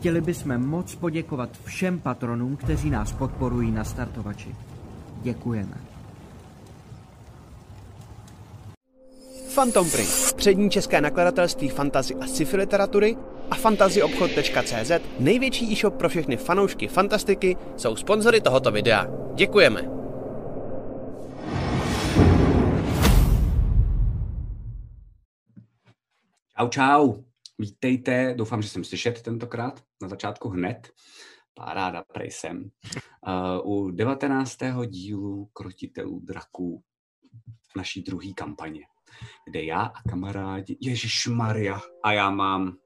chtěli bychom moc poděkovat všem patronům, kteří nás podporují na startovači. Děkujeme. Phantom Print, přední české nakladatelství fantazy a sci-fi literatury a fantazyobchod.cz, největší e-shop pro všechny fanoušky fantastiky, jsou sponzory tohoto videa. Děkujeme! Čau, čau. Vítejte, doufám, že jsem slyšet tentokrát, na začátku hned. Paráda, prej jsem. Uh, u 19. dílu Krotitelů draků naší druhé kampaně, kde já a kamarádi, Ježíš Maria, a já mám,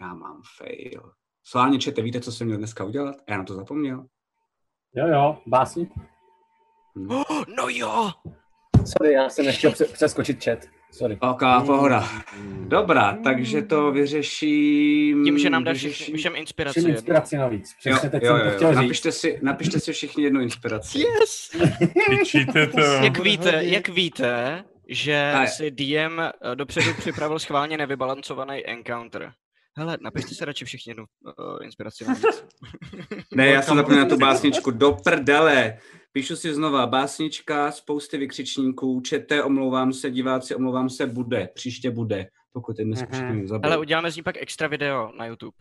já mám fail. Sválně čete, víte, co jsem měl dneska udělat? Já na to zapomněl. Jo, jo, básník. No, no jo! Sorry, já jsem nechtěl přeskočit chat. Sorry. Ok, pohoda. Dobrá, takže to vyřeším... Tím, že nám dáš vyřeším... všem inspiraci. Všem inspiraci navíc. Přesně jo, teď jo, jsem jo, to chtěl jo. říct. Napište si, napište si všichni jednu inspiraci. Yes! To. Jak víte, jak víte, že Ale- si DM eh, dopředu připravil schválně nevybalancovaný encounter. Hele, napište si radši všichni jednu uh, inspiraci navíc. Ne, já jsem zapomněl na tu básničku. Do prdele. Píšu si znova. Básnička, spousty vykřičníků. Čete, omlouvám se, diváci, omlouvám se, bude. Příště bude. Pokud je dneska všichni Ale uděláme z ní pak extra video na YouTube.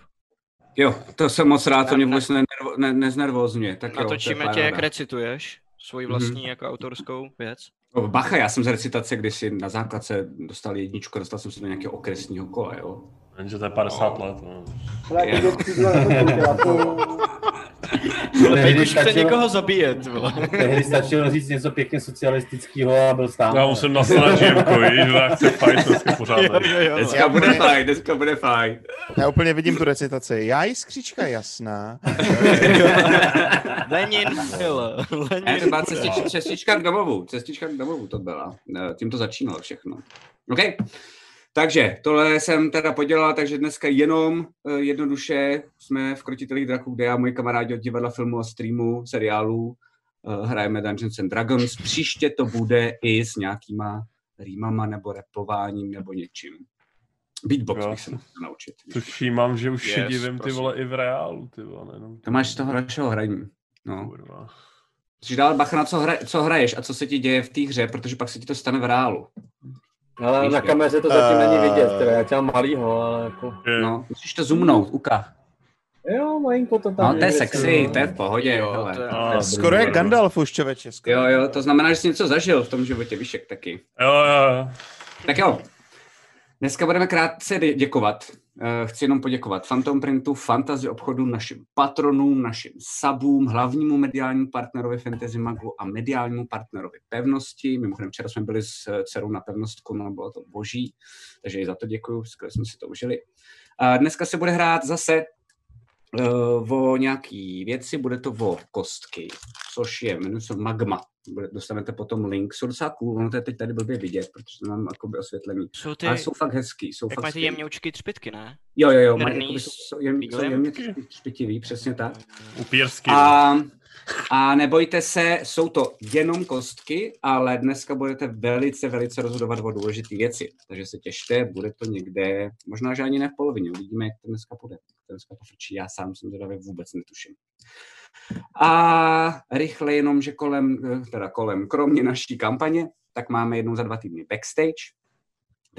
Jo, to jsem moc rád, to mě vůbec nenervo, ne, neznervozňuje. Tak jo, Natočíme tě, paráda. jak recituješ svoji vlastní jako autorskou věc. O, Bacha, já jsem z recitace kdysi na základce dostal jedničku, dostal jsem se do nějakého okresního kola, jo. Jenže to je 50 let. No. Tehdy stačilo- někoho zabíjet, vole. Tehdy stačilo říct něco pěkně socialistického a byl stán. Já musím nasadit živku, víš, že chce fajn, to je pořád. Jo, jo, jo. Dneska bude fajn, dneska bude fajn. Já úplně vidím tu recitaci. Já jiskřička jasná. Lenin byl. Ne, Lenin to byla byl. cestička, cestička k domovu, cestička k domovu to byla. Eh, Tím to začínalo všechno. OK, takže tohle jsem teda podělal, takže dneska jenom eh, jednoduše jsme v Krotitelích draků, kde já a moji kamarádi od divadla, filmu a streamu, seriálů eh, hrajeme Dungeons and Dragons. Příště to bude i s nějakýma rýmama nebo repováním nebo něčím. Beatbox Jo. bych se musel naučit. To všímám, že už Yes, divím ty prosím. vole i v reálu, ty vole, nejenom To máš z toho našeho hraní. No. kurva. Musíš dávat bacha na co, hra, co hraješ a co se ti děje v té hře, protože pak se ti to stane v reálu. Ale Víš, na kameře to zatím Eh. není vidět, teda já tě mám malýho, ale jako... Je, No, musíš to zoomnout, uka. Jo, malinko to tam No, to je sexy, no. to je v pohodě, Jo, hele. to je- Skoro jak Gandalf už čověče. skoro. Jo, jo, to znamená, že jsi něco zažil v tom životě, víš, jak taky. Jo, jo, jo. Tak jo, dneska budeme krátce dě- děkovat. Eh, Chci jenom poděkovat Phantom Printu, Fantasy obchodu, našim patronům, našim subům, hlavnímu mediálnímu partnerovi Fantasy Magu a mediálnímu partnerovi Pevnosti. Mimochodem včera jsme byli s eh, dcerou na Pevnostku, no bylo to boží, takže i za to děkuju, skvěle jsme si to užili. A dneska se bude hrát zase uh, o nějaký věci, bude to o kostky, což je, jmenuje se Magma. Bude, dostanete potom link, jsou docela cool, ono to je teď tady blbě vidět, protože to mám jakoby osvětlený. Jsou ty, Ale jsou fakt hezký, jsou jak fakt mají ty skvělý. jemňoučky třpitky, ne? Jo, jo, jo, mají, jakoby, jsou, jsou, jem, jsou jemně třpi- třpitivý, přesně tak. Upírsky. A, a nebojte se, jsou to jenom kostky, ale dneska budete velice, velice rozhodovat o důležité věci. Takže se těšte, bude to někde, možná, že ani ne v polovině, uvidíme, jak to dneska bude. Jak to dneska pofrčí, já sám jsem zvědavý, vůbec netuším. A rychle jenom, že kolem, teda kolem, kromě naší kampaně, tak máme jednou za dva týdny backstage.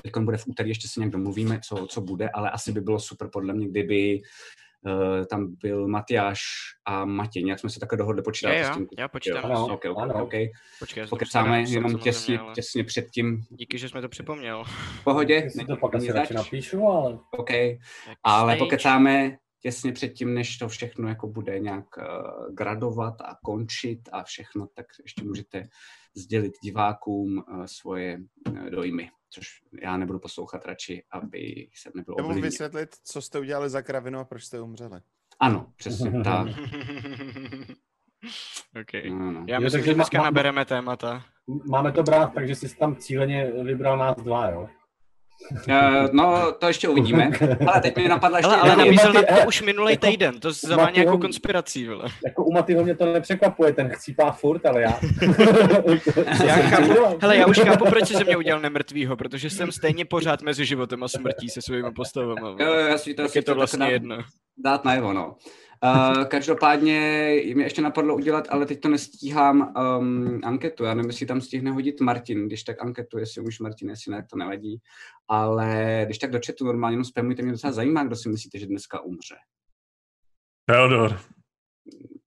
Teď bude v úterý, ještě se nějak domluvíme, co, co bude, ale asi by bylo super podle mě, kdyby uh, tam byl Matyáš a Matěj. Nějak jsme se takhle dohodli počítat. Jo, s jo, tím. já počítám. Ano. Ok, ok, Ano. ok. Počkej, Pokecáme jenom těsně, ale těsně před tím. Díky, že jsme to připomněl. V pohodě, Já si to pak asi radši napíšu, ale... OK, ale stage. pokecáme těsně předtím, než to všechno jako bude nějak uh, gradovat a končit a všechno, tak ještě můžete sdělit divákům uh, svoje uh, dojmy, což já nebudu poslouchat radši, aby jsem nebyl Nebo ovlivněn. vysvětlit, co jste udělali za kravinu a proč jste umřeli. Ano, přesně tak. okay. No, no. Já Jo, myslím, takže že dneska ma- nabereme témata. Máme to brát, takže jsi tam cíleně vybral nás dva, jo? Uh, no, to ještě uvidíme. Ale teď mi napadla ještě Ale, ale nabízel nám to už minulý jako- týden, to zavání Maty- nějakou konspirací, vole. Jako u Matyho mě to nepřekvapuje, ten chcípá furt, ale já... Já chápu, hele, já už chápu, proč jsi ze mě udělal nemrtvýho, protože jsem stejně pořád mezi životem a smrtí se svými postavami. Jo, jo, já si to, tak si je to vlastně jedno. dát najevo, no. Uh, každopádně mi ještě napadlo udělat, ale teď to nestíhám, um, anketu. Já nevím, jestli tam stihne hodit Martin, když tak anketu, jestli už Martin, jestli ne, to nevadí. Ale když tak do chatu normálně jenom spamujte, mě docela zajímá, kdo si myslíte, že dneska umře. Teodor.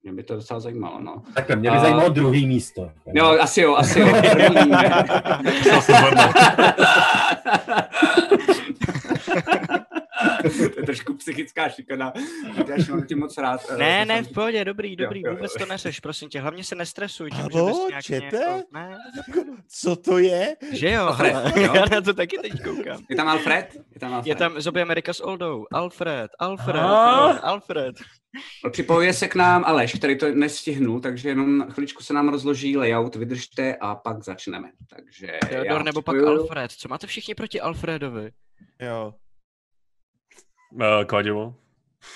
Mě by to docela zajímalo, no. Tak mě by A- zajímalo druhý místo. Jo, asi jo, asi jo. První, ne? Musel jsem zvednout. To je trošku psychická šikana. Já mám tě moc rád. eh, Ne, ne, v pohodě, dobrý, dobrý, jo, jo. vůbec to neřeš, prosím tě, hlavně se nestresuj tím, že Halo, nějak čete? Ne, Co to je? že jo, Alfred, ale jo? já na to taky teď koukám. Je tam Alfred? Je tam Alfred. Je tam Zombie America s Oldou, Alfred, Alfred, Ah. Alfred. Připojuje se k nám Aleš, který to nestihnul, takže jenom chviličku se nám rozloží layout, vydržte a pak začneme. Takže Theodor já nebo pak Alfred, co máte všichni proti Alfredovi? Jo. Uh, kladivo.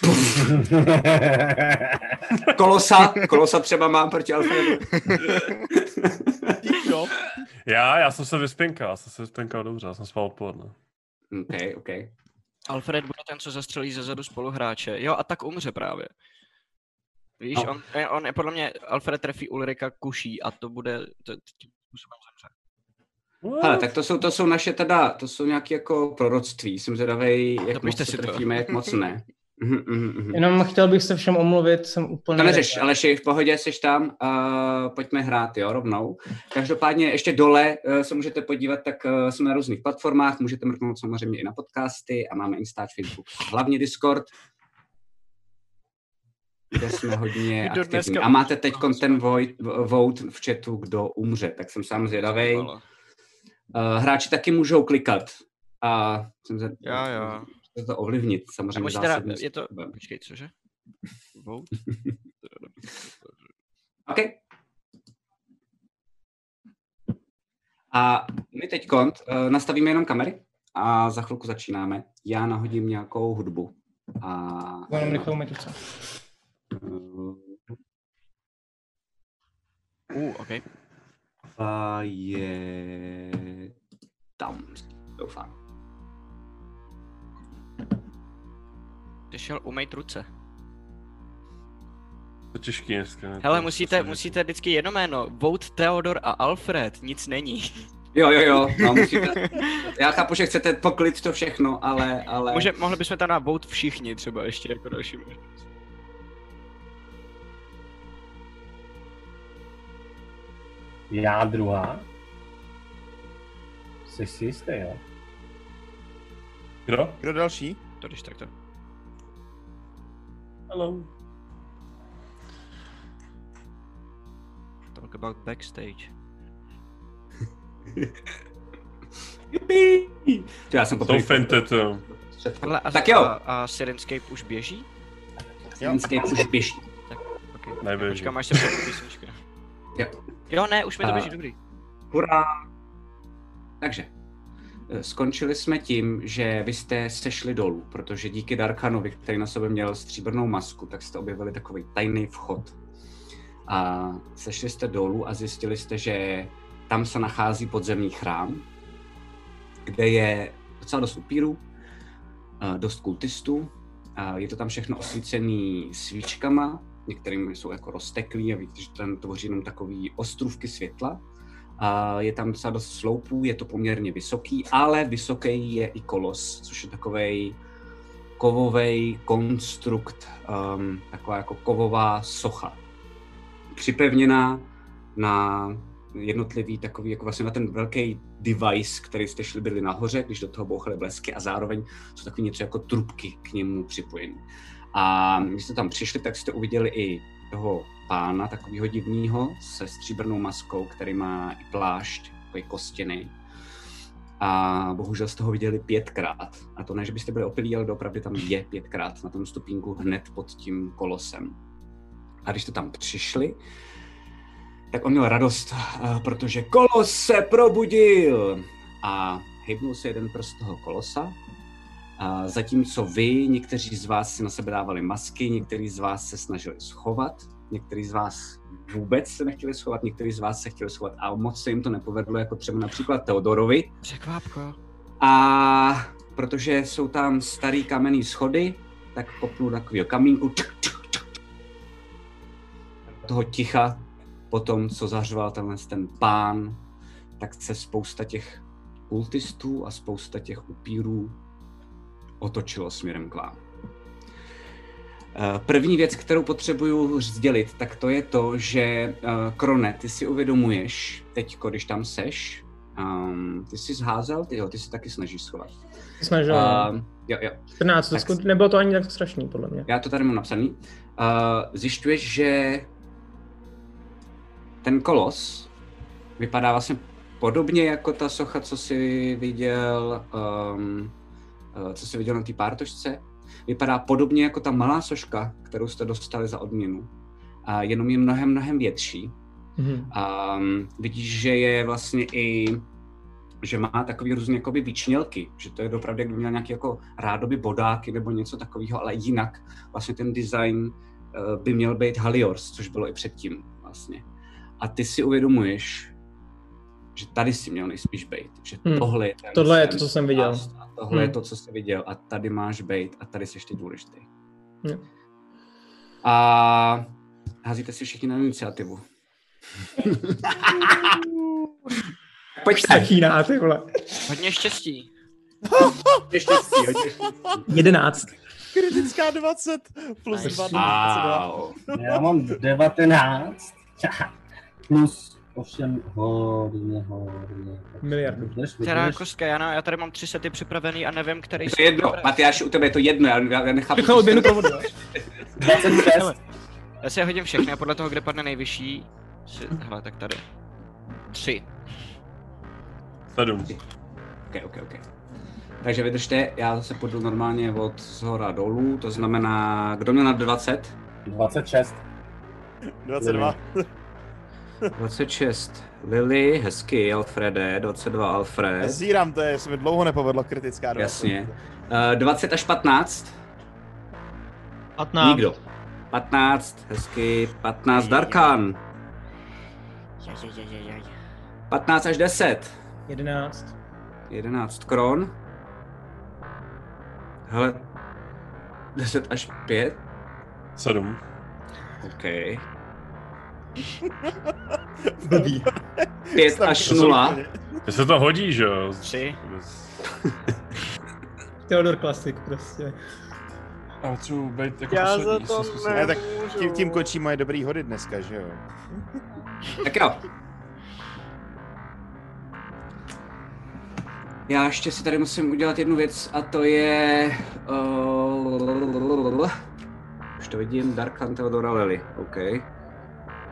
Kolosa, Kolosa třeba mám proti Alfredu. Jo. Já, já jsem se vyspinkal, já jsem se vyspinkal dobře, já jsem spal odpoledne. OK, OK. Alfred bude ten, co zastřelí ze zadu spoluhráče. Jo, a tak umře právě. Víš, No. on, on je podle mě, Alfred trefí Ulrika kuší a to bude, to, tím způsobem. Hele, tak to jsou, to jsou naše teda, to jsou nějaké jako proroctví. Jsem zvědavej, jak moc si to. trefíme, jak moc ne. Mhm, mhm, mhm. Jenom chtěl bych se všem omluvit, jsem úplně... To neřeš, Aleši, v pohodě, jsi tam, uh, pojďme hrát, jo, rovnou. Každopádně ještě dole uh, se můžete podívat, tak uh, jsme na různých platformách, můžete mrknout samozřejmě i na podcasty a máme Instač, Facebook, hlavně Discord, kde jsme hodně aktivní. A máte teď ten vote, vote v chatu, kdo umře, tak jsem sám zvědavej. Uh, hráči taky můžou klikat. A jsem. Jo, jo. Můžete to ovlivnit, samozřejmě Nebo teda, je to, počkej, cože? Vote? OK. A my teď kont uh, nastavíme jenom kamery a za chvilku začínáme. Já nahodím nějakou hudbu. A Jenom rychlou metuce. uh, Uh, OK. A je tam, doufám. Ty šel umejt ruce. To je těžký dneska. ne? Hele, musíte, musíte vždycky jedno jméno. Vote Theodor a Alfred, nic není. Jo, jo, jo, no, musíte. Já chápu, že chcete poklit to všechno, ale, ale... Může, mohli bychom tam dát vote všichni třeba ještě jako další možnost. Já druhá. Jsi si jistý, jo? Kdo? Kdo další? To když tak to. Hello. Talk about backstage. Jupi! To já jsem poprvé. finted, jo. Hele, a, Tak jo. A, a Sirenscape už běží? Sirenscape už běží. Okay. Neběží. Počkám, až se písnička. Jo. Jo, ne, už mi to běží, dobrý. Hurá! Takže, eh, skončili jsme tím, že vy jste sešli dolů, protože díky Darkanovi, který na sobě měl stříbrnou masku, tak jste objevili takový tajný vchod. A sešli jste dolů a zjistili jste, že tam se nachází podzemní chrám, kde je docela dost upírů, eh, dost kultistů. Je to tam všechno osvícený svíčkama, některými jsou jako rozteklý a víte, že tam tvoří jenom takový ostrůvky světla. A je tam docela dost sloupů, je to poměrně vysoký, ale vysoký je i kolos, což je takový kovový konstrukt, um, taková jako kovová socha. Připevněná na jednotlivý takový, jako vlastně na ten velký device, který jste šli byli nahoře, když do toho bouchaly blesky a zároveň jsou takový něco jako trubky k němu připojený. A když jste tam přišli, tak jste uviděli i toho pána, takového divného, se stříbrnou maskou, který má i plášť, takový kostěný. A bohužel jste ho viděli pětkrát. A to ne, že byste byli opilí, ale opravdu tam je pětkrát na tom stupínku hned pod tím kolosem. A když jste tam přišli, tak on měl radost, eh, protože kolos se probudil! A hybnul se jeden prst toho kolosa a zatímco vy, někteří z vás si na sebe dávali masky, někteří z vás se snažili schovat, někteří z vás vůbec se nechtěli schovat, někteří z vás se chtěli schovat a moc se jim to nepovedlo, jako třeba například Teodorovi. Překvápko. A protože jsou tam starý kamenný schody, tak kopnu do takového kamínku. Toho ticha, potom, co zařval tenhle ten pán, tak se spousta těch kultistů a spousta těch upírů otočilo směrem k vám. Eh, První věc, kterou potřebuju sdělit, tak to je to, že eh, Krone, ty si uvědomuješ, teď, když tam seš, um, ty jsi zházel, ty, jo, ty si taky snažíš schovat. Snažil. Um, jo, jo. 14, to tak- nebylo to ani tak strašný, podle mě. Já to tady mám napsaný. Uh, zjišťuješ, že ten kolos vypadá vlastně podobně jako ta socha, co jsi viděl, um, uh, co jsi viděl na té pártošce. Vypadá podobně jako ta malá soška, kterou jste dostali za odměnu. A jenom je mnohem, mnohem větší. Mhm. Um, vidíš, že je vlastně i že má takový různý jakoby výčnělky, že to je opravdu, jak by měl nějaký jako rádoby bodáky nebo něco takového, ale jinak vlastně ten design uh, by měl být Haliors, což bylo i předtím vlastně. A ty si uvědomuješ, že tady si měl nejspíš být, že Hmm. tohle je ten Tohle je to, co jsem viděl. A tohle je Hmm. to, co jsi viděl a tady máš být a tady jsi ještě důležitý. Jo. A házíte si všichni na iniciativu. Pojďte. Sachíná, ty vole. Hodně štěstí. Hodně štěstí, hodně štěstí. 11. Kritická 20 plus Nice. 2 22. Wow. Já mám 19 plus 8 hodně, hodně. Miliardu. Která kostka, já, na- já tady mám tři sety připravený a nevím, který Je jsou to jedno. Matyáši, u tebe je to jedno, já, já nechápu. Odměnu jste- provodu. 26. Já si je hodím všechny a podle toho, kde padne nejvyšší, si, hele, tak tady. Tři. Sedm. Ok, ok, ok. Takže vydržte, já zase půjdu normálně od zhora dolů, to znamená, kdo měl na 20? 26. 22. 26. Lily, hezky, Alfrede, 22 Alfred. Zírám, to je, se mi dlouho nepovedlo kritická 20. Jasně. Uh, 20 až 15? 15. Nikdo. 15, hezky, 15 Darkan. Jajajajajaj. 15 až 10. 11. 11 kron. Hele, 10 až 5. Sedm. OK. Blbý. 5 až 0. Mně se to hodí, že jo? Tři. Theodor Classic prostě. Já potřebuji být jako Já poslední, za to zkusil. Ne, tak tím, tím končí moje dobrý hody dneska, že jo? Tak jo. Já ještě si tady musím udělat jednu věc a to je... Uh, už to vidím, Darkan, Theodora, Lily. OK.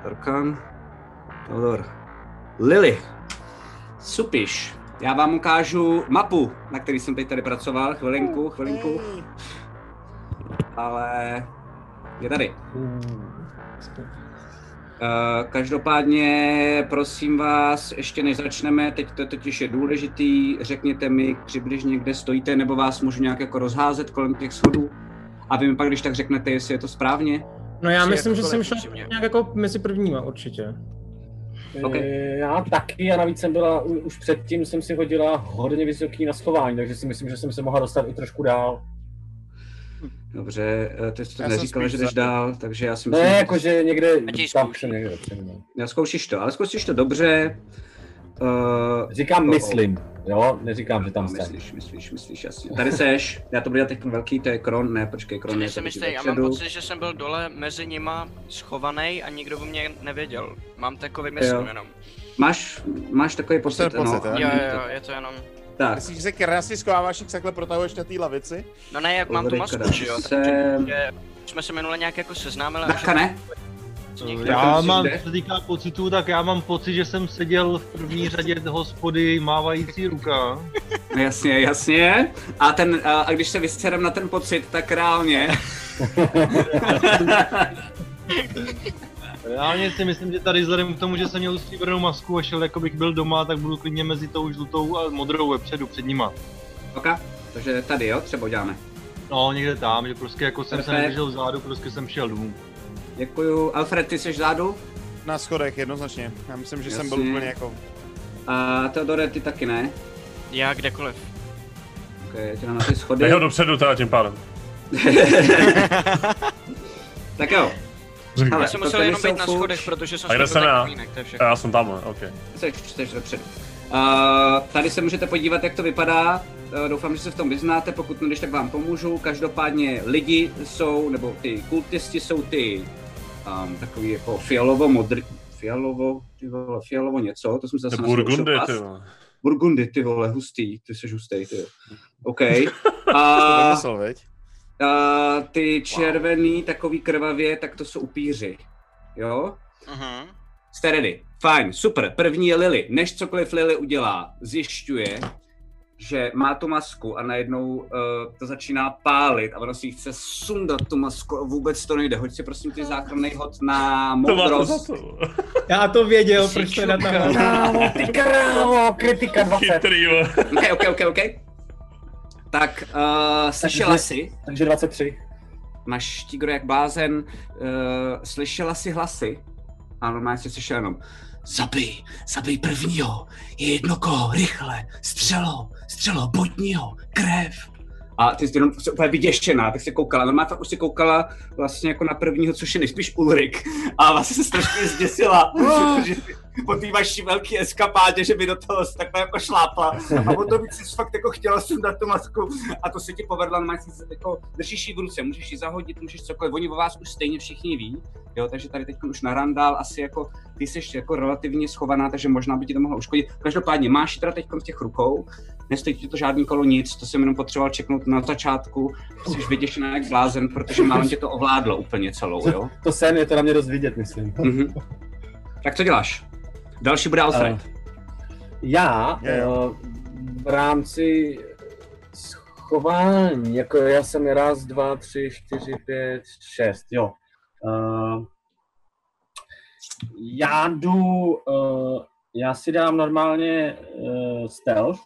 Darkan, Theodor. Lily. Supiš. Já vám ukážu mapu, na který jsem teď tady pracoval. Chvilinku, chvilinku. Ale je tady. Uh, každopádně, prosím vás, ještě než začneme, teď to totiž je důležitý, řekněte mi přibližně, kde stojíte, nebo vás můžu nějak jako rozházet kolem těch schodů. A vy mi pak, když tak řeknete, jestli je to správně. No já myslím, že jsem šel nějak jako mezi prvníma určitě. Ok. Eh, Já taky a navíc jsem byla, už předtím jsem si hodila hodně vysoký na schování, takže si myslím, že jsem se mohla dostat i trošku dál. Dobře, eh, ty jsi to Já spíš že jdeš dál, takže já si myslím, Ne, že- jakože někde tam někde Já zkoušíš to, ale zkoušíš to dobře. Uh, Říkám To- myslím, jo, neříkám, že tam no, jsem. myslíš, myslíš, myslíš, jasně. Tady seš, já to budu dělat teď velký, to je kron, ne, počkej, kron je Já si tady myslím, já mám pocit, že jsem byl dole mezi nima schovaný a nikdo o mě nevěděl. Mám takový myslím Jo. jenom. Máš, máš takový pocit, no, jo? Jo, je to jenom. Tak, Myslíš, že se krásně schováváš, jak se takhle protahuješ na té lavici? No ne, jak mám tu masku, že jo, jsme se minule nějak jako seznámili. že- ne? Někde- Já mám, kde? co se týká pocitů, tak já mám pocit, že jsem seděl v první řadě hospody mávající ruka. No Jasně, jasně. A, ten, a, a když se vystřelím na ten pocit, tak reálně. Reálně si myslím, že tady vzhledem k tomu, že jsem měl stříbrnou masku a šel jako bych byl doma, tak budu klidně mezi tou žlutou a modrou vepředu před nima. ok, takže tady jo, třeba děláme. No, někde tam, že prostě jako jsem se nedržel vzadu, prostě jsem šel domů. Děkuju. Alfred, ty jsi vzadu? Na schodech, jednoznačně. Já myslím, že jsem byl Jasně. úplně jako... A Teodore, ty taky ne? Já kdekoliv. Ok, dám na ty schody. Dej ho dopředu teda tím pádem. tak jo. Říkám. Já jsem musel jenom být na schodech, protože jsem schodil jsem tak já? to je všechno. Já jsem tam, ok. Jsi, jsi dopředu. Uh, tady se můžete podívat, jak to vypadá. Uh, doufám, že se v tom vyznáte, pokud ne, když tak vám pomůžu. Každopádně lidi jsou, nebo ty kultisti jsou ty um, takový jako fialovo modrý, fialovo, ty vole, fialovo něco, to jsem zase Burgundy, ty vole. Burgundy, ty vole, hustý, ty jsi hustý, ty. jo. OK. To A, a ty červený, takový krvavě, tak to jsou upíři. Jo? Mhm. Jste ready? Fajn, super. První je Lily. Než cokoliv Lily udělá, zjišťuje, že má tu masku a najednou uh, to začíná pálit a ono si chce sundat tu masku a vůbec to nejde. Hoď si prosím ty záchranný hod na moudrost. to. Já to věděl, proč to je na Krávo, ty krávo, kritika 20. Chytrý. OK, OK, OK, OK. Tak uh, slyšela jsi, Takže 23. máš štígro jak blázen, uh, slyšela si hlasy a normálně si slyšela jenom Zabij, zabij prvního, je jedno koho, rychle, střelo, střelo, botního, krev. A ty jsi jenom jsi úplně vyděšená, tak se koukala, normálně fakt už si koukala vlastně jako na prvního, což je nejspíš Ulrik. A vlastně se strašně zděsila, protože po té vaší velké eskapádě, že by do toho takhle jako šlápla. A potom víc jsi fakt jako chtěla sundat tu masku a to se ti povedlo, normálně si jako držíš ji v ruce, můžeš ji zahodit, můžeš cokoliv, oni o vás už stejně všichni ví, jo, takže tady teď už na randál asi jako, ty jsi jako relativně schovaná, takže možná by ti to mohlo uškodit. Každopádně máš teda teď v těch rukou, nestojí ti to žádný kolo nic, to jsem jenom potřeboval čeknout na začátku, jsi vyděšená jak blázen, protože málem tě to ovládlo úplně celou, jo. To sen je to na mě dost vidět, myslím. Mhm. Tak co děláš? Další bude Alfred. Eh, Já jo. eh, v rámci schování, jako já jsem raz, dva, tři, čtyři, pět, šest, jo. Eh, Já jdu, eh, já si dám normálně uh, stealth,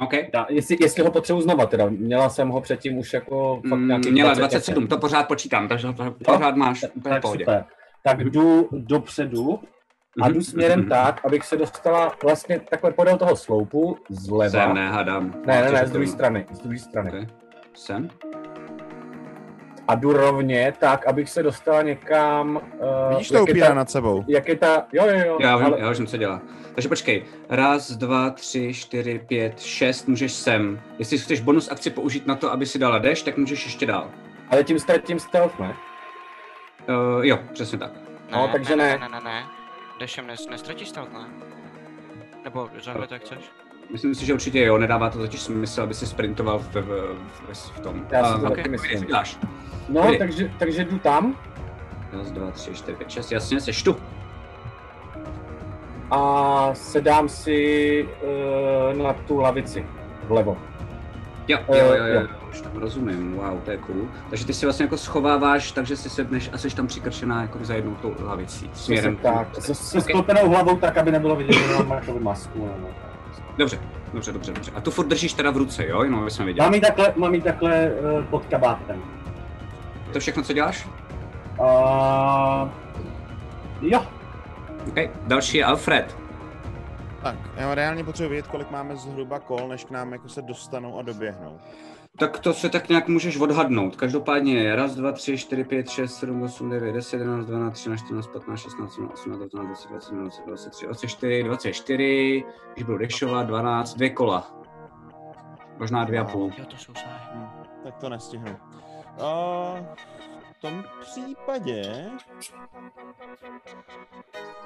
OK. Já, jestli, jestli ho potřebuji znova teda, měla jsem ho předtím už jako fakt Mm, Měla 20 27, to pořád počítám, takže to pořád máš úplně v tak pohodě. super. Tak jdu dopředu a Mhm, jdu směrem mhm. tak, abych se dostala vlastně takhle podél toho sloupu zleva. Sem. Ne, ne, To ne, je z druhé strany, z druhé strany. Okay. Sem? A jdu rovně tak, abych se dostala někam... Uh, Vidíš to upíra nad sebou? Jak je ta... Jo, jo, jo. Já vím, ale, já vím, co dělá. Takže počkej, raz, dva, tři, čtyři, pět, šest, můžeš sem. Jestli chceš bonus akci použít na to, aby si dala dash, tak můžeš ještě dál. ale tím ztratím stealth, ne? Uh, jo, přesně tak. No, takže ne. ne. Ne, ne, ne, ne. Nes, nestratíš stealth, ne? Nebo zahle to jak chceš? Myslím si, že určitě jo, nedává to totiž smysl, aby si sprintoval v, v, v, v tom. Já si to ok, taky myslím. děláš? No, takže, takže jdu tam Raz, dva, tři, čtyři, pět, šest, jasně, seš tu. a sedám si uh, na tu lavici vlevo. Jo, jo, jo, jo, Eh, jo, už tam rozumím, wow, to je cool. Takže ty si vlastně jako schováváš, takže si sedneš a jsi tam přikrčená jako za jednou tou hlavicí, směrem. Tak, se, se Ok. sklopenou hlavou tak, aby nebylo vidět, že mám masku. Nebo... Dobře, dobře, dobře, dobře. A tu furt držíš teda v ruce, jo? Jenom aby jsme věděli. Mám ji takhle, mám ji takhle uh, pod kabátem. To všechno, co děláš? Uh, jo, OK. Další je Alfred. Tak, já reálně potřebuji vědět, kolik máme zhruba kol, než k nám jako se dostanou a doběhnou. Tak to se tak nějak můžeš odhadnout. Každopádně raz, dva, tři, čtyři, pět, šest, sedm, osm, devět, deset, jedenáct, dvanáct, třináct, čtrnáct, patnáct, šestnáct, sedmnáct, osmnáct, devatenáct, dvacet, dvacet, jedna, dvacet, dvacet tři, dvacet čtyři, dvacet čtyři, když budu dešovat, dvanáct, dvě kola. Možná dvě a půl. Jo, to jsou. Hm, tak to nestihnu. A v tom případě...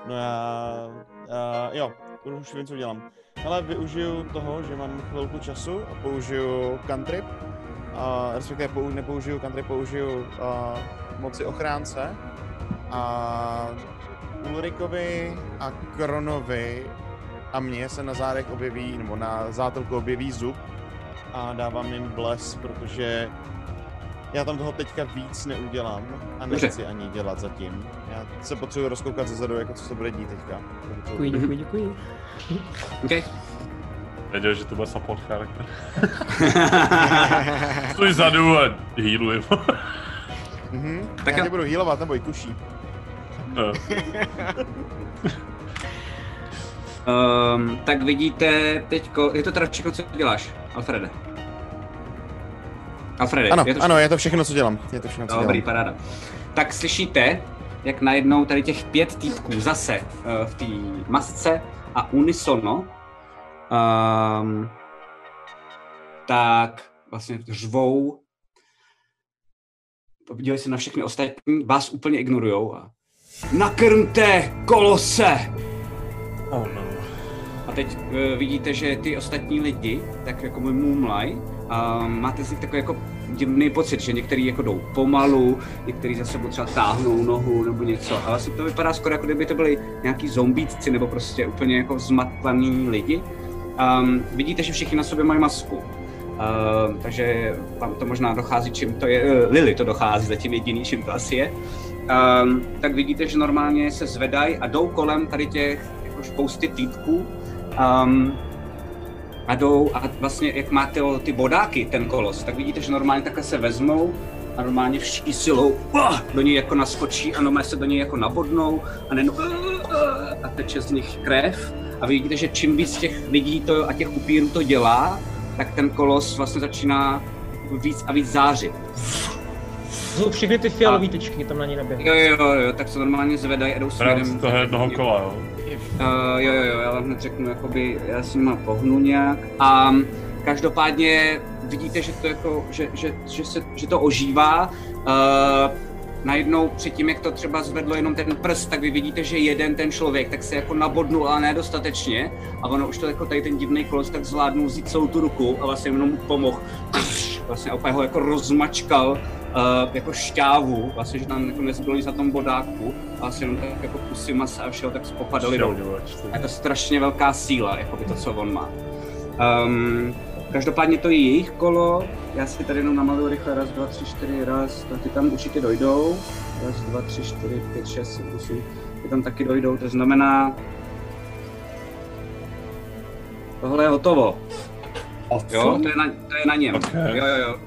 No já... já jo, už vím, co dělám. Ale využiju toho, že mám chvilku času a použiju cantrip. A respektive pou, nepoužiju cantrip, použiju a, moci ochránce. A Ulrikovi a Kronovi a mně se na zádech objeví, nebo na zátelku objeví zub a dávám jim bles, protože já tam toho teďka víc neudělám a Dobře. nechci ani dělat zatím. Já se potřebuji rozkoukat zezadu, jako co se bude dít teďka. Děkuji, děkuji, děkuji. OK. Věděl, že to bude support charakter. Stoj zadu a healuji. Mhm, Tak já tě budu healovat, nebo i kuší. Um, tak vidíte teďko, je to teda všechno, co děláš, Alfrede. Alfrede, Ano, je to ano, je to všechno, co dělám. Je to všechno, co Dobrý, dělám. paráda. Tak slyšíte, jak najednou tady těch pět týpků zase uh, v té masce a unisono, um, tak vlastně řvou, podívej se na všechny ostatní, vás úplně ignorujou a nakrmte kolose! Oh no. A teď uh, vidíte, že ty ostatní lidi, tak jako můj Moonlight, uh, máte z nich takový jako divný pocit, že některý jako jdou pomalu, některý za sebou třeba táhnou nohu nebo něco. A vlastně to vypadá skoro jako kdyby to byli nějaký zombíci nebo prostě úplně jako zmatlaný lidi. Um, vidíte, že všichni na sobě mají masku. Uh, takže vám to možná dochází, čím to je, uh, Lily to dochází zatím jediný, čím to asi je. Um, tak vidíte, že normálně se zvedají a jdou kolem tady těch jako spousty týpků. Um, a jdou a vlastně jak máte o ty bodáky, ten kolos, tak vidíte, že normálně takhle se vezmou a normálně vší silou uh, do něj jako naskočí a normálně se do něj jako nabodnou a nen, uh, a teče z nich krev a vidíte, že čím víc těch lidí to, a těch upírů to dělá, tak ten kolos vlastně začíná víc a víc zářit. Jsou všechny ty fialové tyčky tam na ní naběhly. Jo, jo, jo, tak se normálně zvedají a jdou směrem. toho jednoho kola, jo. Uh, jo, jo, jo, já vám hned řeknu, jakoby, já s nima pohnu nějak. A um, každopádně vidíte, že to jako, že, že, že, se, že to ožívá. Uh, najednou předtím, jak to třeba zvedlo jenom ten prst, tak vy vidíte, že jeden ten člověk tak se jako nabodnul, ale nedostatečně. A ono už to jako tady ten divný kolos tak zvládnul vzít celou tu ruku a vlastně jenom mu pomohl. Vlastně opět ho jako rozmačkal uh, jako šťávu, vlastně, že tam jako nezbylo nic na tom bodáku. A vlastně jenom tak jako kusy masa a všeho tak popadaly dolů. A je to strašně velká síla, jako by to, co on má. Um, každopádně to je jejich kolo, já si tady jenom namaluju rychle, raz, dva, tři, čtyři, raz, to ty tam určitě dojdou, raz, dva, tři, čtyři, pět, šest, osm, ty tam taky dojdou, to znamená, tohle je hotovo. Jo, to je na, to je na něm, Okay. jo, jo, jo.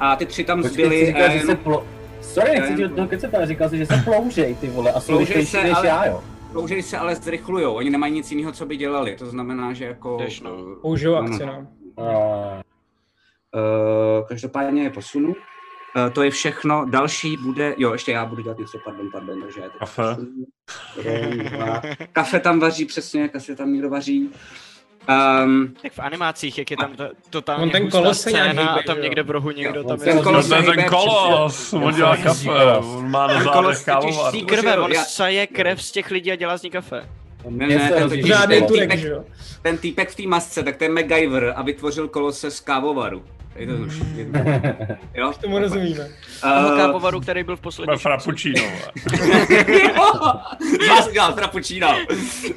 A ty tři tam Počkej, zbyly, že se jenom, plo... Sorry, nechci ti do říkal jsi, že se ploužej, ty vole, a jsou rychlejší se, než ale- já, jo. Ploužej se ale zrychlujou, oni nemají nic jiného, co by dělali, to znamená, že jako... Jdeš, no. Použijou No, no. akci, no. A- Uh, každopádně je posunu. Uh, to je všechno. Další bude, jo, ještě já budu dělat něco, pardon, pardon, takže Kafe. Kafe tam vaří, přesně, kafe tam někdo vaří. Um, Jak v animacích, jak je tam to, totálně On ten kolos se nějak scéna hýbe, a tam jo. někde v rohu někdo Jo, tam ten je. kolos to ten hýbe, kolos, on dělá kafe, on má na Ten zádech kávovar. krve, on saje krev z těch lidí a dělá z ní kafe. ne, ne, ten, totiž, ten, týpek, ten týpek v té masce, tak to je MacGyver a vytvořil kolose z kávovaru. Je to už. Jo? Tomu rozumíme. Uh, kápovaru, který byl v poslední Má frappuccino. Z vás udělal frappuccino.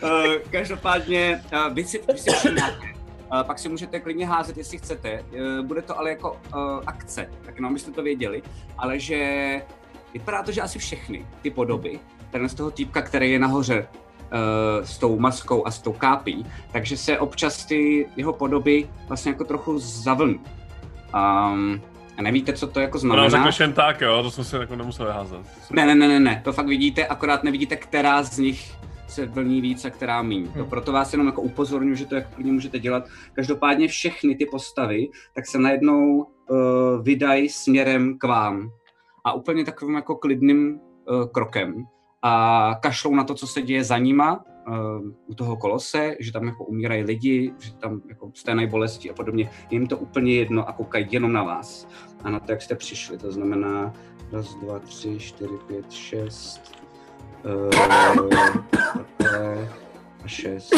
Uh, každopádně, uh, vy si, vy si všimnáte, uh, pak si můžete klidně házet, jestli chcete. Uh, bude to ale jako uh, akce, tak jenom abyste to věděli, ale že vypadá to, že asi všechny ty podoby, ten z toho týpka, který je nahoře uh, s tou maskou a s tou kápí, takže se občas ty jeho podoby vlastně jako trochu zavlní. Um, a nevíte, co to jako No, znamená. řekneš jen tak, jo, to jsme si jako nemuseli házet. Ne, ne, ne, ne, ne, to fakt vidíte, akorát nevidíte, která z nich se vlní víc a která míň. To Hmm. proto vás jenom jako upozorňuji, že to jako klidně můžete dělat. Každopádně všechny ty postavy, tak se najednou uh, vydají směrem k vám. A úplně takovým jako klidným uh, krokem. A kašlou na to, co se děje za nima, u toho kolose, že tam jako umírají lidi, že tam jako sténají bolesti a podobně. Je jim to úplně jedno a koukají jenom na vás. A na to, jak jste přišli. To znamená, Raz, dva, tři, čtyři, pět, šest. Uh. A šest.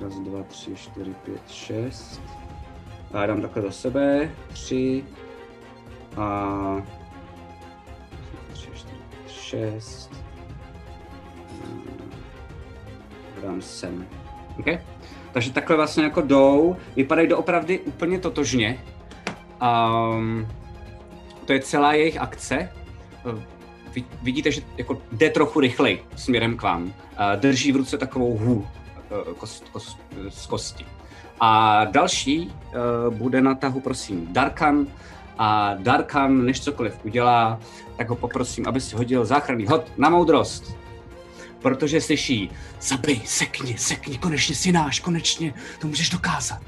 Raz, dva, tři, čtyři, pět, šest. A já dám takhle do sebe. Tři. A... Tři, čtyři, pět, šest. Dám sem. OK? Takže takhle vlastně jako jdou, vypadají doopravdy úplně totožně. Um, to je celá jejich akce. Vy, vidíte, že jako jde trochu rychleji směrem k vám. Eh, Drží v ruce takovou hů eh, kost, kost, z kosti. A další uh, bude na tahu, prosím, Darkan. A Darkan, než cokoliv udělá, tak ho poprosím, aby si hodil záchranný hod na moudrost. Protože slyší, zabij, sekni, sekni, konečně si náš, konečně, to můžeš dokázat.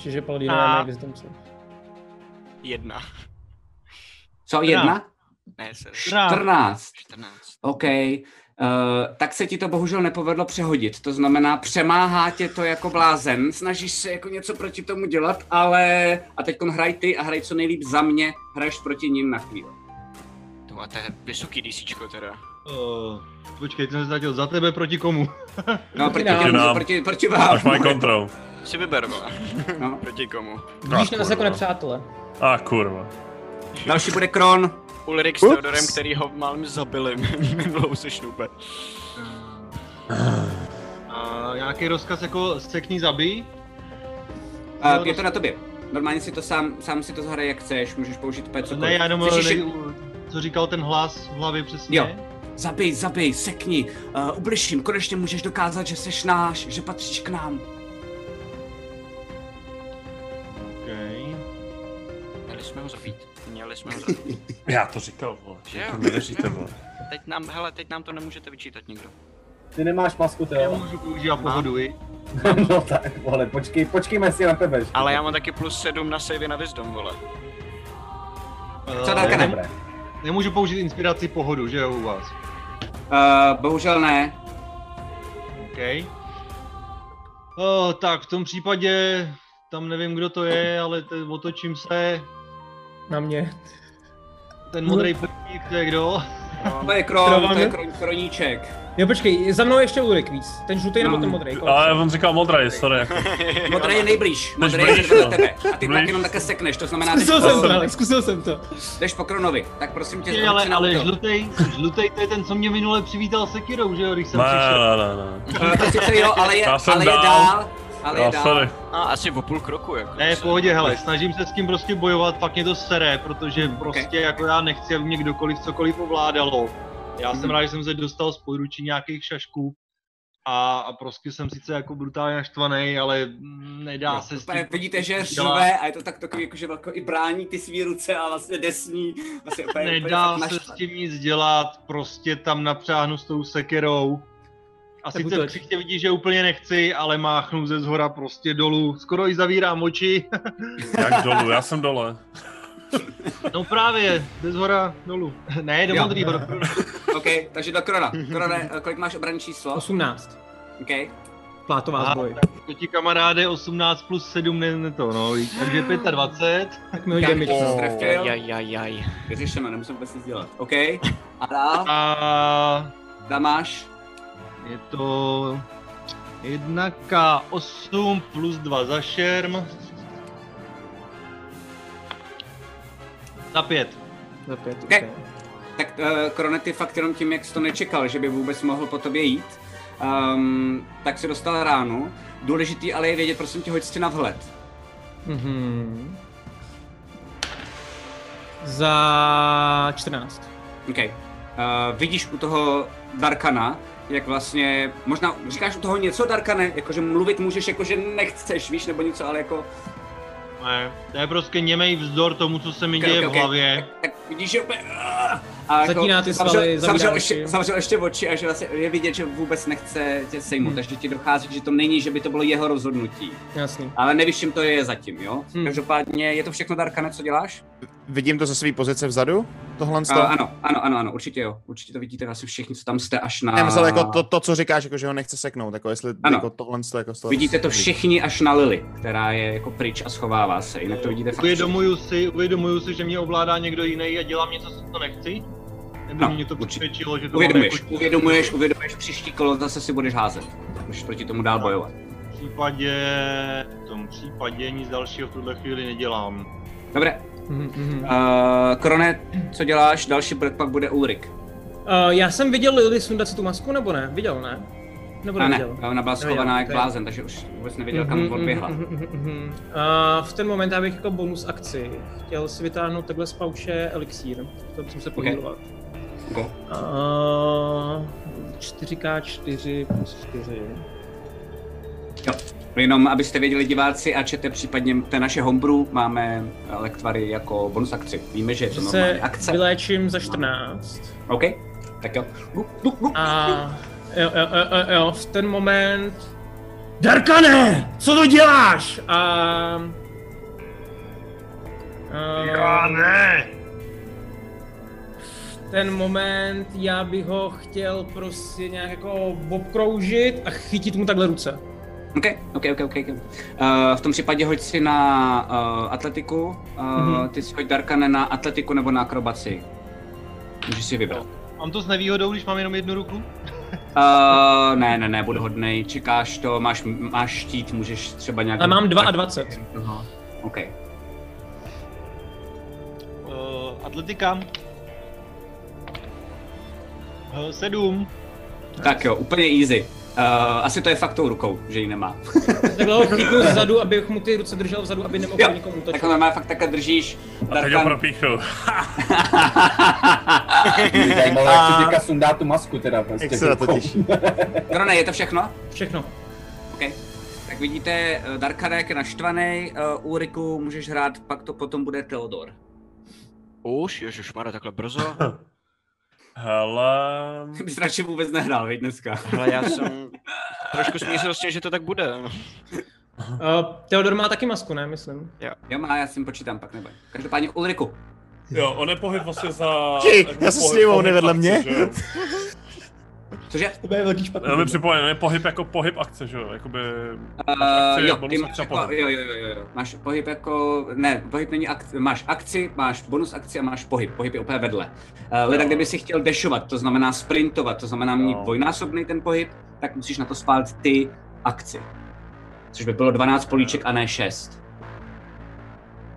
určitě, že paladín A. Jedna. Co, jedna? Ne, se. 14. 14. OK. Uh, tak se ti to bohužel nepovedlo přehodit. To znamená, přemáhá tě to jako blázen. Snažíš se jako něco proti tomu dělat, ale... A teď hraj ty a hraj co nejlíp za mě. Hraješ proti ním na chvíli. To máte vysoký DCčko teda. Uh, počkej, ty jsem se ztratil za tebe proti komu? No, proti, nám. těm, Nám. proti, proti vám. Až mají kontrol. Si vyber. No. Proti komu? Vidíš nás jako nepřátelé. A kurva. Další bude Kron. Ulrik s Teodorem, který ho málem zabili minulou sešnupe. A nějaký rozkaz jako sekni zabij? Uh, je to na tobě. Normálně si to sám, sám si to zahraj jak chceš, můžeš použít úplně cokoliv. Ne, já jenom Chceš ne, ještě- co říkal ten hlas v hlavě přesně. Jo. Zabij, zabij, sekni, uh, ubližím, konečně můžeš dokázat, že jsi náš, že patříš k nám. Okay. Měli jsme ho zabít. Měli jsme ho zabít. Já to říkal, vole. Že jo? To nevěříte, vole. Teď nám, hele, teď nám to nemůžete vyčítat nikdo. Ty nemáš masku, Já Teo. můžu používat pohodu, i. no tak, vole, počkej, počkejme si na tebe. Ale já mám taky plus 7 na save na wisdom, vole. Co Eh, Darka ne? Dobré. Nemůžu použít inspiraci pohodu, že jo, u vás? Uh, bohužel ne. OK. O, tak v tom případě, tam nevím, kdo to je, ale te, otočím se. Na mě. Ten modrý prvník, to je kdo? To je Kron, to je kron, Kroníček. Jo, počkej, za mnou ještě Ulrik víc. Ten žlutý nebo No. ten modrý? Ale on říkal modrý, sorry. Jako. Modrý je nejblíž, modrý je vedle no. tebe. A ty pak jenom také sekneš, to znamená, Zkusil po, jsem to, ale zkusil jsem to. jdeš po Kronovi. Tak prosím tě, ale, ale žlutej, žlutej to je ten, co mě minule přivítal sekirou, že jo, když jsem Ne, přišel. ne, ne, ne. Eh, To sice jo, ale je, Já jsem ale je dál. Ale je dál. sorry. A asi o půl kroku, jako. Ne, v pohodě, hele, snažím se s tím prostě bojovat, pak mě to sere, protože prostě jako já nechci, aby mě kdokoliv cokoliv ovládalo. Já jsem rád, že jsem se dostal z područí nějakých šašků a, a prostě jsem sice jako brutálně naštvaný, ale nedá Jo, se s tím vidíte, že dělat. řve a je to tak takový, jako, že velko i brání ty svý ruce a vlastně desní. Vlastně úplně, Nedá úplně se naštvaný. s tím nic dělat, prostě tam napřáhnu s tou sekerou. A Tak sice útoč. všichni vidí, že úplně nechci, ale máchnu ze zhora prostě dolů. Skoro i zavírám oči. Jak dolů, já jsem dole. no právě, ze zhora dolů. Ne, do Jo. modrýho, do OK, takže do Krona. Krone, kolik máš obranný číslo? 18. OK. Plátová Aha, zbroj. To ti kamaráde 18 plus 7 ne, ne to, no, takže 25. Tak mi hodí Jak damage. to no. strefil? Jaj, jaj, jaj. Vyřešeno, nemusím vůbec nic dělat. OK. A dál? A Tam máš? je to 1K8 plus 2 za šerm. Za 5. Za pět, Ok. okay. Tak uh, Krone, ty fakt jenom tím, jak jsi to nečekal, že by vůbec mohl po tobě jít, um, tak si dostal ránu. Důležitý ale je vědět, prosím tě, hoď si na vhled. Mhm. Za 14. OK. Uh, vidíš u toho Darkana, jak vlastně, možná říkáš u toho něco, Darkane, jakože mluvit můžeš, jakože nechceš, víš, nebo něco, ale jako, Ne, to je prostě němej vzdor tomu, co se mi Ok, děje ok, v hlavě. tak vidíš, že úplně, a Zatíná ty zavřel, svaly, zavřel, zavírá ještě, oči. zavřel ještě oči a že vlastně je vidět, že vůbec nechce tě sejmout, Hmm. takže ti dochází, že to není, že by to bylo jeho rozhodnutí. Jasný. Ale nevíš, čím to je zatím, jo? Hmm. Každopádně je to všechno, Darkane, co děláš? Vidím to ze své pozice vzadu? Tohle Uh, ano, ano, ano, ano, určitě jo. Určitě to vidíte asi všichni, co tam jste až na... Já myslel jako to, to, co říkáš, jako že ho nechce seknout, jako jestli Ano. jako tohle to jako z toho- Vidíte to všichni až na Lily, která je jako pryč a schovává se, jinak to vidíte fakt Uvědomuju si, uvědomuju si, že mě ovládá někdo jiný a dělám něco, co to nechci. Nebo No, mě to určitě. přesvědčilo, že to Uvědomuješ, jako... uvědomuješ, uvědomuješ, příští kolo zase si budeš házet. Můžeš proti tomu dál bojovat. V případě, v tom případě nic dalšího v tuhle chvíli nedělám. Dobré. Mhm, mhm. Uh, Krone, co děláš? Další bude, pak bude Ulrik. Uh, já jsem viděl Lily sundat si tu masku, nebo ne? Viděl, ne? Nebo ne, neviděl? ona byla schovaná Neviděl, jak ok. blázen, takže už vůbec nevěděl, kam Mhm, odběhla. mhm, mhm, mhm. A v ten moment já bych jako bonus akci chtěl si vytáhnout takhle z pauše elixír. To musím se pohybovat. Okay. Uh, 4K4 plus 4. Jo. Jenom abyste věděli diváci a čete případně té naše homebrew, máme lektvary jako bonus akci. Víme, že je to normální se akce. vyléčím za 14. OK, tak jo. A jo, jo, jo, jo, jo, v ten moment Darkane, co to děláš? A... a Já ne! v ten moment já bych ho chtěl prostě nějak jako obkroužit a chytit mu takhle ruce. OK, OK, OK, OK. Uh, v tom případě hoď si na uh, atletiku. Uh, Mhm. Ty si hoď Darkane na atletiku nebo na akrobaci. Můžeš si vybrat. Mám to s nevýhodou, když mám jenom jednu ruku? Uh, ne, ne, ne, budu hodnej, čekáš to, máš, máš štít, můžeš třeba nějak... Ale mám 22. Aha, OK. Uh, atletika. Uh, sedm. Tak jo, úplně easy. Uh, asi to je fakt tou rukou, že ji nemá. Takhle ho chytnu zadu, abych mu ty ruce držel vzadu, aby nemohl Jo, nikomu tak útočit. ho normálně fakt takhle držíš. A teď ho propíchnu. Mě zajímalo, jak si teďka sundá tu masku teda. Prostě Jak se na to těší. No ne, je to všechno? Všechno. OK. Tak vidíte, eh, Darkarek je naštvaný, uh, Ulriku můžeš hrát, pak to potom bude Theodor. Už, ježišmarja, takhle brzo. Hele... Bys radši vůbec nehrál, veď dneska. Hele, já jsem trošku smířil s tím, že to tak bude. Uh, Theodor má taky masku, ne, myslím. Jo, má, já si jim počítám, pak nebo. Každopádně Ulriku. Jo, on je pohyb vlastně za... Ti, já se pohyb- sněmou, pohyb ne vedle mě. Cože? To je velký špatný. Já mi připomínám, je pohyb jako pohyb akce, že jo? Jakoby... Uh, akci, jo, ty akce a jako, pohyb. jo, jo, jo, jo, jo, máš pohyb jako, ne, pohyb není akci, máš akci, máš bonus akci a máš pohyb, pohyb je úplně vedle. Uh, leda, kdyby si chtěl dešovat, to znamená sprintovat, to znamená mít Jo. dvojnásobný ten pohyb, tak musíš na to spálit ty akci. Což by bylo 12 políček a ne 6.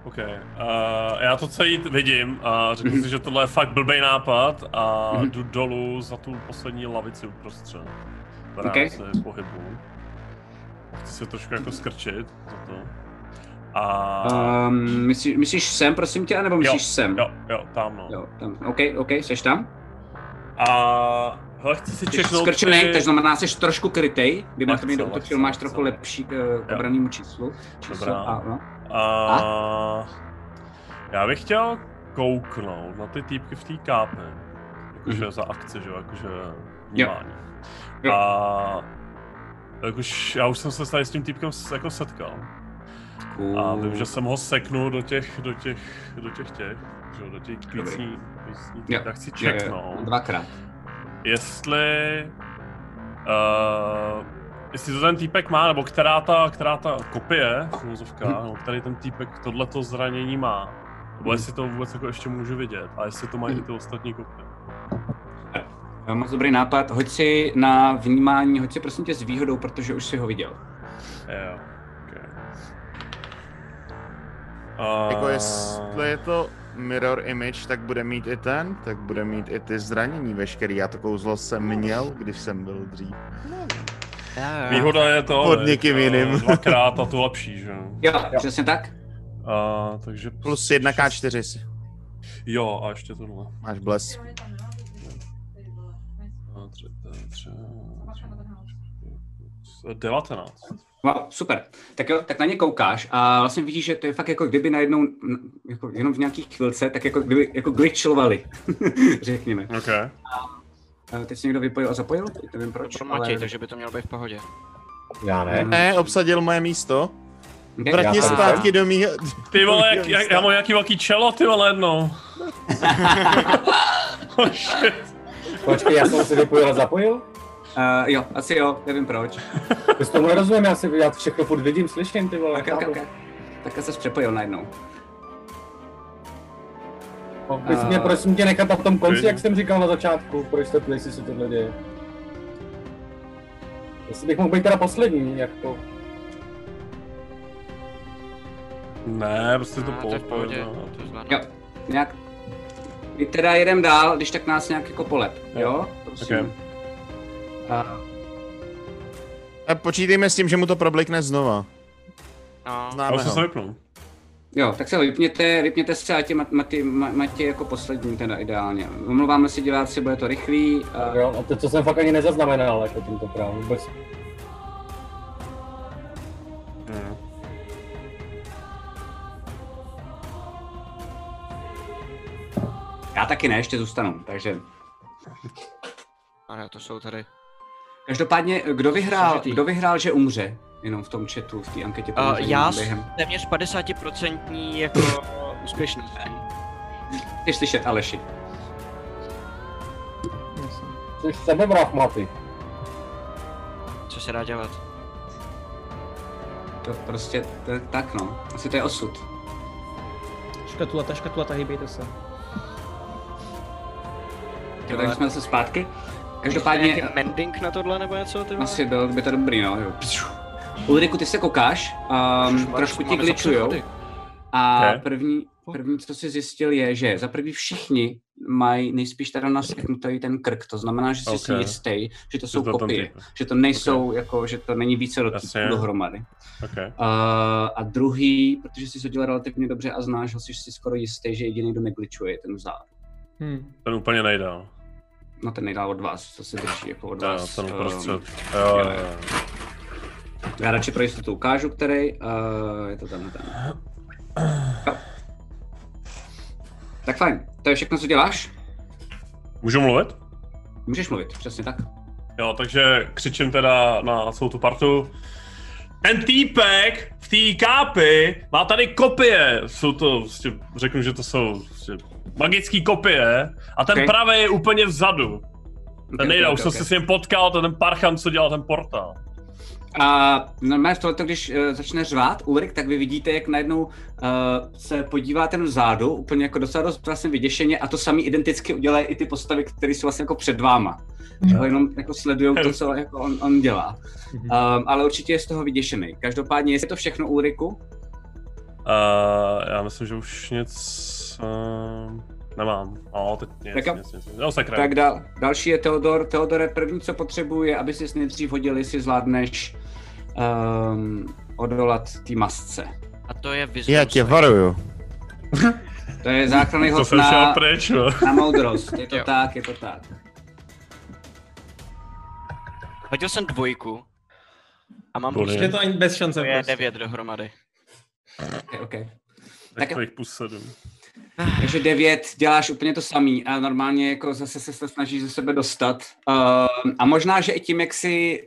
OK. Uh, já to celý vidím a Mhm. si, že tohle je fakt blbej nápad a Mhm. jdu dolů za tu poslední lavici uprostřed. Která OK. se pohybu. Chci se trošku jako skrčit za to. A... Um, myslíš, myslíš sem, prosím tě, anebo myslíš sem? Jo, jo, tam no. Jo, tam. OK, OK, seš tam? A... Hele, chci si čeknout skrčený, ty- to znamená, jsi trošku krytej, kdyby na to někdo útočil, máš trochu lepší k k obranému číslu. číslo Dobrá. a, no. A... Já bych chtěl kouknout na ty týpky v té kápe. Jakože za akci, že jo, jakože vnímání. Jo. A... Tak už, já už jsem se tady s tím týpkem jako setkal. A vím, že jsem ho seknul do těch, do těch, do těch těch, že jo, do těch kvícní Jo. tak chci Jo, jo, čeknout, Dvakrát. Jestli, uh, jestli to ten týpek má, nebo která ta, která ta kopie, v úvozovkách, nebo který ten týpek tohleto zranění má, nebo jestli to vůbec jako ještě můžu vidět, a jestli to mají i ty ostatní kopie. Jo, Moc dobrý nápad. Hoď si na vnímání, hoď si prosím tě s výhodou, protože už si ho viděl. Jo, okay. Uh, Jako jestli je to mirror image, tak bude mít i ten, tak bude mít i ty zranění veškerý. Já to kouzlo jsem měl, když jsem byl dřív. Výhoda je to, Pod někým jiným. Dvakrát a to lepší, že jo. Jo, přesně tak. Uh, takže... Plus 1k4 si. Jo, a ještě tohle. Máš bles. A tři, tři, tři, 19. Wow, super. Tak jo, tak na ně koukáš a vlastně vidíš, že to je fakt jako kdyby najednou, jako jenom v nějakých chvilce, tak jako kdyby jako glitchovali, řekněme. OK. A teď se někdo vypojil a zapojil? Teď nevím proč, Pro Matěj, takže by to mělo být v pohodě. Já ne. Ne, obsadil moje místo. Okay. Vrátně Já jsem- zpátky do mýho... Ty vole, jak, jak, já mám nějaký velký čelo, ty vole, jednou. oh shit. Počkej, já jsem se vypojil a zapojil? Uh, jo, asi jo, nevím proč. To s tomu nerozumím, já, si, já všechno furt vidím, slyším, ty vole. Okay, okay, okay. Tak se přepojil najednou. Jsi mě prosím tě nechat na tom konci, jak jsem říkal na začátku, proč to jestli se tohle děje. Jestli bych mohl být teda poslední, jako... Ne, prostě to No, to je v pohodě, polopojil. to zvládnu. Jo, nějak... My teda jedem dál, když tak nás nějak jako polep, jo? Prosím. Ok. A, A počítejme s tím, že mu to problikne znova. No, Známe jsem se vypnul. jo, tak se vypněte, vypněte se a tě Matěj Matěj jako poslední teda ideálně. Omlouváme se diváci, bude to rychlý. A, Jo, a to, co jsem fakt ani nezaznamenal, jako tentokrát vůbec. Mm. já taky ne, ještě zůstanu, takže... ale to jsou tady. Každopádně, kdo vyhrál, kdo vyhrál, že umře? Jenom v tom chatu, v té anketě. Uh, já během. jsem téměř 50% jako úspěšný. Chceš slyšet Aleši. Jsi sebevrav, Maty. Co se dá dělat? To prostě, to je tak no. Asi to je osud. Škatulata, škatulata, hýbejte se. Jo, takže jsme zase zpátky. Každopádně... Mending na tohle nebo něco? Ty asi byl by to dobrý, no. Jo. Ulriku, ty se kokáš, um, Ježišmarja, trošku ti přechody. A Ok. první, první, co jsi zjistil, je, že za prvý všichni mají nejspíš teda naseknutý ten krk. To znamená, že jsi si Ok. jistý, že to jsou to kopie. Že to nejsou, jako, že to není více do Jasně. dohromady. Okay. Uh, a druhý, protože jsi to dělal relativně dobře a znáš ho, jsi si skoro jistý, že jediný, kdo neglitchuje, je ten vzad. Hm. Ten úplně nejde. No. Ten nejdál od vás, co se drží jako od Jo, vás. ten ehm, uprostřed. Jo, jo, jo. Já radši pro jistotu ukážu, který. Uh, je to ten, ten. Jo. Tak fajn, to je všechno, co děláš? Můžu mluvit? Můžeš mluvit, přesně tak. Jo, takže křičím teda na celou tu partu. Ten týpek v té kápy má tady kopie. Jsou to, prostě, řeknu, že to jsou prostě, magické kopie. A ten Ok. okay. pravý je úplně vzadu. Ten Ok, nejde, ok, už ok, jsem se s ním potkal, to ten parchan, co dělal ten portál. A normálně v tohleto, když uh, začne řvát Ulrik, tak vy vidíte, jak najednou uh, se podívá ten vzadu, úplně jako docela dost vlastně vyděšeně a to samý identicky udělají i ty postavy, které jsou vlastně jako před váma. Ho jenom jako sledují to, co jako on, on dělá. Um, ale určitě je z toho vyděšený. Každopádně, jestli je to všechno Ulriku, Uh, já myslím, že už nic uh, nemám. No, teď nic, Tak nic, nic, nic. No, sakra. tak dal, další je Teodor. Teodore, první, co potřebuje, aby si nejdřív hodil, jestli zvládneš um, odolat té masce. A to je wisdom Já tě varuju. To je záchranný to hod jsem šel na, pryč, no. na moudrost. Je to Jo. tak, je to tak. Hodil jsem dvojku. A mám Boli. Je to ani bez šance. to je prostě. devět dohromady. Okay, okay. Tak Tak- plus sedm. Takže devět, děláš úplně to samý a normálně jako zase se snažíš ze sebe dostat. Uh, a možná, že i tím, jak si,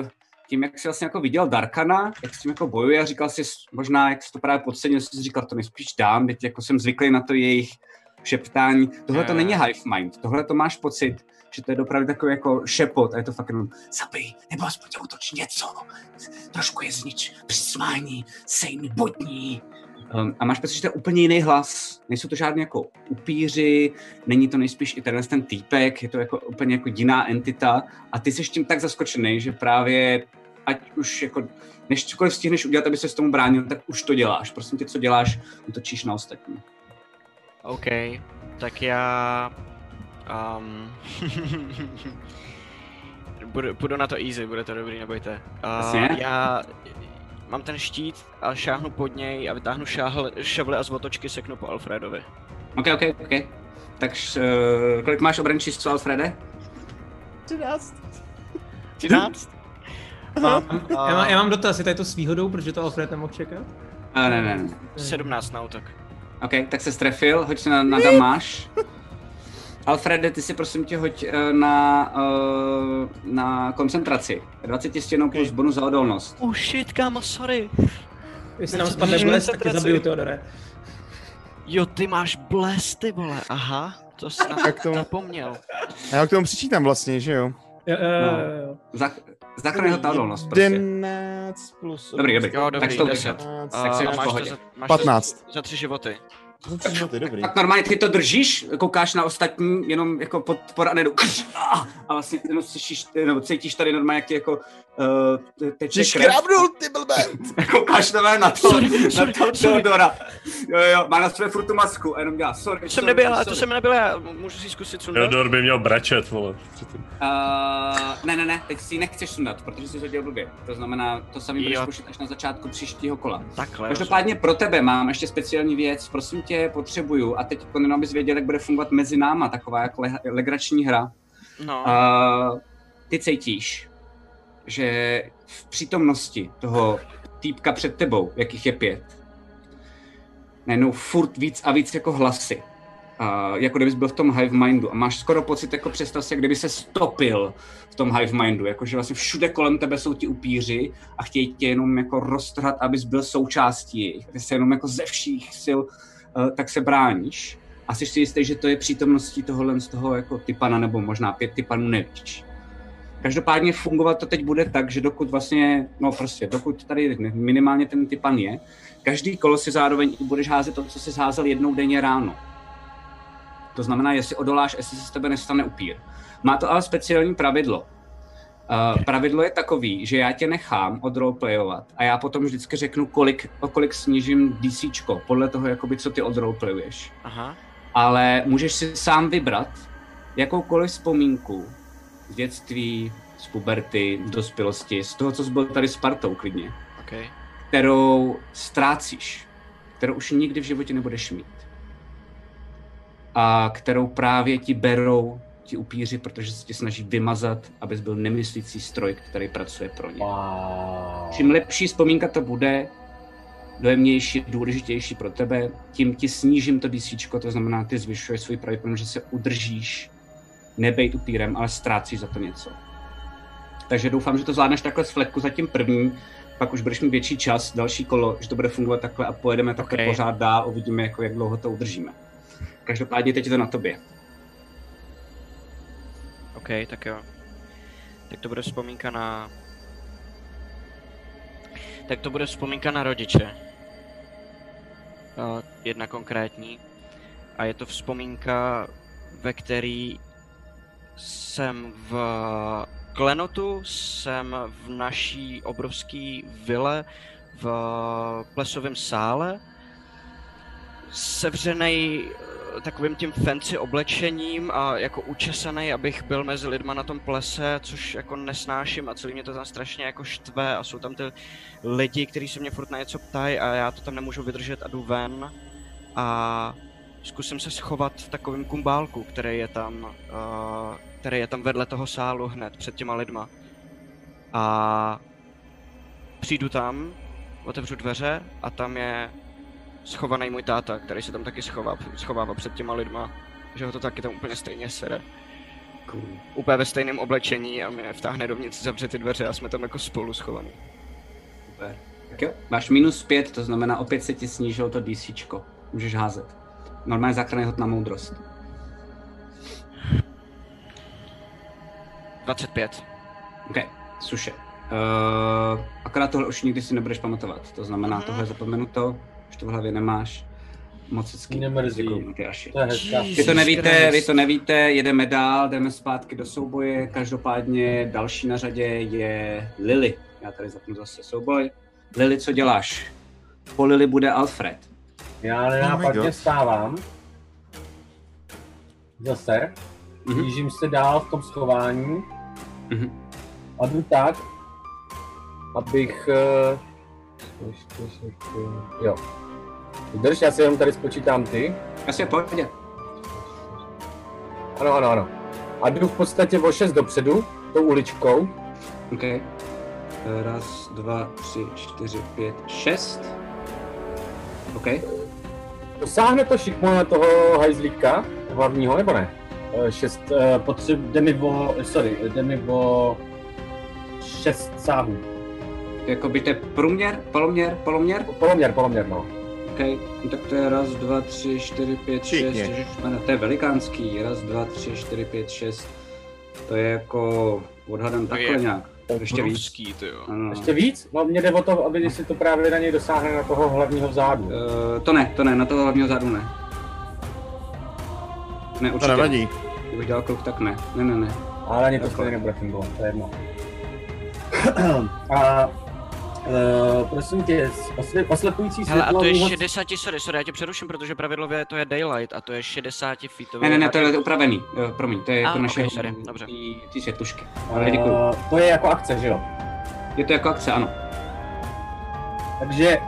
uh, tím, jak jsi vlastně jako viděl Darkana, jak s tím jako bojuje a říkal jsi, možná, jak jsi to právě podcenil, jsi si říkal, to nejspíš dám, teď jako jsem zvyklý na to jejich šeptání. Tohle to Jo, není hive mind, tohle to máš pocit, že to je opravdu takový jako šepot a je to fakt jenom zabij, nebo aspoň útoč něco, trošku je znič, přismání, sej mi bodní. Um, a máš pocit, že to je úplně jiný hlas. Nejsou to žádný jako upíři, není to nejspíš i tenhle ten týpek, je to jako úplně jako jiná entita a ty jsi tím tak zaskočený, že právě ať už jako, než cokoliv stihneš udělat, aby se s tomu bránil, tak už to děláš. Prosím tě, co děláš, útočíš na ostatní. OK, tak já... Um, budu, půjdu na to easy, bude to dobrý, nebojte. Uh, já mám ten štít a šáhnu pod něj a vytáhnu šáhl, šavle a z otočky seknu po Alfredovi. OK, OK, OK. Takže uh, kolik máš obranný číslo, Alfrede? 13? Mám, já, mám, já mám dotaz, je tady to s výhodou, protože to Alfred nemohl čekat? Uh, ne, ne, ne. 17 na útok. OK, tak se strefil, hoď se na, na damáš. Alfrede, ty si prosím tě hoď eh, na, uh, na koncentraci. 20 stěnou plus bonus za odolnost. Oh shit, kámo, sorry. Jestli nám spadne blesk, tak tě zabiju, Teodore. Jo, ty máš bles, ty vole, aha. To jsem Jak to- zapomněl. A já k tomu přičítám vlastně, že jo? Jo, jo, No. jo, jo. Za, záchranný hod na odolnost, prostě. 11 plus... Dobrý, dobrý. Jo, dobrý, tak to 10. 15, A, Tak si v máš to za, máš 15. To za tři životy. No, ty dobrý. Tak normálně ty to držíš, koukáš na ostatní, jenom jako podpor a nedu. A vlastně jenom slyšíš, nebo cítíš tady normálně, jak ti jako uh, teče Jsi krev. škrábnul, ty blbe! Koukáš na, na to, Sorry, sorry, na to sorry. Teodora. Jo, jo, má na své furt tu masku a jenom dělá sorry, To jsem nebyl, sorry. to jsem nebyl já, můžu si zkusit sundat? Theodor by měl brečet, vole. Uh, ne, ne, ne, teď si ji nechceš sundat, protože jsi hodil blbě. To znamená, to samý budeš zkoušet až na začátku příštího kola. Takhle. Každopádně pro tebe mám ještě speciální věc, prosím tě, potřebuju, a teď jako jenom abys věděl, jak bude fungovat mezi náma, taková jako le- legrační hra. No, Uh, ty cítíš, že v přítomnosti toho týpka před tebou, jakých je pět, najednou furt víc a víc jako hlasy. Uh, jako kdybys byl v tom hive mindu a máš skoro pocit, jako představ jak kdyby se stopil v tom hive mindu, jakože vlastně všude kolem tebe jsou ti upíři a chtějí tě jenom jako roztrhat, abys byl součástí jejich. Ty se jenom jako ze všech sil tak se bráníš a jsi si jistý, že to je přítomností tohohle z toho jako typana, nebo možná pět typanů, nevíš. Každopádně fungovat to teď bude tak, že dokud vlastně, no prostě, dokud tady minimálně ten typan je, každý kolo si zároveň budeš házet to, co jsi házel jednou denně ráno. To znamená, jestli odoláš, jestli se z tebe nestane upír. Má to ale speciální pravidlo. Uh, pravidlo je takový, že já tě nechám odroleplayovat a já potom vždycky řeknu, kolik, o kolik snížím DC, podle toho, jakoby, co ty odroleplayuješ. Aha. Ale můžeš si sám vybrat jakoukoliv vzpomínku z dětství, z puberty, z dospělosti, z toho, co jsi byl tady s partou klidně, Okay. kterou ztrácíš, kterou už nikdy v životě nebudeš mít. A kterou právě ti berou ti upíři, protože se ti snaží vymazat, abys byl nemyslící stroj, který pracuje pro ně. Wow. Čím lepší vzpomínka to bude, dojemnější, důležitější pro tebe, tím ti snížím to DC, to znamená, ty zvyšuješ svůj pravděpodobnost, že se udržíš, nebejt upírem, ale ztrácíš za to něco. Takže doufám, že to zvládneš takhle z fleku zatím první, pak už budeš mít větší čas, další kolo, že to bude fungovat takhle a pojedeme takhle Ok. pořád dál, uvidíme, jako, jak dlouho to udržíme. Každopádně teď je to na tobě. OK, tak jo. Tak to bude vzpomínka na... Tak to bude vzpomínka na rodiče. Uh, jedna konkrétní. A je to vzpomínka, ve který jsem v Klenotu, jsem v naší obrovské vile v plesovém sále, sevřenej eh, takovým tím fancy oblečením a jako učesaný, abych byl mezi lidma na tom plese, což jako nesnáším a celý mě to tam strašně jako štve a jsou tam ty lidi, kteří se mě furt na něco ptají a já to tam nemůžu vydržet a jdu ven a zkusím se schovat v takovém kumbálku, který je tam, uh, který je tam vedle toho sálu hned před těma lidma. A přijdu tam, otevřu dveře a tam je schovaný můj táta, který se tam taky schová, schovává před těma lidma, že ho to taky tam úplně stejně sere. Cool. Úplně ve stejném oblečení a mě vtáhne dovnitř, zavře ty dveře a jsme tam jako spolu schovaní. Super. Tak jo, máš minus pět, to znamená opět se ti snížilo to DC. Můžeš házet. Normálně záchranný hod na moudrost. 25. OK, suše. Uh, akorát tohle už nikdy si nebudeš pamatovat. To znamená, Mhm. tohle je zapomenuto, v hlavě nemáš. Moc hezký. Mě mrzí. Děkuju, Matyáši. To je hezká. Vy to nevíte, vy to nevíte, jedeme dál, jdeme zpátky do souboje. Každopádně další na řadě je Lily. Já tady zapnu zase souboj. Lily, co děláš? Po Lily bude Alfred. Já Oh nenápadně God. vstávám. Zase. Mhm. Blížím se dál v tom schování. Mhm. A jdu tak, abych... ještě, ještě, ještě, Jo. Drž, já si jenom tady spočítám ty. Asi pohodě. Ano, ano, ano. A jdu v podstatě o 6 dopředu, tou uličkou. OK. Raz, dva, tři, čtyři, pět, šest. OK. Dosáhne to šikmo na toho hajzlíka hlavního, nebo ne? Eh, Šest, eh, potřeb, jde mi o, sorry, jde mi o šest sáhů. Jakoby to je průměr, poloměr, poloměr? Poloměr, poloměr, no. No tak to je raz, dva, tři, čtyři, pět, Všichni. šest. ježišmarja, To je velikánský. Raz, dva, tři, čtyři, pět, šest. To je jako odhadem takhle je nějak. Ještě víc. Obrovský, ty jo. Ano. Ještě víc? No mně jde o to, aby si to právě na něj dosáhne na toho hlavního vzadu. Uh, to ne, to ne, na toho hlavního zádu ne. Ne, To určitě. nevadí. Kdybych dělal kruh, tak ne. Ne, ne, ne. Ale ani to stejně nebude fungovat, to je jedno. A uh, prosím tě, osle, oslepující Hele, a světlo... to je výhod- 60, sorry, sorry, já tě přeruším, protože pravidlově to je daylight a to je 60 feetový. Ne, ne, ne, to je upravený. Jo, promiň, to je jako A, naše ok, sorry, dobře. Ty, ty světlušky. Ale děkuju. Uh, to je jako akce, že jo? Je to jako akce, ano. Takže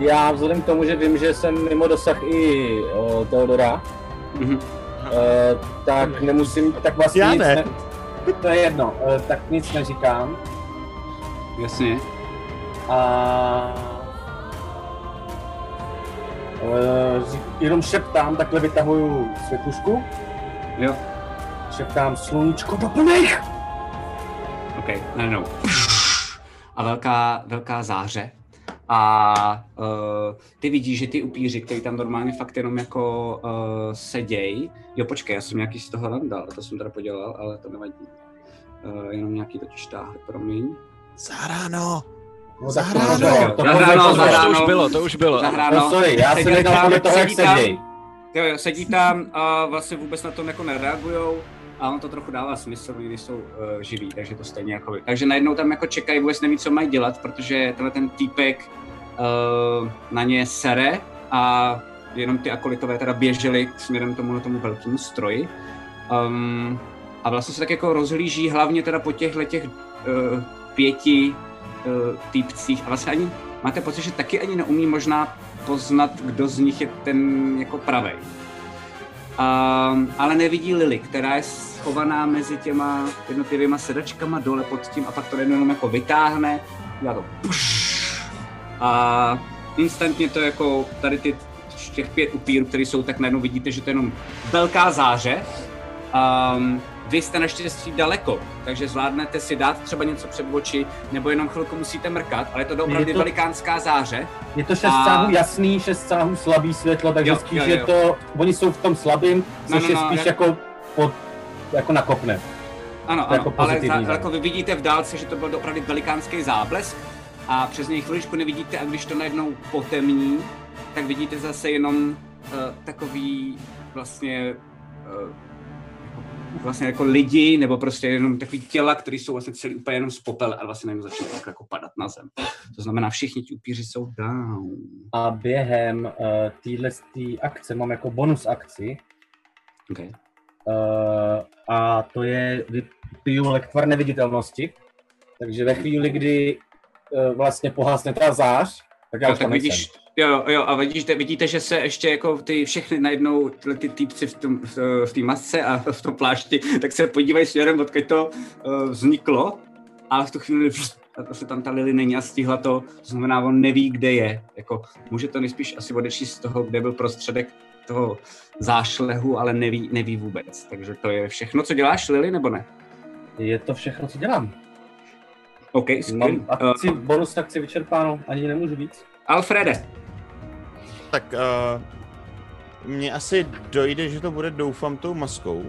já vzhledem k tomu, že vím, že jsem mimo dosah i uh, Teodora, Mhm. uh, tak nemusím, tak vlastně Já nic ne. to je jedno, uh, tak nic neříkám. Jasně. A jenom šeptám, takhle vytahuju světlušku. Jo. Šeptám sluníčko do plných. OK, najednou. A velká, velká záře. A uh, ty vidíš, že ty upíři, kteří tam normálně fakt jenom jako uh, seděj. Jo, počkej, já jsem nějaký z toho dal, to jsem teda podělal, ale to nevadí. Uh, jenom nějaký totiž táhli, promiň. Zahráno! No, Za tak hráno. to- to- Zahráno, to- zahráno. To už bylo, to už bylo. Zahráno. No, sorry, já jsem nechal tam- podle toho, jak sedí seděj. Jo, jo, sedí tam a vlastně vůbec na tom jako nereagujou a on to trochu dává smysl, když jsou uh, živí, takže to stejně jako vy. Takže najednou tam jako čekají, vůbec neví, co mají dělat, protože tenhle ten týpek uh, na ně sere a jenom ty akolitové teda běželi směrem tomu, tomu velkému stroji. Um, a vlastně se tak jako rozhlíží hlavně teda po těchto těch uh, pěti týpcích a vlastně ani máte pocit, že taky ani neumí možná poznat, kdo z nich je ten jako pravej. Um, ale nevidí Lily, která je schovaná mezi těma jednotlivýma sedačkama dole pod tím a pak to jenom jako vytáhne, dělá to puš, a instantně to jako tady ty těch pět upírů, které jsou, tak najednou vidíte, že to je jenom velká záře. Um, vy jste naštěstí daleko, takže zvládnete si dát třeba něco před oči, nebo jenom chvilku musíte mrkat, ale je to opravdu Je velikánská záře. Je to šest A- sáhů jasný, šest sáhů slabý světlo, takže Jo, spíš jo, je jo. to, oni jsou v tom slabým, No, což no, je no, spíš jak- jako pod, jako nakopne. Ano, je ano, jako ale, za, ne? jako vy vidíte v dálce, že to byl opravdu velikánský záblesk a přes něj chviličku nevidíte a když to najednou potemní, tak vidíte zase jenom uh, takový vlastně uh, vlastně jako lidi, nebo prostě jenom takový těla, které jsou vlastně celý úplně jenom z popele a vlastně najednou začínají tak jako padat na zem. To znamená, všichni ti upíři jsou down. A během uh, téhle akce mám jako bonus akci Okay. uh, a to je vypiju lektvar neviditelnosti, takže ve chvíli, kdy uh, vlastně pohasne ta zář, tak já tak tam vidíš, nejsem. Jo, jo, a vidíte, vidíte, že se ještě jako ty všechny najednou, tyhle ty týpci v tom- v té masce a v tom plášti, tak se podívají směrem, odkud to uh, vzniklo, a v tu chvíli a prostě tam ta Lily není a stihla to, to znamená, on neví, kde je. Jako, může to nejspíš asi odečíst z toho, kde byl prostředek toho zášlehu, ale neví, neví vůbec. Takže to je všechno, co děláš, Lily, nebo ne? Je to všechno, co dělám. OK, skvělý. Mám akci, bonus akci vyčerpáno, ani nemůžu víc. Alfrede, Tak uh, mně asi dojde, že to bude doufám tou maskou.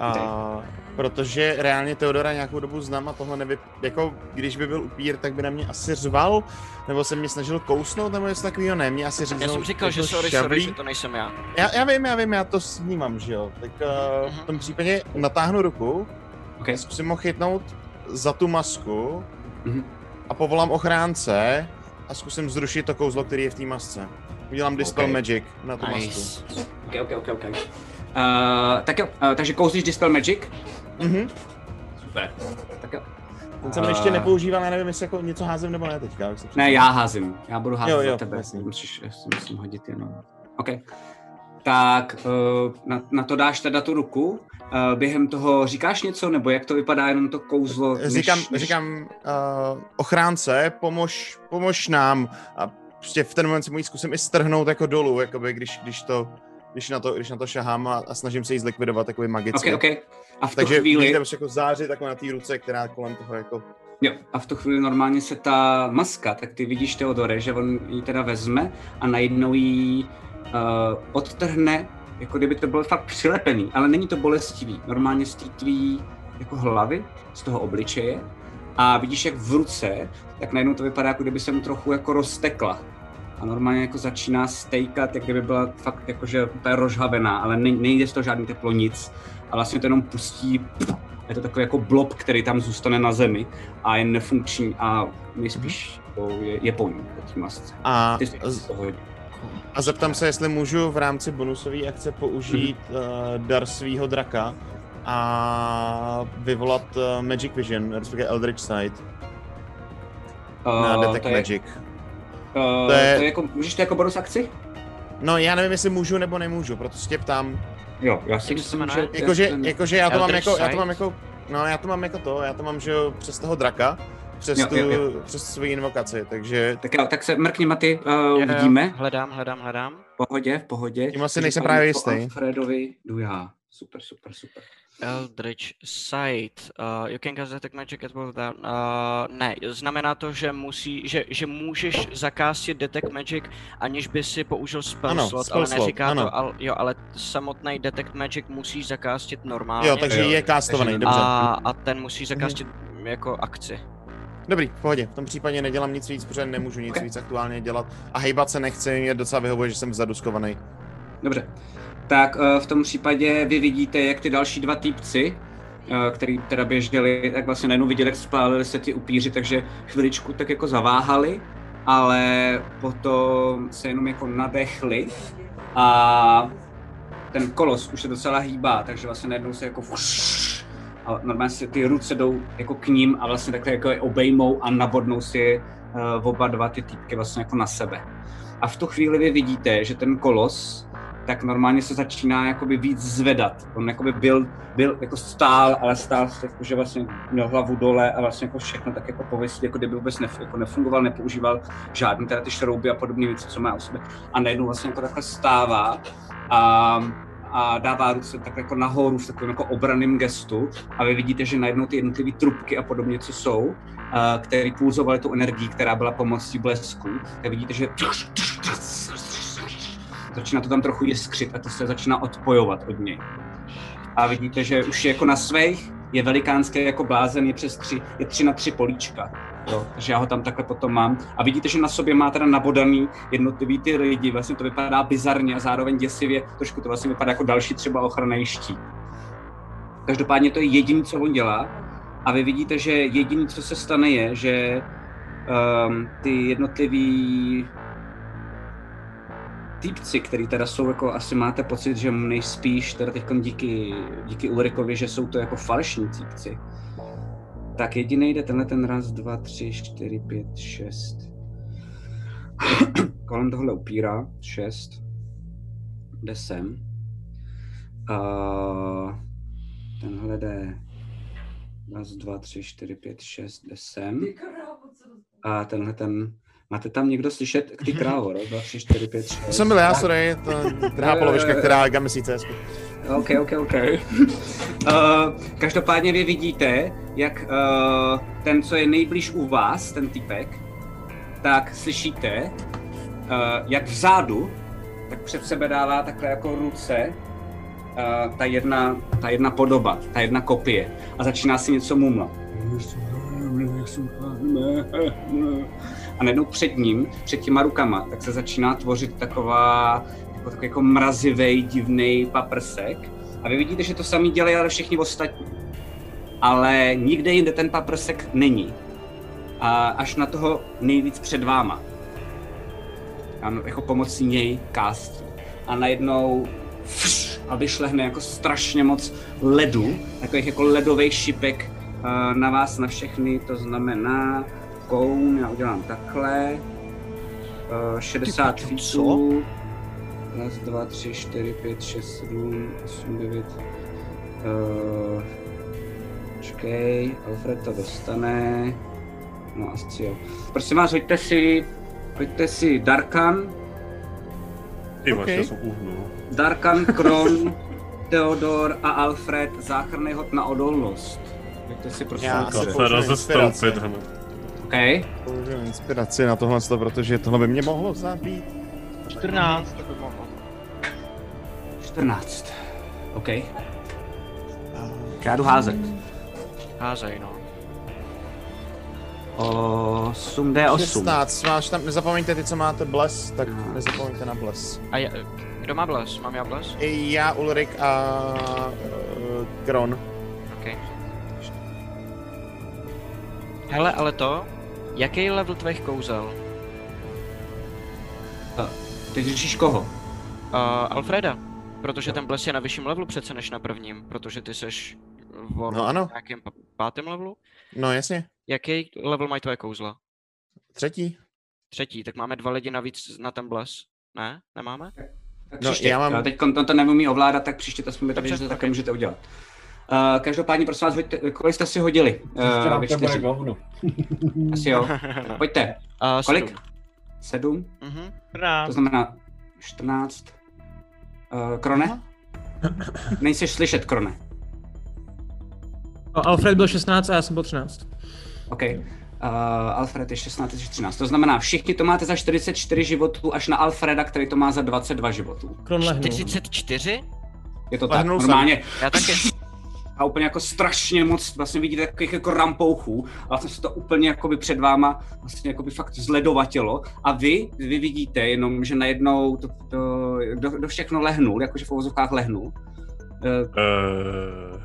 A, protože reálně Teodora nějakou dobu znám a tohle nevy... Jako, když by byl upír, tak by na mě asi řval, nebo se mě snažil kousnout, nebo něco takového, ne, mě asi říznul. Já jsem říkal, že jako sorry, sorry, že to nejsem já. Já, já vím, já vím, já to snímám, že jo. Tak uh, v tom případě natáhnu ruku, okay. zkusím ho chytnout za tu masku Mhm. a povolám ochránce a zkusím zrušit to kouzlo, který je v té masce. Udělám Dispel Ok. Magic na tu Nice. masku. OK, OK, OK, OK. Uh, tak jo, uh, takže kouzlíš Dispel Magic? Mhm. Super. Tak jo. Ten jsem Eh, ještě nepoužíval, já nevím, jestli jako něco házím nebo ne teďka. jak se Ne, já házím. Já budu házet Jo, jo, za tebe. jasně. Musíš, musím hodit jenom. OK. Tak uh, na, na, to dáš teda tu ruku. Uh, během toho říkáš něco, nebo jak to vypadá jenom to kouzlo? než- Říkám, než- říkám uh, ochránce, pomož, pomož nám. A prostě v ten moment si mu ji zkusím i strhnout jako dolů, jakoby, když, když to když na to, když na to šahám a, a snažím se ji zlikvidovat takový magicky. OK, OK. A v tu Takže chvíli... prostě jako záři takhle na té ruce, která kolem toho jako... Jo, a v tu chvíli normálně se ta maska, tak ty vidíš Teodore, že on ji teda vezme a najednou ji uh, odtrhne, jako kdyby to bylo fakt přilepený, ale není to bolestivý. Normálně z té tvý jako hlavy, z toho obličeje a vidíš, jak v ruce, tak najednou to vypadá, jako kdyby se mu trochu jako roztekla. A normálně jako začíná stejkat, jak kdyby byla fakt jakože úplně rozhavená, ale ne, nejde z toho žádný teplo nic. A vlastně to jenom pustí je to takový jako blob, který tam zůstane na zemi a je nefunkční a nejspíš jako je, je po ní, po té masce. A, Ty hodil. A zeptám se, jestli můžu v rámci bonusové akce použít uh, dar svýho draka a vyvolat uh, Magic Vision, respektive Eldritch Sight. na Uh, Detect to je- Magic. Uh, To je- to je jako, můžeš to jako bonus akci? No já nevím, jestli můžu nebo nemůžu, proto se tě ptám. Jo, já si myslím, že... Jakože, jakože já to mám Eldritch jako, já to mám jako, no já to mám jako to, já to mám, že jo, přes toho draka, přes, Jo, tu, jo, jo. přes svoji invokaci, takže Tak jo, tak se mrkni, Maty, uh, Jo, jo, uvidíme. Hledám, hledám, hledám. V pohodě, v pohodě. Tím asi nejsem právě jistý. Alfredovi jdu já. Super, super, super. Eldritch Sight. Uh, you can cast detect magic at will down. Uh, ne, znamená to, že musí, že, že můžeš zakástit detect magic, aniž by si použil spell Ano, slot, spell ale slot, neříká ano. to, al, jo, ale samotný detect magic musíš zakástit normálně. jo, takže jo, je kástovaný, takže- dobře. a, a ten musí zakástit jako akci. Dobrý, v pohodě. V tom případě nedělám nic víc, protože nemůžu nic Ok. víc aktuálně dělat. A hejbat se nechci, mě docela vyhovuje, že jsem vzadu skovaný. Dobře. Tak uh, v tom případě vy vidíte, jak ty další dva týpci, uh, který teda běželi, tak vlastně najednou viděli, jak spálili se ty upíři, takže chviličku tak jako zaváhali, ale potom se jenom jako nadechli a ten kolos už se docela hýbá, takže vlastně najednou se jako a normálně si ty ruce jdou jako k ním a vlastně takhle jako je obejmou a nabodnou si uh, oba dva ty týpky vlastně jako na sebe. A v tu chvíli vy vidíte, že ten kolos tak normálně se začíná jakoby víc zvedat. On jakoby byl, byl jako stál, ale stál se, jako, že vlastně měl hlavu dole a vlastně jako všechno tak jako pověsí, jako kdyby vůbec nef, jako nefungoval, nepoužíval žádný teda ty šrouby a podobné věci, co má u sebe. A najednou vlastně jako takhle stává a, a dává ruce tak jako nahoru v takovém jako obraném gestu a vy vidíte, že najednou ty jednotlivé trubky a podobně, co jsou, a, které pulzovaly tu energii, která byla pomocí blesku, tak vidíte, že začíná to tam trochu jiskřit a to se začíná odpojovat od něj. A vidíte, že už je jako na svých, je velikánské jako blázen, je přes tři, je tři na tři políčka. Jo, takže já ho tam takhle potom mám. A vidíte, že na sobě má teda nabodaný jednotlivý ty lidi, vlastně to vypadá bizarně a zároveň děsivě, trošku to vlastně vypadá jako další třeba ochranný štít. Každopádně to je jediné, co on dělá. A vy vidíte, že jediné, co se stane, je, že um, ty jednotlivý týpci, který teda jsou jako, asi máte pocit, že nejspíš teda teď díky, díky Ulrikovi, že jsou to jako falešní týpci, tak jediný jde tenhle ten raz, dva, tři, čtyři, pět, šest. Kolem tohle upírá, šest. Jde sem. A tenhle jde raz, dva, tři, čtyři, pět, šest, jde sem. A tenhle ten Máte tam někdo slyšet ty krávo, dva, tři, čtyři, pět, šest. To jsem byl já, sorry, to druhá polovička, která gamesí CSku. OK, OK, OK. Uh, každopádně vy vidíte, jak uh, ten, co je nejblíž u vás, ten typek, tak slyšíte, uh, jak vzadu, tak před sebe dává takhle jako ruce uh, ta, jedna, ta jedna podoba, ta jedna kopie a začíná si něco mumlat. A najednou před ním, před těma rukama, tak se začíná tvořit taková, jako, takový jako mrazivý, divný paprsek. A vy vidíte, že to samý dělají ale všichni ostatní. Ale nikde jinde ten paprsek není. A až na toho nejvíc před váma. A jako pomocí něj kástí. A najednou fš, a vyšlehne jako strašně moc ledu, takových jako ledových šipek eh, na vás, na všechny, to znamená koun, já udělám takhle, eh, 60 feetů, raz, dva, tři, čtyři, pět, šest, sedm, osm, devět, uh, počkej, Alfred to dostane, no asi jo. Prosím vás, hoďte si, hoďte si Darkan, Ty okay. Ok. máš, jsou uhnu. Darkan, Kron, Theodor a Alfred záchranný hod na odolnost. Hoďte si prosím. Já Se rozestoupit hned. OK. Použiju inspiraci na tohle, protože tohle by mě mohlo zabít. 14. To by mohlo. 14. OK. Já jdu házet. Házej, no. 8 D8. 16, máš tam, nezapomeňte ty, co máte bles, tak No. nezapomeňte na bles. A je, kdo má bles? Mám já bles? I já, Ulrik a uh, Kron. OK. Hele, ale to, jaký je level tvých kouzel? Ty řešíš koho? Uh, Alfreda, protože ten bles je na vyšším levelu přece než na prvním, protože ty seš v No ano. nějakém pátém levelu. No jasně, Jaký level mají tvoje kouzla? třetí. Třetí, tak máme dva lidi navíc na ten bles. Ne? Nemáme? Tak No, příště. já mám- Teď to, to neumí ovládat, tak příště to aspoň mi to Dobře, že to také můžete udělat. Uh, každopádně, prosím vás, hoďte, kolik jste si hodili? Uh, čtyři. govno. Asi jo. Pojďte. A Kolik? sedm. Mhm. To znamená 14. Uh, krone? Nejseš slyšet, Krone. No, Alfred byl 16 a já jsem byl 13. OK. Uh, Alfred je 16, ty jsi 13. To znamená, všichni to máte za 44 životů, až na Alfreda, který to má za 22 životů. Kron lehnul. 44? Je to tak, Lehnul jsem. normálně. Já taky. A úplně jako strašně moc, vlastně vidíte takových jako rampouchů. A vlastně se to úplně jakoby před váma vlastně jakoby fakt zledovatělo. A vy, vy vidíte jenom, že najednou to, to kdo, kdo všechno lehnul, jakože v uvozovkách lehnul. Uh,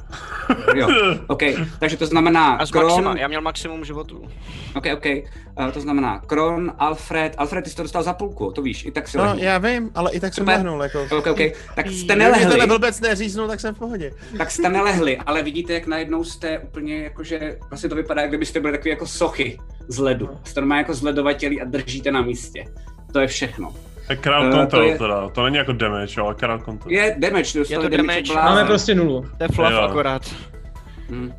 jo, OK, takže to znamená A z Kron, maxima, já měl maximum životů. OK, OK, uh, to znamená Kron, Alfred, Alfred, ty jsi to dostal za půlku, to víš, i tak si No, lehnul. já vím, ale i tak jsem Super. lehnul, jako. OK, OK, tak jste nelehli, to blbec neříznul, tak jsem v pohodě. tak jste nelehli, ale vidíte, jak najednou jste úplně jakože, vlastně to vypadá, jak kdybyste byli takový jako sochy z ledu. Jste normálně jako zledovatělí a držíte na místě. To je všechno. Je crowd Eh, to control je- teda, to není jako damage, ale crowd control. Je damage, dostali Je to damage. damage. Máme prostě nulu. To je fluff Jo. akorát. Hm.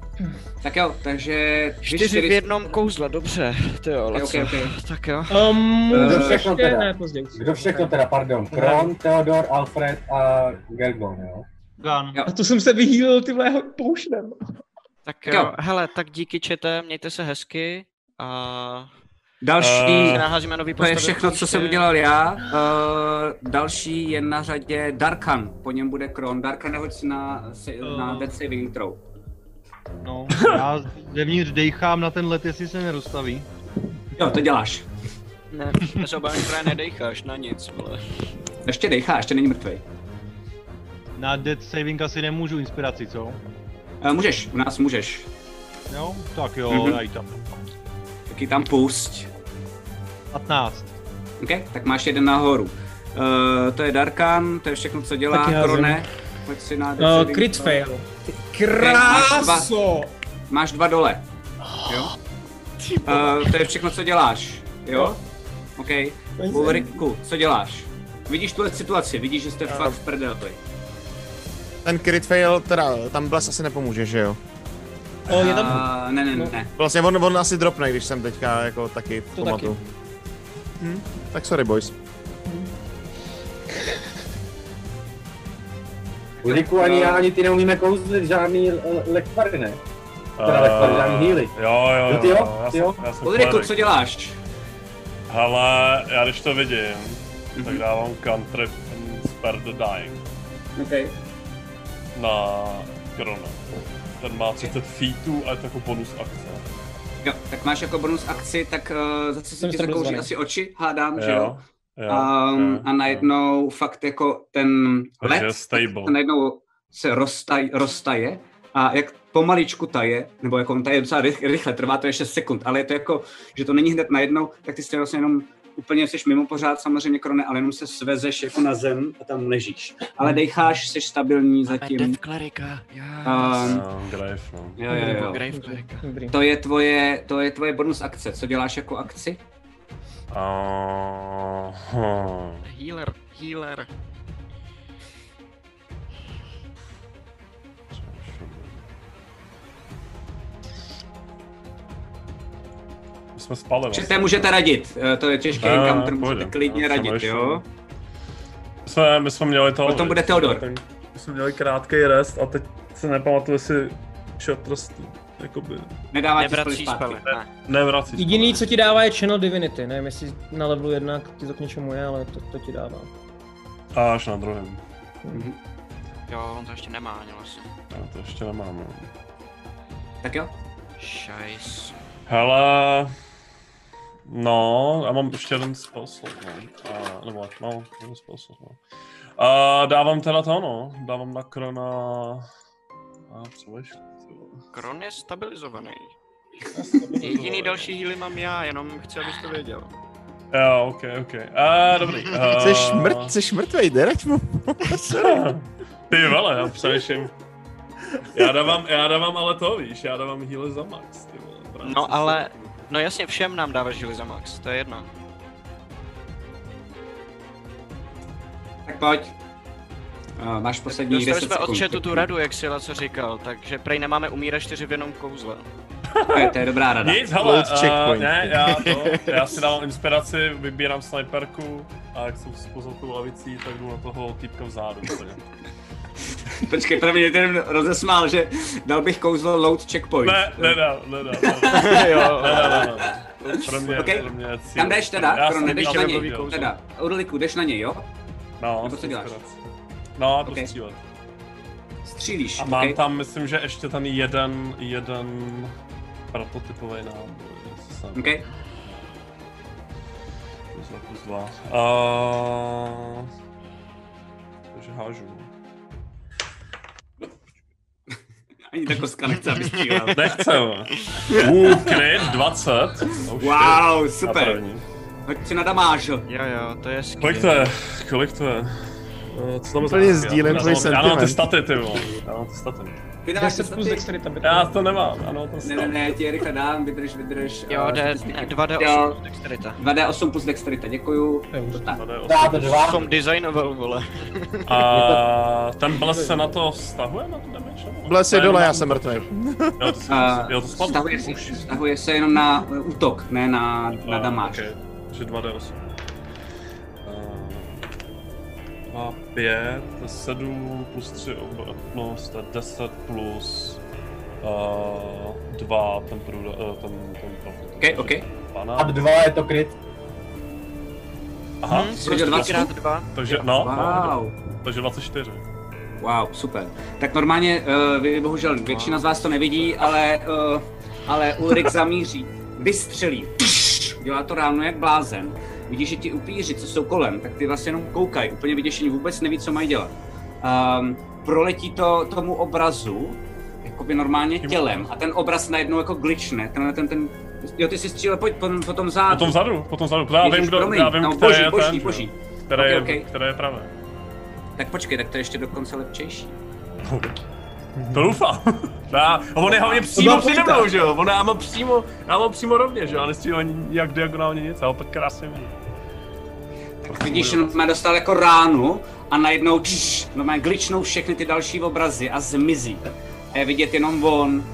Tak jo, takže... vy Čtyři v jednom kouzle, dobře. Ty jo, Ok, Laco. ok, ok. Tak jo. Um, Eh, Kdo ještě všechno teda? ne, později. Kdo všechno teda, pardon, Kron, Theodor, Alfred a Gergon, jo? Gun. Jo. A to jsem se vyhýlil ty mého pouštem. Tak Jo. jo, hele, tak díky čete, mějte se hezky a Další... Eh, si naházíme nový To je všechno, co jsem udělal já. Uh, další je na řadě Darkan, po něm bude Kron. Darkan, nehoď si na, si, na Eh. death saving throw. No, já zevnitř dejchám na ten let, jestli se nedostaví. Jo, to děláš. Ne, bez obávám, právě nedejcháš na nic, vole. Ještě dejchá, ještě není mrtvý. Na Dead Saving asi nemůžu inspiraci, co? Uh, můžeš, u nás můžeš. Jo, tak jo, Mhm. mm-hmm. já ji tam. Taky tam pusť. 15. OK, tak máš jeden nahoru. Uh, to je Darkan, to je všechno, co dělá. Krone, pojď si na Uh, crit throw. fail. Ty máš dva. kráso! Máš dva dole. Jo? Uh, to je všechno, co děláš. Jo? OK. Ulriku, co děláš? Vidíš tuhle situaci, vidíš, že jste fakt v prdeli. Ten crit fail, teda tam bles asi nepomůže, že jo? O, je tam... Uh, ne, ne, ne, ne. Vlastně on, on asi dropne, když jsem teďka jako taky To. Hm, tak sorry boys. Ulriku, ani já, ani ty neumíme kouzlit žádný l- lektvary, ne? Teda lektvary, žádný healy. Jo, jo, Jo, ty jo, ty jo. Ulriku, co děláš? Hele, já když to vidím, Mhm. tak dávám cantrip and spare the dying OK. na Krona. Ten má 30 feetů a je to jako bonus akce. Jo, tak máš jako bonus akci, tak uh, zase se Jsem ti zakouří asi oči, hádám, že jo? Jo, jo, Um, jo, a najednou fakt jako ten led najednou se roztaj, roztaje a jak pomaličku taje, nebo jako on taje docela rychle, trvá to je 6 sekund, ale je to jako, že to není hned najednou, tak ty jsi vlastně jenom úplně jsi mimo pořád samozřejmě krone, ale jenom se svezeš jako na zem a tam ležíš. Ale dejcháš, jsi stabilní Máme zatím. Death Clerica, yes. Um, No, Grave, no. jo, jo, jo. Grave. To je tvoje, to je tvoje bonus akce. Co děláš jako akci? Uh, hm. Healer, healer. Jsme spali vlastně. Že můžete radit. Eh, To je těžký Ne, encounter, můžete klidně radit, ještě- jo? My jsme, my jsme měli to... Potom bude Theodor. Ten, my jsme měli krátký rest a teď se nepamatuju, jestli šatrství, jakoby, Nedává ti zpátky. ne. nevrací. Jediný, co ti dává, je Channel Divinity. Nevím, jestli na levelu 1 ti to k něčemu je, ale to, to ti dává. A až na druhém. Jo, on to ještě nemá ani vlastně. Já to ještě nemám. no. Tak jo? Šajs. Hele... No, já mám ještě jeden spell slot, no. A, nebo, no, jeden spell slot, no. A dávám teda to, no. Dávám na krona... A vole? Kron je stabilizovaný. Jediný další healy mám já, jenom chci, abys to věděl. Jo, ok, ok. A, dobrý. Uh, Jsi mrt, jsi mrtvej, derať mu. Ty vole, já přemýšlím. Já dávám, já dávám ale to, víš, já dávám healy za max, ty vole. No ale. No jasně všem nám dáváš healy za max, to je jedno. Tak pojď. Uh, máš poslední Dostali 10 jsme od sekund. chatu tu radu, jak Sila co říkal, takže prej nemáme umírat čtyři v jednom kouzle. To je, to je dobrá rada. Nic, hele, uh, checkpoint. ne, já, to, já si dávám inspiraci, vybírám sniperku a jak jsem spozal tou lavicí, tak jdu na toho týpka vzadu. Počkej, prvně ten rozesmál, že dal bych kouzlo load checkpoint. Ne, nedá. nedá. jo, Ne, ne, ne, ne. Pro mě, Okay. pro mě cíl. Kam jdeš teda? Já Kron, jsem jdeš na něj. Teda, Urliku, jdeš na něj, jo? No, Nebo co děláš? No, jdu Okay. střílet. Střílíš, A mám ok? tam, myslím, že ještě ten jeden, jeden prototypový náboj. OK? Plus dva, plus dva. Uh, takže hážu. Ani ta kostka nechce, aby střílel. Nechcem. Uh, kryt 20. Oh, shit. Wow, Na super. Hoď si na damáž. Jo, jo, to je Kolik to je? Kolik to je? Uh, co tam je Úplně za- sdílím já tvůj mám- Já mám ty sentiment. staty, ty vole. Já mám ty staty. Ty dáš 10 plus dexterita. to Já to nemám, ano, to Ne, ne, ne, ti je rychle dám, vydrž, vydrž. Jo, eh, jde statistiky. 2D8 Jo. plus dexterita. 2D8 plus dexterita, děkuju. Jo, To tak. Dá to dva. Jsem designoval, vole. A ten bles se na to vztahuje, na tu damage? Bles je dole, já jsem mrtvý. Jo, to, A jo, to spadlo. Stahuje Oh, se, se jenom na uh, útok, ne na, okay. Takže 2D8. A 5, to je 7 plus 3 obratnost, to je 10 plus uh, 2 ten průda, uh, ten, ten profit. OK, OK. 12. A dva je to kryt. Aha, Hm, Jsi hodil 20? krát dva. takže no, no, Wow. takže 24. Wow, super. Tak normálně, uh, vy bohužel většina z vás to nevidí, ale, uh, ale Ulrik zamíří, vystřelí, dělá to ráno jak blázen. Vidíš, že ti upíři, co jsou kolem, tak ty vlastně jenom koukají, úplně vyděšení, vůbec neví, co mají dělat. Um, proletí to tomu obrazu, jakoby normálně tělem a ten obraz najednou jako glitchne, ten, ten, ten, jo, ty si střílel, pojď po, po tom zádu. Potom vzadu, potom vzadu, já Ježiš, vím, kdo, promiň, já vím, no, boží, je boží, ten, boží. které, Ok, je, ok. které je pravé. Tak počkej, tak to je ještě dokonce lepčejší. To doufám. Já, a on je hlavně přímo přede mnou, že jo? On já mám přímo, já mám přímo rovně, že jo? A nestřílel ani jak diagonálně nic, já ho pak krásně vidím. Vidíš, že má dostal jako ránu a najednou čš, no má glitchnou všechny ty další obrazy a zmizí. A je vidět jenom on,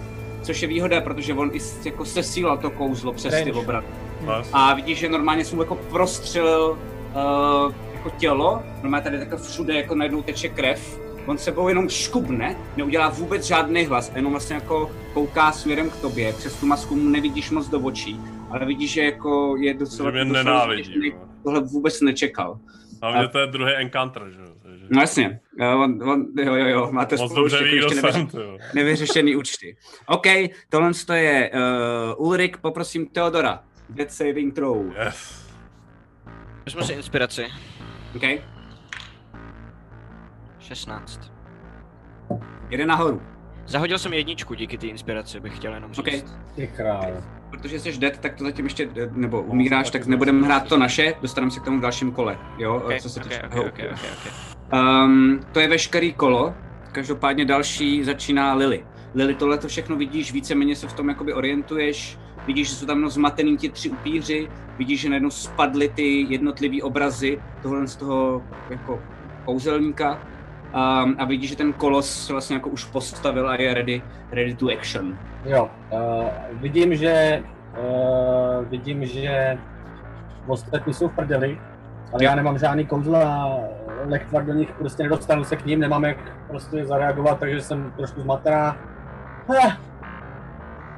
což je výhoda, protože on i jako sesílal to kouzlo přes ty Range. obrazy. Nice. A vidíš, že normálně jsem mu jako prostřelil uh, jako tělo, normálně tady takhle všude jako najednou teče krev. On sebou jenom škubne, neudělá vůbec žádný hlas a jenom vlastně jako kouká směrem k tobě. Přes tu masku mu nevidíš moc do očí, ale vidíš, že jako je docela... Že mě docela nenávidí, zděšený. Tohle vůbec nečekal. Hlavně to je druhý encounter, že jo? Takže No jasně, jo, on, on, jo, jo, jo, máte moc spolu ještě, jako ještě ty jo. nevyřešený účty. OK, tohle to je uh, Ulrik, poprosím Teodora. Dead saving throw. Yes. Vezmu si inspiraci. OK, 16. jede nahoru. Zahodil jsem jedničku díky té inspiraci, bych chtěl jenom říct. OK, Ty král. Protože jsi dead, tak to zatím ještě, nebo umíráš, tak nebudeme hrát to naše, dostaneme se k tomu v dalším kole, jo, Okay, co se okay, okay, okay, okay, okay. Um, to je veškerý kolo, každopádně další začíná Lily. Lily, tohle to všechno vidíš, víceméně se v tom jakoby orientuješ, vidíš, že jsou tam zmatený ti tři upíři, vidíš, že najednou spadly ty jednotlivý obrazy tohle z toho jako kouzelníka um, a vidíš, že ten kolos se vlastně jako už postavil a je ready, ready to action. Jo, uh, vidím, že uh, vidím, že ostatní jsou v prdeli, ale já nemám žádný kouzla a lechtvar do nich prostě nedostanu se k ním, nemám jak prostě zareagovat, takže jsem trošku zmatená. Eh.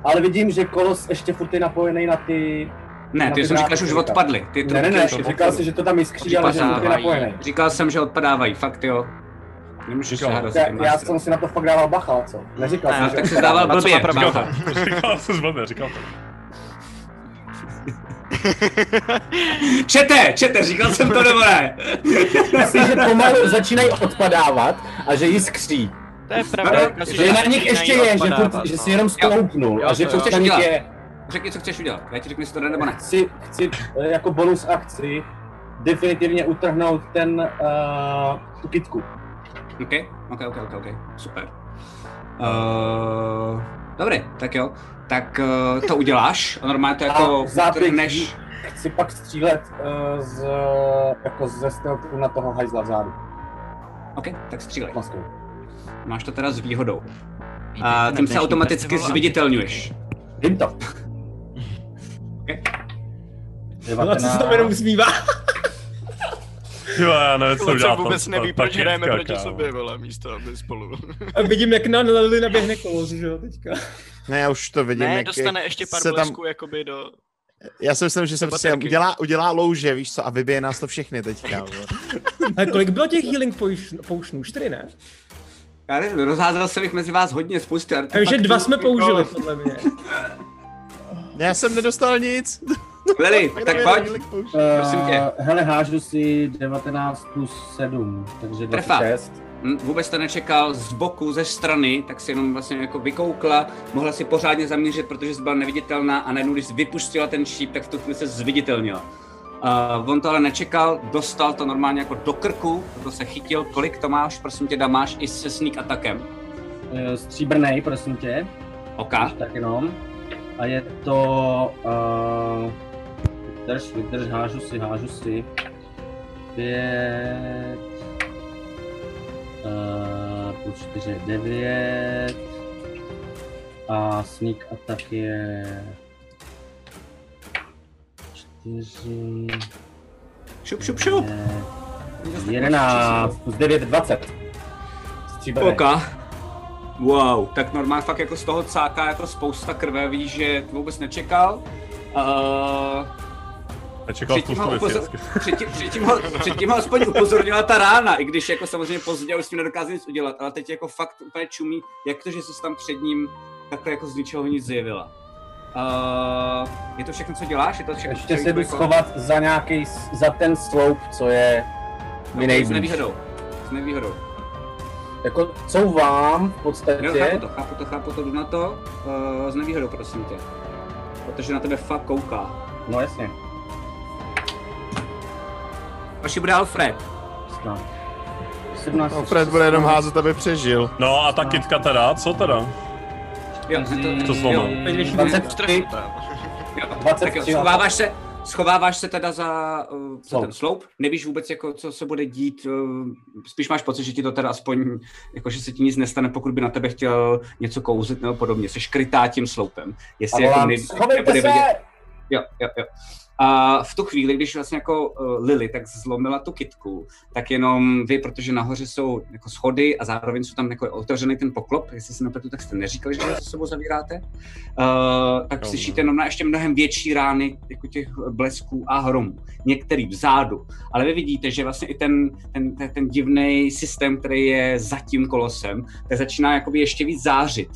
Ale vidím, že kolos ještě furt je napojený na ty... Ne, ty jsem říkal, že už odpadly. Ty Ne, ne, ne, říkal jsi, že to tam jiskří, ale že je napojený. Říkal jsem, že odpadávají, fakt jo. Nemůžeš se s Já, já jsem si na to fakt dával bacha, co? Neříkal Ne, jsem, že tak jsi odpadává. dával blbě. Říkal to, říkal to zblbě, říkal to. Čete, čete, říkal jsem to nebo ne? Myslím, že pomalu začínají odpadávat a že jiskří. To je pravda. No, Že na nich ještě je, že, furt, že si jenom stoupnul a že furt na nich je. Řekni, co chceš udělat. Já ti řeknu, jestli to jde nebo ne. Chci, chci eh, jako bonus akci definitivně utrhnout ten, uh, tu kitku. OK, OK, OK, OK, OK. super. Uh, dobrý, tak jo. Tak uh, to uděláš a normálně to jako utrhneš. chci pak střílet uh, z, jako ze stealthu na toho hajzla vzadu. OK, tak střílej. Maskou. Máš to teda s výhodou. A tím se automaticky zviditelňuješ. Vím to. Ona se tam jenom usmívá. Jo, já nevím, co udělat. vůbec neví, proč hrajeme proti kámo. sobě, vole, místo aby spolu. A vidím, jak na Lily naběhne kolos, že jo, teďka. Ne, já už to vidím, Ne, jak, dostane ještě pár se tam, blesků jakoby do... Já si myslím, že se prostě udělá, udělá louže, víš co, a vybije nás to všechny teďka. A kolik bylo těch healing potion- potionů? Čtyři, ne? Já nevím, rozházel jsem jich mezi vás hodně spousty artefaktů, dva jsme jako- použili, podle mě. Já jsem nedostal nic. Lily, tak pojď. Prosím tě. Hele, hážu si 19 plus 7, takže Trefa. 26. Hm, Vůbec to nečekal z boku, ze strany, tak si jenom vlastně jako vykoukla, mohla si pořádně zaměřit, protože jsi byla neviditelná a najednou, když jsi vypustila ten šíp, tak v tu chvíli se zviditelnila. Uh, on to ale nečekal, dostal to normálně jako do krku, to se chytil, kolik to máš, prosím tě, dámáš i se sneak atakem. Uh, stříbrnej, prosím tě. OK, Tak jenom. A je to... Uh, vydrž, vydrž, hážu si, hážu si. Pět... Uh, plus čtyři je devět. A sneak attack je... Čtyři... šup, šup, šup. je 11 plus 9, 20. Stříbrnej. OK. Wow, tak normálně fakt jako z toho cáká jako spousta krve, víš, že vůbec nečekal. Uh, Nečekal Předtím ho, spoustu věcí. upozor... předtím, předtím, ho, předtím ho aspoň upozornila ta rána, i když jako samozřejmě pozdě už s tím nedokázal nic udělat, ale teď jako fakt úplně čumí, jak to, že jsi tam před ním takhle jako z ničeho nic zjevila. Uh, je to všechno, co děláš? Je to všechno, Ještě co se jdu schovat za nějaký, za ten sloup, co je mi S nejblíž. nevýhodou. S nevýhodou. Jako couvám v Jo, chápu podstatě. to, chápu to, chápu to, jdu na to. Uh, s nevýhodou, prosím tě. Protože na tebe fakt kouká. No jasně. Vaši bude Alfred. No. 17, No, Fred bude jenom házet, aby přežil. No a ta kytka teda, co teda? Jo, to, To zlomil. Největší 23, Jo, 23 tak jo, schováváš se, schováváš se teda za, uh, za ten sloup, nevíš vůbec, jako, co se bude dít, uh, spíš máš pocit, že ti to teda aspoň, jako, že se ti nic nestane, pokud by na tebe chtěl něco kouzit nebo podobně, jsi krytá tím sloupem. A Jestli jako volám, ne, schovejte nebude se! vidět, jo, jo, jo. A v tu chvíli, když vlastně jako uh, Lily tak zlomila tu kitku, tak jenom vy, protože nahoře jsou jako schody a zároveň jsou tam jako otevřený ten poklop, jestli si napletu, tak jste neříkali, že za sebou zavíráte, uh, tak Jo, slyšíte jenom na ještě mnohem větší rány jako těch blesků a hromů. Některý vzadu, ale vy vidíte, že vlastně i ten, ten, ten, ten divný systém, který je za tím kolosem, tak začíná jakoby ještě víc zářit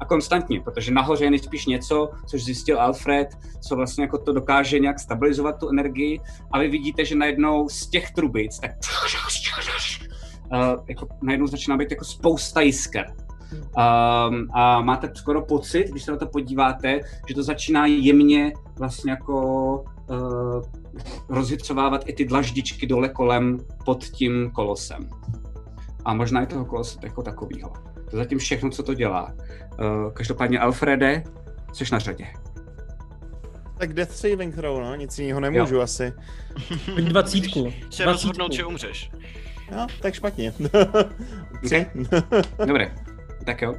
a konstantně, protože nahoře je nejspíš něco, což zjistil Alfred, co vlastně jako to dokáže nějak stabilizovat tu energii a vy vidíte, že najednou z těch trubic tak uh, jako najednou začíná být jako spousta jisker. Um, a máte skoro pocit, když se na to podíváte, že to začíná jemně vlastně jako uh, rozhycovávat i ty dlaždičky dole kolem pod tím kolosem. A možná i toho kolose jako takového. To je zatím všechno, co to dělá. Uh, každopádně Alfrede, jsi na řadě. Tak death saving throw, no, nic jiného nemůžu jo. asi. Pojď dvacítku. Se rozhodnout, že umřeš. No, tak špatně. Okay. Dobré, tak jo.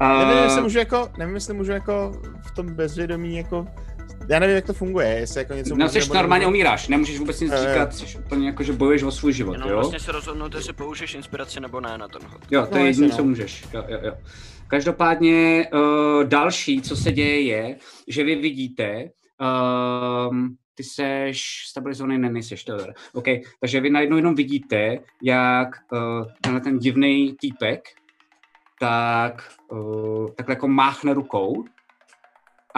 nevím, jestli Uh, můžu jako, nevím, jestli můžu jako v tom bezvědomí jako, já nevím, jak to funguje, jestli jako něco no, jsi nebo normálně nemůžu. umíráš, nemůžeš vůbec nic jo. říkat, jsi úplně jako, že bojuješ o svůj život, Jenom jo? vlastně se rozhodnout, jestli použiješ inspiraci nebo ne na ten hod. Jo, to No, je jediné, no. co můžeš. Jo, jo, jo. Každopádně uh, další, co se děje, je, že vy vidíte, um, ty seš stabilizovaný, ne, nejseš, to. OK, takže vy najednou jenom vidíte, jak uh, tenhle ten divný týpek, tak uh, takhle jako máchne rukou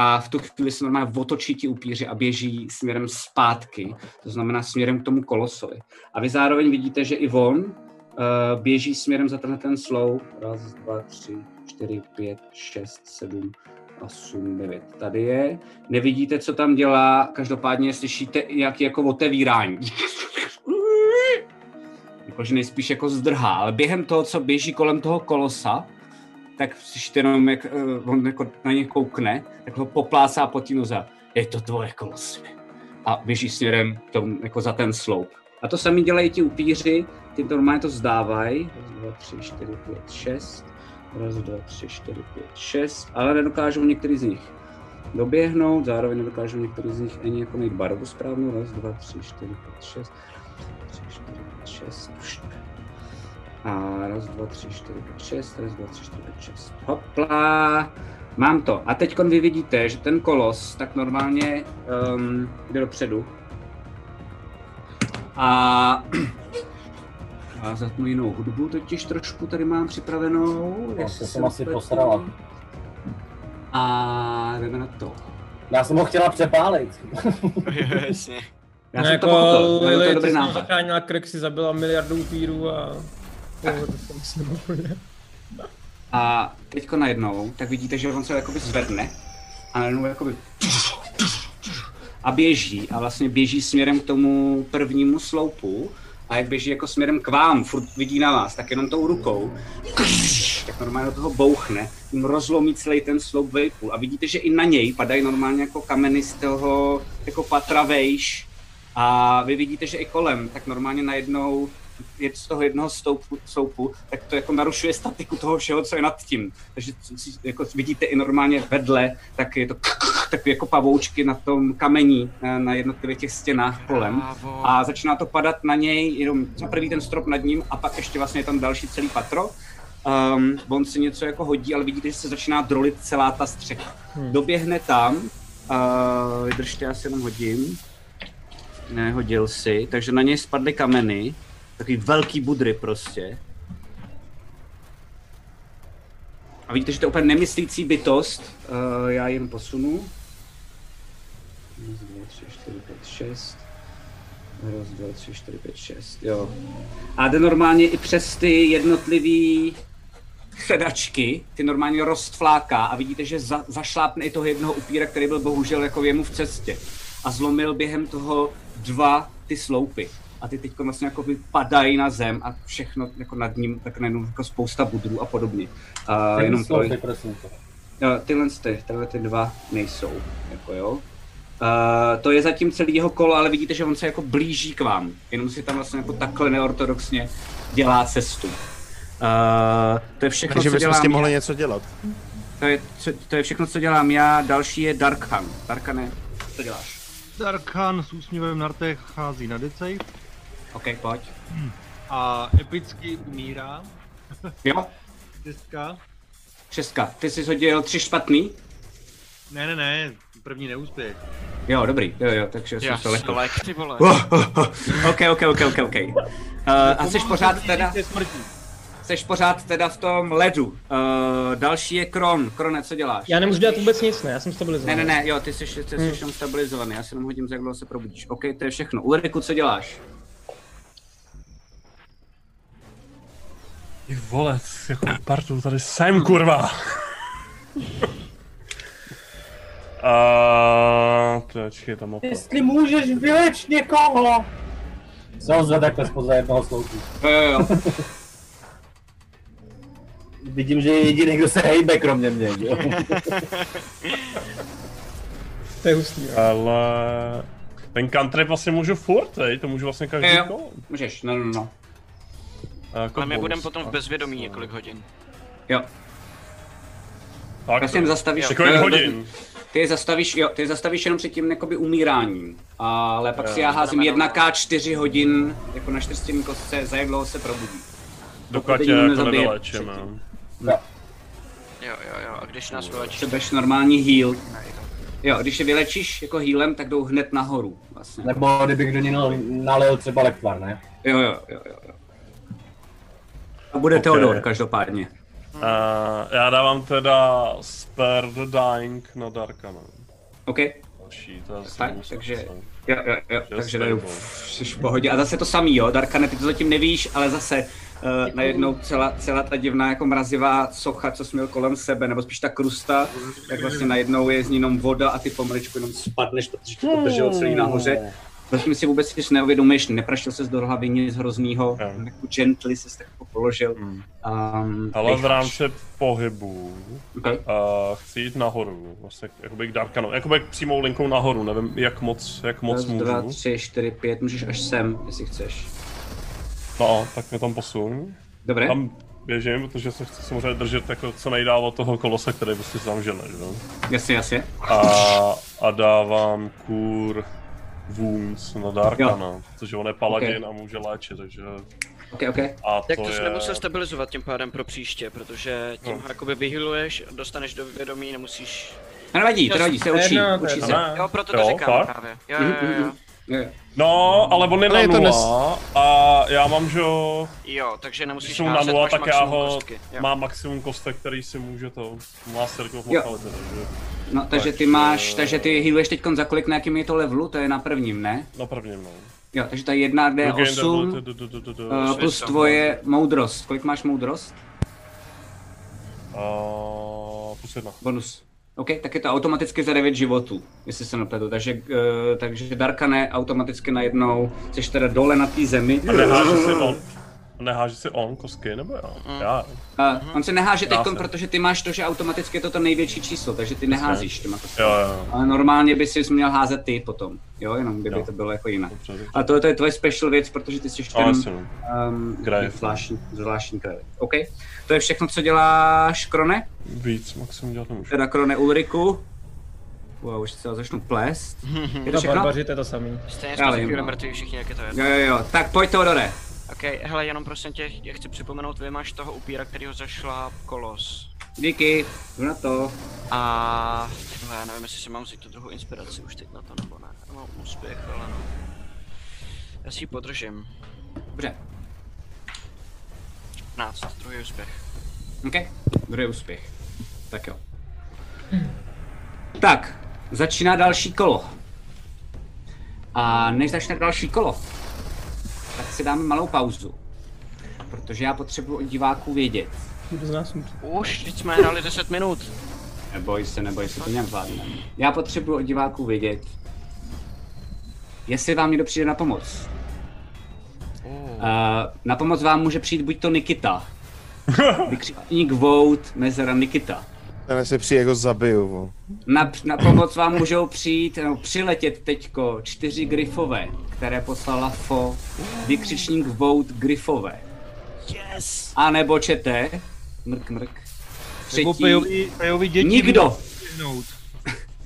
a v tu chvíli se normálně otočí ti upíři a běží směrem zpátky, to znamená směrem k tomu kolosovi. A vy zároveň vidíte, že i on uh, běží směrem za tenhle ten slow. Raz, dva, tři, čtyři, pět, šest, sedm, osm, devět. Tady je. Nevidíte, co tam dělá, každopádně slyšíte nějaký jako otevírání. Jakože nejspíš jako zdrhá, ale během toho, co běží kolem toho kolosa, tak slyšíte jenom, jak uh, on jako na ně koukne, tak ho poplácá po té noze. Je to tvoje kolosy. A běží směrem k tomu, jako za ten sloup. A to sami dělají ti upíři, ty normálně to. Raz, dva, tři, čtyři, pět, šest. Raz, dva, tři, čtyři, pět, šest. Ale nedokážou některý z nich doběhnout, zároveň nedokážou některý z nich ani jako najít barvu správnou. Raz, dva, tři, čtyři, pět, šest. Tři, čtyři, pět, šest. A raz, dva, tři, čtyři, pět, šest. Raz, dva, tři, čtyři, pět, šest. Hopla! Mám to. A teď vy vidíte, že ten kolos tak normálně um, jde dopředu. A, a zatnu jinou hudbu totiž trošku tady mám připravenou. No, to jestli jsem se asi posrala. A jdeme na to. Já jsem ho chtěla přepálit. Jasně. Já no jsem jako to pochopil, je to dobrý nápad. zachránila krk, si zabila miliardu upírů a... A teďko najednou, tak vidíte, že on se jakoby zvedne a najednou jakoby a běží a vlastně běží směrem k tomu prvnímu sloupu a jak běží jako směrem k vám, furt vidí na vás, tak jenom tou rukou, tak normálně do toho bouchne, jim rozlomí celý ten sloup vejpůl a vidíte, že i na něj padají normálně jako kameny z toho jako patra vejš. A vy vidíte, že i kolem, tak normálně najednou je z toho jednoho stoupu, stoupu, tak to jako narušuje statiku toho všeho, co je nad tím. Takže jako vidíte i normálně vedle, tak je to takové jako pavoučky na tom kamení na, na jednotlivých těch stěnách kolem. A začíná to padat na něj, jenom za první ten strop nad ním a pak ještě vlastně je tam další celý patro. Um, on si něco jako hodí, ale vidíte, že se začíná drolit celá ta střecha. Hmm. Doběhne tam, uh, vydržte, já si jenom hodím. Nehodil si, takže na něj spadly kameny, takový velký budry prostě. A vidíte, že to je úplně nemyslící bytost. Uh, já jim posunu. Raz, dva, tři, čtyři, pět, šest. Raz, dva, tři, čtyři, pět, šest, jo. A jde normálně i přes ty jednotlivý sedačky, ty normálně roztfláká a vidíte, že za, zašlápne i toho jednoho upíra, který byl bohužel jako jemu v cestě. A zlomil během toho dva ty sloupy. A ty teď vlastně jako padají na zem a všechno jako nad ním, tak najednou jako spousta budrů a podobně. Uh, jenom to, prosím tyhle ty, tyhle ty dva nejsou, jako jo. Uh, to je zatím celý jeho kolo, ale vidíte, že on se jako blíží k vám. Jenom si tam vlastně jako takhle neortodoxně dělá cestu. Uh, to je všechno, Takže co dělám s tím mohli něco dělat. To je, co, to je všechno, co dělám já. Další je Darkhan. Darkane, co děláš? Darkhan s úsměvem na rtech chází na decej OK, pojď. a epicky umírá. Jo, Šestka. šestka. Ty jsi hodil tři špatný? Ne, ne, ne, první neúspěch. Jo, dobrý, jo, jo, takže Já jsem to lekl. lek, ty vole. OK, OK, OK, OK, OK. Uh, a jsi pořád teda... Jsi pořád teda v tom ledu. Uh, další je Kron. Krone, co děláš? Já nemůžu dělat vůbec nic, ne? Já jsem Ne, stabilizovaný. ne, ne, jo, ty jsi, ty jsi Hmm. jenom stabilizovaný, já si jenom hodím, za jak dlouho se probudíš. OK, to je všechno. Ulriku, co děláš? Ty vole, jako partu, tady jsem, kurva. A počkej, tam opa. Jestli můžeš vyleč někoho! Se ho zve takhle spoza jednoho sloupu. Jo, jo, jo. Vidím, že je jediný, kdo se hejbe kromě mě. Jo? To je hustý, jo. Ale ten country vlastně můžu furt, hej, to můžu vlastně každý Jo, kolo. můžeš, no, no, no. A Jako Ale my bonus. budeme potom v bezvědomí několik hodin. Jo, Tak, vlastně zastavíš. Několik jo, hodin. Ty je zastavíš, jo, ty je zastavíš jenom před tím jakoby umíráním. Ale pak si Jo. já házím Znamená- 1k4 hodin, jako na čtyřstěnný kostce, za jak dlouho se probudí. Dokud tě jako nedolečíme. předtím. Jo, jo, jo, a když nás vylečí, Potřebuješ normální heal. Jo, když je vylečíš jako healem, tak jdou hned nahoru. Vlastně. Nebo kdybych do něj nal- nalil třeba lektvar, ne? Jo, jo, jo, jo. A bude Ok. Theodor každopádně. Uh, já dávám teda Spare the Dying na Darkana. OK? Další, Tak, takže, jo, jo, jo, takže jsi v pohodě. A zase to samý, jo, Darkane, ty to zatím nevíš, ale zase uh, najednou celá, celá ta divná jako mrazivá socha, co jsi měl kolem sebe, nebo spíš ta krusta, tak vlastně najednou je z ní jenom voda a ty pomaličku jenom spadneš, protože to drželo celý nahoře. Zatím si vůbec nic neuvědomuješ, neprašil ses do hlavy nic hroznýho, Jo. jako gently se tak jako položil. Hmm. Um, Ale v rámci pohybu Okay. uh, chci jít nahoru, vlastně jakoby k Darkanu, jakoby přímou linkou nahoru, nevím jak moc, jak moc Raz, můžu. dva, tři, čtyři, pět, můžeš až sem, jestli chceš. No, tak mě tam posun. Dobré. Tam běžím, protože se chci samozřejmě držet jako co nejdál od toho kolose, který prostě tam žene, že jo. Jasně, jasně. A, a dávám kur wounds na Darkana, protože on je paladin a může léčit, takže... Ok, ok. A Jak to to jsi je... nemusel stabilizovat tím pádem pro příště, protože tím No. jakoby vyhyluješ, dostaneš do vědomí, nemusíš... A nevadí, to nevadí, se učí, No, to učí to. se. Jo, proto to Jo, říkám fakt? právě. Jo, Mhm, jo, jo, jo. No, ale on je Ale na je to nula a já mám, že jo, Jo, takže nemusíš jsou na nula, máš tak já maximum ho kostky. Jo. mám maximum kostek, který si může to, Jo. locality, takže No, takže ty Tak, máš, eh, takže ty healuješ teď za kolik, na jakým je to levelu, to je na prvním, ne? na prvním, no. Jo, takže ta jedna Regain D8 ability, du- du- du- du- du- uh, plus tvoje moudrost. Kolik máš moudrost? A plus jedna. Bonus. OK, tak je to automaticky za 9 životů, jestli se nepletu. Takže, uh, takže Darkane automaticky najednou, jsi teda dole na té zemi. A neháže si on, neháže si on kostky, nebo já? Já. Uh, on se neháže teď, protože ty máš to, že automaticky je to to největší číslo, takže ty neházíš těma. Jo, jo, Ale normálně by si měl házet ty potom, jo, jenom kdyby Jo. to bylo jako jinak. dobře, dobře. A to, to je tvoje special věc, protože ty jsi no. um, Grave. zvláštní, zvláštní krevy. OK. To je všechno, co děláš, Krone? Víc maximum dělat nemůžu. Teda Krone Ulriku. Wow, už se začnu plést. Je to To všechno? barbaři, to je to samý. Stejně jsme no. mrtví všichni, jak je to jedno. Jo, jo, jo. Tak pojď, Teodore. Ok, hele, jenom prosím tě, já chci připomenout, vy máš toho upíra, kterýho zašla kolos. Díky, jdu na to. A ty vole, já nevím, jestli si mám vzít tu druhou inspiraci už teď na to, nebo ne. Já mám úspěch, ale no. Já si ji podržím. Dobře, 15, druhý úspěch. OK. Druhý úspěch. Tak jo. Tak, začíná další kolo. A než začne další kolo, tak si dáme malou pauzu. Protože já potřebuji od diváků vědět. Už, teď jsme hráli 10 minut. Neboj se, neboj se, to nějak zvládne. Já potřebuji od diváků vědět, jestli vám někdo přijde na pomoc. Uh, na pomoc vám může přijít buď to Nikita. Vykřičník Vote, mezera Nikita. Ten se přijde jako zabiju. Na, na pomoc vám můžou přijít, no, přiletět teďko čtyři grifové, které poslala FO, vykřičník Vote grifové. Yes! A nebo čete, mrk mrk. Nebo Třetí, pejový, pejový děti. nikdo,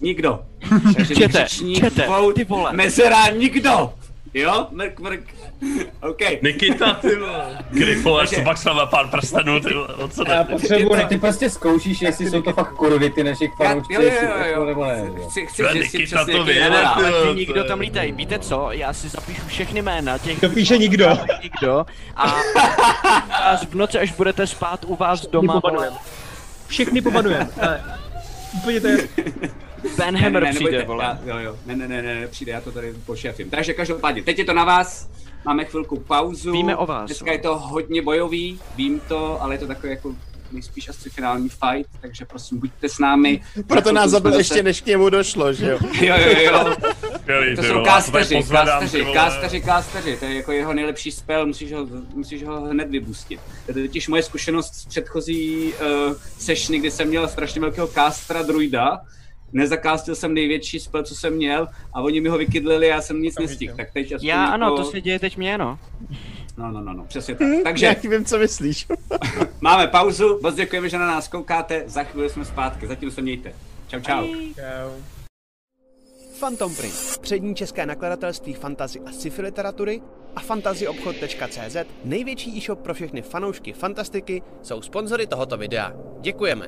nikdo. Takže Čete, čete, Vote, ty vole. mezera nikdo. Jo, mrk mrk. OK. Nikita, ty vole. Grifole, co pak jsme pár prstenů, ty vole, o co Já potřebuji, ne, ty prostě zkoušíš, jestli jsou to fakt kurvy, ty našich Já, fanoušci, jo, jo, jestli jo, jo. nebo ne. Chci, chci Tvé zjistit Nikita přesně, to jaký vyjede, je ty morál. vole. Ale nikdo tam lítají, víte co? Já si zapíšu všechny jména těch... To píše nikdo. Nikdo. A až v noci, až budete spát u vás doma. Všechny pobadujem. Ale Úplně to je... Ben Ne, Hammer ne, ne, přijde, nebojte, vole. já, jo, jo, ne, ne, ne, ne, přijde, já to tady pošefím. Takže každopádně, teď je to na vás, máme chvilku pauzu. Víme o vás, Dneska no. je to hodně bojový, vím to, ale je to takový jako nejspíš asi finální fight, takže prosím, buďte s námi. Proto nás zabil ještě, než k němu došlo, že jo? Jo, jo, jo, Skvělý, to jsou kásteři, kásteři, kásteři, kásteři, to je jako jeho nejlepší spell, musíš ho, musíš ho hned vybustit. To je totiž moje zkušenost z předchozí uh, sessiony, kdy jsem měl strašně velkého kástra druida, nezakástil jsem největší spell, co jsem měl a oni mi ho vykydlili a já jsem nic nestihl, tak teď aspoň Já jako... ano, to se děje teď mě, no. No, no, no, no, přesně tak. Takže Já vím, co myslíš. máme pauzu, moc děkujeme, že na nás koukáte, za chvíli jsme zpátky, zatím se mějte. Čau, čau. Čau. Phantom Print, přední české nakladatelství fantazy a sci-fi literatury a fantazyobchod.cz, největší e-shop pro všechny fanoušky fantastiky, jsou sponzory tohoto videa. Děkujeme.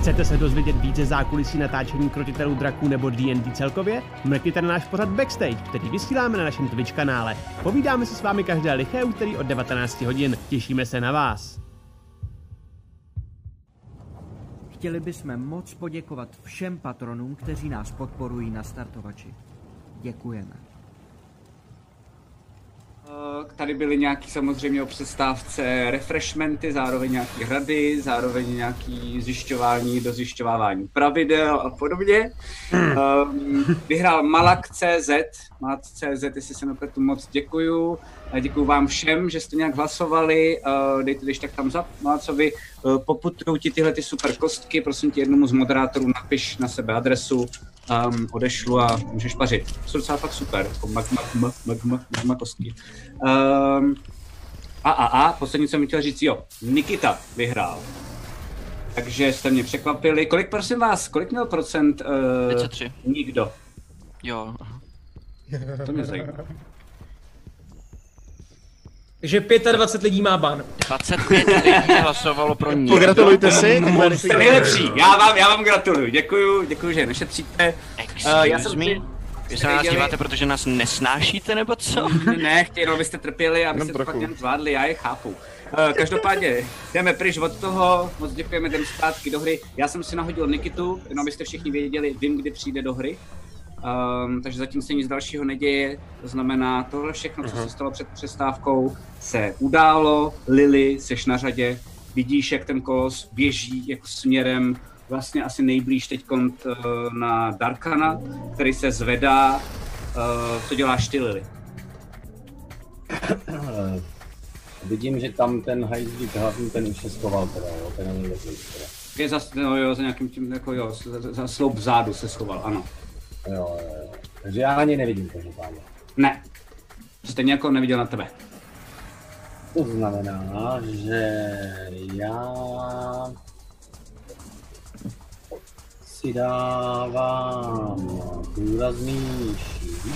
Chcete se dozvědět více zákulisí natáčení krotitelů draků nebo D&D celkově? Mrkněte na náš pořad Backstage, který vysíláme na našem Twitch kanále. Povídáme si s vámi každé liché úterý od 19 hodin. Těšíme se na vás. Chtěli bychom moc poděkovat všem patronům, kteří nás podporují na startovači. Děkujeme. Eh, Tady byly nějaký samozřejmě o přestávce refreshmenty, zároveň nějaký rady, zároveň nějaký zjišťování, dozjišťovávání pravidel a podobně. Um, vyhrál Malak CZ, Malak CZ, jestli se nepletu moc děkuju. Děkuju vám všem, že jste nějak hlasovali. Uh, dejte když tak tam za Malacovi. Poputuju ti tyhle ty super kostky, prosím tě jednomu z moderátorů napiš na sebe adresu, um, odešlu a můžeš pařit. Jsou docela fakt super, jako magma, magma, magma, magma kostky. Um, a, a, a, poslední, co mi chtěl říct, jo, Nikita vyhrál. Takže jste mě překvapili. Kolik, prosím vás, kolik měl procent? Uh, 503. Nikdo. Jo. To mě zajímá. Takže 25 lidí má ban. 25 lidí hlasovalo pro ní. Pogratulujte si. Jste nejlepší, já vám, já vám gratuluju, děkuju, děkuju, že nešetříte. Uh, já jsem me? si- Vy se na nás díváte, protože nás nesnášíte, nebo co? Ne, chtějí, no, byste trpěli, Jenom abyste to fakt jen zvládli, já je chápu. Uh, každopádně, jdeme pryč od toho, moc děkujeme, jdeme zpátky do hry. Já jsem si nahodil Nikitu, jenom abyste všichni věděli, vím, kdy přijde do hry. Um, takže zatím se nic dalšího neděje, to znamená, tohle všechno, co se stalo před přestávkou, se událo, Lily, seš na řadě, vidíš, jak ten kolos běží jako směrem vlastně asi nejblíž teď na Darkana, který se zvedá. Uh, co děláš ty, Lily? Vidím, že tam ten hajzlík hlavní ten už se schoval teda, jo, ten není dobrý teda. Je za, no jo, za nějakým tím, jako jo, za, za sloup vzadu se schoval, ano. Jo, jo, jo. Takže já ani nevidím každopádně. Ne. Stejně jako neviděl na tebe. To znamená, že já si dávám důrazný šíp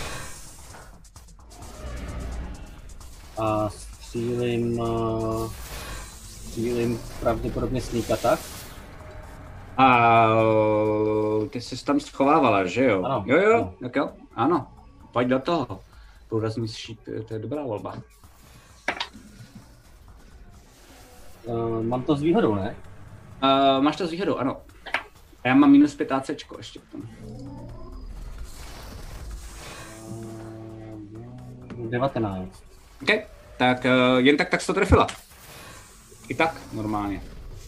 a střílím, eh, střílím pravděpodobně sneak attack. A ty jsi tam schovávala, že jo? Ano. Jo, jo, tak jo, ano. Pojď do toho. Průrazný šíp, to je dobrá volba. Uh, mám to s výhodou, ne? Uh, máš to s výhodou, ano. A já mám minus 5 AC ještě k tomu. 19. OK, tak uh, jen tak tak jsi to trefila. I tak, normálně.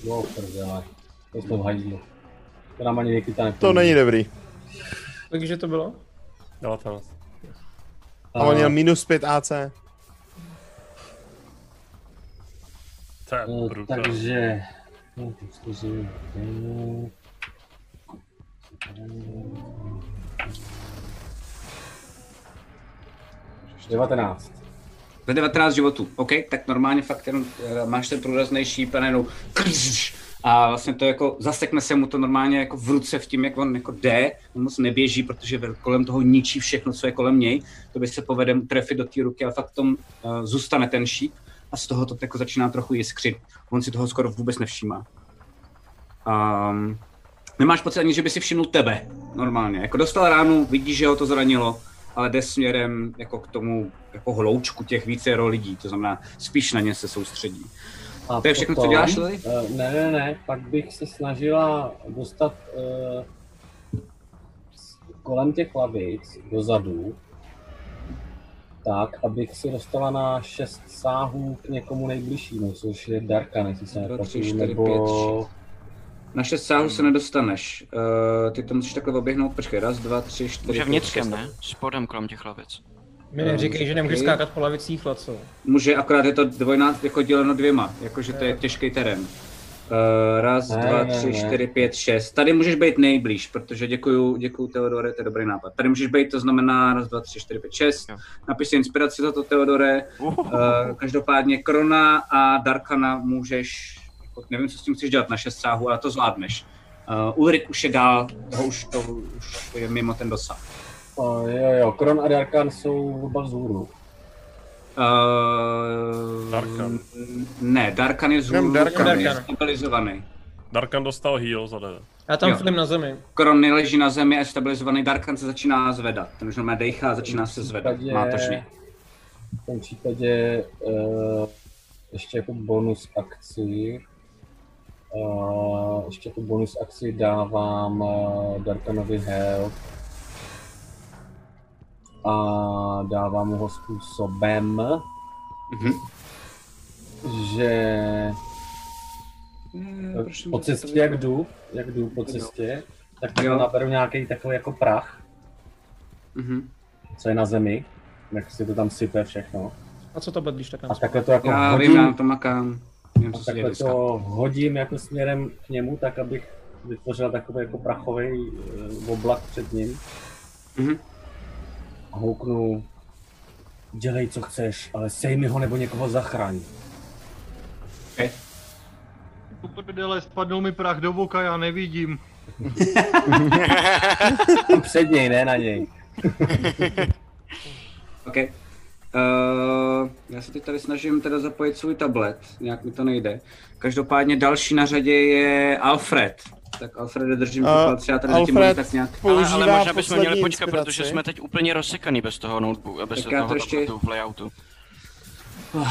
Jo, prdele. To jsme v hajzlu. To nám ani Nikita To není dobrý. Takže to bylo? 19. A on měl minus 5 AC. To je No, brutální. takže... No, čtyři, pět, 19. Ve 19 životů, OK, tak normálně fakt jenom uh, máš ten průrazný šíp a najednou a vlastně to jako zasekne se mu to normálně jako v ruce v tím, jak on jako jde, on moc neběží, protože kolem toho ničí všechno, co je kolem něj, to by se povede trefit do té ruky, ale fakt tom uh, zůstane ten šíp a z toho to jako začíná trochu jiskřit. On si toho skoro vůbec nevšímá. Um, nemáš pocit ani, že by si všimnul tebe normálně. Jako dostal ránu, vidíš, že ho to zranilo, ale jde směrem jako k tomu jako hloučku těch více lidí, to znamená spíš na ně se soustředí. A To je všechno, co děláš, Lily? Uh, ne, ne, ne, pak bych se snažila dostat uh, kolem těch lavic dozadu, tak, abych si dostala na šest sáhů k někomu nejbližšímu, což je Darkan, jestli se čtyři, nebo... pět, Na šest sáhů se nedostaneš. Uh, ty to musíš takhle oběhnout, počkej, raz, dva, tři, čtyři, Může pět, vnitřkem, šest. ne? Spodem kolem těch lavic. Mi neříkej, že nemůžeš Počkej. skákat po lavicích, Laco. Může, akorát je to dvojnát jako děleno dvěma, jakože to je těžký terén. Uh, raz, Ne, dva, ne, tři, ne. čtyři, pět, šest. Tady můžeš být nejblíž, protože děkuju, děkuju Teodore, to je dobrý nápad. Tady můžeš být, to znamená raz, dva, tři, čtyři, pět, šest. Napiš si inspiraci za to, Teodore. Uh, každopádně Krona a Darkana můžeš, jako, nevím, co s tím chceš dělat na šest sáhů, ale to zvládneš. Uh, Ulrik už je dál, toho už, to už je mimo ten dosah. Uh, jo, jo, Kron a Darkan jsou oba vzhůru. Uh, Darkan. Ne, Darkan je Jenom zhůru, Darkan. je stabilizovaný. Darkan dostal heal za 9. Já tam film na zemi. Kron leží na zemi a je stabilizovaný, Darkan se začíná zvedat. Ten už normálně dejchá a začíná se zvedat. případě- Má točně. V tom případě uh, ještě jako bonus akci uh, ještě jako bonus akci dávám uh, Darkanovi help a dávám mu ho způsobem, Mhm. že prosím, po cestě, jak jdu, jak jdu po cestě, tak tam Jo. naberu nějaký takový jako prach, Mhm. co je na zemi, jak si to tam sype všechno. A co to bude, když tak A takhle to jako Já hodím, vím, já to makám. Vím, a takhle to hodím jako směrem k němu, tak abych vytvořil takový jako prachový eh, oblak před ním. Mhm. A houknu, dělej co chceš, ale sej mi ho nebo někoho zachraň. Okay. Prdele, spadnou mi prach do boka, já nevidím. Před něj, ne na něj. OK. Uh, já se teď tady snažím teda zapojit svůj tablet, nějak mi to nejde. Každopádně další na řadě je Alfred. Tak Alfred, držím uh, palce, já tady Alfred tak nějak... Ale, ale možná bychom měli počkat, inspiraci. protože jsme teď úplně rozsekaný bez toho notebooku, bez Tak toho to ještě- v layoutu.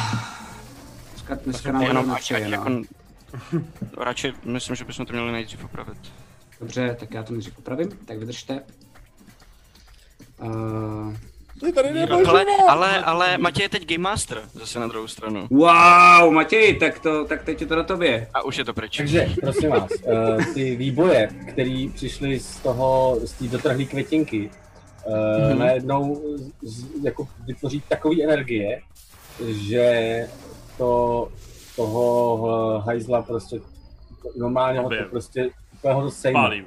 Dneska, dneska nám Jenom nepřeje, jako, no. radši myslím, že bychom to měli nejdřív opravit. Dobře, tak já to nejdřív upravím, tak vydržte. Uh, Ty tady Ale, ale, ale Matěj je teď Game Master, zase na druhou stranu. wow, Matěj, tak, to, tak teď je to na tobě. A už je to pryč. Takže, prosím vás, eh, ty výboje, které přišly z toho, z té dotrhlé květinky, mm-hmm. Mhm. najednou z, jako vytvoří takové energie, že to toho hajzla prostě normálně ho to prostě úplně ho to sejme. Spálí.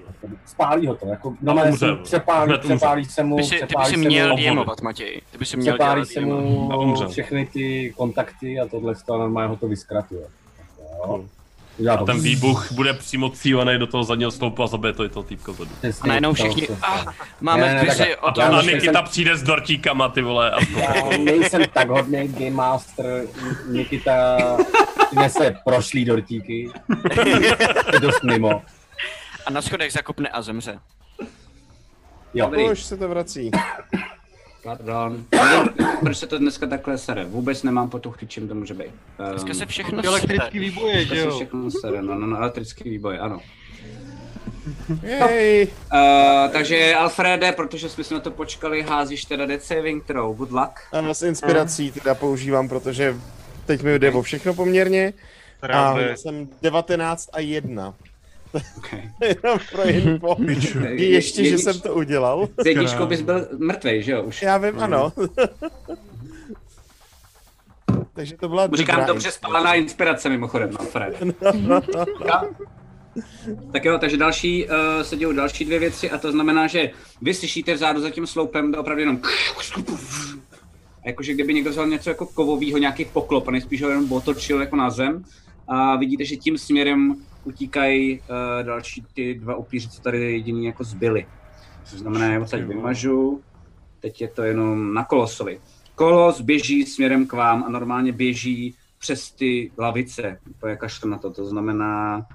Spálí ho to, jako normálně umře. se mu přepálí, Hned umře. přepálí se mu, Ty by si, ty by přepálí si se měl mu, diemovat, Matěj. Ty by si měl přepálí se. A mu umře. všechny ty kontakty a tohle to normálně ho to vyskratuje. Jo. Udělá A to ten výbuch bude přímo cílený do toho zadního sloupu a zabije to i to týpko zadu. A najednou to všichni, se ah, máme Ne, ne, takhle. o A tom, to Já na už Nikita nejsem- přijde s dortíkama, ty vole. A Já nejsem tak hodný Game Master, Nikita nese prošlý dortíky, je dost mimo. A na schodech zakopne a zemře. Jo, Dobrý. Už se to vrací. Pardon. Proč se to dneska takhle sere? Vůbec nemám potuchy, čím to může být. Um, Dneska se všechno Elektrický výboje, dneska že se jo? všechno sere, no, no, no, elektrický výboj, ano. Jej. Uh, takže Alfrede, protože jsme si na to počkali, házíš teda Dead Saving Throw, good luck. A s inspirací teda používám, protože teď mi jde o všechno poměrně. A Právě. jsem 19 a 1. Okay. Jenom pro info. Ještě, že jsem to udělal. S jedničkou bys byl mrtvej, že jo? Už. Já vím, ano. Takže to byla Říkám dobrá dobře spálená inspirace mimochodem, Alfred. Tak jo, takže další, uh, se dějou další dvě věci a to znamená, že vy slyšíte vzadu za tím sloupem to opravdu jenom jakože kdyby někdo vzal něco jako kovovýho, nějaký poklop a nejspíš ho jenom otočil jako na zem a vidíte, že tím směrem utíkají uh, další ty dva upíři, co tady jediný jako zbyli. Což znamená, já odsaď vymažu, teď je to jenom na kolosovi. Kolos běží směrem k vám a normálně běží přes ty lavice, úplně kašle na to, to znamená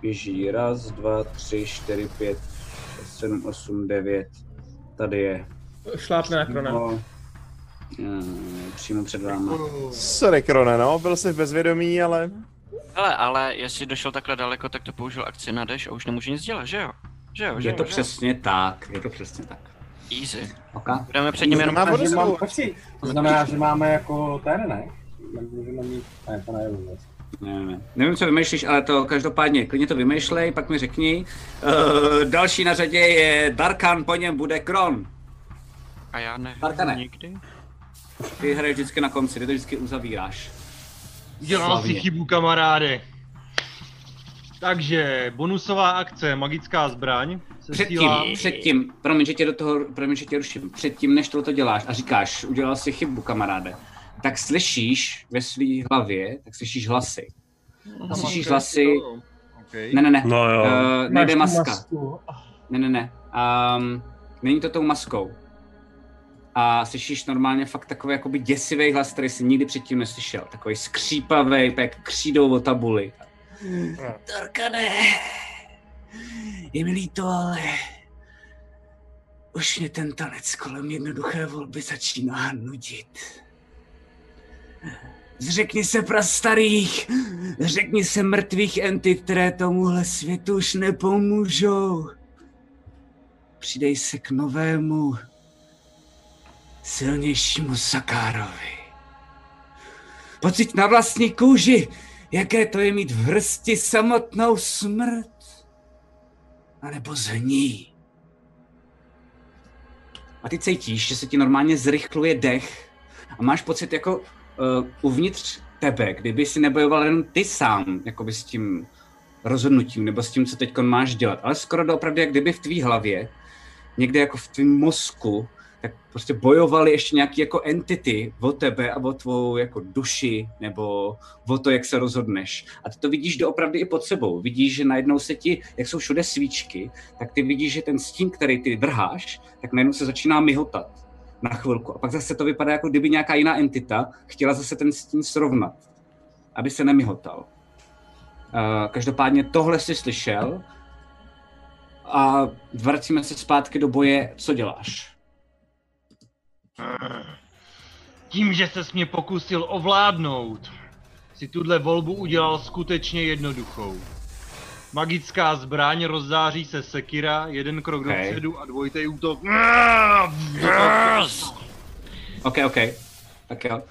běží raz, dva, tři, čtyři, pět, šest, sedm, osm, devět, tady je. Šlápne na krona. No, eh, přímo před váma. Sorry, Krone, no, byl jsi v bezvědomí, ale Hele, ale jestli došel takhle daleko, tak to použil akci na dash a už nemůže nic dělat, že jo? Že jo, že Je to jo, že jo? přesně tak, je to přesně tak. Easy. Okay. Budeme před ním jenom... Má mám, vodu počkej, to znamená, že máme jako ten, ne? Můžeme mít, ne, to ne, vůbec. Ne, ne. Nevím, co vymýšlíš, ale to každopádně, klidně to vymýšlej, pak mi řekni. Uh, další na řadě je Darkan, po něm bude Kron. A já ne. Darkane. Nikdy? Ty hraješ vždycky na konci, ty to vždycky uzavíráš. Dělal si chybu, kamaráde. Takže, bonusová akce, magická zbraň. se Předtím, sílá- předtím, promiň, že tě do toho, promiň, že tě ruším, předtím, než tohle děláš a říkáš, udělal si chybu, kamaráde, tak slyšíš ve své hlavě, tak slyšíš hlasy. A slyšíš Ok, hlasy, to- ok. ne, ne, ne, No jo. uh, nejde Máš maska. masku. Ne, ne, ne. Um, není to tou maskou. A slyšíš normálně fakt takový jakoby děsivý hlas, který jsi nikdy předtím neslyšel. Takový skřípavý, jak křídou o tabuli. Torkane, je mi líto, ale už mě ten tanec kolem jednoduché volby začíná nudit. Zřekni se prastarých, řekni se mrtvých entit, které tomuhle světu už nepomůžou. Přidej se k novému, silnějšímu Sakárovi. Pocit na vlastní kůži, jaké to je mít v hrsti samotnou smrt. A nebo zhní. A ty cítíš, že se ti normálně zrychluje dech a máš pocit jako uh, uvnitř tebe, kdyby si nebojoval jen ty sám, jakoby s tím rozhodnutím, nebo s tím, co teď máš dělat, ale skoro doopravdy, jak kdyby v tvý hlavě, někde jako v tvém mozku, prostě bojovali ještě nějaký jako entity o tebe a o tvou jako duši, nebo o to, jak se rozhodneš. A ty to vidíš doopravdy i pod sebou. Vidíš, že najednou se ti, jak jsou všude svíčky, tak ty vidíš, že ten stín, který ty vrháš, tak najednou se začíná myhotat na chvilku. A pak zase to vypadá, jako kdyby nějaká jiná entita chtěla zase ten stín srovnat, aby se nemyhotal. Každopádně tohle jsi slyšel a vracíme se zpátky do boje. Co děláš? Tím, že ses mě pokusil ovládnout, si tuhle volbu udělal skutečně jednoduchou. Magická zbraň rozzáří se sekira, jeden krok Okay. dopředu a dvojitý útok. OK, OK. Tak jo.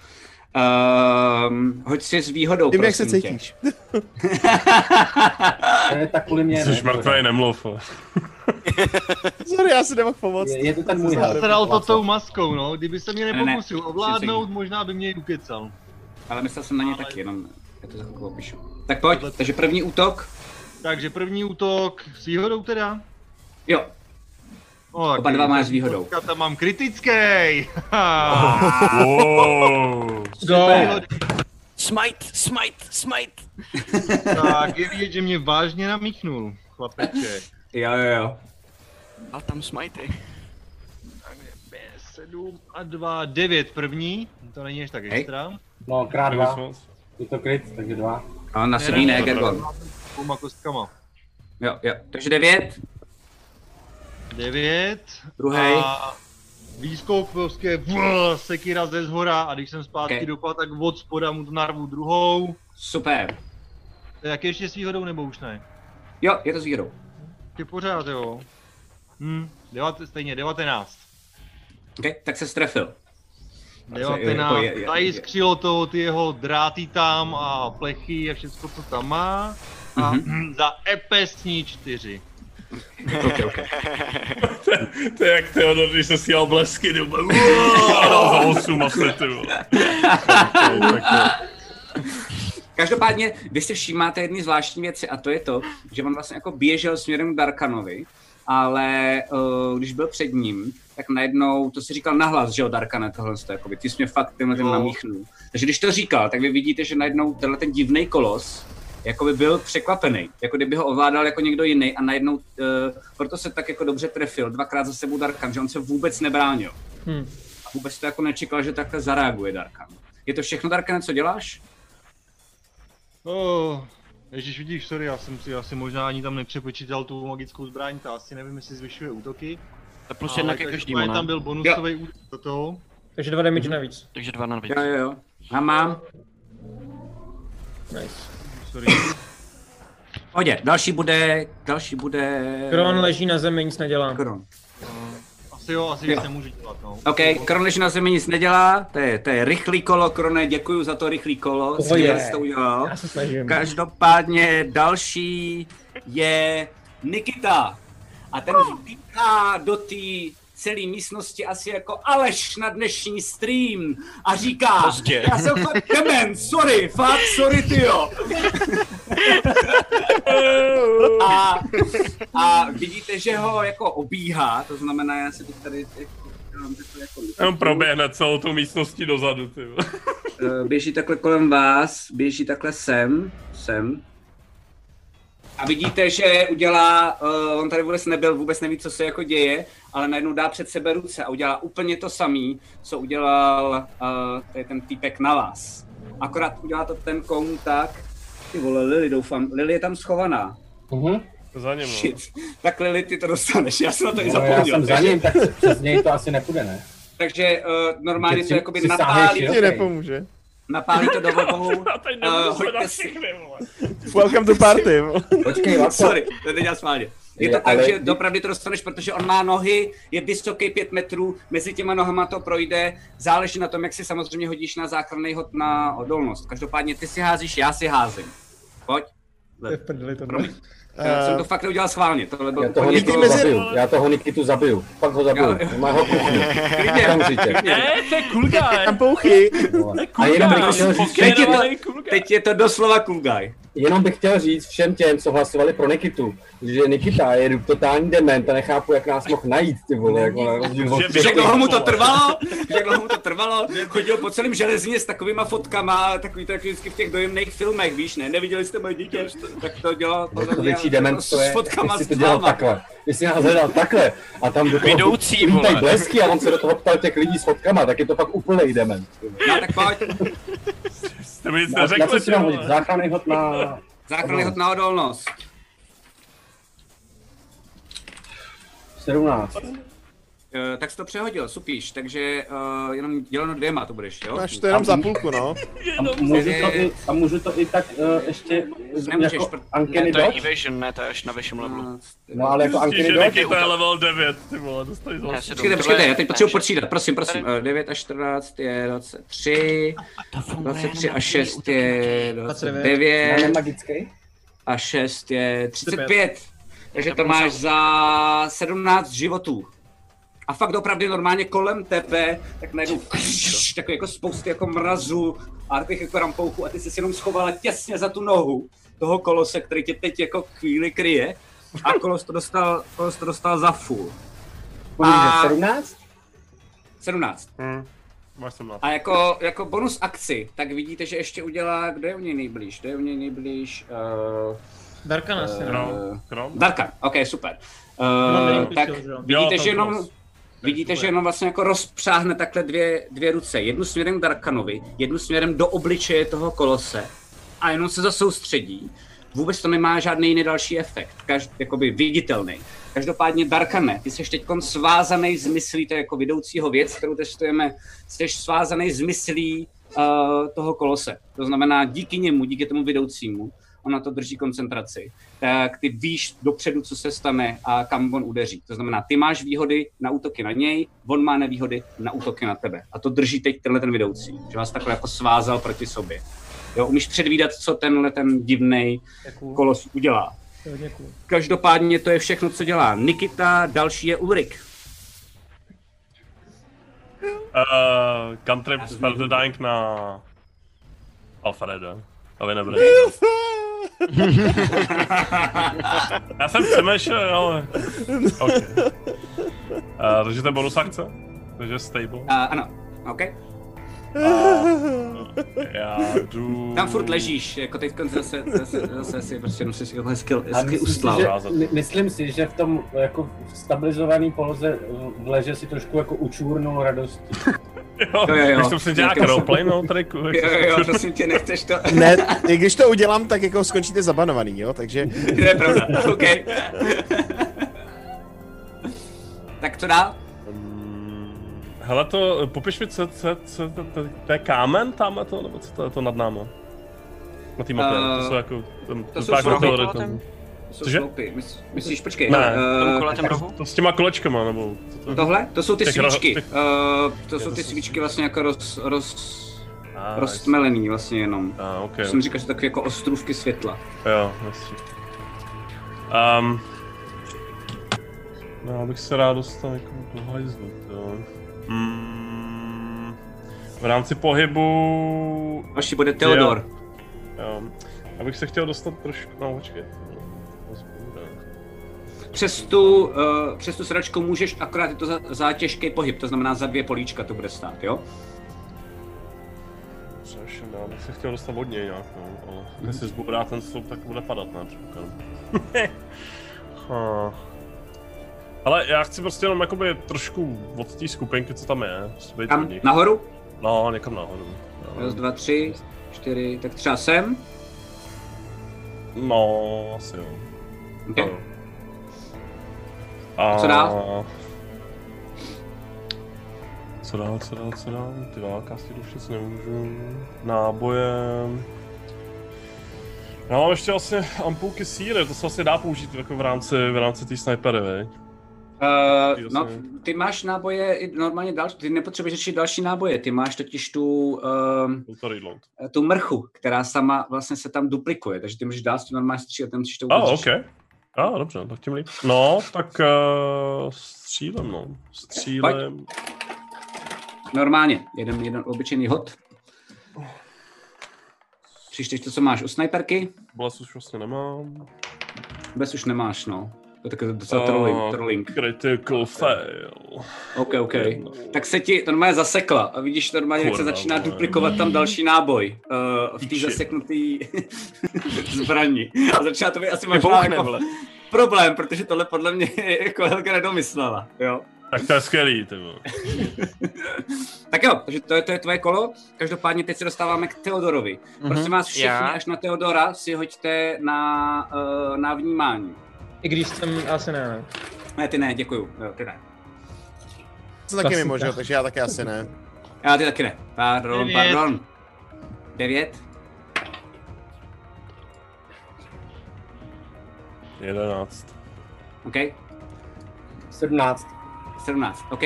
Um, hoď si s výhodou, Vím, jak se prosím tě. cítíš. Eh, tak kvůli mě Jsi ne, mrtvej, nemluv. Ale. Sorry, já si nemohl pomoct. Je, je to ten můj se dal to tou maskou, no. Kdyby se mě Ne, ne, nepokusil ovládnout, možná by mě i ukecal. Ale myslel jsem na ně taky, jenom já to za chvilku opíšu. Tak pojď, takže první útok. Takže první útok s výhodou teda. Jo, O, Oba dva máš s výhodou. Tam mám kritický. Wow. Go. Smite, smite, smite. tak je vidět, že mě vážně namíchnul, chlapeček. jo, jo, jo. A tam smitey. 7 a 2, 9 první, to není ještě tak Hej. extra. No, krát dva. Je to kryt, takže dva. A na sebí ne, to Gergon. Dvouma kostkama. Jo, jo. Takže devět. 9. Druhej. A výskok prostě vl, sekira ze zhora a když jsem zpátky Ok. okay. dopad, tak od spoda mu to narvu druhou. Super. Jak ještě s výhodou nebo už ne? Jo, je to s výhodou. Je pořád jo. Hm, devat, stejně 19. OK, tak se strefil. 19. jako je- je- Tady skřilo to ty jeho dráty tam a plechy a všechno, co tam má. A Mhm. za epesní 4. OK, OK. To je jak Theodor, když se blesky, ty vole. A dal za 8 asi. Okay. Každopádně, vy si všímáte jedny zvláštní věci a to je to, že on vlastně jako běžel směrem k Darkanovi, ale uh, když byl před ním, tak najednou, to si říkal nahlas, že jo, Darkane, tohle, jako ty jsi mě fakt tenhle ten namíchnul. Takže když to říkal, tak vy vidíte, že najednou tenhle ten divný kolos, jako by byl překvapený, jako kdyby ho ovládal jako někdo jiný a najednou, uh, proto se tak jako dobře trefil, dvakrát za sebou Darkan, že on se vůbec nebránil. Hm. A vůbec to jako nečekal, že takhle zareaguje Darkan. Je to všechno, Darkane, co děláš? Oh, Ježíš, vidíš, sorry, já jsem si asi možná ani tam nepřepočítal tu magickou zbraň, ta asi nevím, jestli zvyšuje útoky. To plus jedna ke každému, tam byl bonusový útok do toho. Takže dva damage navíc. Takže dva na víc. Jo, jo, jo. A mám. Nice. Sorry. Hodě, další bude, další bude... Kron leží na zemi, nic nedělá. Kron. Asi jo, asi Jo. nic nemůžu dělat, no. OK, Kron leží na zemi nic nedělá, to je, to je rychlý kolo, Krone, děkuji za to rychlý kolo, skvěle jsi to udělal. Já se snažím. Každopádně další je Nikita. A ten vbíhá do té celé místnosti asi jako Aleš na dnešní stream a říká, Pozdě. já jsem fakt dement, sorry, fakt sorry tyjo. a, a vidíte, že ho jako obíhá, to znamená, já si teď tady jako, jako Jenom proběhne celou tu místností dozadu, ty. Eh, běží takhle kolem vás, běží takhle sem, sem. A vidíte, že udělá, uh, on tady vůbec nebyl, vůbec neví, co se jako děje, ale najednou dá před sebe ruce a udělá úplně to samý, co udělal uh, tady ten týpek na vás. Akorát udělá to ten koun tak, ty vole, Lily doufám, Lily je tam schovaná. Mhm. Za něm, no. Shit. Tak Lily, ty to dostaneš, já jsem na to i No, já zapomněl. jsem za ním, tak přes něj to asi nepůjde, ne? takže uh, normálně to jakoby natálí? Ti nepomůže. Napálí to do teď Uh, nebudu hoďte si. Welcome to party. Počkej. Sorry, to teď já schválně. Je to tak, ale- že dopravdy to dostaneš, protože on má nohy, je vysoký 5 metrů, mezi těma nohama to projde, záleží na tom, jak si samozřejmě hodíš na záchranný hod na odolnost. Každopádně ty si házíš, já si házím. Pojď. To je v prdeli tohle. Já jsem to fakt neudělal schválně, tohle bylo Já toho Nikitu zabiju, já toho Nikitu zabiju, fakt ho zabiju, Já- má ho kuchni, Klidně, okamžitě. Ne, to je cool guy. Tam pouchy. Je to, Pokérovaný cool guy. teď je to doslova cool guy. Jenom bych chtěl říct všem těm, co hlasovali pro Nikitu, že Nikita je totální dement a nechápu, jak nás mohl najít, ty vole, jako na Že jak dlouho mu to trvalo? Jak dlouho mu to trvalo? Chodil po celém železně s takovýma fotkama, takový to jak vždycky v těch dojemných filmech, víš, ne? Neviděli jste moje dítě? Tak to dělal To mě větší dement s to je, fotkama jestli s to dělal dvama. takhle. Jestli nás hledal takhle a tam do toho Vidoucí, vole. blesky a on se do toho ptal těch lidí s fotkama, tak je to fakt úplný dement. No tak pojď, Jste mi nic Na, na co si mám hodit? Záchranný hod na... záchranný hod na odolnost. 17. Eh, tak jsi to přehodil, supíš, takže uh, jenom děleno dvěma to budeš, jo? Máš to jenom za půlku, no. A můžu to i, a můžu to i tak uh, ještě Nemůžeš, jako pr- Ne, to je Dodge? evasion, ne, to je až na vyšším levelu. No ale jako Uncanny že Dodge? Nikita je level 9, ty vole, dostali Ne, zase. Počkejte, počkejte, já teď potřebuji že- počítat, prosím, prosím. Tady- Eh, 9 a 14 je 23, To funguje 23 jenom a na 6 útoky je Já 29 nemagický? a 6 je 35. Takže to máš za 17 životů. A fakt opravdu normálně kolem tebe, tak najednou takový jako spousty jako mrazu a takových jako rampouchů a ty jsi si jenom schovala těsně za tu nohu toho kolose, který tě teď jako chvíli kryje a kolos to dostal, kolos to dostal za full. A... 17? 17. Hm, máš sem na. A jako, jako bonus akci, tak vidíte, že ještě udělá, kdo je u něj nejblíž? Kdo je u něj nejblíž? Uh, Darkan asi, ne? Krom, krom. Darkan, ok, super. Uh, není tak vidíte, Jo, že jenom. Vidíte, že jenom vlastně jako rozpřáhne takhle dvě, dvě ruce. Jednu směrem k Darkanovi, jednu směrem do obličeje toho kolose a jenom se zasoustředí. Vůbec to nemá žádný jiný další efekt, každ, jakoby viditelný. Každopádně Darkane, ty jsi teď svázaný z myslí, to je jako vidoucího věc, kterou testujeme, jsi svázaný z myslí uh, toho kolose. To znamená, díky němu, díky tomu vidoucímu, on na to drží koncentraci, tak ty víš dopředu, co se stane a kam on udeří. To znamená, ty máš výhody na útoky na něj, on má nevýhody na útoky na tebe. A to drží teď tenhle ten vidoucí, že vás takhle jako svázal proti sobě. Jo, umíš předvídat, co tenhle ten divný kolos udělá. Cool. Každopádně to je všechno, co dělá Nikita, další je Ulrik. Uh, cantrip spell the dying na Alfreda. Aby nebude. Já jsem přemýšlel, ale... OK. Uh, takže to je bonus akce? Takže stable. Uh, ano, OK. Já jdu... Tam furt ležíš, jako teď zase, zase, zase si prostě musíš jako hezky, A hezky myslím si, ustlal. že, my- myslím si, že v tom jako v stabilizovaný poloze v leže si trošku jako učurnul radost. Jo, Jo, jo. Když to Nějaký- roleplay, no, jak Jo, se- jo, prosím tě, nechceš to. Ne, i když to udělám, tak jako skončíte zabanovaný, jo, takže... To je pravda, OK. tak co dál? Mm, Hele, to, popiš mi, co, co, co to, to, to je kámen tamhle to, nebo co to je to nad náma? Na té mapě, Eh, to jsou jako... Ten, to jsou jsou Cože? sloupy. Mys- Myslíš, počkej. Ne, eh, V tom rohu? To s těma kolečkama, nebo... Co to, Tohle? To jsou ty Těch svíčky. těch- Uh, to jsou to ty jsou- svíčky vlastně jako roz, roz, Ah, roztmelený vlastně jenom. Ah, ok. Okay. Jsem říkal, že takové jako ostrůvky světla. Jo, jasně. Um, no, já bych se rád dostal jako do hajzlu, jo. Mm, v rámci pohybu... Až bude Theodor. Jo. Já bych se chtěl dostat trošku... No, počkej. Přes tu, uh, přes tu sedačku můžeš, akorát je to za, za těžký pohyb, to znamená za dvě políčka to bude stát, jo? Přešel, já bych se chtěl dostat od něj nějak, no, ale jestli zbourá ten sloup, tak bude padat, ne. Hm. Ale já chci prostě jenom jakoby trošku od té skupinky, co tam je, Tam nahoru? No, někam nahoru. No. Raz, dva, tři, čtyři, tak třeba sem. No, asi jo. Okay. Jo. A... Co dál? Co dál, co dál, co dál? Ty válka si už nic nemůžu. Náboje. Já mám ještě vlastně ampulky síry, to se vlastně dá použít jako v rámci, v rámci té snipery, veď? Uh, Ty no, ty máš náboje i normálně další, ty nepotřebuješ ještě další náboje, ty máš totiž tu, To reload. tu mrchu, která sama vlastně se tam duplikuje, takže ty můžeš dál s tím normálně střílet, nemusíš to vůbec oh, řešit. A, ah, dobře, tak tím líp. No, tak uh, střílem, no. Střílem. Normálně, jeden, jeden obyčejný hod. Přičteš to, co máš u snajperky, Boles už vlastně nemám. bez už nemáš, no. To je takový docela trolling. trolling. Critical fail. OK, OK. Tak se ti to normálně zasekla a vidíš normálně, jak se Kurva, začíná duplikovat tam další náboj uh, v té Píči. zaseknutý zbraní. A začíná to být asi Mě možná jako problém, protože tohle podle mě jako Helga nedomyslela, jo. Tak to je skvělý, vole. Tak jo, takže to je, to je tvoje kolo. Každopádně teď se dostáváme k Teodorovi. Mhm. Prosím vás všichni, Já? až na Teodora si hoďte na, uh, na vnímání. I když jsem asi ne, ne. Ty ne, děkuju. Jo, ty ne. Jsem taky mimo, že takže já taky asi ne. Já ty taky ne. Pardon, Devět. pardon. Devět. 11. OK. 17. 17, OK.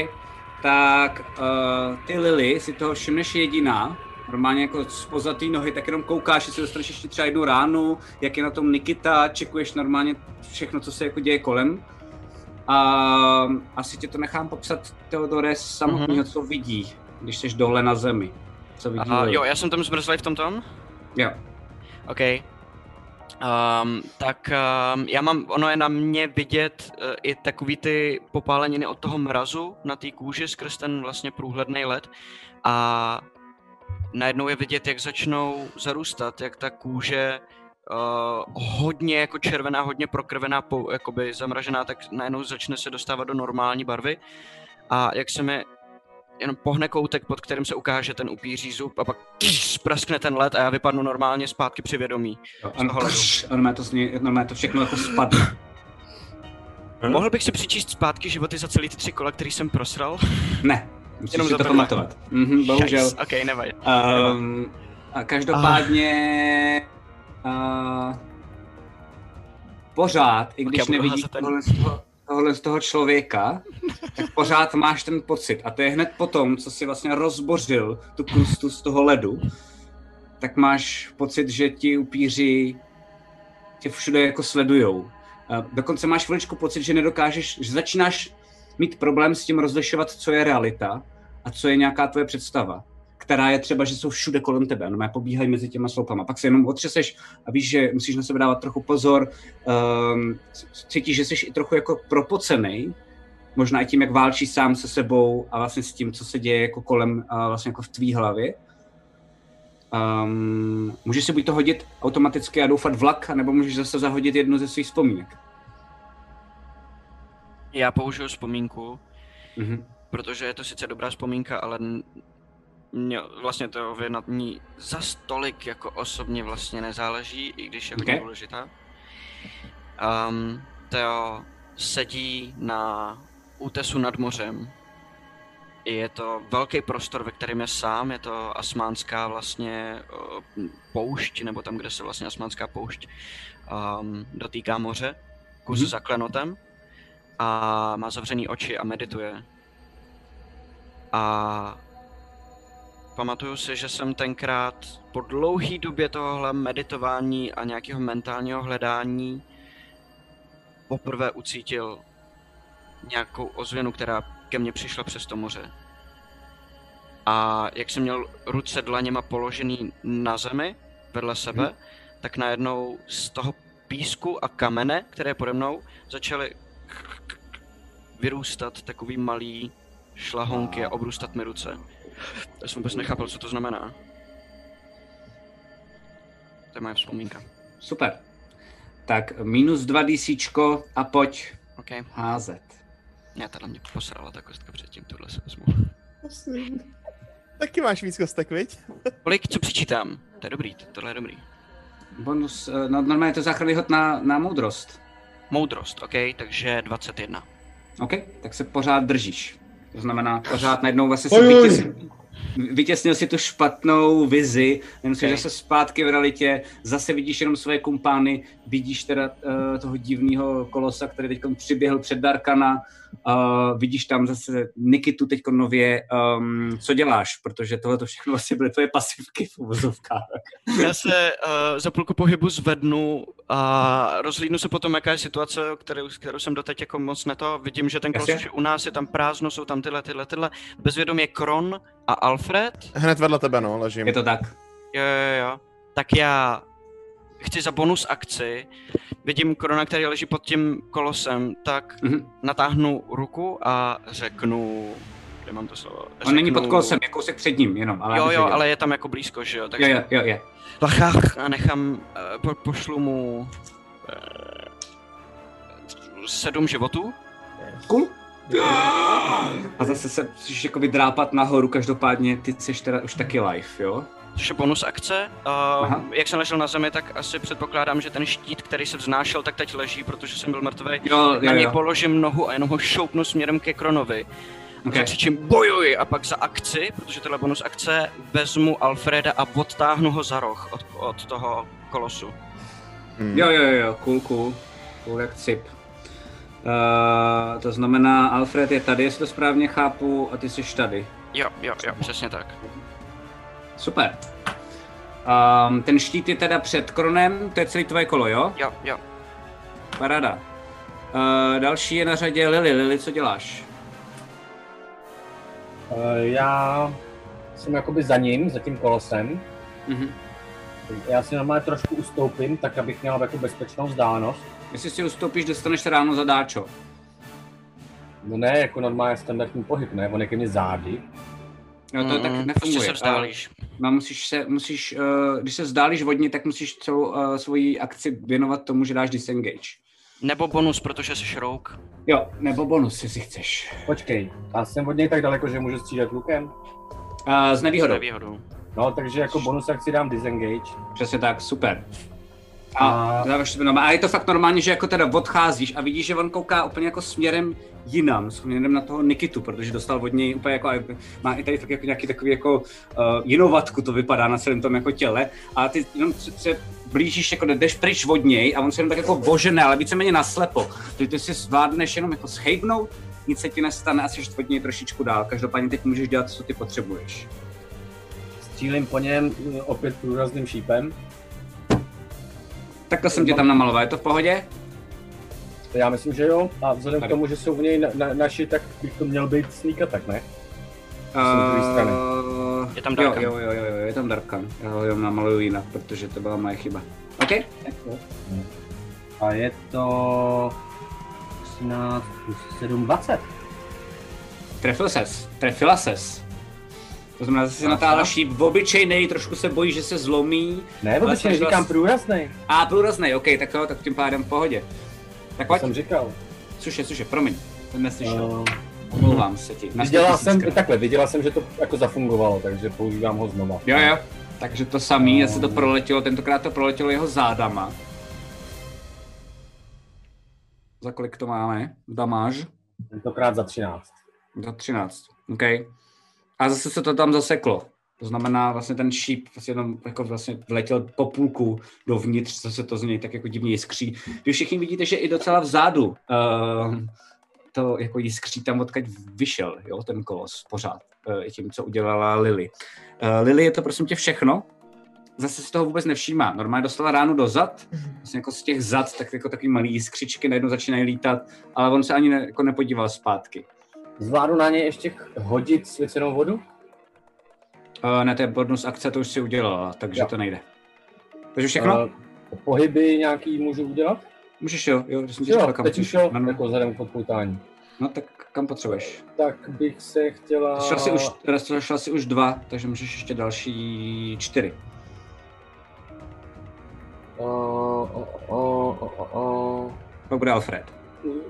Tak uh, ty Lily si toho všimneš jediná, normálně jako spoza té nohy, tak jenom koukáš, jestli dostaneš ještě třeba jednu ránu, jak je na tom Nikita, čekuješ normálně všechno, co se jako děje kolem. A asi tě to nechám popsat Teodore samotného, co vidí, když jsi dole na zemi. Co vidí Aha, jo, já jsem tam zmrzlej v tom tom? jo. OK. Um, tak um, já mám, ono je na mě vidět uh, i takový ty popáleniny od toho mrazu na té kůži skrz ten vlastně průhledný led a najednou je vidět, jak začnou zarůstat, jak ta kůže uh, hodně jako červená, hodně prokrvená, po, jakoby zamražená, tak najednou začne se dostávat do normální barvy a jak se mi jenom pohne koutek, pod kterým se ukáže ten upíří zub a pak spraskne ten led a já vypadnu normálně zpátky při vědomí. Ano, normálně to, zní- normálně to všechno jako spadne. Mohl bych si přečíst zpátky životy za celý ty tři kola, který jsem prosral? Ne, musíš Jenom si to pamatovat. Mhm, bohužel. Yes, ok, nevadí. Um, a každopádně uh, pořád, i když budu nevidíš ten- tohle z, toho, tohle z toho člověka, tak pořád máš ten pocit. A to je hned potom, co si vlastně rozbořil tu krustu z toho ledu, tak máš pocit, že ti upíři tě všude jako sledujou. A dokonce máš chviličku pocit, že nedokážeš, že začínáš mít problém s tím rozlišovat, co je realita a co je nějaká tvoje představa která je třeba, že jsou všude kolem tebe, no pobíhají mezi těma sloupama. Pak se jenom otřeseš a víš, že musíš na sebe dávat trochu pozor, um, cítíš, že jsi i trochu jako propocený, možná i tím, jak válčí sám se sebou a vlastně s tím, co se děje jako kolem, a vlastně jako v tvý hlavě. Um, můžeš si buď to hodit automaticky a doufat vlak, nebo můžeš zase zahodit jednu ze svých vzpomínek. Já použiju vzpomínku, Mhm. Protože je to sice dobrá vzpomínka, ale mě vlastně to na ní za stolik jako osobně vlastně nezáleží, i když je hodně Ok. důležitá. Um, Teo sedí na útesu nad mořem. Je to velký prostor, ve kterém je sám, je to asmánská vlastně uh, poušť, nebo tam, kde se vlastně asmánská poušť um, dotýká moře, kus Mhm. mm-hmm. za klenotem a má zavřený oči a medituje. A pamatuju si, že jsem tenkrát po dlouhý době tohohle meditování a nějakého mentálního hledání poprvé ucítil nějakou ozvěnu, která ke mně přišla přes to moře. A jak jsem měl ruce dlaněma položený na zemi vedle sebe, Mhm. tak najednou z toho písku a kamene, které pode mnou, začaly vyrůstat takový malý šlahonky a obrůstat mi ruce. Já jsem vůbec nechápal, co to znamená. To je moje vzpomínka. Super. Tak minus 2 DC a pojď OK. házet. Já tady mě posrala ta kostka předtím, tohle se vezmu. Taky máš víc kostek, viď? Kolik, co přičítám? To je dobrý, to- tohle je dobrý. Bonus, eh, no, normálně je to záchranný hod na, na moudrost. Moudrost, OK, takže 21. OK, tak se pořád držíš. To znamená, pořád najednou vlastně Oj, oj. Vytěsnil, si tu špatnou vizi, jenom okay. Zase zpátky v realitě, zase vidíš jenom své kumpány, vidíš teda uh, toho divného kolosa, který teď přiběhl před Darkana, uh, vidíš tam zase Nikitu teď nově, um, co děláš, protože tohle to všechno vlastně byly tvoje pasivky v uvozovkách. Já se uh, za půlku pohybu zvednu a rozhlídnu se potom, jaká je situace, kterou, kterou jsem doteď jako moc neto. Vidím, že ten kolos je u nás, je tam prázdno, jsou tam tyhle, tyhle, tyhle. Bezvědomí je Kron a Alfred. Hned vedle tebe, no, ležím. Je to tak. Jo, jo, jo. Tak já chci za bonus akci, vidím Krona, který leží pod tím kolosem, tak Mhm. natáhnu ruku a řeknu... Kde mám to slovo? On není pod Řeknu- kolosem, je kousek před ním jenom. Ale jo, jo, ale je tam jako blízko, že jo? Tak Jo, jo, jo, jo. Lachách a nechám, eh, po, pošlu mu eh, sedm životů. Cool. A zase se musíš jako vydrápat nahoru, každopádně ty jsi teda už taky live, jo? Což je bonus akce. Uh, jak jsem ležel na zemi, tak asi předpokládám, že ten štít, který se vznášel, tak teď leží, protože jsem byl mrtvý. Jo, jo, na něj jo. položím nohu a jenom ho šoupnu směrem ke Kronovi. Ok. Okay. Zakřičím bojuj a pak za akci, protože tohle je bonus akce, vezmu Alfreda a odtáhnu ho za roh od, od toho kolosu. Hmm. Jo, jo, jo, cool, cool. Cool jak cip. Uh, to znamená, Alfred je tady, jestli to správně chápu, a ty jsi tady. Jo, jo, jo, přesně tak. Super. Um, ten štít je teda před kronem, to je celý tvoje kolo, jo? Jo, jo. Paráda. Uh, další je na řadě Lily. Lily, co děláš? Eh, Já jsem jakoby za ním, za tím kolosem. Mhm. Já si normálně trošku ustoupím, tak abych měl jako bezpečnou vzdálenost. Jestli si ustoupíš, dostaneš se ráno za dáčo. No ne, jako normálně standardní pohyb, ne? On je ke mně zády. Jo, to Mm, tak prostě nefunguje. se vzdálíš. No, musíš se, musíš, uh, když se vzdálíš vodně, tak musíš celou uh, svoji akci věnovat tomu, že dáš disengage. Nebo bonus, protože jsi šrouk. Jo, nebo bonus, jestli chceš. Počkej, já jsem od něj tak daleko, že můžu střílet lukem? Uh, s nevýhodou. Nevýhodou. No, takže jako bonus akci dám disengage. Přesně tak, super. A, normálně. a je to fakt normálně, že jako teda odcházíš a vidíš, že on kouká úplně jako směrem jinam, směrem na toho Nikitu, protože dostal od něj úplně jako, má i tady fakt jako nějaký takový jako uh, jinovatku to vypadá na celém tom jako těle a ty jenom se, se blížíš, jako jdeš pryč od něj a on se jenom tak jako božené, ale víceméně naslepo. Ty, ty si zvládneš jenom jako schejbnout, nic se ti nestane a jsi od něj trošičku dál. Každopádně teď můžeš dělat, co ty potřebuješ. Střílím po něm eh, opět průrazným šípem. Takhle jsem tě tam namaloval, je to v pohodě? Já myslím, že jo. A vzhledem k Tady. tomu, že jsou v něj na, na, naši, tak bych to měl být sneak attack, ne? Uh, Je tam jo, Darkan. jo, jo, jo, jo, je tam Darkan. Já ho jenom namaluju jinak, protože to byla moje chyba. OK? A je to 13 plus 7, 20. Trefil ses. Trefila ses. To znamená, že si natáhla šíp v obyčejnej, trošku se bojí, že se zlomí. Ne, obyčejně snažila říkám se- průraznej. A, průraznej, OK, tak jo, tak tím pádem v pohodě. Tak To jsem říkal. Cože, cože, promiň, jsem neslyšel. Uh, Omlouvám se ti. Na viděla 100 000 jsem, krát. takhle, viděla jsem, že to jako zafungovalo, takže používám ho znova. Jo, jo. Takže to samý, se to proletělo, tentokrát to proletělo jeho zádama. Za kolik to máme? Damáž? Tentokrát za 13. Za 13, OK. A zase se to tam zaseklo. To znamená, vlastně ten šíp vlastně jenom jako vlastně vletěl po půlku dovnitř, zase to z něj tak jako divně jiskří. Vy všichni vidíte, že i docela vzadu uh, to jako jiskří tam odkaď vyšel, jo, ten kolos pořád, uh, tím, co udělala Lily. Uh, Lily je to prosím tě všechno, zase si toho vůbec nevšímá. Normálně dostala ránu do zad, vlastně jako z těch zad, tak jako takový malý jiskřičky najednou začínají lítat, ale on se ani ne, jako nepodíval zpátky. Zvládnu na něj ještě hodit svěcenou vodu? Uh, ne, to je bonus akce, to už si udělala, takže Jo. to nejde. Takže všechno? Uh, pohyby nějaký můžu udělat? Můžeš jo, jo, že jsem ti Jo, říkal, kam teď už jo, No, no. jako vzhledem k odpoutání. no, tak kam potřebuješ? Tak bych se chtěla... Šla si už, šla si už dva, takže můžeš ještě další čtyři. Uh, uh, uh, uh, uh. Pak bude Alfred.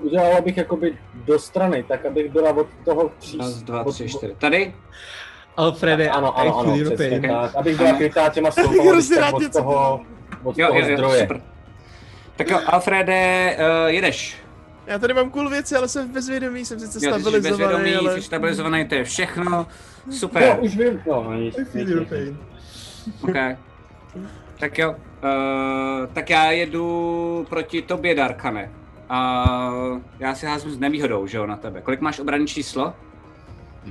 Udělala bych jakoby do strany, tak abych byla od toho příš... Raz, dva, od- tři, čtyři. Tady? Alfrede, Ano, ano, ano, chvíli přesně tak. Abych byla krytá těma sloupama, když tak od toho, od Jo, toho jo, jo, zdroje. super. Tak jo, Alfrede, uh, jedeš. Já tady mám cool věci, ale jsem v bezvědomí, jsem sice Jo, ty jsi stabilizovaný, bezvědomý, ale... jsi stabilizovaný, to je všechno. Super. No, už vím, no, nic. I feel your pain. OK. Tak jo, uh, tak já jedu proti tobě, Darkane. A já si házím s nevýhodou, že jo, na tebe. Kolik máš obranné číslo?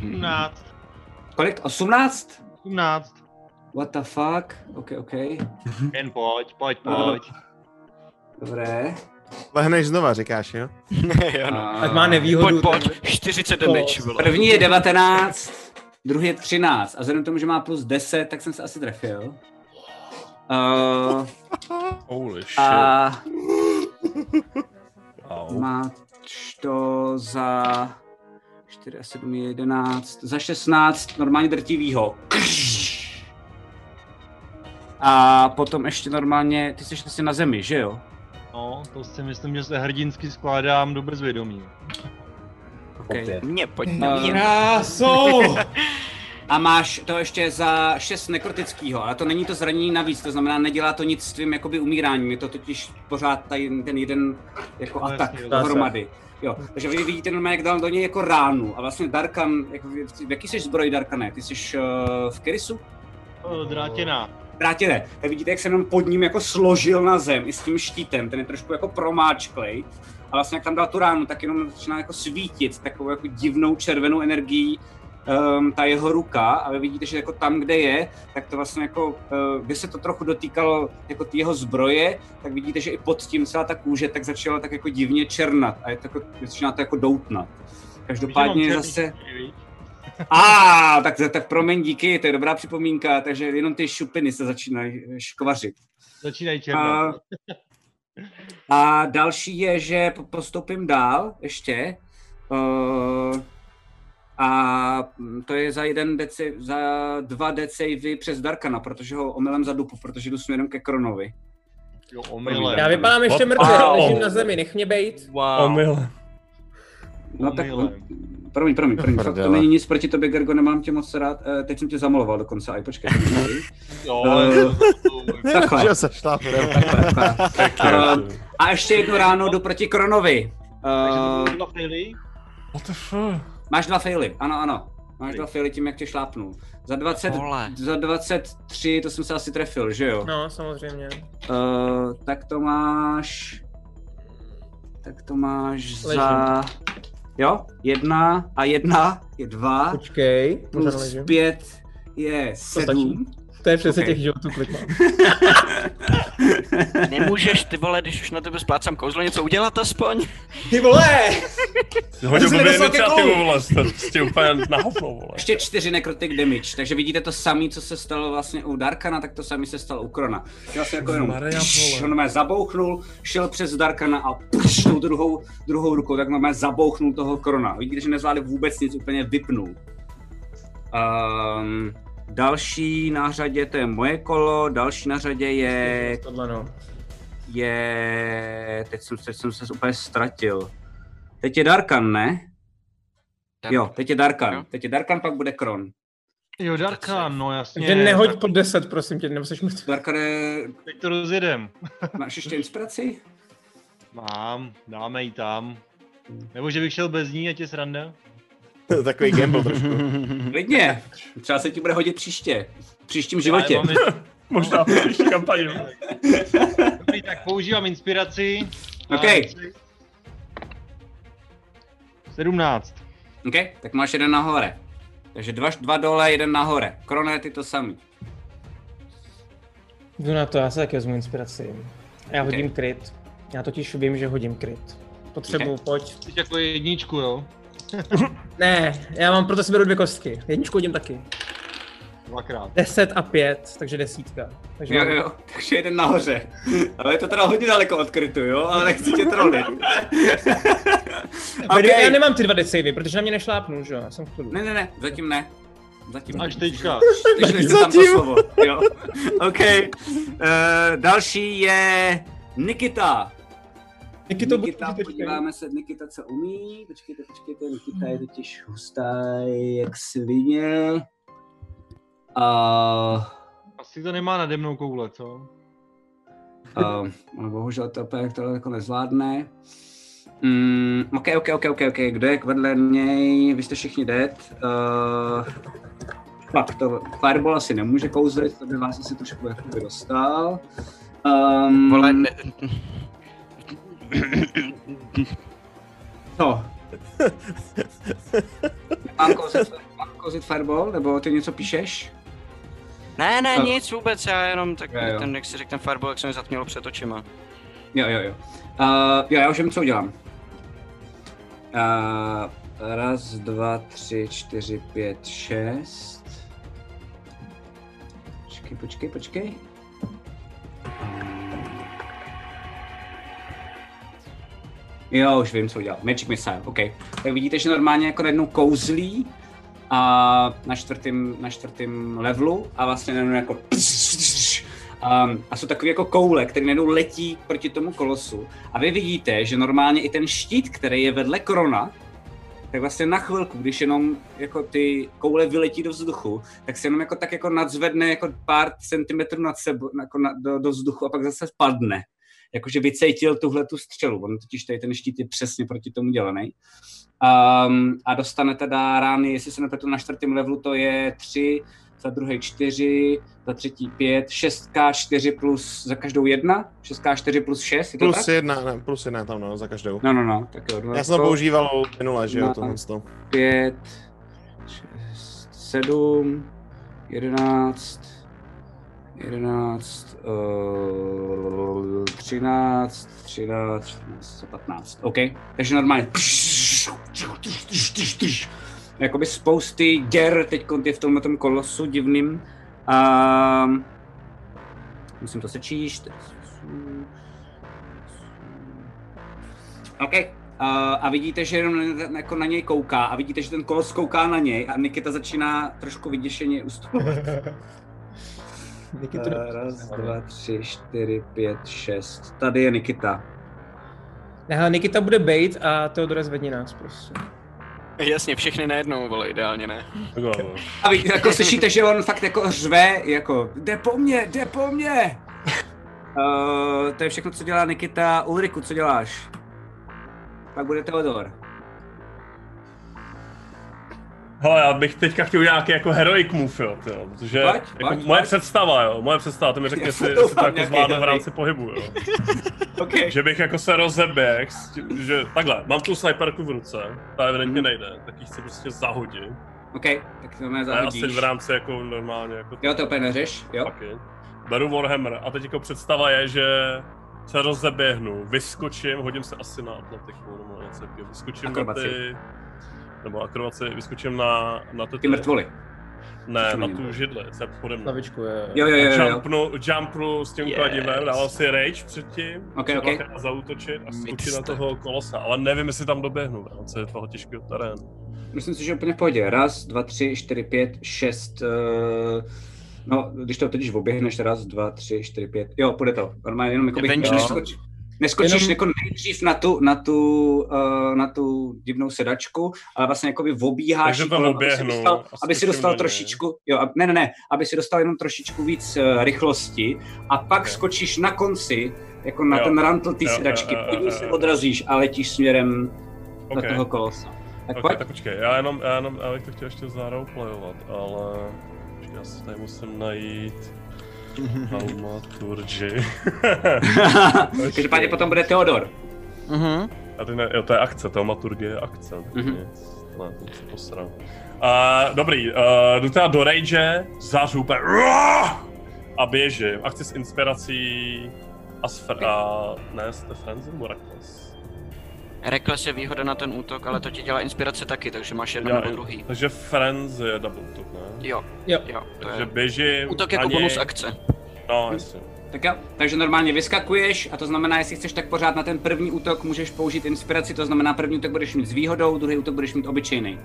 17. Kolik? 18? 18. What the fuck? OK, OK. Jen pojď, pojď, No. pojď. Dobré. Lehneš znova, říkáš, jo? jo, no. Ať má nevýhodu. Pojď, pojď, 40 damage, vole. První je 19, druhý je 13. A vzhledem k tomu, že má plus 10, tak jsem se asi trefil. Uh, Holy shit. a Au. máš to za 4 a 7 je 11, za 16 normálně drtivýho. A potom ještě normálně, ty jsi asi na zemi, že jo? No, to si myslím, že se hrdinsky skládám do bezvědomí. Okay. Mně, pojď Eh, na mě. Kráso! A máš to ještě za 6 nekrotického, ale to není to zranění navíc, to znamená, nedělá to nic s tvým jakoby umíráním, je to totiž pořád tady ten jeden jako No, atak jasně, dohromady. Jo, takže vy vidíte normálně, jak dal do něj jako ránu a vlastně Darkan, jak, v jaký jsi zbroj Darkane? Ty jsi uh, v Kirisu? Drátěná. Drátěné. Tak vidíte, jak se jenom pod ním jako složil na zem i s tím štítem, ten je trošku jako promáčklej. A vlastně jak tam dal tu ránu, tak jenom začíná jako svítit takovou jako divnou červenou energií um, ta jeho ruka a vy vidíte, že jako tam, kde je, tak to vlastně jako, uh, kde se to trochu dotýkalo jako ty jeho zbroje, tak vidíte, že i pod tím celá ta kůže tak začala tak jako divně černat a je to jako, začíná to jako doutnat. Každopádně mám zase... A, tak, tak promiň, díky, to je dobrá připomínka, takže jenom ty šupiny se začínají škvařit. Začínají A, černé. a další je, že po- postoupím dál ještě. Uh, a to je za jeden DC, za dva decavy přes Darkana, protože ho omylem zadupu, protože jdu směrem ke Kronovi. Jo, omylem. Já vypadám ještě mrtvě, ležím na zemi, nech mě bejt. Wow. Omyl. No tak, Omylem. promiň, promiň, promiň, fakt to není nic proti tobě, Gergo, nemám tě moc rád, Eh, teď jsem tě zamaloval dokonce, aj počkej. Jo, Eh, Takhle. Že se. Uh, a ještě jednu ráno jdu proti Kronovi. Uh? What the fuck? Máš dva faily, ano, ano. Máš dva faily tím, jak tě šlápnul. Za, 20, Vole. za 23, to jsem se asi trefil, že jo? No, samozřejmě. Uh, tak to máš... Tak to máš Ležím. za... Jo, jedna a jedna je dva, Počkej, plus pět je sedm. To je přesně Ok. těch životů, kolik mám. Nemůžeš, ty vole, když už na tebe splácám kouzlo, něco udělat aspoň? Ty vole! Hodil ke iniciativu, vole, jste prostě úplně na hovno, vole. Ještě čtyři necrotic damage, takže vidíte to samé, co se stalo vlastně u Darkana, tak to samé se stalo u Krona. Vlastně jako jenom, Maria, pš, on normálně zabouchnul, šel přes Darkana a pš, tou druhou, druhou rukou, tak normálně zabouchnul toho Krona. Vidíte, že nezvládli vůbec nic, úplně vypnul. Um, další na řadě, to je moje kolo, další na řadě je, Tohle no. je, teď jsem, teď jsem se úplně ztratil. Teď je Darkan, ne? Tak. Jo, teď je Darkan. Jo. Teď je Darkan, pak bude Kron. Jo, Darkan, no jasně. Takže nehoď pod 10, prosím tě, nebo seš mrtvý. Darkane, Teď to rozjedem. máš ještě inspiraci? Mám, dáme ji tam. Nebo že bych šel bez ní, ať je sranda. Takový gamble trošku. Klidně. Třeba se ti bude hodit příště. V příštím životě. Mám- Možná v příští kampani. Dobrý, tak používám inspiraci. OK. 17. OK, tak máš jeden nahoře. Takže dva, dva dole, jeden nahoře. Krone, ty to samý. Jdu na to, já se taky vezmu inspiraci. Já Ok. hodím kryt. Já totiž vím, že hodím kryt. Potřebuju, Ok. pojď. Ty jako jedničku, jo? Ne, já mám proto si beru dvě kostky. Jedničku hodím taky. Dvakrát. 10 a 5, takže desítka. Takže Jo, mám- jo, takže jeden nahoře. Ale je to teda hodně daleko od krytu, jo? Ale nechci tě trolit. Okay. Já nemám ty dva decavy, protože na mě nešlápnu, že jo? Já jsem v klidu. Ne, ne, ne, zatím ne. Zatím Až teďka. Slyšeli jste tam to slovo, jo. OK. Uh, další je Nikita. Nikito, Nikita, počkej. podíváme se, Nikita, co umí. Počkejte, počkejte, Nikita je totiž hustá jak svině. Uh, Asi to nemá nade mnou koule, co? uh, ale bohužel to úplně to jako nezvládne. Mm, ok, ok, ok, ok, ok. Kdo je vedle něj? Vy jste všichni dead. Uh, pak to Fireball asi nemůže kouzlit, to by vás asi trošku jakoby dostal. Um, Vole, ne, Co? Mám kouzit, mám kouzit Fireball, nebo ty něco píšeš? ne, ne, No. nic vůbec, já jenom tak, Jo, jo. ten, jak si řekl, ten fireball, jak se mi zatmělo před očima. Jo, jo, jo. Uh, jo, já už vím, co udělám. Uh, raz, dva, tři, čtyři, pět, šest. Počkej, počkej, počkej. Jo, už vím, co udělal. Magic Missile, OK. Tak vidíte, že normálně jako najednou kouzlí a na čtvrtém, na čtvrtém levelu a vlastně najednou jako Um, a jsou takové jako koule, které najednou letí proti tomu kolosu. A vy vidíte, že normálně i ten štít, který je vedle korona, tak vlastně na chvilku, když jenom jako ty koule vyletí do vzduchu, tak se jenom jako tak jako nadzvedne jako pár centimetrů nad sebou, jako na, do, do vzduchu a pak zase spadne. Jakože vycítil tuhle tu střelu, on totiž tady ten štít je přesně proti tomu dělaný. Um, a dostane teda rány, jestli se nepletu na čtvrtém levelu, to je 3, za druhý 4, za třetí 5, 6K4 plus za každou jedna, 6K4 plus 6, je to Plus tak? jedna, ne, plus jedna tam no, za každou. No, no, no, tak jo. Já jsem to používal minule, že jo, tohle to. 5, 6, 7, 11, 11, uh, 13, 13, 14, 15. OK, takže normálně. Jakoby spousty děr teď je v tomhle tom kolosu divným. Um, musím to sečíst. OK. Uh, a vidíte, že jenom na, jako na něj kouká a vidíte, že ten kolos kouká na něj a Nikita začíná trošku vyděšeně ustupovat. Nikitu Uh, raz, dva, tři, čtyři, pět, šest. Tady je Nikita. Ne, hele, Nikita bude bait a Teodore zvedni nás, prostě. Jasně, všechny najednou, vole, ideálně ne. A vy jako slyšíte, že on fakt jako řve, jako jde po mně, jde po mně. Uh, to je všechno, co dělá Nikita. Ulriku, co děláš? Pak bude Teodor. Hele, já bych teďka chtěl nějaký jako heroic move, jo, tyjo, protože Pojď, jako pojď, moje pojď. představa, jo, moje představa, to mi řekne, Já jestli, jestli to jako zvládnu v rámci pohybu, jo. okay. Že bych jako se rozeběh, že takhle, mám tu sniperku v ruce, ta evidentně nejde, tak ji chci prostě zahodit. OK, tak to mě Ne, asi zahodíš. v rámci jako normálně jako... Jo, to úplně neřeš, jo. Taky. Beru Warhammer a teď jako představa je, že se rozeběhnu, vyskočím, hodím se asi na atletiku nebo něco takového, vyskočím Akrobaci. na ty... Nebo akrobaci, vyskočím na, na ty... Ty mrtvoly. Ne, Co na tu to? židli, co je pode mnou. Lavičku, je. Jo, jo, jo, jo. jumpnu, jumpnu s tím Yes. kladivem, dával si rage předtím, Ok, si ok. dvakrát zautočit a skočit na toho kolosa, ale nevím, jestli tam doběhnu v rámci toho těžkého terénu. Myslím si, že úplně v pohodě. Raz, dva, tři, čtyři, pět, šest. Uh, no, když to totiž oběhneš, raz, dva, tři, čtyři, pět. Jo, půjde to. Normálně jenom jako bych. Neskoč, neskočíš Jenom- jako nejdřív na tu, na tu, uh, na tu divnou sedačku, ale vlastně jako by obíháš Takže to kolem, aby si dostal, aby si dostal do trošičku, jo, a, ne, ne, ne, aby si dostal jenom trošičku víc uh, rychlosti a pak Ok. skočíš na konci, jako na Jo. ten rantl té Jo, jo, sedačky, jo, se odrazíš a letíš směrem do Ok. toho kolosa. Tak Ok, pojď. tak počkej, já jenom, já jenom, já bych to chtěl ještě zaroleplayovat, ale... Počkej, já si tady musím najít... Dramaturgy. Každopádně potom bude Theodor. Mhm. A ty ne, jo, to je akce, dramaturgie je akce. Mhm. Nic, ne, to se posral. Uh, dobrý, uh, jdu teda do rage, zařu úplně a běžím. Akci s inspirací a s fr- a ne, s Frenzy nebo Reckless? Je výhoda na ten útok, ale to ti dělá inspirace taky, takže máš jedno nebo druhý. Takže Frenzy je double útok, ne? Jo, Jo. jo, to Takže je běžím útok jako něj. bonus akce. No, jasně. Tak jo, takže normálně vyskakuješ a to znamená, jestli chceš tak pořád na ten první útok můžeš použít inspiraci, to znamená první útok budeš mít s výhodou, druhý útok budeš mít obyčejný.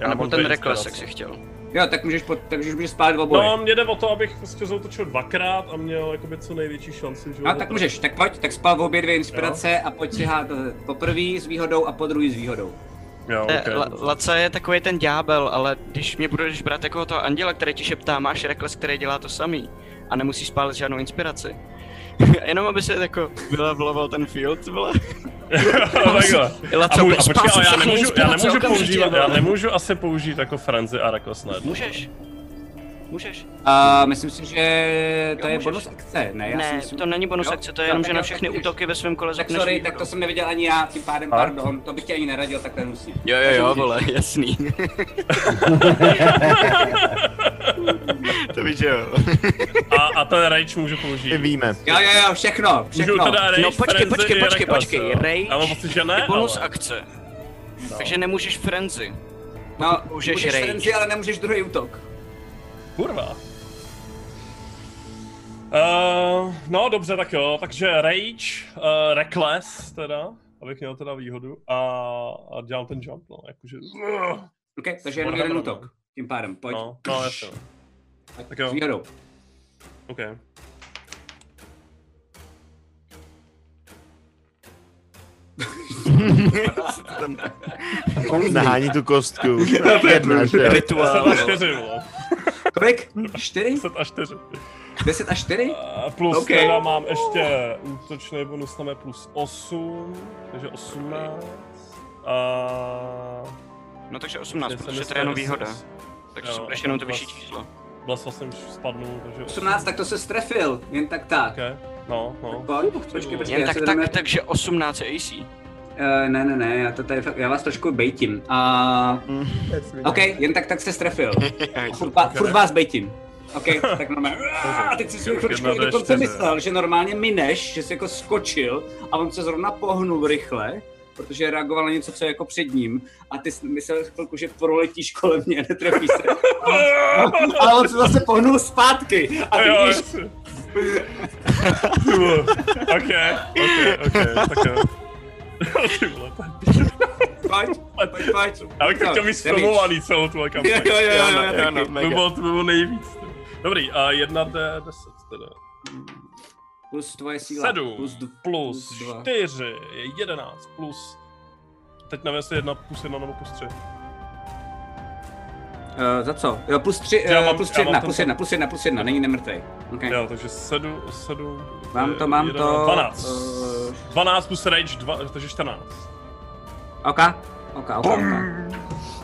Já Nebo mám ten Reckless, jak jsi chtěl. Jo, tak můžeš, pod, takže můžeš spálit oboje. No, mě jde o to, abych prostě zautočil dvakrát a měl jakoby co největší šanci, že No, tak můžeš, tak pojď, tak spal obě dvě inspirace a pojď si hát eh, po první s výhodou a po druhý s výhodou. Jo, Eh, okay. La- Laca je takový ten ďábel, ale když mě budeš brát jako toho anděla, který ti šeptá, máš Reckless, který dělá to samý a nemusíš spálit žádnou inspiraci. Jenom aby se jako vylevloval ten field, vole. A, co, můžu, a počkej, ale já nemůžu, já nemůžu používat, já nemůžu asi použít jako frenzy a najednou. Můžeš. Můžeš. Uh, myslím si, že to Jo, je můžeš. bonus akce, ne? Já si Ne, myslím... to není bonus Jo? akce, to je Jo, jenom, že na jo, všechny tak útoky ve svém kole Tak sorry, tak to jsem neviděl ani já, tím pádem A? pardon, to bych ti ani neradil, tak nemusím. Jo, jo, jo, můžeš. vole, jasný. to víš, jo. A, a ten rage můžu použít. My víme. Jo, jo, jo, všechno, všechno. Můžu teda rage, No počkej, počkej, počkej, počkej, jo. rage mám pocit, že ne, je bonus ale... akce. Takže nemůžeš frenzy. No, Můžeš můžeš rage. frenzy, ale nemůžeš druhý útok. Kurva. Uh, no dobře, tak jo, takže Rage, uh, Reckless teda, abych měl teda výhodu a, a dělám ten jump, no, jakože... OK, takže jenom jeden útok. Tím pádem, pojď. No, no jasně. Tak jo. S výhodou. OK. Nahání tu kostku. Jedna, že? Rituál. 10 a 4, vole. Kolik? 4? 10 a 4. 10 a 4? A plus OK. teda mám ještě útočný bonus, tam je plus 8, takže 18. A... No takže 18, Že jsem protože to je jenom výhoda. Takže jo, budeš jenom to vyšší číslo. Vlastně jsem spadnul, takže 18, tak to se strefil, jen tak tak. Okay. No, no. Pojď, počkej, počkej, Jen tak tak, takže 18 je AC. Uh, ne, ne, ne, já, to tady, já vás trošku bejtím. Uh, OK, jen tak tak se strefil. Furt, furt vás bejtím. OK, tak normálně. A teď si si chvíličku Jedna, dokonce myslel, že normálně mineš, že jsi jako skočil a on se zrovna pohnul rychle, protože reagoval na něco, co je jako před ním. A ty jsi myslel chvilku, že proletíš kolem mě, netrefíš se. Ale on se zase pohnul zpátky. A. Ty vole. Ok, ok, ok, tak jo. Ty vole, to pojď, pojď, pojď. Já bych to chtěl mít sfilmovaný celou tu kampaň. Jo, jo, jo, jo, no, jo, no, by bylo, to by bylo nejvíc. Dobrý, a jedna d 10 teda. Plus tvoje síla. Sedm Plus, d- plus plus dva. 4 je 11 plus... Teď nevím, jestli jedna plus jedna nebo plus 3. Uh, za co? Jo, plus tři, Já uh, mám- plus tři jedna, plus jedna, plus jedna, plus jedna, není nemrtvej. Okay. Jo, takže 7, 7... Mám to, mám to, 12. eh, 12 plus rage, 2, takže 14. Ok, ok, ok, ok.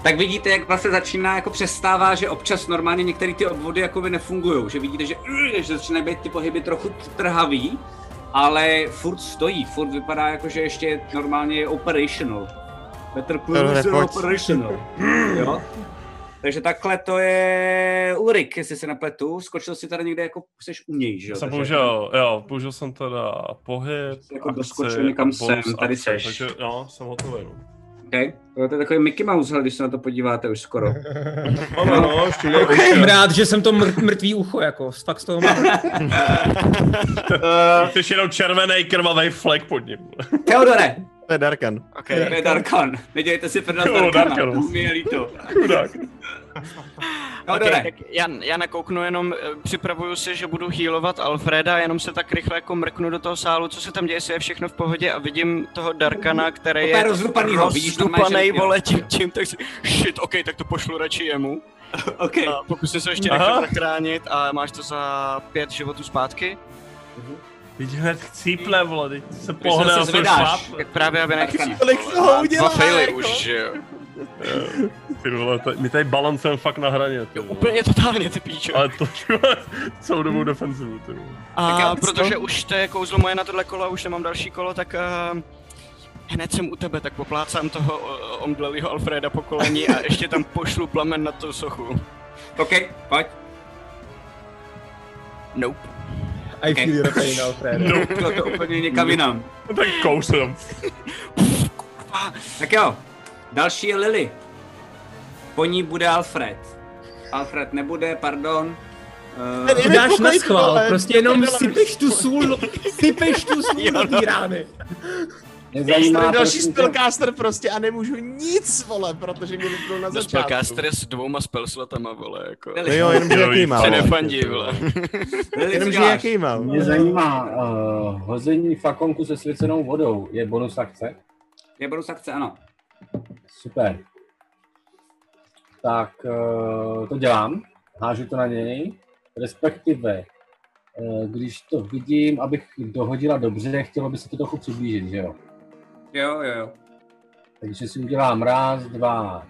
Tak vidíte, jak vlastně začíná, jako přestává, že občas normálně některé ty obvody jakoby nefungují, že vidíte, že, že začínají být ty pohyby trochu trhavý, ale furt stojí, furt vypadá jako, že ještě je normálně je operational. Better close pojď. operational. jo? Takže takhle to je Ulrik, jestli se nepletu. Skočil si tady někde jako seš u něj, že jo? Jsem Takže- použil, jo, použil jsem teda pohyb, Jako akci doskočil někam sem, tady akce, seš. Takže jo, jsem hotový. No. Okay. To je takový Mickey Mouse, když se na to podíváte už skoro. Ano, no, ještě Jsem rád, že jsem to mr- mrtvý ucho, jako, fakt z toho mám. Ty jsi jenom červený krvavý flek pod ním. Teodore, To je Darkan. Okay. to je Darkan. Nedělejte si prdel Jo, z Darkana, Darkan. to mi je líto. Chudák. Teodore, Okay, tak já, já nakouknu jenom, eh, připravuju se, že budu healovat Alfreda, jenom se tak rychle jako mrknu do toho sálu, co se tam děje, jestli je všechno v pohodě a vidím toho Darkana, který je rozdupanýho, že- vole, tím, tím, tak si, shit, ok, tak to pošlu radši jemu. OK. A pokusím se ještě Aha. rychle zachránit a máš to za pět životů zpátky. Vidíš hned chcíple, vole, teď se se pohne a se. Tak právě, aby nechci. Kolik toho udělá, Dva faily jako? už, že jo. Ty vole, to- my tady balancujeme fakt na hraně, ty vole. Úplně totálně, ty píčo. Ale to celou dobu defenzivu, ty vole. A protože už to je kouzlo moje na tohle kolo a už nemám další kolo, tak uh, hned jsem u tebe, tak poplácám toho uh, omdlelého Alfreda po koleni a ještě tam pošlu plamen na tu sochu. OK, pojď. Nope. I feel your pain, Alfred. No, to, to úplně někam jinam. No tak kousem. Tak jo, další je Lily. Po ní bude Alfred. Alfred nebude, pardon. Uh, To dáš na schvál, prostě jenom sypeš tu sůl, sypeš tu sůl do té rány. Mě Tady zajímá, další prosím tě, spellcaster prostě a nemůžu nic, vole, protože mě vypnul na začátku. Spellcaster je s dvouma spellslotama, vole, jako. No jo, jenom že Jo, jaký má, Se vole. nefandí, vole. Lily, Jenom co že děláš? jaký má. mě zajímá uh, hození fakonku se svěcenou vodou. Je bonus akce? Je bonus akce, ano. Super. Tak uh, to dělám. Hážu to na něj. Respektive, uh, když to vidím, abych dohodila dobře, chtělo by se to trochu přiblížit, že jo? Jo, jo, jo. Takže si udělám raz, dva,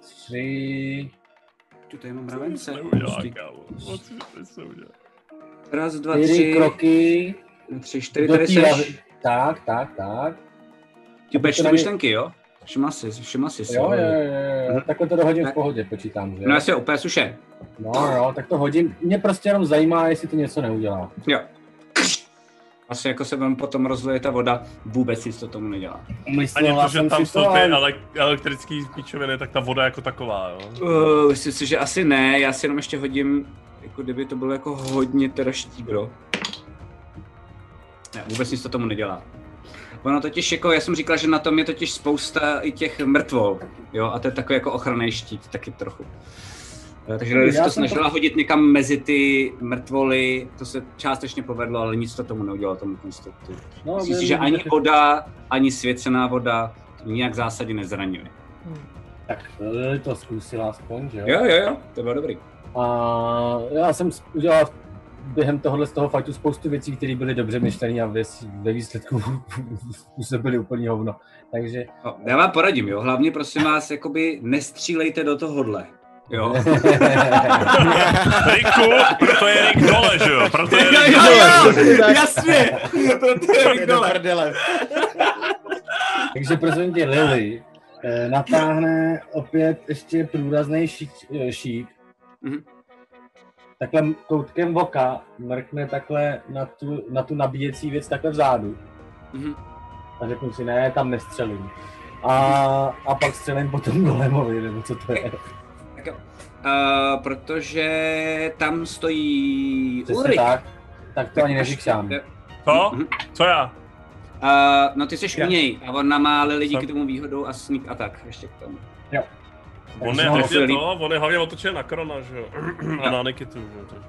tři, Tu tady mám mravence. Udělá. Raz, dva, čtyři tři. kroky. Tři, čtyři, tady seš. Tak, tak, tak. Ty budeš ty myšlenky, jo? Všimla jsi, všimla jsi si. Jo, jo, jo, jo. Takhle to dohodím v pohodě, počítám, že? No jasně, úplně suše. No, jo, tak to hodím. Mě prostě jenom zajímá, jestli to něco neudělá. Jo. Asi jako se vám potom rozleje ta voda, vůbec nic to tomu nedělá. Ani Myslela to, že jsem tam jsou to, ty ale- ele- elektrický píčoviny, tak ta voda jako taková, jo. Uh, myslím si, že asi ne, já si jenom ještě hodím, jako kdyby to bylo jako hodně teda štíbro. Ne, vůbec nic to tomu nedělá. Ono totiž jako, já jsem říkal, že na tom je totiž spousta i těch mrtvol, jo, a to je takový jako ochranný štít taky trochu. Eh, Takže když to jsem snažila to- hodit někam mezi ty mrtvoly, to se částečně povedlo, ale nic to tomu neudělalo tomu konstruktu. No, Myslím si, že ani voda, ani svěcená voda to nijak zásadně nezraňuje. Tak Lily to zkusila aspoň, že jo? Jo, jo, jo, to bylo dobrý. A já jsem udělal během tohohle z toho faktu spoustu věcí, které byly dobře myšlené a ve, ve výsledku způsobily úplný hovno. Takže No, já vám poradím, jo, hlavně prosím vás, jakoby nestřílejte do tohohle. Jo. Riku, proto je Rik dole, že jo? Proto je Jo, Rik jo, dole. jo, jasně, proto je Rik dole. Takže prosím tě, Lily eh, natáhne opět ještě průrazný šík, eh, šík. Mhm. Takhle koutkem oka mrkne takhle na tu, na tu nabíjecí věc takhle vzadu. Mhm. A řeknu si, ne, tam nestřelím. A, a pak střelím potom golemovi, nebo co to je. Tak. Uh, protože tam stojí Přesně Ulrik. tak. Tak to ani neříkám. Co? Co já? Uh, no ty jsi u něj a on má lidi díky tomu výhodu a sneak attack ještě k tomu. Jo. On je hlavně to, on je hlavně otočen na Krona, že jo? A na Nikitu, že jo?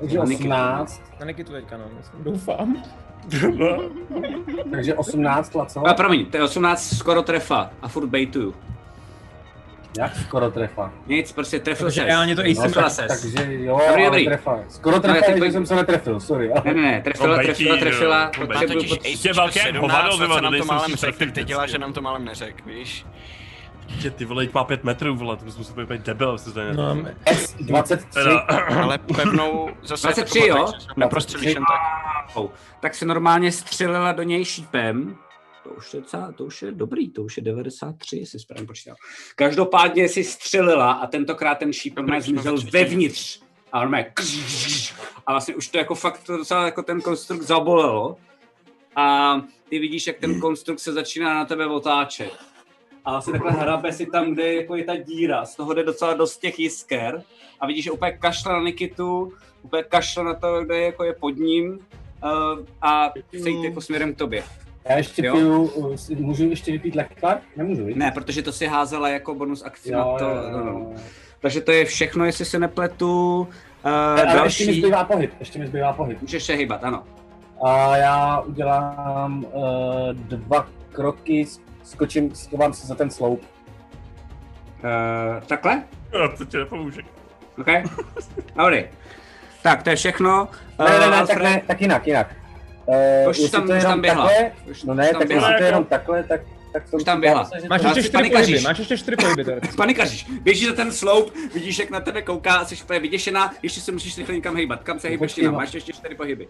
Takže 18. Na Nikitu teďka, no, myslím. Doufám. Takže 18 laco. A promiň, to je 18 skoro trefa a furt bejtuju. Jak skoro trefa? Nic, prostě trefil Protože ses. reálně to asymmetr- Trefila ses. Takže jo, Dobrý, ale dobrý. trefa. Skoro No, trefa, ty je, pojď- že jsem se netrefil, sorry. Ne, ne, ne, trefila, No, trefila, trefila, potřebuji, totiž. Ještě velké 17, hovado, co ty vole, nám to málem řekl, teď dělá, že nám to málem neřekl, víš? Tě, ty vole, má pět metrů, vole, to bys musel být debil, jsi tady No, ne. S23. Teda, Ale pevnou zase 23, je to jo? že se neprostřelíš jen tak. Tak se normálně střelila do něj šípem. To už je, docela, to už je dobrý, to už je 93, jestli správně počítal. Každopádně si střelila a tentokrát ten šíp normálně ve zmizel vevnitř. A normálně a vlastně už to jako fakt to docela jako ten konstrukt zabolelo. A ty vidíš, jak ten konstrukt se začíná na tebe otáčet. A vlastně takhle hrabe si tam, kde jako je ta díra. Z toho jde docela dost těch jisker. A vidíš, že úplně kašle na Nikitu, úplně kašle na to, kde jako je pod ním. Uh, a chce jít jako směrem k tobě. Já ještě Jo. piju, uh, si- můžu ještě vypít lekvar? Nemůžu, viď? Ne, protože to si házela jako bonus akci Jo, na to. jo, jo, no, no. jo. Takže to je všechno, jestli se nepletu. Uh, Ale ještě mi další, zbývá pohyb, ještě mi zbývá pohyb. můžeš se hýbat, ano. A já udělám uh, dva kroky, skočím, schovám se za ten sloup. Uh, takhle? Jo, to ti nepomůže. OK? Dobrý. Tak, to je všechno. Ne, ne, Eh, ne, Alfred? tak ne, tak jinak, jinak. Uh, Už tam- už tam běhla. Už- no už ne, tam tak běhla. jestli to je jenom takhle, tak, tak to Už tam běhla. Máš to- ještě čtyři pohyby, máš ještě čtyři pohyby. Panikaříš, běžíš za ten sloup, vidíš, jak na tebe kouká, a jsi úplně vyděšená, ještě se musíš rychle někam hejbat. Kam se hejbeš jinam? no. Máš ještě čtyři pohyby.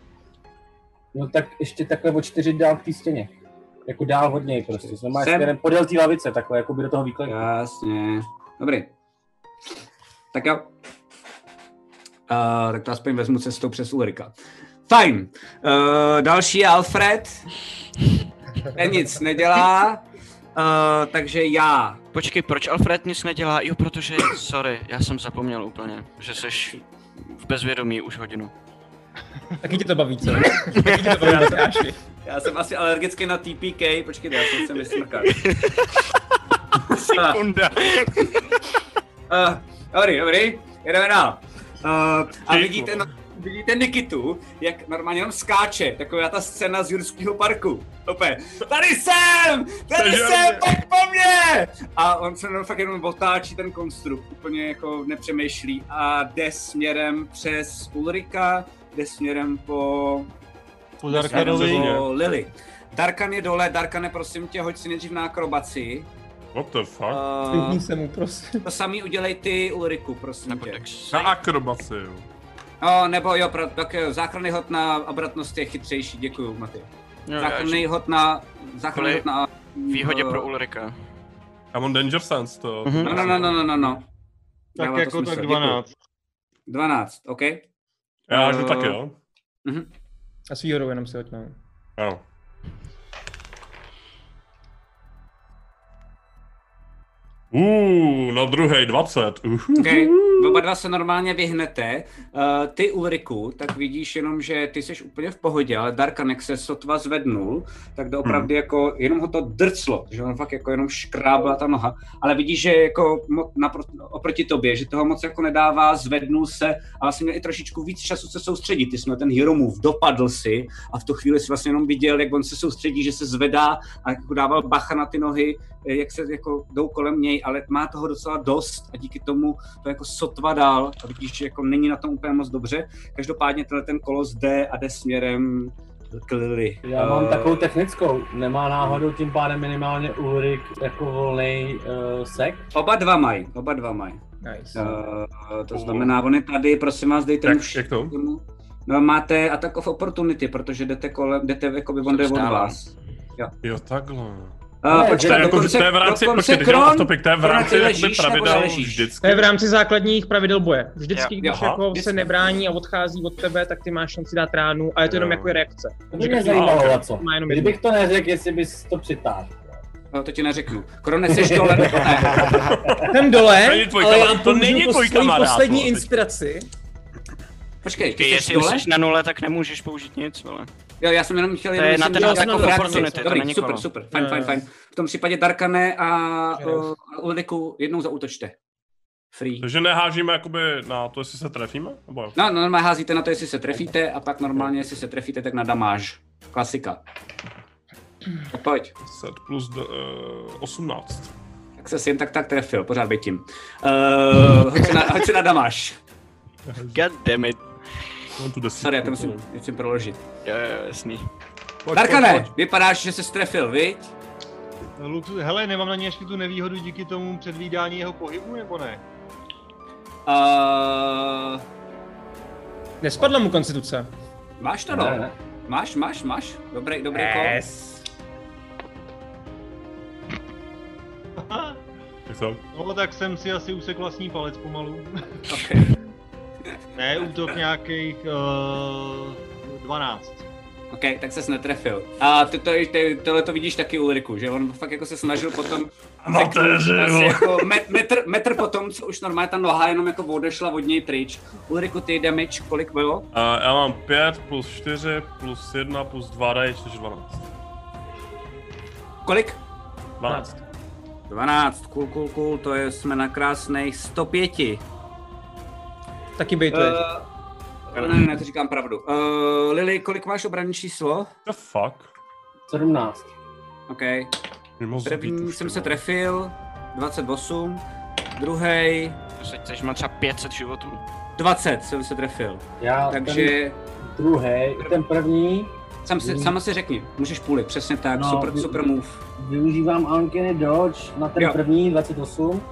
No tak ještě takhle o čtyři dál k té stěně. Jako dál od něj prostě. Jsem máš směrem podél té lavice, takhle, jako by do toho výkledu. Jasně. Dobrý. Tak jo. Uh, tak to aspoň vezmu cestou přes Ulrika. Fajn. Uh, další je Alfred. Ten nic nedělá. Uh, takže já. Počkej, proč Alfred nic nedělá? Jo, protože, sorry, já jsem zapomněl úplně, že jsi v bezvědomí už hodinu. Taky tě to baví, co? Taky tě to baví, Lukáši. Já jsem asi alergický na TPK, počkejte, já jsem se vysmrkal. Sekunda. Uh, dobrý, dobrý, jedeme dál. Uh, a vidíte, no, vidíte Nikitu, jak normálně jenom skáče, taková ta scéna z Jurského parku. Opět, tady jsem, tady Takže jsem, mě. pojď po mně! A on se jenom fakt jenom otáčí ten konstrukt, úplně jako nepřemýšlí a jde směrem přes Ulrika, jde směrem po Po po Lily. Darkan je dole, Darkane, prosím tě, hoď si nejdřív na akrobaci. What the fuck? Uh, se mu, prosím. to samý udělej ty, Ulriku, prosím tě. Na akrobaci, jo. No, nebo jo, pro, tak jo, záchranný hod na obratnost je chytřejší, děkuju, Maty. Jo, záchranný já- hod na... Záchranný hod na... Výhodě eh, pro Ulrika. Já mám Danger Sense, to. Mhm. No, no, no, no, no, no, no. Tak Dává to jako tak děkuju. 12. 12, OK. Já žiju Eh, taky, jo. mhm. A s výhodou jenom si hoď, no. Jo. Uh, na druhý 20. Uh. Okay. Oba dva se normálně vyhnete. Uh, ty Ulriku, tak vidíš jenom, že ty jsi úplně v pohodě, ale Darkan, jak se sotva zvednul, tak doopravdy jako jenom ho to drclo, že on fakt jako jenom škrábla ta noha, ale vidíš, že jako mo- oproti tobě, že toho moc jako nedává, zvednul se a vlastně měl i trošičku víc času se soustředit. Ty jsi měl ten hero move, dopadl si a v tu chvíli si vlastně jenom viděl, jak on se soustředí, že se zvedá a jako dával bacha na ty nohy, jak se jako jdou kolem něj, ale má toho docela dost a díky tomu to jako sotva dál a vidíš, že jako není na tom úplně moc dobře. Každopádně tenhle ten kolos jde a jde směrem k Lily. Já mám Eh, takovou technickou. Nemá náhodou tím pádem minimálně Ulrik jako volný uh, sek? Oba dva mají, oba dva mají. Nice. Uh, to znamená, on je tady, prosím vás, dejte Jak- mu jak to? mu- No, máte attack of opportunity, protože jdete kolem, jdete jako by on jde od vás. Jo. Jo, takhle. Uh, Ne, počkej, To je, jako, dokonce, to je v rámci, dokonce počkej, Kron, topic, to je v rámci ležíš pravidel vždycky. To je v rámci základních pravidel boje. Vždycky, Jo, když jako Vždycky. se nebrání a odchází od tebe, tak ty máš šanci dát ránu a je to jenom jako reakce. To by mě zajímalo, ok. Laco. Má jenom jednu. Kdybych to neřekl, jestli bys to přitáhl. No, to ti neřeknu. Krone, jsi dole nebo ne? Jsem dole, To ale já to není tvůj svojí kamarád, poslední inspiraci. Počkej, ty jsi jestli dole? jsi na nule, tak nemůžeš použít nic, vole. Jo, já jsem jenom chtěl To jenom je na ten jako opportunity, to Dobrý, není super, super, fajn, fajn, fajn. V tom případě Darkane a uh, Ulriku jednou zautočte. Free. Takže nehážíme jakoby na to, jestli se trefíme? Nebo jo? No, normálně házíte na to, jestli se trefíte a pak normálně, jestli se trefíte, tak na damáž. Klasika. Tak pojď. 10 plus d- uh, 18. Tak se jen tak tak trefil, pořád by tím. Uh, hoď, si na, hoď si na damáž. God damn it. Mám tu desítku. Sorry, já to musím, musím proložit. Jo, jo, jasný. Pojď, Darkane, pojď, pojď. vypadáš, že se strefil, viď? Luxus, hele, nemám na ně ještě tu nevýhodu díky tomu předvídání jeho pohybu, nebo ne? Uh, Nespadla mu konstituce. máš to, no? Ne, ne. Máš, máš, máš. Dobrý, dobrý kol. Yes. Tak to. No tak jsem si asi usekl vlastní palec pomalu. Okay. Ne, útok nějakých uh, 12. OK, tak ses netrefil. A ty, to, ty, tohle to vidíš taky Ulriku, že on fakt jako se snažil potom Amatéři, jako met, metr, metr potom, co už normálně ta noha jenom jako odešla od něj pryč. Ulriku, ty damage, kolik bylo? A já mám 5 plus 4 plus 1 plus 2 dají, což 12. Kolik? 12. 12, cool, cool, cool, to je, jsme na krásných 105. Taky bejtuješ. Uh, ne, ne, to říkám pravdu. Uh, Lily, kolik máš obranné číslo? The fuck? 17. OK. První jsem se trefil, 28. Druhý, Takže má třeba 500 životů. 20 jsem se trefil. Já Takže ten druhý, ten první, sam si, sama si řekni, můžeš půlit, přesně tak, No, super, vy- super move. využívám Uncanny Dodge na ten Jo. první 28.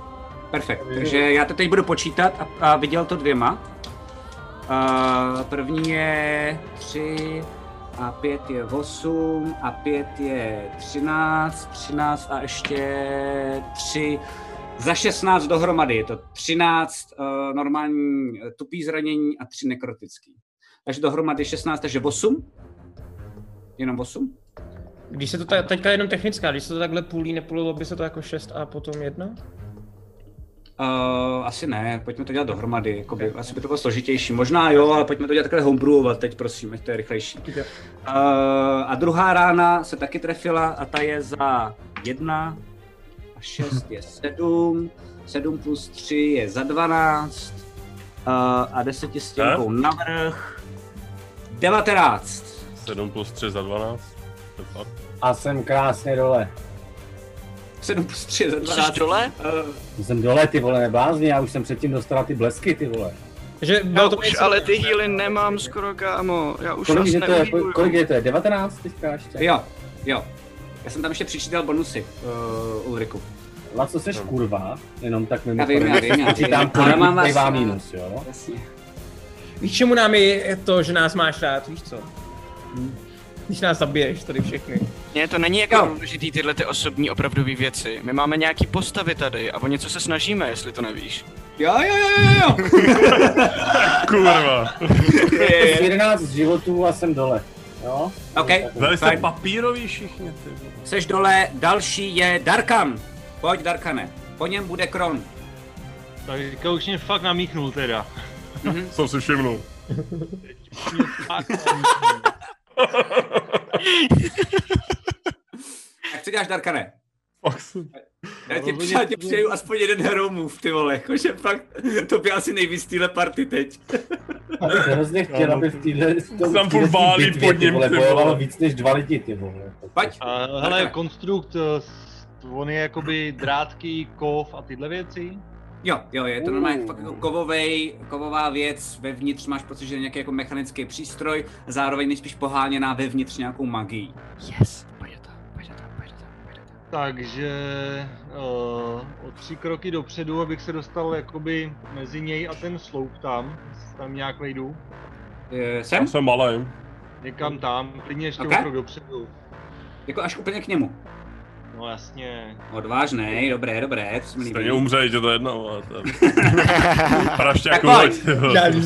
Perfekt, takže já to teď budu počítat a, a viděl to dvěma. Uh, první je 3 a 5 je 8 a 5 je 13, 13 a ještě 3 za 16 dohromady je to 13 uh, normální eh, tupý zranění a 3 nekrotický. Takže dohromady 16, takže 8. Jenom 8? Když se to ta, teďka je jenom technická, když se to takhle půlí, nepůlilo by se to jako 6 a potom 1? Uh, asi ne, pojďme to dělat dohromady, jakoby, asi by to bylo složitější. Možná jo, ale pojďme to dělat takhle homebrewovat teď, prosím, ať to je rychlejší. Uh, a druhá rána se taky trefila a ta je za 1 a 6 je 7, 7 plus 3 je za 12 uh, a 10 stěnkou navrh 19. 7 plus 3 za 12. The fuck? A jsem krásně dole. 7 plus 3 je za 12. Jsi dole? Uh, Jsem dole, ty vole, neblázni, já už jsem předtím dostala ty blesky, ty vole. Že Já bylo to už ale ty healy nemám skoro, kámo. Já už Kolik, vás je to je, kolik je to je? 19 teďka ještě? jo, Jo. Já jsem tam ještě přičítal bonusy, uh, Ulriku. Laco, seš kurva, jenom tak Já mimochodem. vím, já vím, já vím. Počítám, Ale mám vás bývá rád. mínus, jo? Jasně. Víš, čemu nám je to, že nás máš rád, víš co? Když nás zabiješ tady všechny. Ne, to není jako důležitý tyhle ty osobní opravdové věci. My máme nějaký postavy tady a o něco se snažíme, jestli to nevíš. Jo, jo, jo, jo, jo. Kurva. 11 životů a jsem dole. Jo? OK. Dali jste fajn. papírový všichni, ty. Seš dole, další je Darkan. Pojď, Darkane. Po něm bude Kron. Tak už mě fakt namíchnul teda. Jsem si všimnul. Tak co děláš, Darkane? Já ti, já ti přeju aspoň jeden hero move, ty vole, jakože fakt, to by asi nejvíc téhle party teď. Já bych hrozně chtěl, aby v téhle Tam furt válí pod ním, vole, ty bojovalo vole. víc než dva lidi, ty vole. Pojď. A, hele, konstrukt, eh, on je jakoby drátky, kov a tyhle věci. Jo, jo, je to normálně fakt jako kovovej, kovová věc, vevnitř máš pocit, že je nějaký jako mechanický přístroj, zároveň nejspíš poháněná vevnitř nějakou magií. Yes, pojď tam, pojď tam, pojď tam, pojď tam. Takže uh, o tři kroky dopředu, abych se dostal jakoby mezi něj a ten sloup tam, tam nějak vejdu. Je, Já jsem? jsem malý. Někam tam, klidně ještě Ok. okay. o krok dopředu. Jako až úplně k němu. No jasně. Odvážnej, dobré, dobré, to se mi líbí. Stejně umře, že to je jedno. ale to- Tak jako pojď.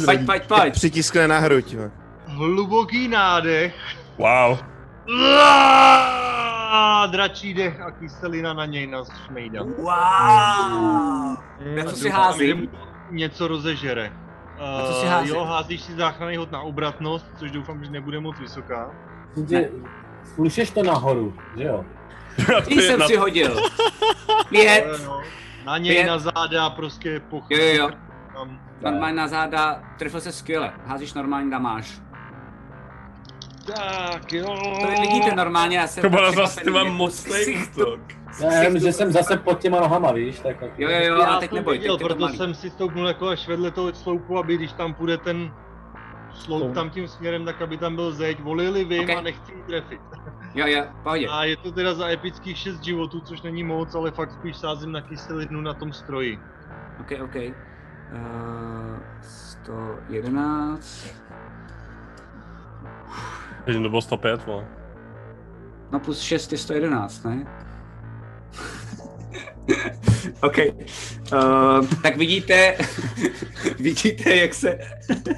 Pojď, pojď, pojď. Přitiskne na hruď. jo. Hluboký nádech. Wow. A dračí dech a kyselina na něj na šmejda. Wow! Na co si házím? Něco rozežere. Na co si házím? Jo, házíš si záchranný hod na obratnost, což doufám, že nebude moc vysoká. Slušeš to nahoru, že jo? Ty jsem si hodil. Pět. Na něj, Pět. na záda, prostě poch... Jo, jo. Normálně na záda, trefil se skvěle. Házíš normální damáž. Tak jo. To vy vidíte normálně, já jsem To byla zase ty mám útok. Já vím, že jsem zase pod těma nohama, víš, tak jako... Jo, jo, jo, Já ale teď jsem neboj, viděl, teď je to proto malý. jsem si stoupnul jako až vedle toho sloupu, aby když tam půjde ten sloup tam tím směrem, tak aby tam byl zeď. Volili vím Ok. a nechci jí trefit. Jo, jo, pohodě. A je to teda za epických 6 životů, což není moc, ale fakt spíš sázím na kyselinu na tom stroji. OK, OK. Uh, 111. Takže to bylo 105, vole. No plus 6 je 111, ne? OK. Uh, tak vidíte, vidíte, jak se...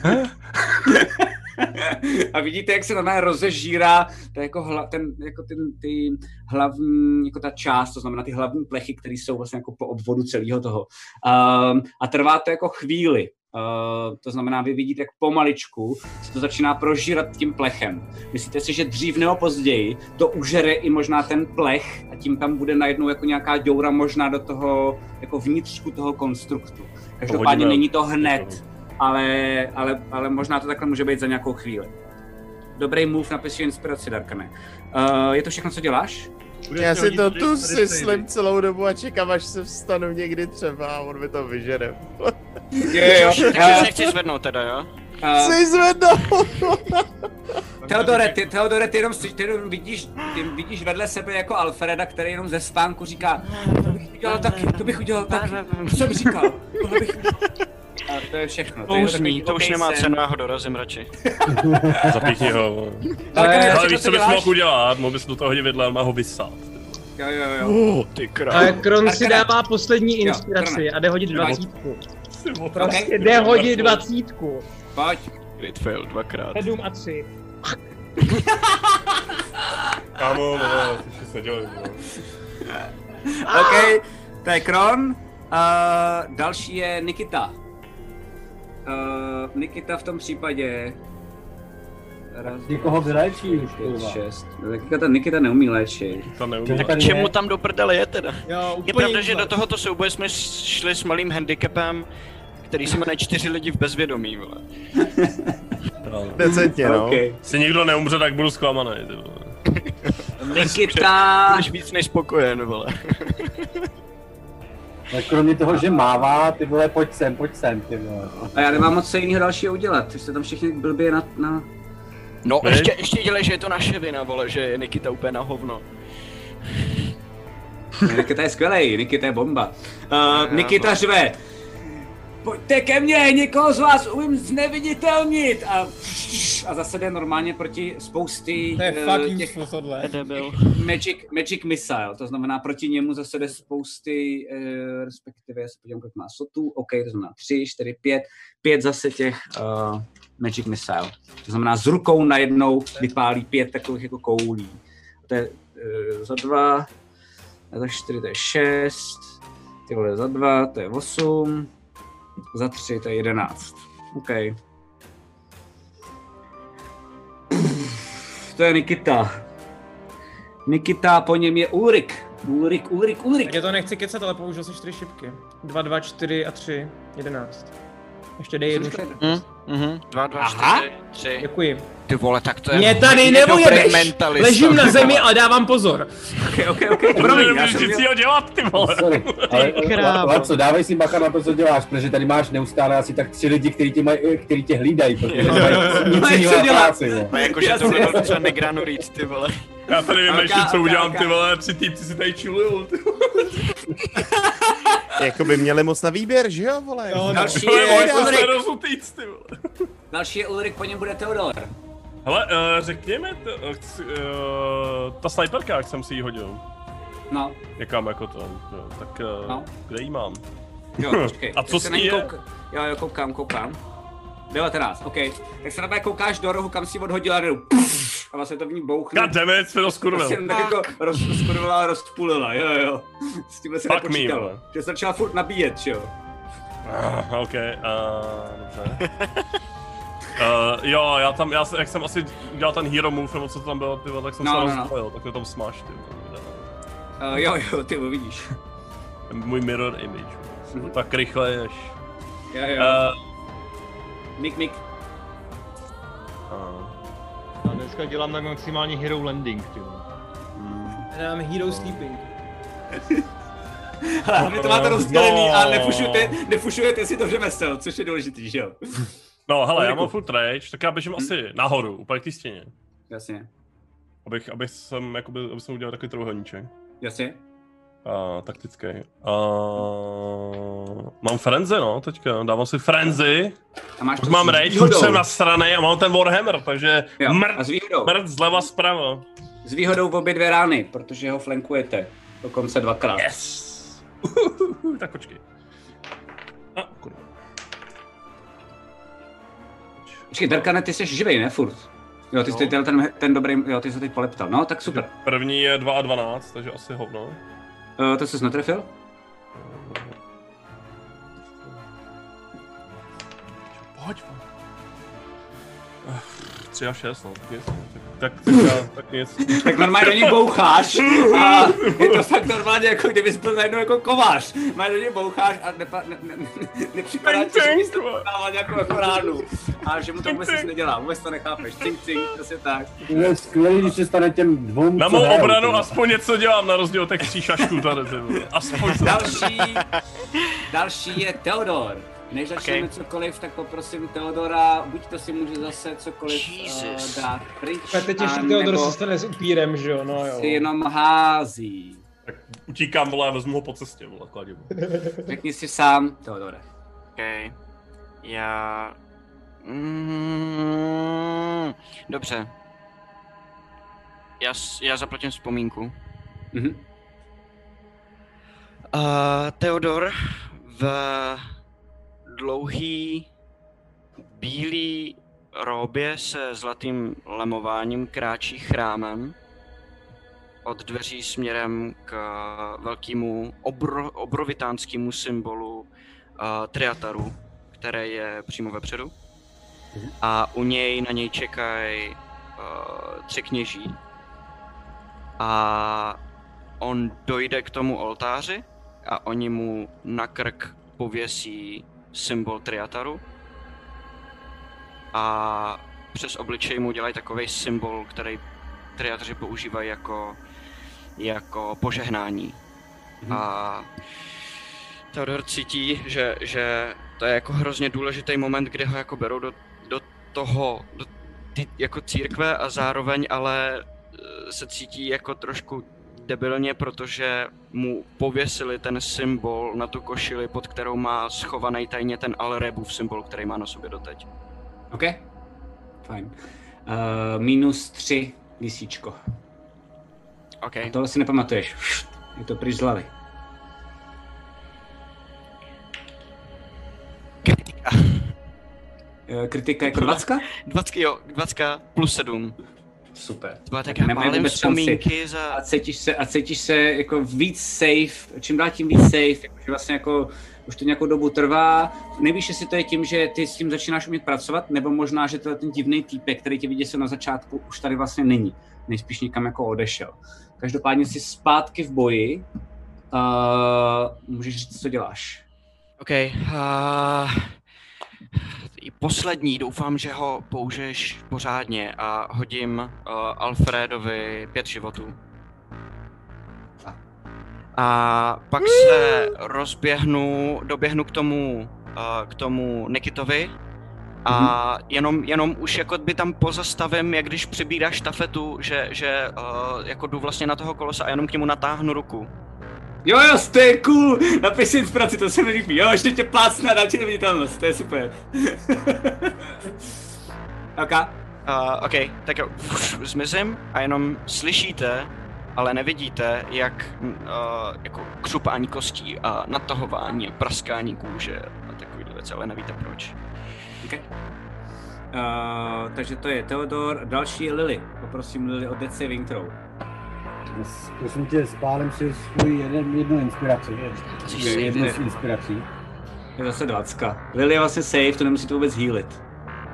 A vidíte, jak se normálně rozežírá to jako, hla, ten, jako ten, ty hlavní, jako ta část, to znamená ty hlavní plechy, které jsou vlastně jako po obvodu celého toho. Um, a trvá to jako chvíli. Uh, to znamená, vy vidíte, jak pomaličku se to začíná prožírat tím plechem. Myslíte si, že dřív nebo později to užere i možná ten plech a tím tam bude najednou jako nějaká děura možná do toho jako vnitřku toho konstruktu. Každopádně hodíme. není to hned, ale, ale, ale možná to takhle může být za nějakou chvíli. Dobrý move na pěstí inspiraci, Darkane. Uh, je to všechno, co děláš? Já si to tu syslím celou dobu a čekám, až se vstanu někdy třeba a on mi to vyžere. Jo, jo. Takže se nechci zvednout teda, jo? Chci zvednout! Teodore, ty, Teodore, ty jenom, ty jenom vidíš, ty vidíš vedle sebe jako Alfreda, který jenom ze spánku říká, udělal taky, to bych udělal taky, co jsem říkal, tohle bych A to je všechno. To je už ní, to už nemá sen. cenu, já ho dorazím radši. Zapíchni ho. Ale víš, co bys mohl udělat? Mohl bys do toho hodit vidle, ale má ho vysát. Jo, jo, jo. Oh, ty Ale Kron si dává poslední inspiraci a jde hodit dvacítku. Prostě jde hodit dvacítku. Pojď. Crit fail dvakrát. Sedm a tři. Kámo, vole, ty jsi seděl. OK, to je Kron. Uh, další je Nikita. Uh, Nikita v tom případě... Raz, Někoho vyléčí už, kurva. šest. No, tak ta Nikita neumí léčit. To neumí. Tak čemu tam do prdele je teda? Jo, Je pravda, že do tohoto souboje jsme šli s malým handicapem, který se jmenuje čtyři lidi v bezvědomí, vole. Decentně, no. OK. Jestli nikdo neumře, tak budu zklamaný, ty vole. Nikita... Budeš víc než spokojen, vole. Tak kromě toho, že mává, ty vole, pojď sem, pojď sem, ty vole. A já nemám moc co jiného dalšího udělat. Vy jste tam všichni blbě na... na... No, Viď? ještě, ještě dělej, že je to naše vina, vole, že je Nikita úplně na hovno. Nikita je skvělej, Nikita je bomba. Uh, Nikita řve, pojďte ke mně, někoho z vás umím zneviditelnit. A, a zase jde normálně proti spousty To je fakt těch. Debil. magic, magic missile, to znamená proti němu zase jde spousty, uh, respektive já se podívám, kolik má sotů, OK, to znamená 3, 4, 5, 5 zase těch uh, magic missile. To znamená z rukou najednou vypálí pět takových jako koulí. To je uh, za dva, za čtyři to je šest, ty vole za dva to je osm, za tři to je jedenáct. OK. To je Nikita. Nikita, po něm je Ulrik. Ulrik, Ulrik, Ulrik. Já to nechci kecat, ale použil si čtyři šipky. 2, 2, 4 a 3, 11. Ještě dej jednu? Mhm. Dva, dva, Aha. čtyři, tři. Děkuji. Ty vole, tak to je... Mě tady mentalista, Ležím na zemi a dávám pozor. Ok, ok, ok, promiň, já jsem měl... ho dělat, ty vole. Sorry, ale. Laco, dávej si bacha na to, co děláš, protože tady máš neustále asi tak tři lidi, kteří tě, maj, který tě hlídají, protože nemají nic Mají jiného co na dělat. práci. no. No, jakože tohle bylo docela negranu říct, ty vole. Já tady vymýšlím, Ok, co udělám, ty vole, tři týpci si tady chillujou, ty vole. Jako by měli moc na výběr, že jo, vole? No, Další To je je Ulrik. rozutýc, ty vole. Další je Ulrik, po něm bude Theodor. Hele, uh, řekněme, t, uh, chci, uh, ta sniperka, jak jsem si ji hodil. No, Někam jako to, jo, tak uh, No. kde jí mám? jo, počkej. A co s se ní na ní je? kouk- Jo, jo, koukám, koukám. 19, OK. Tak se na koukáš do rohu, kam si odhodila a a vlastně to v ní bouchne. God damn it, jsme to skurvil. Prostě jen tak jako rozkurvila a rozpůlila, jo, jo. S tímhle se Fuck me, nepočítalo. vole. Že se začala furt nabíjet, jo. Ah, OK, uh, dobře. Uh, jo, já tam, já, se- jak jsem asi udělal ten hero move, nebo co to tam bylo, ty vole, tak jsem No, se no, no. rozpojil, tak je tam smash, ty. Uh, jo, jo, ty uvidíš. Můj mirror image. Mhm. Tak rychle ješ. Jo, jo. Uh, Mik, mik. uh, Já dneska dělám tak maximálně hero landing, ty. Já dám Hero Sleeping. Ale hlavně to máte rozdělený No. a nefušujete, nefušujete si to řemesel, což je důležitý, že jo? no hele, já mám full rage, tak já běžím Mhm. asi nahoru, úplně k té stěně. Jasně, Abych, abych jsem, jakoby, abych jsem udělal takový trojuhelníček. jasně. Uh, taktický. Uh, mám frenzy, no, teďka. Dávám si frenzy. A máš Už mám rage, už jsem na straně a mám ten Warhammer, takže Jo, a výhodou. mrd zleva zprava. S výhodou v obě dvě rány, protože ho flankujete. Dokonce dvakrát. Yes! tak počkej. A, kurva. Počkej, Darkane, ty jsi živej, ne? Furt. Jo, ty jsi ten, ten, ten dobrý, jo, ty jsi teď poleptal. No, tak super. První je 2 a 12, takže asi hovno. Uh, to jsi netrefil? Pojď. Eh, 3 a 6, no, tak nic. Tak, tak, tak, tak nic. Tak normálně do ní boucháš a je to fakt normálně, jako kdybys byl najednou jako kovář. Má do ní boucháš a nepa, ne, ne, ne, nepřipadá ti, že bys to dával nějakou jako ránu. A že mu to vůbec nic nedělá, vůbec to nechápeš. Cink, cink, přesně tak. Je skvělý, když se stane těm dvou, Na co mou obranu ty. aspoň něco dělám, na rozdíl od těch tří šašků tady. Aspoň to. Další, další je Theodor. Než začneme Okay. cokoliv, tak poprosím Theodora, buď to si může zase cokoliv Jesus. uh, dát pryč, A teď ještě a nebo se stane s upírem, že jo, no jo. si jenom hází. Tak utíkám, vole, a vezmu ho po cestě, vole, kladím. Řekni si sám, Theodore. OK. Já... Mm, dobře. Já, já zaplatím vzpomínku. Mhm. Uh, Theodor v dlouhý bílý róbě se zlatým lemováním kráčí chrámem od dveří směrem k velkému obro, obrovitánskému symbolu uh, Triataru, které je přímo vepředu. A u něj na něj čekají uh, tři kněží. A on dojde k tomu oltáři a oni mu na krk pověsí symbol Triataru. A přes obličej mu dělají takový symbol, který Triataři používají jako, jako požehnání. A Theodor cítí, že, že to je jako hrozně důležitý moment, kdy ho jako berou do, do toho, do, ty jako církve a zároveň ale eh, se cítí jako trošku debilně, protože mu pověsili ten symbol na tu košili, pod kterou má schovaný tajně ten Alrebův symbol, který má na sobě doteď. OK? Fajn. Uh, minus tři disíčko. OK. A tohle si nepamatuješ. Je to pryč z hlavy. Kritika. Uh, kritika jako 20? 20, jo, 20 plus 7. Super. To byla tak Tak nemají vzpomínky za... A cítíš se, a cítíš se jako víc safe, čím dál tím víc safe, jakože vlastně jako už to nějakou dobu trvá. Nevíš, jestli to je tím, že ty s tím začínáš umět pracovat, nebo možná, že to je ten divný týpek, který tě viděl na začátku, už tady vlastně není. Nejspíš někam jako odešel. Každopádně jsi zpátky v boji. Uh, můžeš říct, co děláš. OK. Uh, poslední, doufám, že ho použiješ pořádně a hodím uh, Alfredovi pět životů. A pak se rozběhnu, doběhnu k tomu, uh, k tomu Nikitovi a jenom, jenom už jako by tam pozastavím, jak když přibíráš štafetu, že, že uh, jako jdu vlastně na toho kolosa a jenom k němu natáhnu ruku. Jo, jo, cool, napiš si inspiraci, to se mi líbí. Jo, ještě tě plácne a dám ti neviditelnost, to je super. ok. Uh, OK, tak jo, zmizím a jenom slyšíte, ale nevidíte, jak uh, jako křupání kostí a natahování a praskání kůže a takovýhle věci, ale nevíte proč. Okay. Uh, takže to je Theodor, další je Lily. Poprosím Lily o Saving Throw. Prosím tě, spálím si svůj jeden, jednu inspiraci. Okay. Jednu z inspirací. Je zase 20. Lily je vlastně safe, to nemusíte vůbec healit.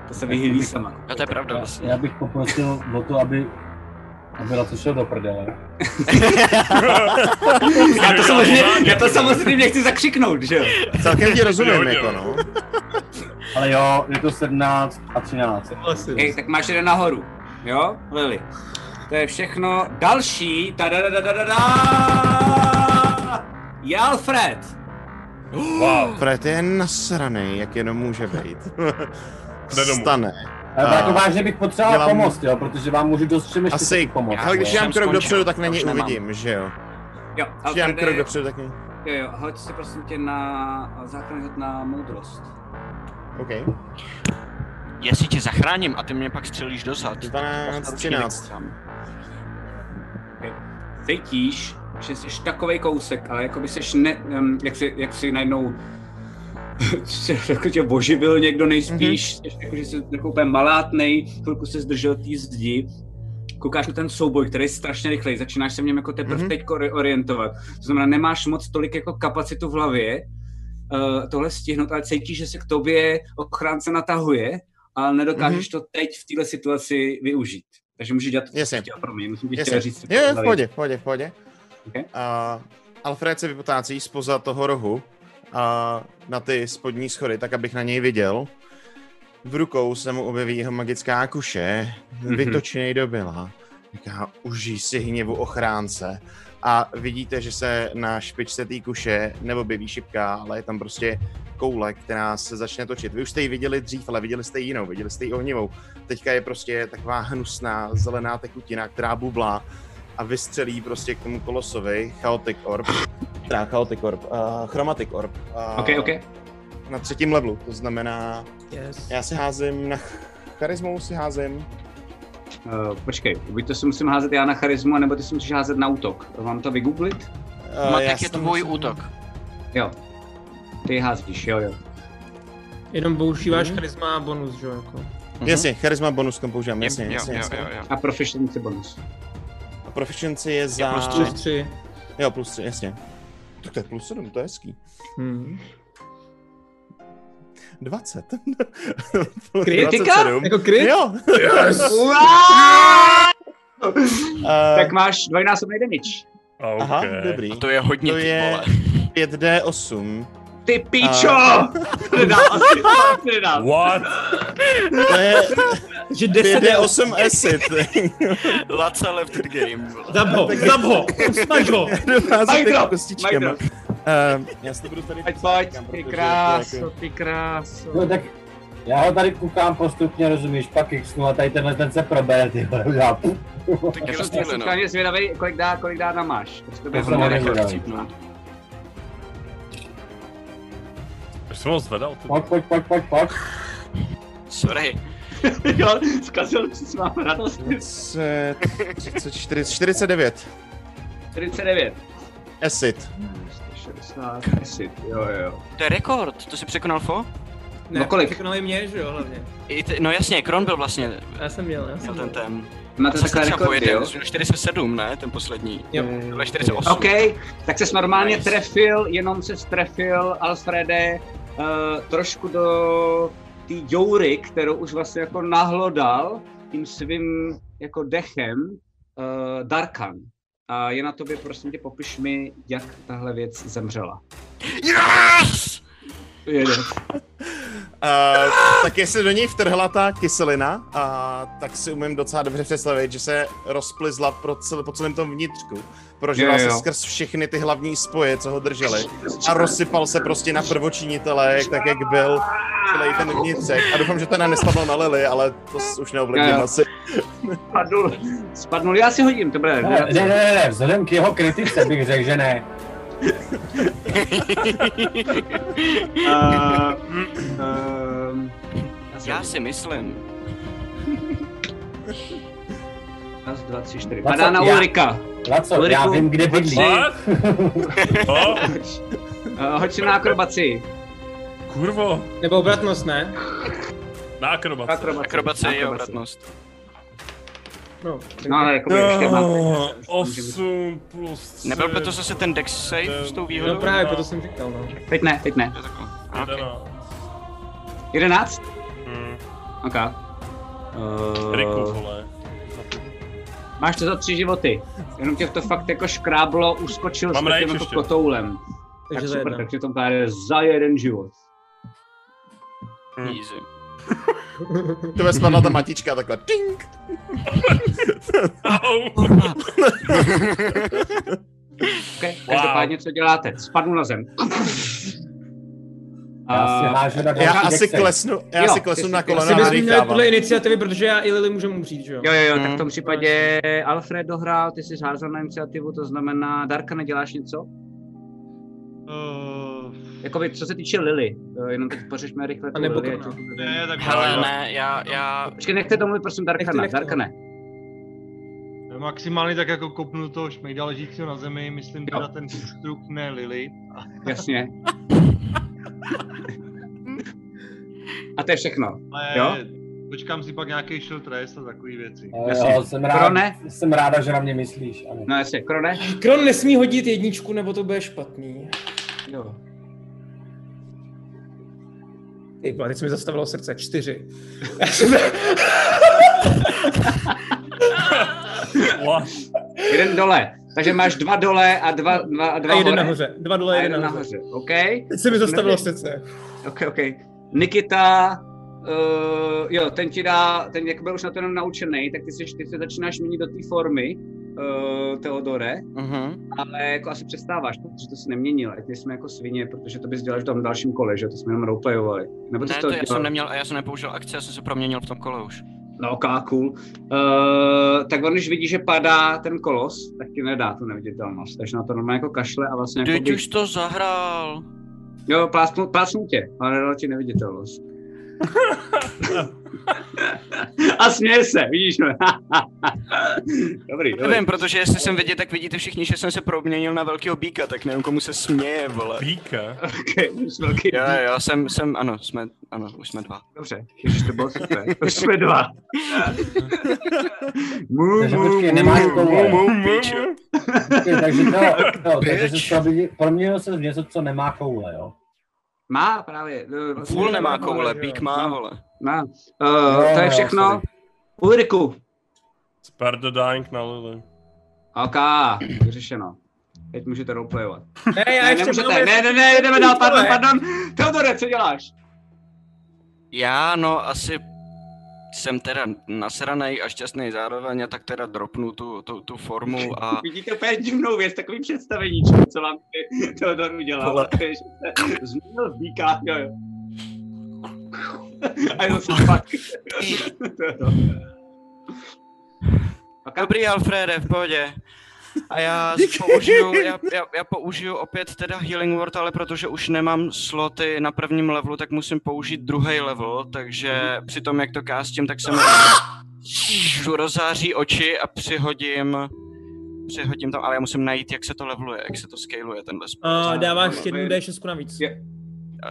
To se vyhýlí sama. A to je pravda Já, vlastně. já bych poprosil o to, aby aby na to šel do prdele. já, to samozřejmě, já to samozřejmě chci zakřiknout, že jo? Celkem ti rozumím, jako no. Ale jo, je to 17 a 13. Hej, tak máš jeden nahoru, jo, Lily? To je všechno. Další, ta da da da da da da je Alfred. Wow. Fred je nasranej, jak jenom může být. Stane. Ale jako vážně bych potřeboval Dělám- pomoct, jo, protože vám můžu dost všem ještě Asi, pomoct. ale když dám jsem krok dopředu, tak na něj nemám. uvidím, že jo. Jo, Když dám Alfrede, krok dopředu, tak něj... jo, jo, hoď si prosím tě na základní hod na moudrost. OK. Jestli tě zachráním a ty mě pak střelíš dozad. 12, tak 13. Cítíš, že jsi takovej kousek, ale jako by jsi ne, um, jak, si, jak si najednou jako tě oživil někdo nejspíš, mm-hmm. jako, že jsi jako úplně malátnej, chvilku se zdržel té zdi, koukáš na ten souboj, který je strašně rychlej, začínáš se v něm jako teprve mm-hmm. teď orientovat. To znamená, nemáš moc tolik jako kapacitu v hlavě uh, tohle stihnout, ale cítíš, že se k tobě ochránce natahuje, ale nedokážeš mm-hmm. to teď v této situaci využít. Takže můžeš dělat to, co Jasně. chtěl pro mě. Musím ti chtěl říct. Jo, v pohodě, v pohodě, v pohodě. Okay. A Alfred se vypotácí spoza toho rohu a na ty spodní schody, tak abych na něj viděl. V rukou se mu objeví jeho magická kuše, Mhm. vytočený do byla. Říká, užij si hněvu ochránce. A vidíte, že se na špičce té kuše neobjeví šipka, ale je tam prostě koule, která se začne točit. Vy už jste ji viděli dřív, ale viděli jste ji jinou, viděli jste ji ohnivou. Teďka je prostě taková hnusná zelená tekutina, která bublá a vystřelí prostě k tomu kolosovi Chaotic Orb, teda Chaotic Orb, uh, Chromatic Orb. Uh, OK, OK. Na třetím levelu, to znamená, Yes. já si házím na charismu, si házím, Uh, počkej, buď to si musím házet já na charismu, nebo ty si musíš házet na útok. Mám to vygooglit? uh, já tak si je to tvůj musím- útok. Jo. Ty házíš, jo, jo. Jenom používáš Mhm. charisma a bonus, že jo, jako. Jasně, charisma bonus kom používám, jasně, jo, jasně, jo, jasně. jo, jo. A proficiency bonus. A proficiency je za... plus Plus 3. Jo, plus 3, jasně. Tak to je plus 7, to je hezký. Hmm. 20. Kritika? 27. Jako krit? Jo. Yes! Uh, Tak máš dvojnásobný damage. Okay. Aha, dobrý. A to je hodně, To ty je vole. 5D8. Ty pičo! Asi, to nedá. What? To je Že 10 je 5D8 acid. Laca left the game. Zab ho, zab ho, usmaž ho. Dochází Majdro, kostičkama. Majdro. Uh, já si to budu tady Pojď, psát pojď, ty kráso, jako- ty kráso. No tak Já ho tady koukám postupně, rozumíš, pak xnu a tady tenhle ten se probere, ty vole, udělá puf. Já jsem já jsem schválně zvědavý, kolik dá, kolik dá na máš. To jsem zvědavý. chcípnout. Už jsem ho zvedal. Pojď, pojď, pojď, pojď, pojď. Sorry. jo, zkazil si s vámi radost. 20, 34, 49. 49. Acid. 60, acid, jo, jo. To je rekord, to si překonal Fo? Ne, No kolik? překonali mě, že jo, hlavně. I ty, no jasně, Kron byl vlastně, Já jsem měl, já jsem měl ten ten. Máte takové rekordy, jo? myslím, 47, ne, ten poslední. Jo. Tohle je 48. OK, tak se normálně Nice. trefil, jenom se trefil Alfrede uh, trošku do té joury, kterou už vlastně jako nahlodal tím svým jako dechem uh, Darkan. A je na tobě, prosím tě, popiš mi, jak tahle věc zemřela. Yes! Uh, tak jestli do něj vtrhla ta kyselina, a tak si umím docela dobře představit, že se rozplizla pro cel, po celém tom vnitřku. Prožila se skrz všechny ty hlavní spoje, co ho drželi. A rozsypal se prostě na prvočinitele, tak jak byl celý ten vnitřek. A doufám, že ten nespadl na Lily, ale to už neovlivním asi. Spadnul, spadnul, já si hodím, to bude. Ne, ne, ne, ne, ne, vzhledem k jeho kritice bych řekl, že ne. Uh, um, Já si myslím. Raz, dva, tři, čtyři. Padá na já- Ulrika. Laco, já Ulriku, vím, kde bydlí. Uh, hoď si na akrobaci. kurvo. Nebo obratnost, ne? Na akrobaci. Akrobaci. Akrobace je Akrobaci. obratnost. No, No, ale jako ještě máte. No, 8 plus 3. Nebyl by to zase ten dex save s tou výhodou? no právě, proto jsem říkal, no. Teď ne, teď ne. To je okay. 11. 11? Hmm. OK. Riku, Uh, vole. máš to za tři životy. Jenom tě to fakt jako škráblo, uskočil Mám s tím jako kotoulem. Takže tak super, takže to pár za jeden život. Easy. To ve spadla ta matička takhle. Tink! Au. Okay, každopádně, co děláte? Spadnu na zem. Já Uh, na Já asi klesnu, já Jo, si ty klesnu na kolena Asi a nadýchávám. podle iniciativy, protože já i Lily můžeme umřít, že jo? Jo, jo, jo, tak v tom případě Alfred dohrál, ty jsi házel na iniciativu, to znamená, Darka, neděláš něco? Uh, Jakoby, co se týče Lily, jo, jenom teď pořešme rychle A tu nebo Lily, ne, tak Hele, ne, já, já, Počkej, nechte domluvit, prosím, Darkana, Nechte, nechte. Darkane. maximálně tak jako kopnu toho šmejda ležícího na zemi, myslím Jo. teda ten trup, ne Lily. Jasně. A to je všechno. Ale Jo? počkám si pak nějaký shield rest a takové věci. Jo, Jasně. jo, jsem, rád, Krone? jsem ráda, že na mě myslíš. Ano. No jasně, Krone? Kron nesmí hodit jedničku, nebo to bude špatný. Jo. Ty vole, teď se mi zastavilo srdce, čtyři. Jeden dole. Takže máš dva dole a dva, dva, a dva A jeden hore. nahoře, dva A dole, jeden jeden nahoře. nahoře. OK. Teď se mi zastavilo Ne- srdce. OK, OK. Nikita, uh, jo, ten ti dá, ten jak byl už na to jenom naučený, tak ty, jsi, ty se začínáš měnit do té formy, uh, Teodore, uh-huh. ale jako asi přestáváš, protože to si neměnil, ať jsme jako svině, protože to bys dělal v tom dalším kole, že to jsme jenom roleplayovali. Nebo ty Ne, jsi to já jsem neměl, já jsem nepoužil akci, já jsem se proměnil v tom kole už. No, ok, cool. Uh, tak on, když vidí, že padá ten kolos, tak ti nedá tu neviditelnost. Takže na to normálně jako kašle a vlastně jako Teď už to zahrál. Jo, plácnu, plácnu tě, ale nedal ti neviditelnost. a směje se, vidíš? dobrý, dobrý. Nevím, protože jestli jsem vidět, tak vidíte všichni, že jsem se proměnil na velkého bíka, tak nevím, komu se směje, vole. Píka. Okay, už velký Jo, jo, jsem, jsem, ano, jsme, ano, už jsme dva. Dobře, ježiš, to bylo super. Už jsme dva. mu, Takže mu, nemáš mu, koule. mu. Okay, takže to, to takže se proměnil, proměnil se v něco, co nemá koule, jo? Má právě. no, Fůl nemá koule, bík má, vole. Má. Uh, Jo, to je všechno. sorry. Ulriku. Spare the dying na Lily. OK, vyřešeno. Teď můžete roleplayovat. Ne, já Ne, ještě nemůžete, ne, ne, ne, jdeme dál, pardon, pardon. Teodore, co děláš? Já, no, asi jsem teda nasranej a šťastný zároveň a tak teda dropnu tu, tu, tu formu a Vidíte úplně divnou věc, takový představení, co vám Teodor udělal. Vole. Že se Změnil v bíkách, jo, jo. A je zase pak. Dobrý, Alfrede, v pohodě. A já použiju, já, já, já použiju opět teda Healing Word, ale protože už nemám sloty na prvním levelu, tak musím použít druhý level, takže při tom, jak to kástím, tak se mi rozáří oči a přihodím přihodím tam, ale já musím najít, jak se to leveluje, jak se to scaluje tenhle spell. A dáváš jednu D6 navíc. A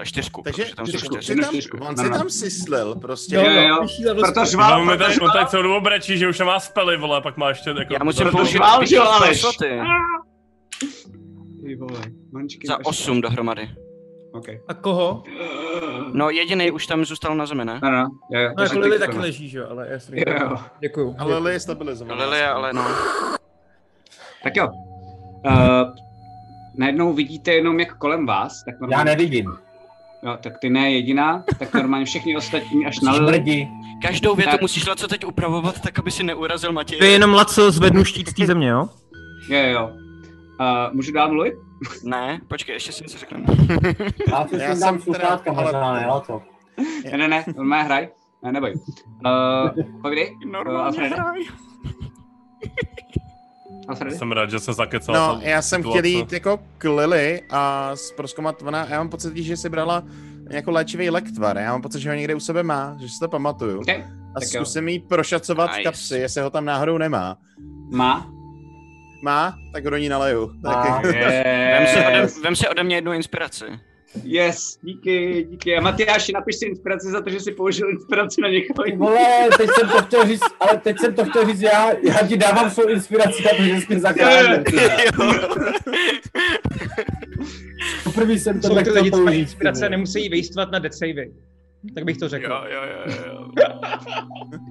čtyřku, Takže protože tam jsou čtyřku, čtyři. si tam, on si tam syslil prostě. Jo, jo, jo. vyšší level Proto spell. žval, No, my tady, proto on tady celou dobu brečí, že už nemá spely, vole, pak má ještě jako... Já musím použít že Aleš. sloty. Ty vole, mančky, Za 8 dohromady. OK. A koho? No jediný už tam zůstal na zemi, ne? No, no, jo, jo. No jako Lily taky leží, že jo, ale jasný. Jo, jo. Děkuju. Ale Lily je stabilizovaná. Lily, ale no. Tak jo. Uh, najednou vidíte jenom jak kolem vás, tak Já normálně, nevidím. Jo, tak ty ne jediná, tak normálně všichni ostatní až na. Smrdí. Každou větu Tak. musíš co teď upravovat, tak aby si neurazil Matěj. To je jenom Laco zvednu štít z té země, jo? Jo, jo, jo. Uh, můžu dál mluvit? Ne, počkej, ještě si něco řeknu. Já si Já dám jsem teda- sluchátka možná, ne, to. Ne, ne, ne, normálně hraj. Ne, neboj. Uh, povídej. Normálně Alfrede? hraj. Alfredy? Jsem rád, že se zakecal. No, ta já jsem situace. chtěl jít jako k Lily a zproskoumat, ona, já mám pocit, že si brala jako léčivý lektvar, já mám pocit, že ho někde u sebe má, že si to pamatuju. Okay. A tak jo. zkusím jí prošacovat Nice. kapsy, jestli ho tam náhodou nemá. Má? Má? Tak ho do ní naleju. Tak, Vem si, ode, Yes. vem si ode mě jednu inspiraci. Yes, díky, díky. A Matyáši, napiš si inspiraci za to, že jsi použil inspiraci na někoho. Ty vole, teď jsem to chtěl říct, ale teď jsem to chtěl říct já, já ti dávám svou inspiraci na to, že jsi mě zachránil. Poprvé jsem to lidi, mají použít. inspirace, nemusí vejstvat na savey. Tak bych to řekl. Jo, jo, jo, jo.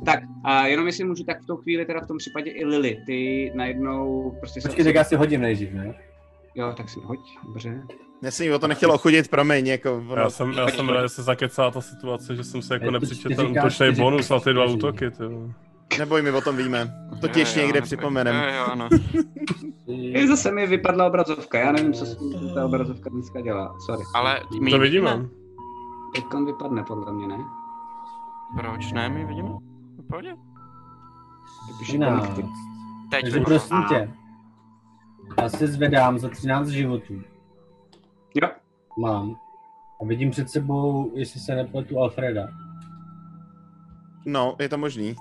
Tak a jenom jestli můžu, tak v tu chvíli teda v tom případě i Lily, ty najednou prostě se... Počkej, tak já si hodím nejdřív, ne? Jo, tak si hoď, dobře. Já jsem o to nechtěl ochudit, promiň, jako ono, Já jsem, já jsem rád, že se zakecala ta situace, že jsem se jako nepřičetl útočný bonus na ty dva útoky, ty. vole. neboj, my o tom víme. To ti ještě Jo, jo, někde připomenem. Jo, jo, ano. Zase mi vypadla obrazovka, já nevím, co ta obrazovka dneska dělá, sorry. Ale my To vidíme. Teďkon vypadne podle mě, ne? Proč ne, my vidíme? V pohodě. Píše Třináct. konekty. Teď Takže už. prosím tě, já se zvedám za 13 životů. Jo. Mám. A vidím před sebou, jestli se nepletu, Alfreda, No, je to možný.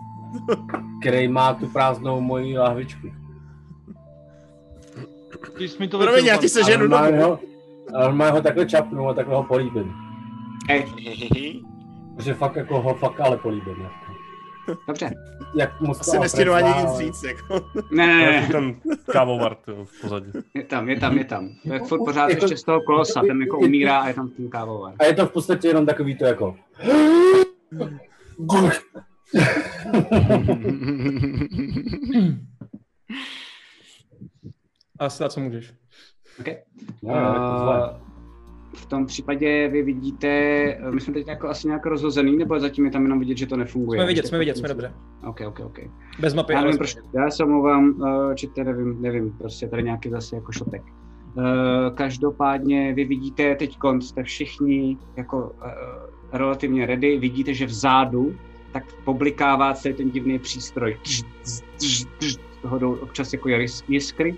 který má tu prázdnou moji lahvičku. Ty jsi mi to Promiň, já ti se ženu domů. ho, a normálně ho takhle čapnu a takhle ho políbím. Protože fakt jako ho fakt ale políbím. Jako. Dobře. Jak moc to Asi nestěnu ani nic říct, jako. Ne, ne, ne, Ten kávovar, v pozadí. je tam, je tam, je tam. To je furt pořád Jako- ještě z toho kolosa, ten jako umírá a je tam ten kávovar. A je to v podstatě jenom takový to jako... A snad co můžeš. Okay. Uh, v tom případě vy vidíte, eh, my jsme teď jako asi nějak rozhozený, nebo zatím je tam jenom vidět, že to nefunguje? Jsme vidět, jsme vidět, jsme dobře. Ok, ok, ok. Bez mapy, Já nevím, proč, já se omlouvám, či to nevím, nevím, prostě tady nějaký zase jako šotek. Uh, každopádně vy vidíte teď jste všichni jako relativně ready, vidíte, že vzadu tak poblikává celý ten divný přístroj. Tž, tž, tž, tž, Z toho jdou občas jako jis- jiskry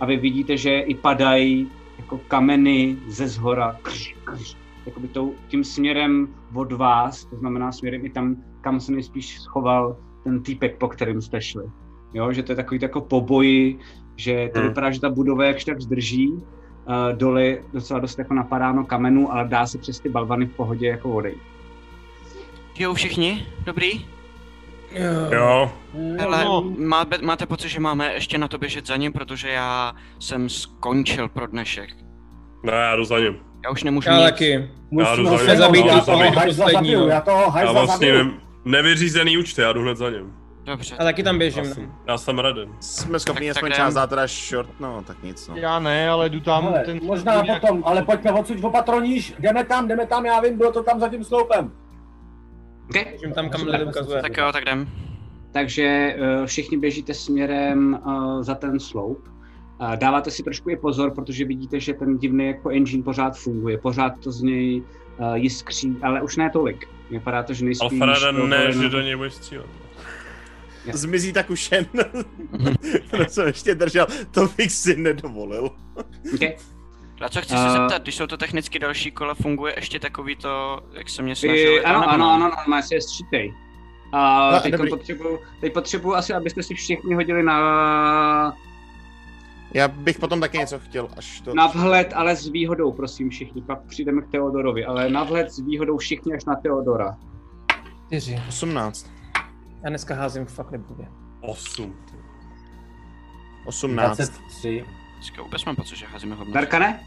a vy vidíte, že i padají jako kameny ze zhora, krž, krž, jakoby tou, tím směrem od vás, to znamená směrem i tam, kam se nejspíš schoval ten týpek, po kterým jste šli. Jo, že to je takový jako poboji, že to Hmm. vypadá, že ta budova jakž tak zdrží, uh, dole je docela dost jako napadáno kamenů, ale dá se přes ty balvany v pohodě jako odejít. Jo, všichni? Dobrý? Jo, Hele, no. má, máte pocit, že máme ještě na to běžet za ním, protože já jsem skončil pro dnešek. ne, já jdu za ním. Já už nemůžu Já nic. taky. Musím jdu ho za sebou, ním, já já jdu za toho ním. hajzla Poslední, zabiju, no. já toho Já hajzla vlastně zabiju. nevím, nevyřízený účty, já jdu hned za ním. Dobře. A taky tam běžím. Já jsem, já jsem ready. Jsme schopni Tak- aspoň tak část jdem. dát teda short, no, tak nic, no. Já ne, ale jdu tam. Hele, ten možná potom, ale pojďme odsud opatroníš, jdeme tam, jdeme tam, já vím, bylo to tam za tím sloupem. Okay? Tam, kam Lily ukazuje. Tak jo, tak jdem. Takže uh, všichni běžíte směrem uh, za ten sloup dáváte si trošku i pozor, protože vidíte, že ten divný jako engine pořád funguje, pořád to z něj uh, jiskří, ale už ne tolik. Vypadá to, že nejspíš... Alfreda, ne, že do něj budeš střílet. Zmizí tak už jen. to jsem ještě držel, to bych si nedovolil. Okay. A co chci se A- zeptat, když jsou to technicky další kola, funguje ještě takový to, jak se mě snažili? I, ano, ano, ano, ano, má se je střítej. A No, teď potřebuju, teď potřebuju asi, abyste si všichni hodili na, Já bych potom taky něco chtěl, až to... na vhled, ale s výhodou, prosím všichni. Pak přijdeme k Teodorovi, ale na vhled s výhodou všichni až na Teodora. 4. 18. Já dneska házím fakt neblbě. 8. 18. 23. Dneska vůbec mám pocit, že házíme hodně. Darkane?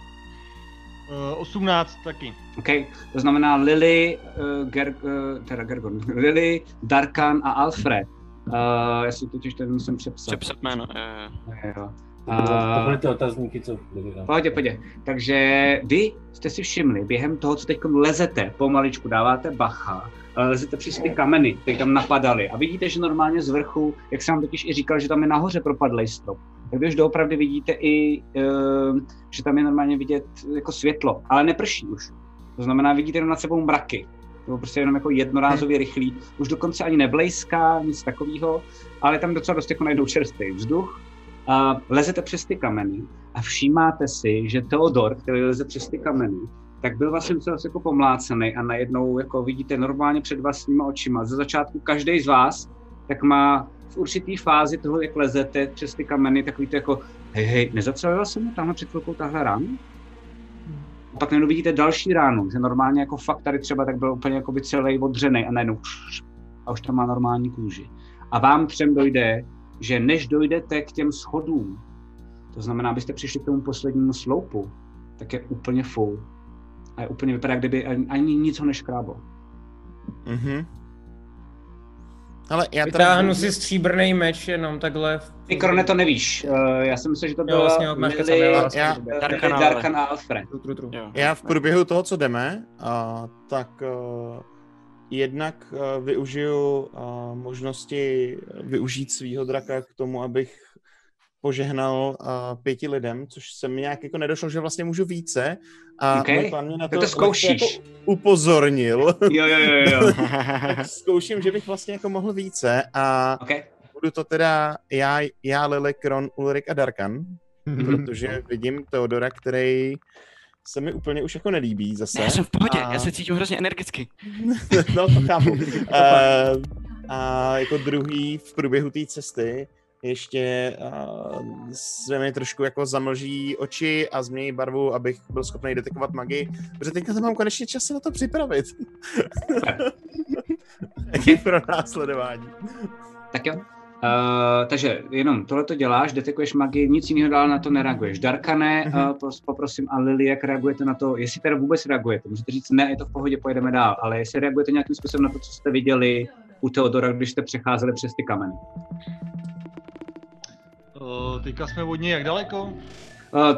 Uh, 18 taky. OK, to znamená Lily, uh, Ger, uh, teda Gergon, Lily, Darkan a Alfred. Uh, já si totiž ten jsem přepsal. Přepsat jméno, eh, Jo. To byly- to byly Uh, ty otazníky, co byly. no. Pohodě. Takže vy jste si všimli, během toho, co teď lezete, pomaličku dáváte bacha, lezete přes ty kameny, které tam napadaly a vidíte, že normálně z vrchu, jak jsem vám totiž i říkal, že tam je nahoře propadlý strop, tak vy už doopravdy vidíte i, uh, že tam je normálně vidět jako světlo, ale neprší už. To znamená, vidíte jenom nad sebou mraky. To prostě jenom jako jednorázově rychlý. Už dokonce ani neblejská, nic takového, ale tam docela dost jako najednou čerstvý vzduch. A lezete přes ty kameny a všímáte si, že Teodor, který leze přes ty kameny, tak byl vlastně docela jako pomlácený a najednou jako vidíte normálně před vlastníma očima. Ze začátku každý z vás tak má v určitý fázi toho, jak lezete přes ty kameny, tak víte jako, hej, hej, nezacel jsem mu tamhle před chvilkou tahle ránu? A pak najednou vidíte další ránu, že normálně jako fakt tady třeba tak byl úplně jako by celý odřený a najednou a už tam má normální kůži. A vám třem dojde, že než dojdete k těm schodům, to znamená, abyste přišli k tomu poslednímu sloupu, tak je úplně full. A je úplně vypadá, kdyby ani, ani nic ho neškráblo. Mhm. Ale já teda... Vytáhnu si stříbrný meč jenom takhle. v- Ty, Krone, to nevíš. Uh, já si myslím, že to Jo, bylo vlastně, máš Lily, kecat, já- Darkan, Darkan a Alfred. Tru, tru, tru. jo. Já v průběhu toho, co jdeme, a, tak uh, jednak uh, využiju uh, možnosti využít svýho draka k tomu, abych požehnal uh, pěti lidem, což se mi nějak jako nedošlo, že vlastně můžu více. A Ok, můj pán mě na to, to zkoušíš. Jako upozornil. Jo, jo, jo, jo. zkouším, že bych vlastně jako mohl více a okay. budu to teda já, já Lily, Kron, Ulrik a Darkan, Mhm. protože vidím Teodora, který se mi úplně už jako nelíbí zase. Ne, já jsem v pohodě, A- já se cítím hrozně energicky. no, to chápu. uh, a jako druhý v průběhu té cesty ještě uh, se mi trošku jako zamlží oči a změní barvu, abych byl schopný detekovat magii, protože teďka to mám konečně čas se na to připravit. Taky pro následování. Tak jo. Uh, takže jenom tohle to děláš, detekuješ magii, nic jiného dál na to nereaguješ. Darkane, Mhm. uh, poprosím a Lily, jak reagujete na to, jestli teda vůbec reagujete, můžete říct ne, je to v pohodě, pojedeme dál, ale jestli reagujete nějakým způsobem na to, co jste viděli u Teodora, když jste přecházeli přes ty kameny. Uh, teďka jsme od něj jak daleko? Uh,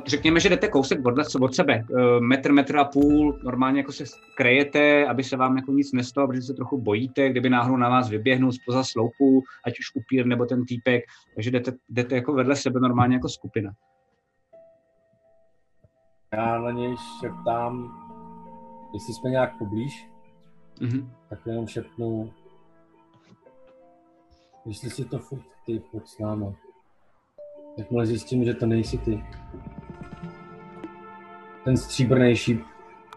řekněme, že jdete kousek od, od sebe, uh, metr, metr a půl, normálně jako se krejete, aby se vám jako nic nestalo, protože se trochu bojíte, kdyby náhodou na vás vyběhnul spoza sloupu, ať už upír nebo ten týpek, takže jdete, jdete jako vedle sebe normálně jako skupina. Já na něj šeptám, jestli jsme nějak poblíž, Mhm. tak jenom šepnu, jestli si to furt ty, pojď s náma. Jakmile zjistím, že to nejsi ty, ten stříbrný šíp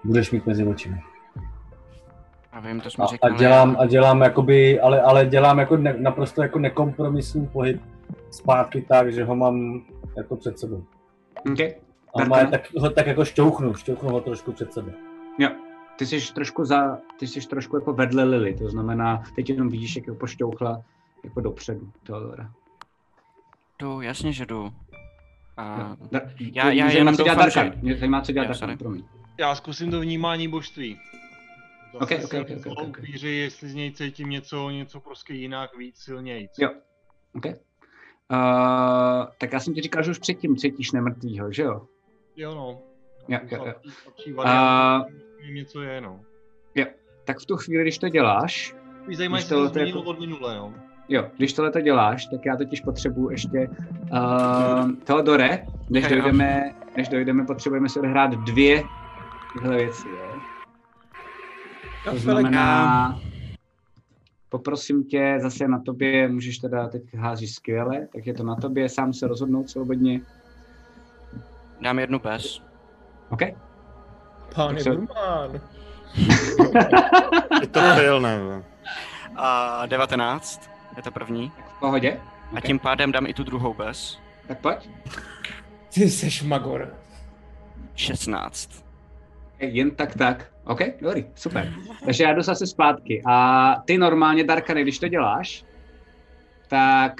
budeš mít mezi očima. A vím, to jsme A, a říkali. dělám, a dělám jakoby, ale, ale dělám jako ne, naprosto jako nekompromisní pohyb zpátky tak, že ho mám jako před sebou. Okay. A má, tak, ho tak jako šťouchnu, šťouchnu ho trošku před sebe. Jo, ty jsi trošku za, ty jsi trošku jako vedle Lily, to znamená, teď jenom vidíš, jak ho pošťouchla jako dopředu, Teodora. Jdu, jasně, že jdu. A... Da, Já, já mě jenom zajímá, co dělá doufám, Darkan. že... Mě zajímá, co dělá Darkan, promiň. Já zkusím to vnímání božství. Zase Ok, ok, si ok, ok, ok, ok. upíři, jestli z něj cítím něco, něco prostě jinak, víc, silnějc. Jo, OK. Uh, tak já jsem ti říkal, že už předtím cítíš nemrtvýho, že jo? Jo no. Jo, jo, jo. Vím, něco je, no. Jo, tak v tu chvíli, když to děláš, Víš, zajímavé, jestli to jako- od minule, no. Jo, když tohle to děláš, tak já totiž potřebuji ještě uh, Teodore, než dojdeme, než dojdeme, potřebujeme si odehrát dvě tyhle věci, jo. To znamená, poprosím tě, zase na tobě, můžeš teda, teď házíš skvěle, tak je to na tobě, sám se rozhodnout svobodně. Dám jednu bez. OK? Pán se- Burman. Je to fail, ne? A 19, je to první. V pohodě? A tím pádem dám i tu druhou bez. Tak pojď. Ty seš magor. 16. Jen tak tak. OK, dobrý, super. Takže já jdu zase zpátky. A ty normálně, Darkane, když to děláš, tak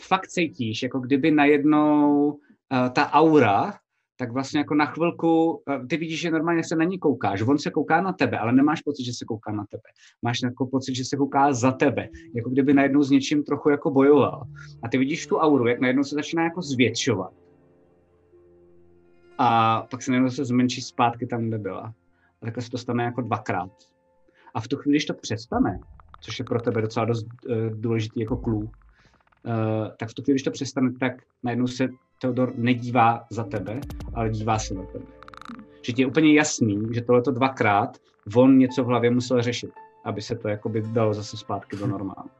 fakt cítíš, jako kdyby najednou uh, ta aura, tak vlastně jako na chvilku, uh, ty vidíš, že normálně se na ní koukáš, on se kouká na tebe, ale nemáš pocit, že se kouká na tebe. Máš jako pocit, že se kouká za tebe, jako kdyby najednou s něčím trochu jako bojoval. A ty vidíš tu auru, jak najednou se začíná jako zvětšovat. A pak se najednou se zmenší zpátky tam, kde byla. A takhle se to stane jako dvakrát. A v tu chvíli, když to přestane, což je pro tebe docela dost uh, důležitý jako clue, uh, tak v tu chvíli, když to přestane, tak najednou se Theodor nedívá za tebe, ale dívá se na tebe. Že ti je úplně jasný, že tohleto dvakrát on něco v hlavě musel řešit, aby se to jakoby dalo zase zpátky do normálu.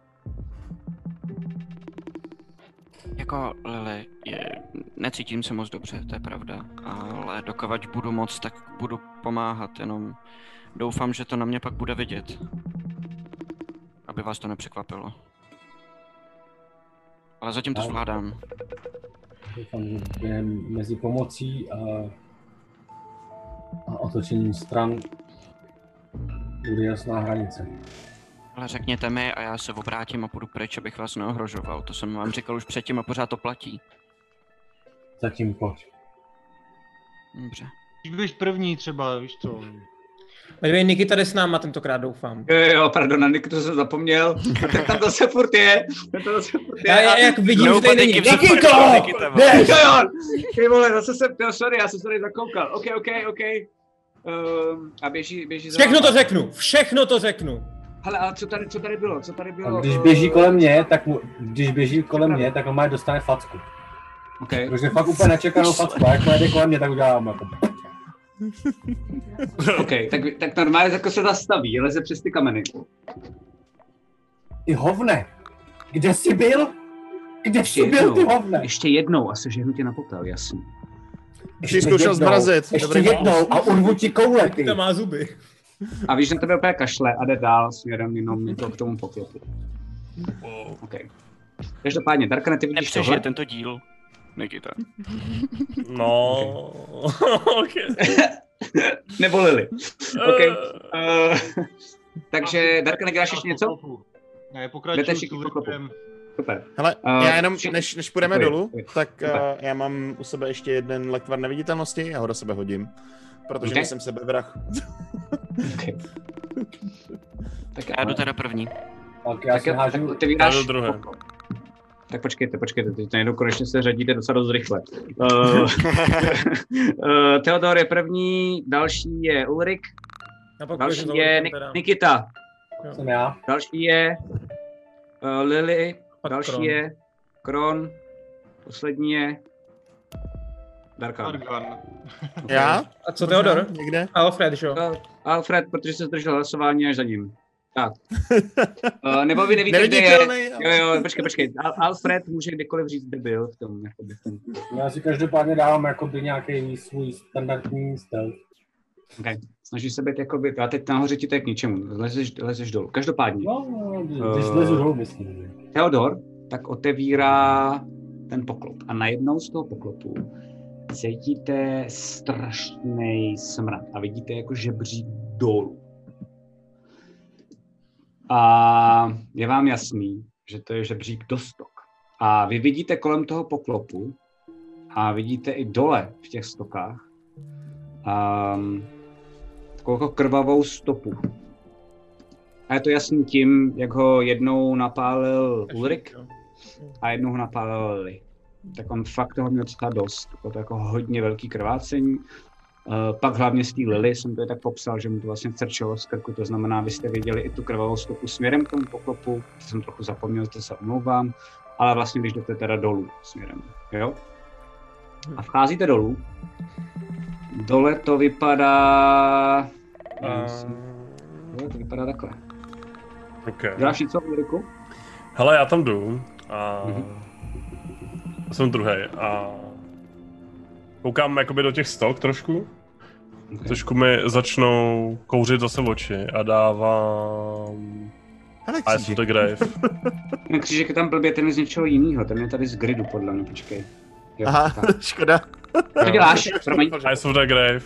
Jako Lily, je, necítím se moc dobře, to je pravda, ale dokovat budu moc, tak budu pomáhat, jenom doufám, že to na mě pak bude vidět. Aby vás to nepřekvapilo. Ale zatím to zvládám. Doufám, že během mezi pomocí a, a otočením stran bude jasná hranice. Ale řekněte mi a já se obrátím a půjdu pryč, abych vás neohrožoval. To jsem vám říkal už předtím a pořád to platí. Zatím pojď. Dobře. Když budeš první třeba, víš co. Medvěd Nikita jde s náma tentokrát, doufám. Jo, jo, pardon, na Niku to jsem zapomněl. Tak tam zase furt je. Tam to zase furt je. Já, já, jak vidím, že tady není. Nikito! Nikito! Jdeš! Jo, jo! Ty vole, zase jsem, jo, sorry, já jsem se tady zakoukal. OK, OK, OK. Um, a běží, běží za Všechno to řeknu, všechno to řeknu. Hele, ale co tady, co tady bylo? Co tady bylo? A když Eh, běží kolem mě, tak mu, když běží kolem mě, tak on má dostane facku. Okay. Protože fakt úplně nečekanou facku. A jak jde kolem mě, tak udělám jako. OK, tak, tak normálně jako se zastaví, leze přes ty kameny. Ty hovne! Kde jsi byl? Kde Ještě jsi byl, ty jednou, hovne? ještě jednou a sežehnu tě na popel, jasný. Ještě zkoušel jednou, zmrazit. Ještě Dobrý jednou a urvu ti koule, ty. To má zuby. A víš, že na tebe úplně kašle a jde dál směrem jenom jako k tomu poklopu. OK. Každopádně, Darkane, ty vidíš Nepřežije tohle? tento díl. Nikita. No, ok. Nebo Lily. OK. Uh, takže, Darkane, děláš ještě něco? Ne, Jdete pokračuju s všichni po klopu. Ulrikem. Super. Hele, Eh, já jenom, všichni- než, než půjdeme Děkuji. dolů, Děkuji. tak uh, já mám u sebe ještě jeden lektvar neviditelnosti, já ho do sebe hodím. Protože Ok. nejsem sebevrah. Okay. Tak Já jdu teda první. Tak já tak, hážu. otevíráš Já jdu druhý. poklop. Tak počkejte, počkejte, teď najednou konečně se řadíte docela dost rychle. Uh, uh, Theodor je první, další je Ulrik, A pak další je Nik-. Nikita, Jsem já. další je uh, Lily, Pak další Kron. je Kron, poslední je Darkan. Argan. Já? A co Theodor? Někde? Alfred, že jo? Uh, Alfred, protože se zdržel hlasování až za ním. Tak. Uh, nebo vy nevíte, kde je. Jo, jo, počkej, počkej. Al- Alfred může kdykoliv říct, kde byl v tom. Jakoby, v tom. Já si každopádně dávám jakoby nějaký svůj standardní stealth. Okay. Snaží se být jakoby, a teď nahoře ti to je k ničemu, lezeš, lezeš dolů. Každopádně, No, no, když Eh, lezu dolů, myslím. že. Theodor tak otevírá ten poklop a najednou z toho poklopu cítíte strašný smrad a vidíte jako žebřík dolů. A je vám jasný, že to je žebřík do stok. A vy vidíte kolem toho poklopu a vidíte i dole v těch stokách um, takovou jako krvavou stopu. A je to jasný tím, jak ho jednou napálil Ulrik a jednou ho napálil Lily. Tak on fakt toho měl docela dost. Bylo to jako hodně velký krvácení. Uh, pak hlavně z té Lily jsem to je tak popsal, že mu to vlastně crčelo z krku, to znamená, vy jste viděli i tu krvavou stopu směrem k tomu poklopu, to jsem trochu zapomněl, to se omlouvám, ale vlastně když jdete teda dolů směrem, jo? A vcházíte dolů, dole to vypadá... Dole to vypadá takhle. Okay. Děláš něco, Ulriku? Hele, já tam jdu a já jsem druhý a koukám jakoby do těch stok trošku. Okay. Trošku mi začnou kouřit zase oči a dávám... Hele, Eyes of the Grave. Ten křížek je tam blbě, ten je z něčeho jiného, ten je tady z gridu podle mě, počkej. Jo, Aha, tak. škoda. Co děláš? Promiň. Eyes of the Grave.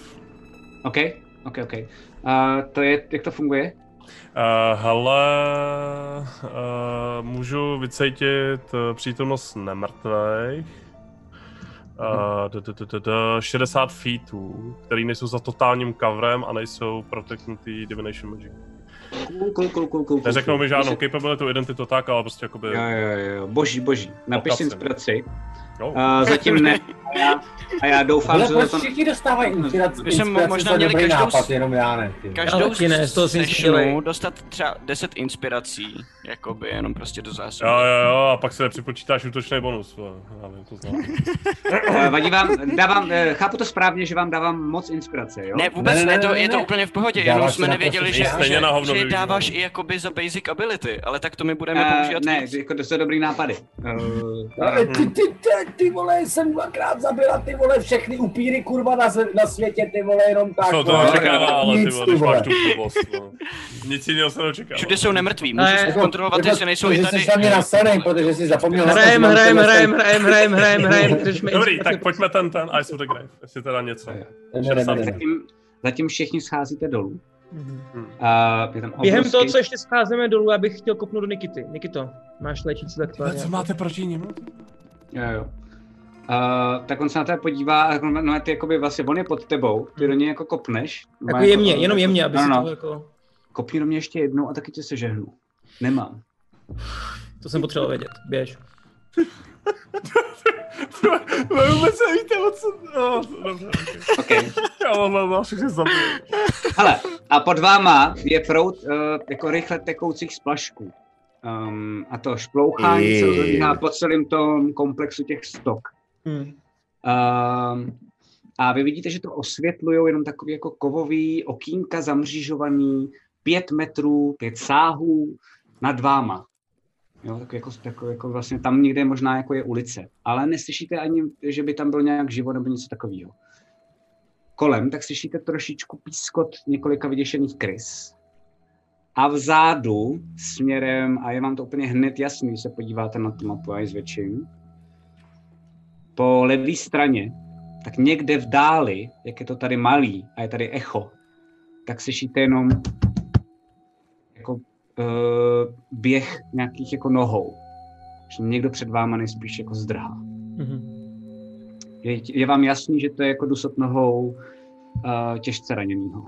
OK, OK, OK. Uh, to je, jak to funguje? Uh, hele, uh, můžu vycejtit uh, přítomnost nemrtvých. Uh, d- d- d- d- 60 feetů, který nejsou za totálním coverem a nejsou protectnutý Divination Magic. Cool, cool, cool, cool, cool. Neřeknou mi žádnou capability, identitu tak, ale prostě jakoby... Jo, jo, jo, boží, boží. Napiš inspiraci. Uh, zatím ne. A já, a já doufám, Ale že proč to... všichni dostávají inspiraci? My jsme inspiraci možná měli každou nápad, s- jenom já ne. Každou ne, nic sessionu dostat třeba 10 inspirací, jakoby jenom prostě do zásoby. Jo, jo, jo, a pak se připočítáš útočný bonus. Já vím, to znám. Uh, vadí vám, dávám, uh, chápu to správně, že vám dávám moc inspirace, jo? Ne, vůbec ne, ne, to, je to úplně v pohodě, Dáváš jenom jsme nevěděli, že, že, na hovno že je dáváš i jakoby za basic ability, ale tak to my budeme Eh, používat ne, jako to jsou dobrý nápady. Ale ty, ty, ty, ty vole, jsem dvakrát zabila ty vole všechny upíry kurva na, na světě, ty vole, jenom tak. Co to očekává, ale ty Nic, vole, ty když vole. máš tu blbost. no. Nic jiného se neočekává. Všude jsou nemrtví, Ne, můžeš jako- kontrolovat, Jako jestli nejsou to, i že tady. jsi na mě protože jsi zapomněl to, Hrajem, hrajem, hrajem, hrajem, hrajem, hrajem, hrajem, Dobrý, tak pojďme ten, ten Ice of the Grave, jestli teda něco. Ne, ne, ne, ne. zatím, zatím všichni scházíte dolů. Mhm. Uh, je tam Během toho, co ještě scházíme dolů, já bych chtěl kopnout do Nikity. Nikito, máš léčící tak co máte proti ním? Jo, jo. Uh, tak on se na tebe podívá, a on- no ty jakoby vlastně, on je pod tebou, ty do něj jako kopneš. Jako Má jemně, jenom jemně, aby no, si no. to jako... Kopni do mě ještě jednou a taky tě sežehnu. Nemám. To jsem potřeboval vědět, běž. Vůbec nevíte, o co... No, dobře, okay. OK. Já všechny. Hele, a pod váma je prout uh, jako rychle tekoucích splašků. Um, a to šplouchání se rozhodíhá po celém tom komplexu těch stok. Hmm. Um, a vy vidíte, že to osvětlují jenom takový jako kovový okýnka zamřížovaný, pět metrů, pět sáhů nad váma. Jo, tak jako, jako, jako vlastně tam někde možná jako je ulice. Ale neslyšíte ani, že by tam byl nějak život nebo něco takového. Kolem, tak slyšíte trošičku pískot několika vyděšených krys. A vzadu směrem, a je vám to úplně hned jasný, když se podíváte na tu mapu a ji zvětším, po levé straně, tak někde v dáli, jak je to tady malý a je tady echo, tak slyšíte jenom jako uh, běh nějakých jako nohou. Že někdo před váma nejspíš jako zdrhá. Mhm. Je, je vám jasný, že to je jako dusot nohou uh, těžce raněnýho.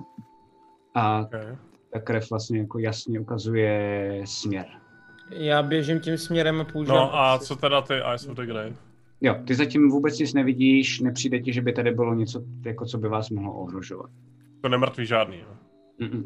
A Okay. Ta krev vlastně jako jasně ukazuje směr. Já běžím tím směrem a používám... No a co teda ty Ice of the Grave? Jo, ty zatím vůbec nic nevidíš, nepřijde ti, že by tady bylo něco, jako co by vás mohlo ohrožovat. To nemrtvý žádný, no. Mm-mm.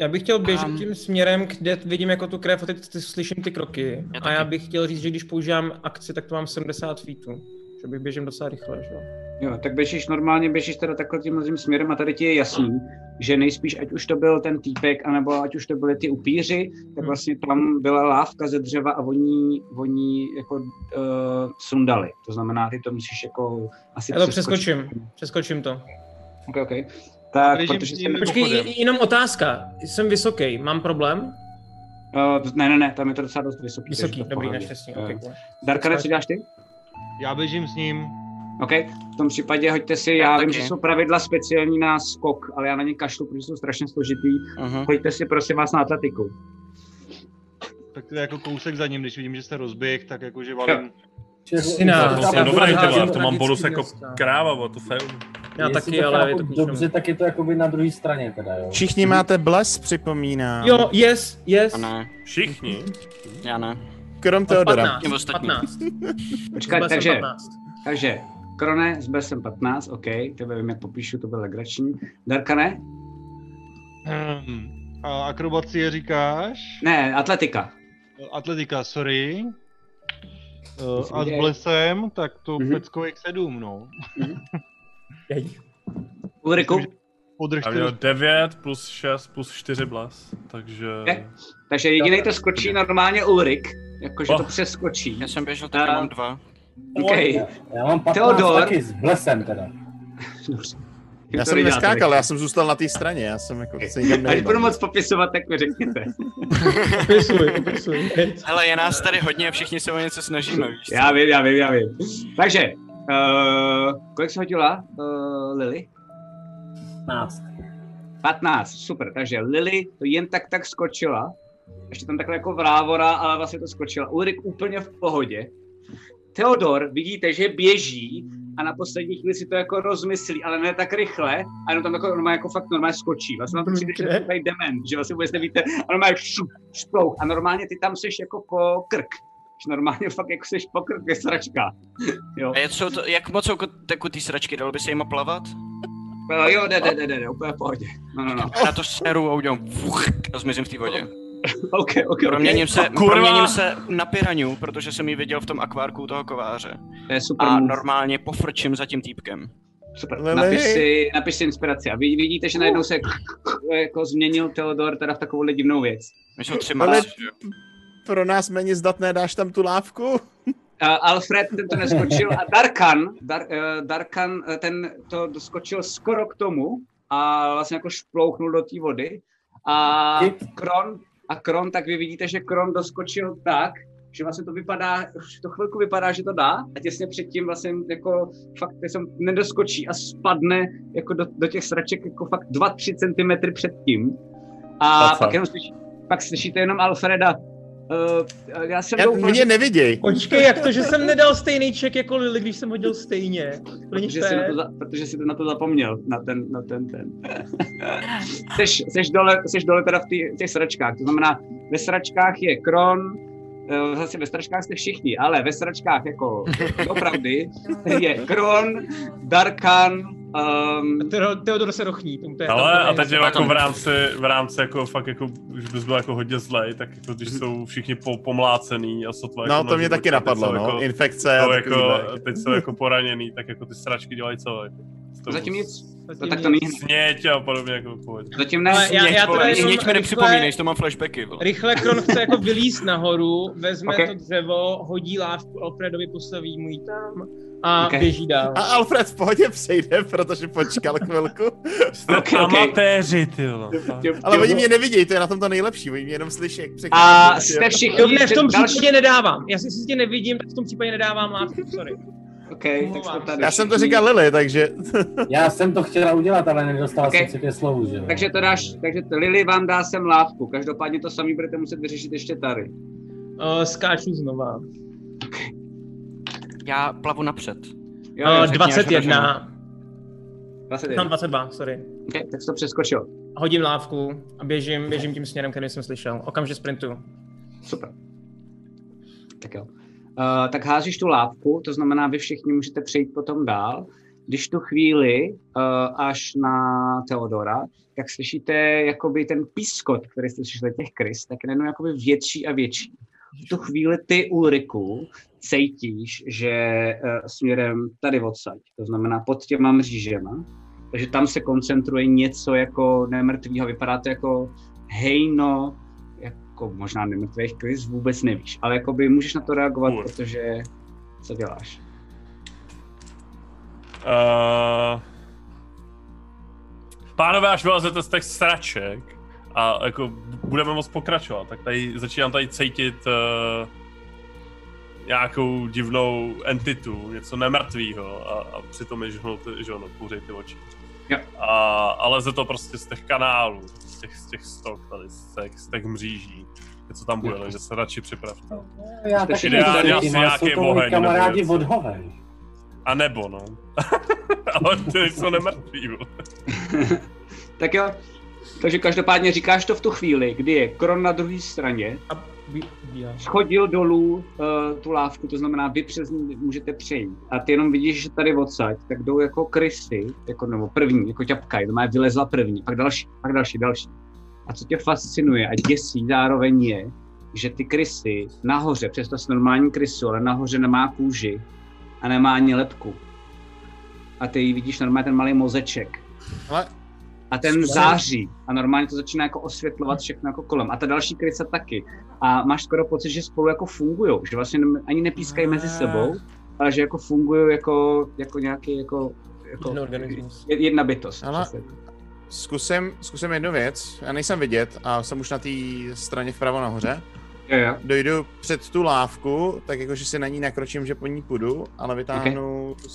Já bych chtěl běžet Um. tím směrem, kde vidím jako tu krev a teď ty, slyším ty kroky. Já a já bych chtěl říct, že když používám akci, tak to mám 70 feetů. Že bych běžím docela rychle, že jo. Jo, tak běžíš normálně, běžíš teda takhle tím tím směrem a tady ti je jasný, že nejspíš, ať už to byl ten týpek, anebo ať už to byly ty upíři, tak Hmm. vlastně tam byla lávka ze dřeva a oni, oni jako uh, sundali. To znamená, ty to musíš jako asi Já to přeskočit. přeskočím. Přeskočím to. Ok, ok. Tak, protože jsem... Počkej, jenom otázka. Jsem vysoký, mám problém? Uh, ne, ne, ne, tam je to docela dost vysoký. Vysoký, dobrý, naštěstí. Jo. Okay, cool. Darkane, co děláš ty? Já běžím s ním. OK, v tom případě hoďte si, Já já, vím, že jsou pravidla speciální na skok, ale já na ně kašlu, protože jsou strašně složitý. Uh-huh. Hoďte si prosím vás na atletiku. Tak to je jako kousek za ním, když vidím, že jste rozběh, tak jakože valím. To dobrý, ty házím vole, to mám bonus jako kráva, bo to fajn. Já Jestli taky, to ale je to k ničemu. Dobře, tak je to jakoby na druhé straně teda, jo. Všichni máte bles, připomínám. Jo, yes, yes. A ne, Všichni? já ne. Krom Teodora. 15, Těm ostatním. 15. Počkej, Byl jsem takže, 15. takže Krone, zbyl jsem 15, OK, tebe vím, jak popíšu, to byl legrační. Darkane? Hmm. A akrobacie říkáš? Ne, atletika. Atletika, sorry. Uh, a s blesem, tak to Mhm. peckových sedm, no. Ulriku? Podrž Já měl 9 plus 6 plus 4 bles, takže... Okay. Takže jediný to skočí normálně Ulrik, jakože to Oh. přeskočí. Já jsem běžel, teďka mám dva. OK. Já mám 15 Theodor. taky s blesem teda. Já jsem neskákal, já jsem zůstal na té straně, já jsem jako se nikam Až budu moc popisovat, tak mi řekněte. Popisuj, popisuj. Hele, je nás tady hodně a všichni se o něco snažíme, víš co? Já vím, já vím, já vím. Takže, uh, kolik jsi hodila, uh, Lily? 15. 15, super. Takže Lily to jen tak tak skočila. Ještě tam takhle jako vrávora, ale vlastně to skočila. Ulrik úplně v pohodě. Theodor, vidíte, že běží a na poslední chvíli si to jako rozmyslí, ale ne tak rychle, a jenom tam jako, normálně jako fakt normálně skočí. Vlastně vám to přijde, že je tady dement, že vlastně vůbec nevíte, a normálně šup, šplouch. A normálně ty tam seš jako po krk. Že normálně fakt jako seš po krk, je sračka. Jo. A je, jsou to, jak moc jsou tekutý sračky, dalo by se jima plavat? Uh, jo, jde, jde, jde, jde, úplně v pohodě. No, no, no. Na to seru a udělám vuch a zmizím v té vodě. OK, OK, Proměním OK. se, Kurva! proměním se na piraňu, protože jsem ji viděl v tom akvárku toho kováře. To je super A normálně pofrčím za tím týpkem. Super, napiš si, napiš si inspiraci. A vy vidíte, že najednou se jako změnil Theodor teda v takovou divnou věc. My jsme tři Ale-? Pro nás méně zdatné dáš tam tu lávku? Uh, Alfred ten to neskočil a Darkan, Dar, uh, Darkan uh, ten to doskočil skoro k tomu a vlastně jako šplouchnul do té vody. A Kron, a Kron, tak vy vidíte, že Kron doskočil tak, že vlastně to vypadá, už to chvilku vypadá, že to dá a těsně předtím vlastně jako fakt jsem nedoskočí a spadne jako do, do těch sraček jako fakt 2-3 cm předtím. A pak jenom slyší, pak slyšíte jenom Alfreda. Uh, já jsem Já, doufal, mě neviděj. Počkej, jak to, že jsem nedal stejný ček jako Lily, když jsem hodil stejně? Protože, jsi na to, za- protože jsi na to zapomněl, na ten, na ten, ten. seš, seš, dole, seš dole teda v tý, těch sračkách, to znamená, ve sračkách je Kron, zase ve sračkách jste všichni, ale ve sračkách jako opravdy je Kron, Darkan, um, Teo- Theodor se rochní. Tomu to je Ale tam to a je- teď jako v rámci, v rámci jako fakt jako, už bys byl jako hodně zlej, tak jako když jsou všichni po, pomlácený a sotva jako No, to na mě životě, taky napadlo, no. Jako, Infekce jako, teď jsou jako poraněný, tak jako ty sračky dělají co? Jako, to zatím nic, Zatím no, tak to nic. není, Sněť a podobně jako pohodě. zatím ne, Ale já- já teda Vole, jenom Nič mi rychle- nepřipomínej, že to mám flashbacky, vole. Rychle Kron chce jako vylíst nahoru, vezme Ok. to dřevo, hodí lávku Alfredovi, postaví mu ji tam a Ok. běží dál. A Alfred v pohodě přejde, protože počkal chvilku. Jste Ok, ok. amatéři, ty. Ale oni mě nevidějí, to je na tom to nejlepší, oni mě jenom slyší, jak a přechází. jste všichni, To ne, v tom další- případě nedávám. Já si tě nevidím, tak v tom případě nedávám lávku, sorry. OK, tak jste tady Já jsem to říkal Lily, takže... Já jsem to chtěla udělat, ale nedostal Ok. jsem si pět slovů, že jo. Takže to dáš, takže to Lily vám dá sem lávku, každopádně to samý budete muset vyřešit ještě tady. Uh, skáču znova. Já plavu napřed. Jo, Uh, jo, řekni, až 21. 21. Mám 22, sorry. Okay, tak jsi to přeskočil. Hodím lávku a běžím, běžím tím směrem, který jsem slyšel. Okamžitě sprintu. Super. Tak jo. Uh, tak házíš tu lávku, to znamená, vy všichni můžete přejít potom dál. Když tu chvíli uh, až na Teodora, tak slyšíte jakoby ten pískot, který jste slyšeli těch krys, tak je jakoby větší a větší. V tu chvíli ty Ulriku cítíš, že uh, směrem tady odsaď, to znamená pod těma mřížema, takže tam se koncentruje něco jako nemrtvýho, vypadá to jako hejno, jako možná nemrtvých krys, vůbec nevíš, ale jakoby můžeš na to reagovat, Kur. protože co děláš? Uh, pánové, až vylezete z těch sraček a jako budeme moc pokračovat, tak tady začínám tady cítit uh, nějakou divnou entitu, něco nemrtvýho a, a přitom je žhnul, ty, že ono, ty oči. Jo. A, a leze to prostě z těch kanálů, z těch, z těch stok tady, z těch, z těch mříží. Něco tam bude, takže se radši připravte. Já Jste taky ideálně asi nějaký oheň kamarádi vodhové. A nebo, no. Ale ty jsou nemrtví. Tak jo, takže každopádně říkáš to v tu chvíli, kdy je Kron na druhé straně bíhá. Schodil dolů uh, tu lávku, to znamená, vy přes ní můžete přejít. A ty jenom vidíš, že tady odsaď, tak jdou jako krysy, jako, nebo první, jako ťapka, to má vylezla první, pak další, pak další, další. A co tě fascinuje a děsí zároveň je, že ty krysy nahoře, přesto s normální krysu, ale nahoře nemá kůži a nemá ani lepku. A ty vidíš normálně ten malý mozeček. Ale A ten září a normálně to začíná jako osvětlovat všechno jako kolem. A ta další krysa taky. A máš skoro pocit, že spolu jako fungují, že vlastně ani nepískají mezi sebou, ale že jako fungují jako, jako nějaký jako, jako Jeden organismus. je- jedna bytost. Ale- zkusím, zkusím jednu věc. Já nejsem vidět a jsem už na té straně vpravo nahoře. Jo, jo. Dojdu před tu lávku, tak jakože si na ní nakročím, že po ní půjdu, ale vytáhnu okay.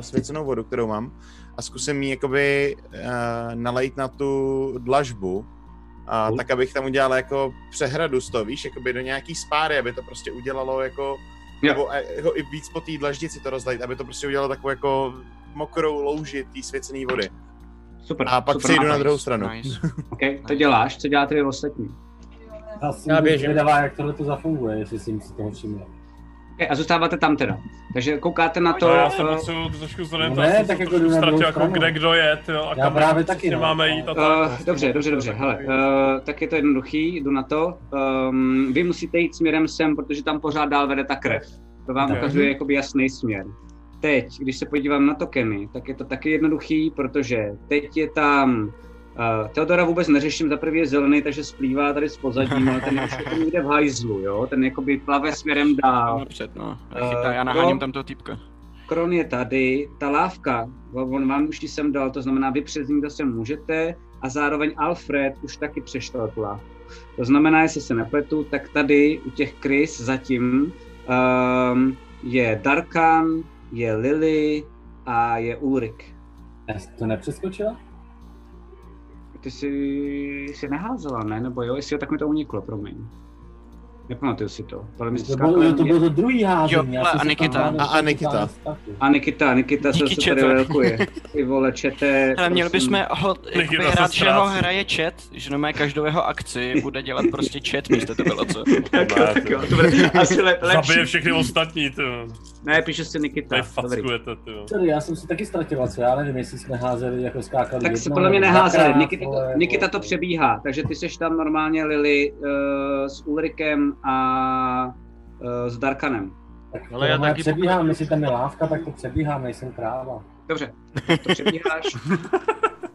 svěcenou vodu, kterou mám a zkusím ji jakoby uh, nalejt na tu dlažbu, a Cool. tak abych tam udělal jako přehradu z toho, víš, jakoby do nějaký spáry, aby to prostě udělalo jako, Jo. nebo eh, jako i víc po té dlaždici to rozlejt, aby to prostě udělalo takovou jako mokrou louži té svěcené vody. Super. A pak super přejdu na druhou stranu. Okay, to děláš, co děláte vy ostatní? Já Já běžím. zvědavá, jak tohle to zafunguje, jestli si si toho všiml. Okay, a zůstáváte tam teda. Takže koukáte na to... No, já se potřebuju trošku No zorientovat, ne, jsem tak jako ztratil, jako kde kdo je, tyjo, a Já kam právě taky, no. máme jít a Uh, tak. dobře, dobře, dobře. Hele, uh, tak je to jednoduchý, jdu na to. Um, vy musíte jít směrem sem, protože tam pořád dál vede ta krev. To vám ukazuje jakoby jasný směr. Teď, když se podívám na tokeny, tak je to taky jednoduchý, protože teď je tam Uh, Teodora vůbec neřeším, za prvý je zelený, takže splývá tady s pozadím, ale ten už je někde v hajzlu, jo? Ten jakoby plave směrem dál. Napřed, no. Eh, Já, chytá, já jo. naháním tam toho týpka. Kron je tady, ta lávka, on vám už ji sem dal, to znamená, vy přes ní zase můžete a zároveň Alfred už taky přešel tu lávku. To znamená, jestli se nepletu, tak tady u těch krys zatím um, je Darkan, je Lily a je Ulrik. Já to nepřeskočila? Ty jsi, jsi neházela, ne? Nebo jo, jestli jo, tak mi to uniklo, promiň. Nepamatuju si to. Ale my jsme To bylo, to bylo to druhý házení. Jo, a Nikita. A- a to Nikita. A Nikita, Nikita se, Díky, se tady čete. velkuje. Ty vole, čete. Ale měli prosím. bychom ho hrát, že ho hraje chat, že normálně každou jeho akci bude dělat prostě chat místo to bylo co? Tak jo, tak jo, to bude asi le, lepší. Zabije všechny ostatní, ty. jo. Ne, píše si Nikita. Tady Dobrý. fackujete, ty. Sorry, já jsem si taky ztratil, co já nevím, jestli jsme házeli, jako skákali Tak se podle mě neházeli. Nikita, to, Nikita to přebíhá, takže ty seš tam normálně Lily uh, s Ulrikem a uh, s Darkanem. Tak Ale já taky přebíhám, pokud- jestli tam je lávka, tak to přebíhám, nejsem kráva. Dobře, to přebíháš.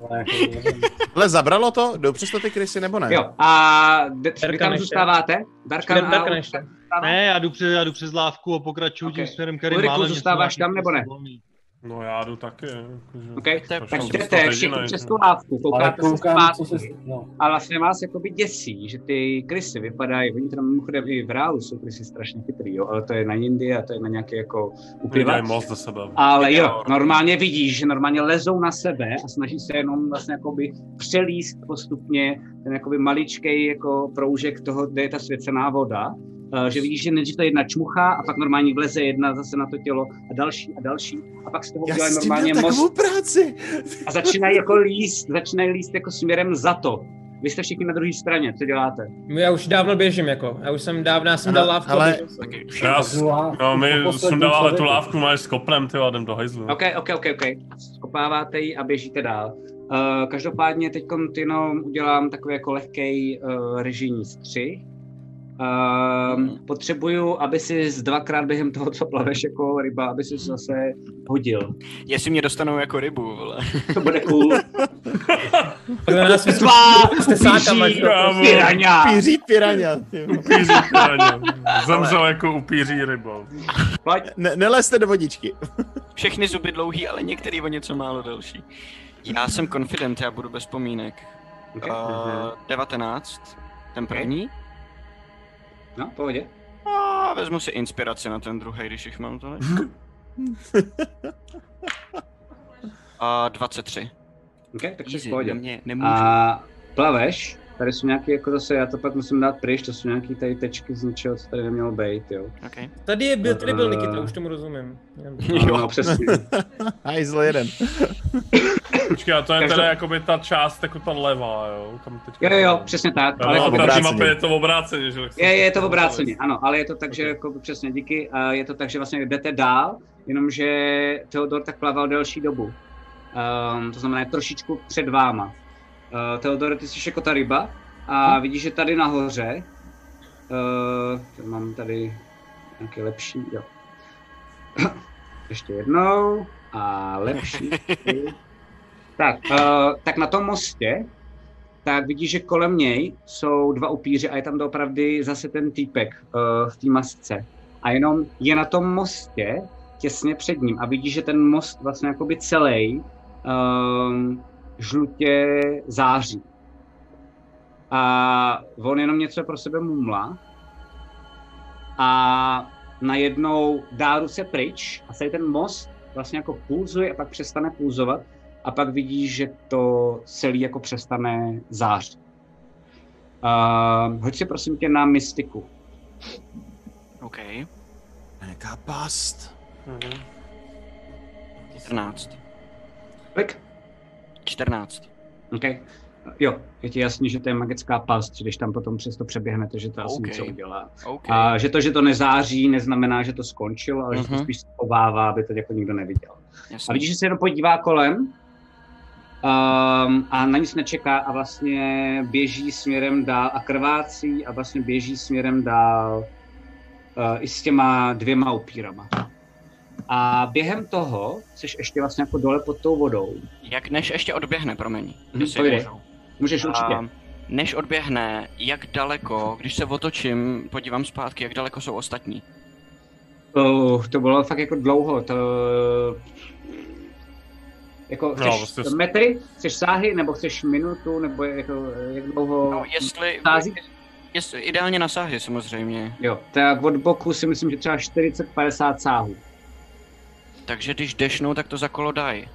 Ale jako. Ale zabralo to? Jdou přes to ty krysy nebo ne? Jo, a vy Darkan tam ještě. zůstáváte? Darkan Darkan, a Darkan ještě. Ne, já jdu, přes, já jdu přes lávku a pokračuju Okay. tím směrem, který Ulriku, zůstáváš tam, nebo ne? No já jdu taky, jakože. Okay. Tak jdete všichni přes no. tu lávku, ale koukáte se zpátky. se... No. A vlastně vás jakoby děsí, že ty krysy vypadají, oni tam mimochodem i v reálu jsou krysy strašně chytrý, jo, ale to je na jindy a to je na nějaké jako. Vydělají moc do sebe. Ale jo, Jo. normálně vidíš, že normálně lezou na sebe a snaží se jenom vlastně jakoby přelíst postupně ten jakoby maličkej jako proužek toho, kde je ta svěcená voda. Uh, že vidíš, že nejdřív to jedna čmuchá a pak normálně vleze jedna zase na to tělo a další a další a pak z toho tím normálně most práci. a začínají jako líst, začínají líst jako směrem za to. Vy jste všichni na druhé straně, co děláte? Já už dávno běžím, jako. Já už jsem dávno, já jsem Ale- dal lávku. ale- jsem. Já, no my po posledním sundáváme tu člověku. lávku, máš s kopnem, ty a jdem do hajzlu. OK, OK, OK, OK. Skopáváte ji a běžíte dál. Uh, každopádně teď jenom udělám takový jako lehký uh, režijní střih. Uh, potřebuju, aby si z dvakrát během toho, co plaveš jako ryba, aby si zase hodil. Jestli mě dostanou jako rybu, vole. To bude cool. Na nás kámo. piraňa. Píří piraňa. Upíří piraně. Zemřel jako upíří rybou. Ne, nelezte do vodičky. Všechny zuby dlouhý, ale některý o něco málo delší. Já jsem confident, já budu bez pomínek. Okay. Uh, 19, ten první. No, pohodě. A vezmu si inspiraci na ten druhý, když jich mám to? A 23. OK, tak jsi v Easy, pohodě. mě nemůžu. A plaveš, tady jsou nějaký, jako zase, já to pak musím dát pryč, to jsou nějaký tady tečky z něčeho, co tady nemělo být, jo. Okay. Tady je byl, tady byl Eh. Nikita, už tomu rozumím. No, no přesně. Hajzl jeden. Počkej, a to je Každop- teda jakoby ta část, jako ta levá, jo? Kam teďka... Jo, jo, přesně tak. No, ale no, jako obráceně. mapě je to obráceně, že? Je, je to obráceně, ano, ale je to tak, že jako přesně díky, a je to tak, že vlastně jdete dál, jenomže Theodor tak plaval delší dobu. Um, to znamená je trošičku před váma. Uh, Theodor, ty jsi jako ta ryba a vidíš, že tady nahoře, uh, mám tady nějaký lepší, jo. Ještě jednou a lepší. tak, uh, tak na tom mostě tak vidíš, že kolem něj jsou dva upíři a je tam doopravdy zase ten týpek uh, v té masce. A jenom je na tom mostě těsně před ním a vidíš, že ten most vlastně jakoby celý um, žlutě září. A on jenom něco pro sebe mumla a najednou dá ruce pryč a celý ten most vlastně jako pulzuje a pak přestane pulzovat a pak vidíš, že to celý jako přestane zářit. Uh, hoď si prosím tě na mystiku. OK. Nějaká past. 14. Kolik? 14. OK. Jo, je ti jasný, že to je magická past, když tam potom přesto přeběhnete, že to asi OK. něco udělá. OK. A že to, že to nezáří, neznamená, že to skončilo, ale že to Mhm. spíš obává, aby to jako nikdo neviděl. Jasně. A vidíš, že se jenom podívá kolem um, a na nic nečeká a vlastně běží směrem dál a krvácí a vlastně běží směrem dál uh, i s těma dvěma upírama. A během toho jsi ještě vlastně jako dole pod tou vodou. Jak než ještě odběhne, promiň. Mhm, jestli můžu. Můžeš určitě. A než odběhne, jak daleko, když se otočím, podívám zpátky, jak daleko jsou ostatní. Uh, to bylo fakt jako dlouho, to... Jako, No, chceš vlastně- metry, chceš sáhy, nebo chceš minutu, nebo jako, jak dlouho... No, jestli, Sází? jestli, ideálně na sáhy samozřejmě. Jo, tak od boku si myslím, že třeba 40-50 sáhů. Takže když dešnou, tak to za kolo daj.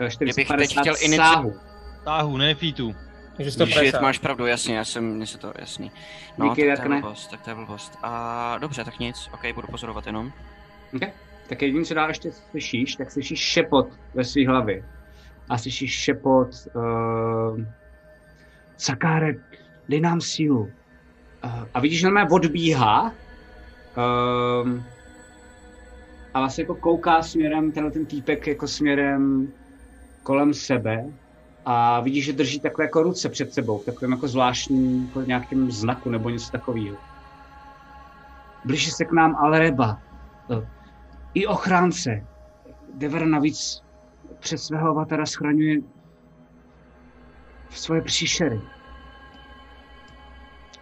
Eh, Kdybych teď 40-50 chtěl inici-. Táhu, ne feetů. Takže máš pravdu, jasně, já jsem, mně se to jasný. No, Díky, tak to je blbost, tak to je blbost. A dobře, tak nic, ok, budu pozorovat jenom. Okay. Tak jediné, co dál ještě slyšíš, tak slyšíš šepot ve své hlavě. A slyšíš šepot... Uh, Sakáre, dej nám sílu. Uh, a vidíš, že na mě odbíhá. Um, a vlastně jako kouká směrem, tenhle ten týpek jako směrem kolem sebe. A vidíš, že drží takové jako ruce před sebou, v takovém jako zvláštním jako nějakém znaku nebo něco takového. Blíží se k nám Alreba. Uh, i ochránce. Dever navíc před svého avatara schraňuje svoje příšery.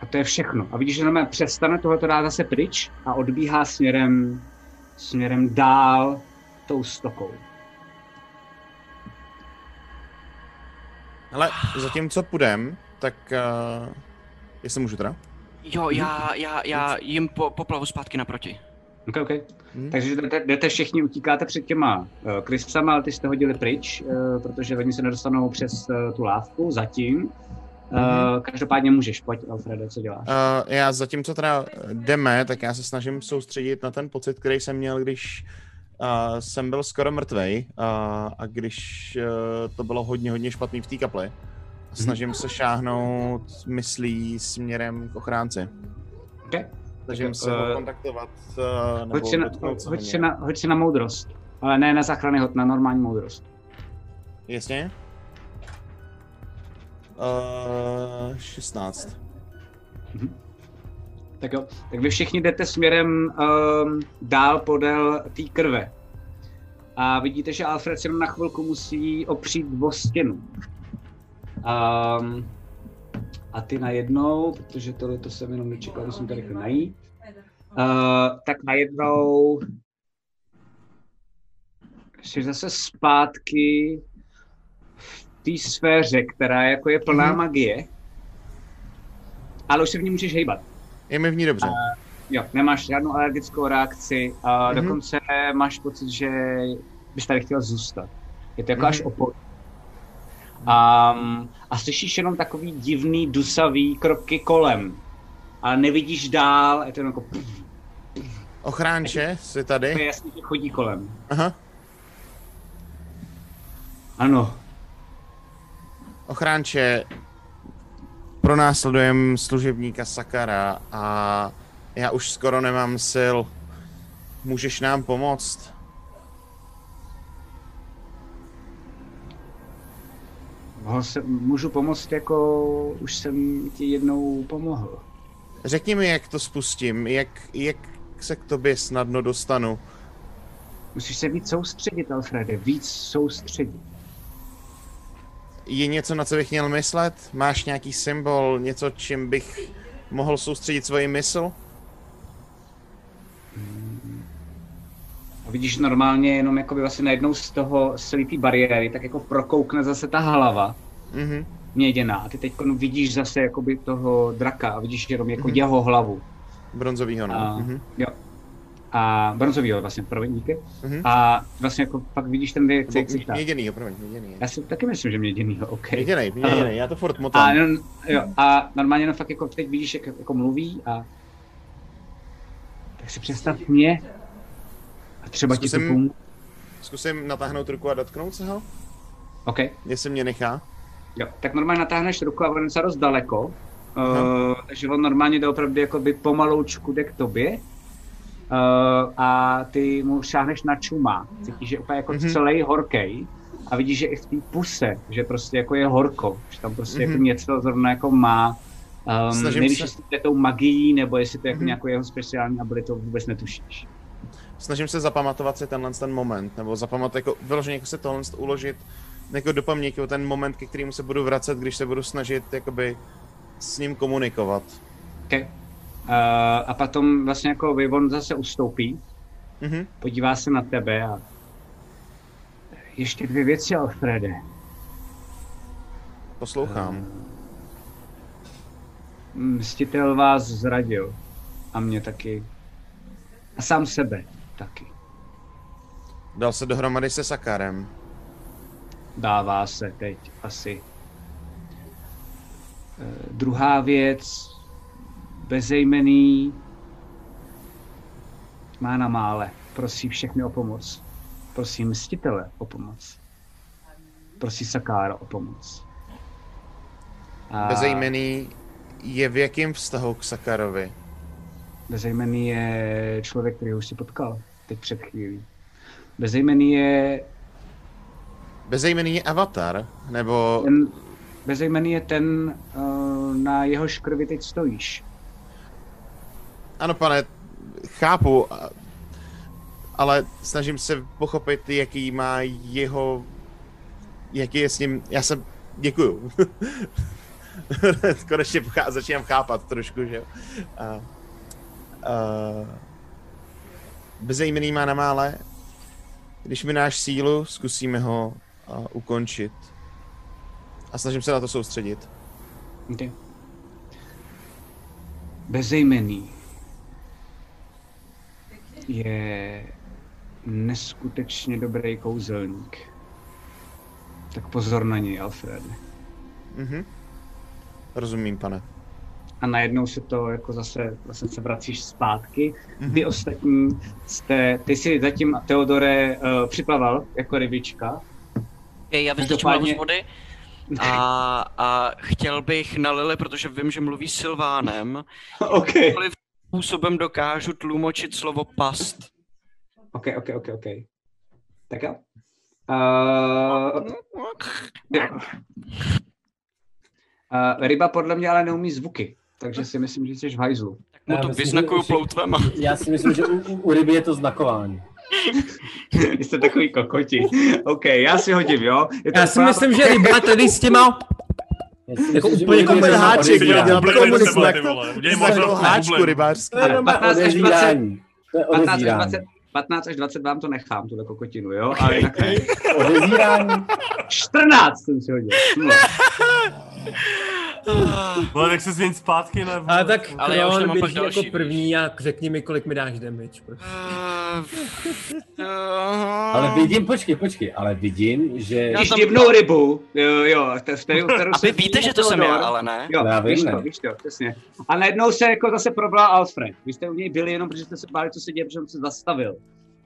A to je všechno. A vidíš, že nám přestane tohoto dát zase pryč a odbíhá směrem, směrem dál tou stokou. Ale zatímco půjdem, tak... Uh, jestli můžu teda? Jo, já, já, já jim po, poplavu zpátky naproti. Ok, ok. Hmm. Takže jdete, jdete všichni, utíkáte před těma uh, krysama, ale ty jste hodili pryč, uh, protože oni se nedostanou přes uh, tu lávku zatím. Uh, Mhm. Každopádně můžeš, pojď Alfredo, co děláš? Uh, já zatímco teda jdeme, tak já se snažím soustředit na ten pocit, který jsem měl, když uh, jsem byl skoro mrtvej uh, a když uh, to bylo hodně, hodně špatný v té kapli. A snažím se šáhnout myslí směrem k ochránci. Okay. Snažím se ho kontaktovat uh, nebo Hoď si, na, hoď, si na, hoď si na moudrost. Ale ne na záchranný hod, na normální moudrost. Jasně? Uh, 16. Tak jo, tak vy všichni jdete směrem um, dál podél té krve. A vidíte, že Alfred jenom na chvilku musí opřít o stěnu. Um, a ty najednou, protože tohle to jsem jenom nečekal, musím to rychle najít. Uh, tak najednou jsi zase zpátky té sféře, která jako je plná Mhm. magie, ale už se v ní můžeš hejbat. Je mi v ní dobře. Uh, jo, nemáš žádnou alergickou reakci a Mhm. dokonce máš pocit, že bys tady chtěl zůstat. Je to jako Mhm. až opor. Um, a slyšíš jenom takový divný, dusavý kroky kolem. Ale nevidíš dál, je to jenom jako... Ochránče, jsi To je tady? jasný, že chodí kolem. Aha. Ano. Ochránče, pronásledujem služebníka Sakara a já už skoro nemám sil. Můžeš nám pomoct? Mohl jsem, můžu pomoct jako už jsem ti jednou pomohl. Řekni mi, jak to spustím, jak, jak se k tobě snadno dostanu. Musíš se víc soustředit, Alfrede, víc soustředit. Je něco, na co bych měl myslet? Máš nějaký symbol, něco, čím bych mohl soustředit svoji mysl? A vidíš normálně jenom jako by vlastně najednou z toho, té bariéry, tak jako prokoukne zase ta hlava Mhm. měděná. A ty teď vidíš zase jakoby toho draka a vidíš jenom jako Mhm. jeho hlavu. Bronzovýho, no. A, Mhm. jo. A bronzovýho vlastně, promiň, díky. Mhm. A vlastně jako pak vidíš ten věc, Nebo jak se Měděnýho, promiň, měděný. Já si taky myslím, že měděnýho, OK. Měděnej, měděnej, já to furt motám. A, jenom, jo, a normálně no fakt jako teď vidíš, jak jako mluví a tak si představ mě a třeba ti to Zkusím- pomůže. Zkusím natáhnout ruku a dotknout se ho? OK. Jestli mě nechá. Jo, tak normálně natáhneš ruku a on je dost daleko, uh, takže on normálně jde opravdu jakoby pomaloučku jde k tobě uh, a ty mu šáhneš na čuma, cítíš, že je úplně jako Mhm. mm-hmm. celý horkej a vidíš, že i v té puse, že prostě jako je horko, že tam prostě mm-hmm. jako Mhm. něco zrovna jako má. Um, Snažím nevíš, se- jestli to je tou magií, nebo jestli to je jako Mhm. nějakou jeho speciální abilitou, vůbec netušíš. Snažím se zapamatovat si tenhle ten moment, nebo zapamatovat, jako vyloženě jako se tohle uložit jako do paměti, ten moment, ke kterému se budu vracet, když se budu snažit jakoby s ním komunikovat. Okay. Uh, a potom vlastně jako vy, on zase ustoupí, Mhm. podívá se na tebe a ještě dvě věci, Alfrede. Poslouchám. Mstitel vás zradil. A mě taky. A sám sebe taky. Dal se dohromady se Sakarem. Dává se teď asi. Eh, druhá věc. Bezejmený má na mále. Prosí všechny o pomoc. Prosí mstitele o pomoc. Prosí Sakára o pomoc. A Bezejmený je v jakém vztahu k Sakarovi? Bezejmený je člověk, který už si potkal teď před chvílí. Bezejmený je Bezejmený je avatar? Nebo... ten, bezejmený je ten, uh, na jehož krvi teď stojíš. Ano, pane, chápu, ale snažím se pochopit, jaký má jeho... Jaký je s ním... Já jsem... Děkuju. Konečně pochá... začínám chápat trošku, že jo. A, a, bezejmený má na mále. Když mi náš sílu, zkusíme ho a, ukončit. A snažím se na to soustředit. Okay. Bezejmený je neskutečně dobrý kouzelník. Tak pozor na něj, Alfred. Mhm. Rozumím, pane. A najednou se to jako zase, zase se vracíš zpátky. Mhm. Vy ostatní jste, ty jsi zatím, Teodore, uh, připlaval jako rybička. Je, já vystačím hlavu z Každopádně- vody a, a chtěl bych na Lily, protože vím, že mluví Silvánem, OK. jakýmkoliv způsobem dokážu tlumočit slovo past. OK, OK, OK, OK. Tak jo. Uh. Uh, ryba podle mě ale neumí zvuky, takže si myslím, že jsi v hajzlu. mu Já to vyznakuju ploutvema. Já si myslím, že u, u, ryby je to znakování. Jste takový kokoti. OK, já si hodím, jo? Je to Já si myslím, že ryba tady s těma Jako úplně u ryby je to komentář, odezírání. Dělal dělal blbý komunismu, sebe, jak ty to- vole. Udělej jako háčku rybářský. To je normálně 15 až 20. odezírání. To je 15 až, odezírání. 20, 15 až 20 vám to nechám, tuhle kokotinu, jo? Ale jinak ne. Odezírání. 14 jsem si hodil. Vole, tak se změň zpátky, ne? Ale tak Ale já už Kron nemám pak běží další, jako první a řekni mi, kolik mi dáš damage. Prostě. Ale vidím, počkej, počkej, ale vidím, že... Když divnou rybu, jo, jo, to- kterou, kterou A vy se- víte, že to jsem já, ale ne? Jo, Já vím, víš ne. to, víš to, přesně. A najednou se jako zase probral Alfred. Vy jste u něj byli jenom, protože jste se báli, co se děje, protože on se zastavil.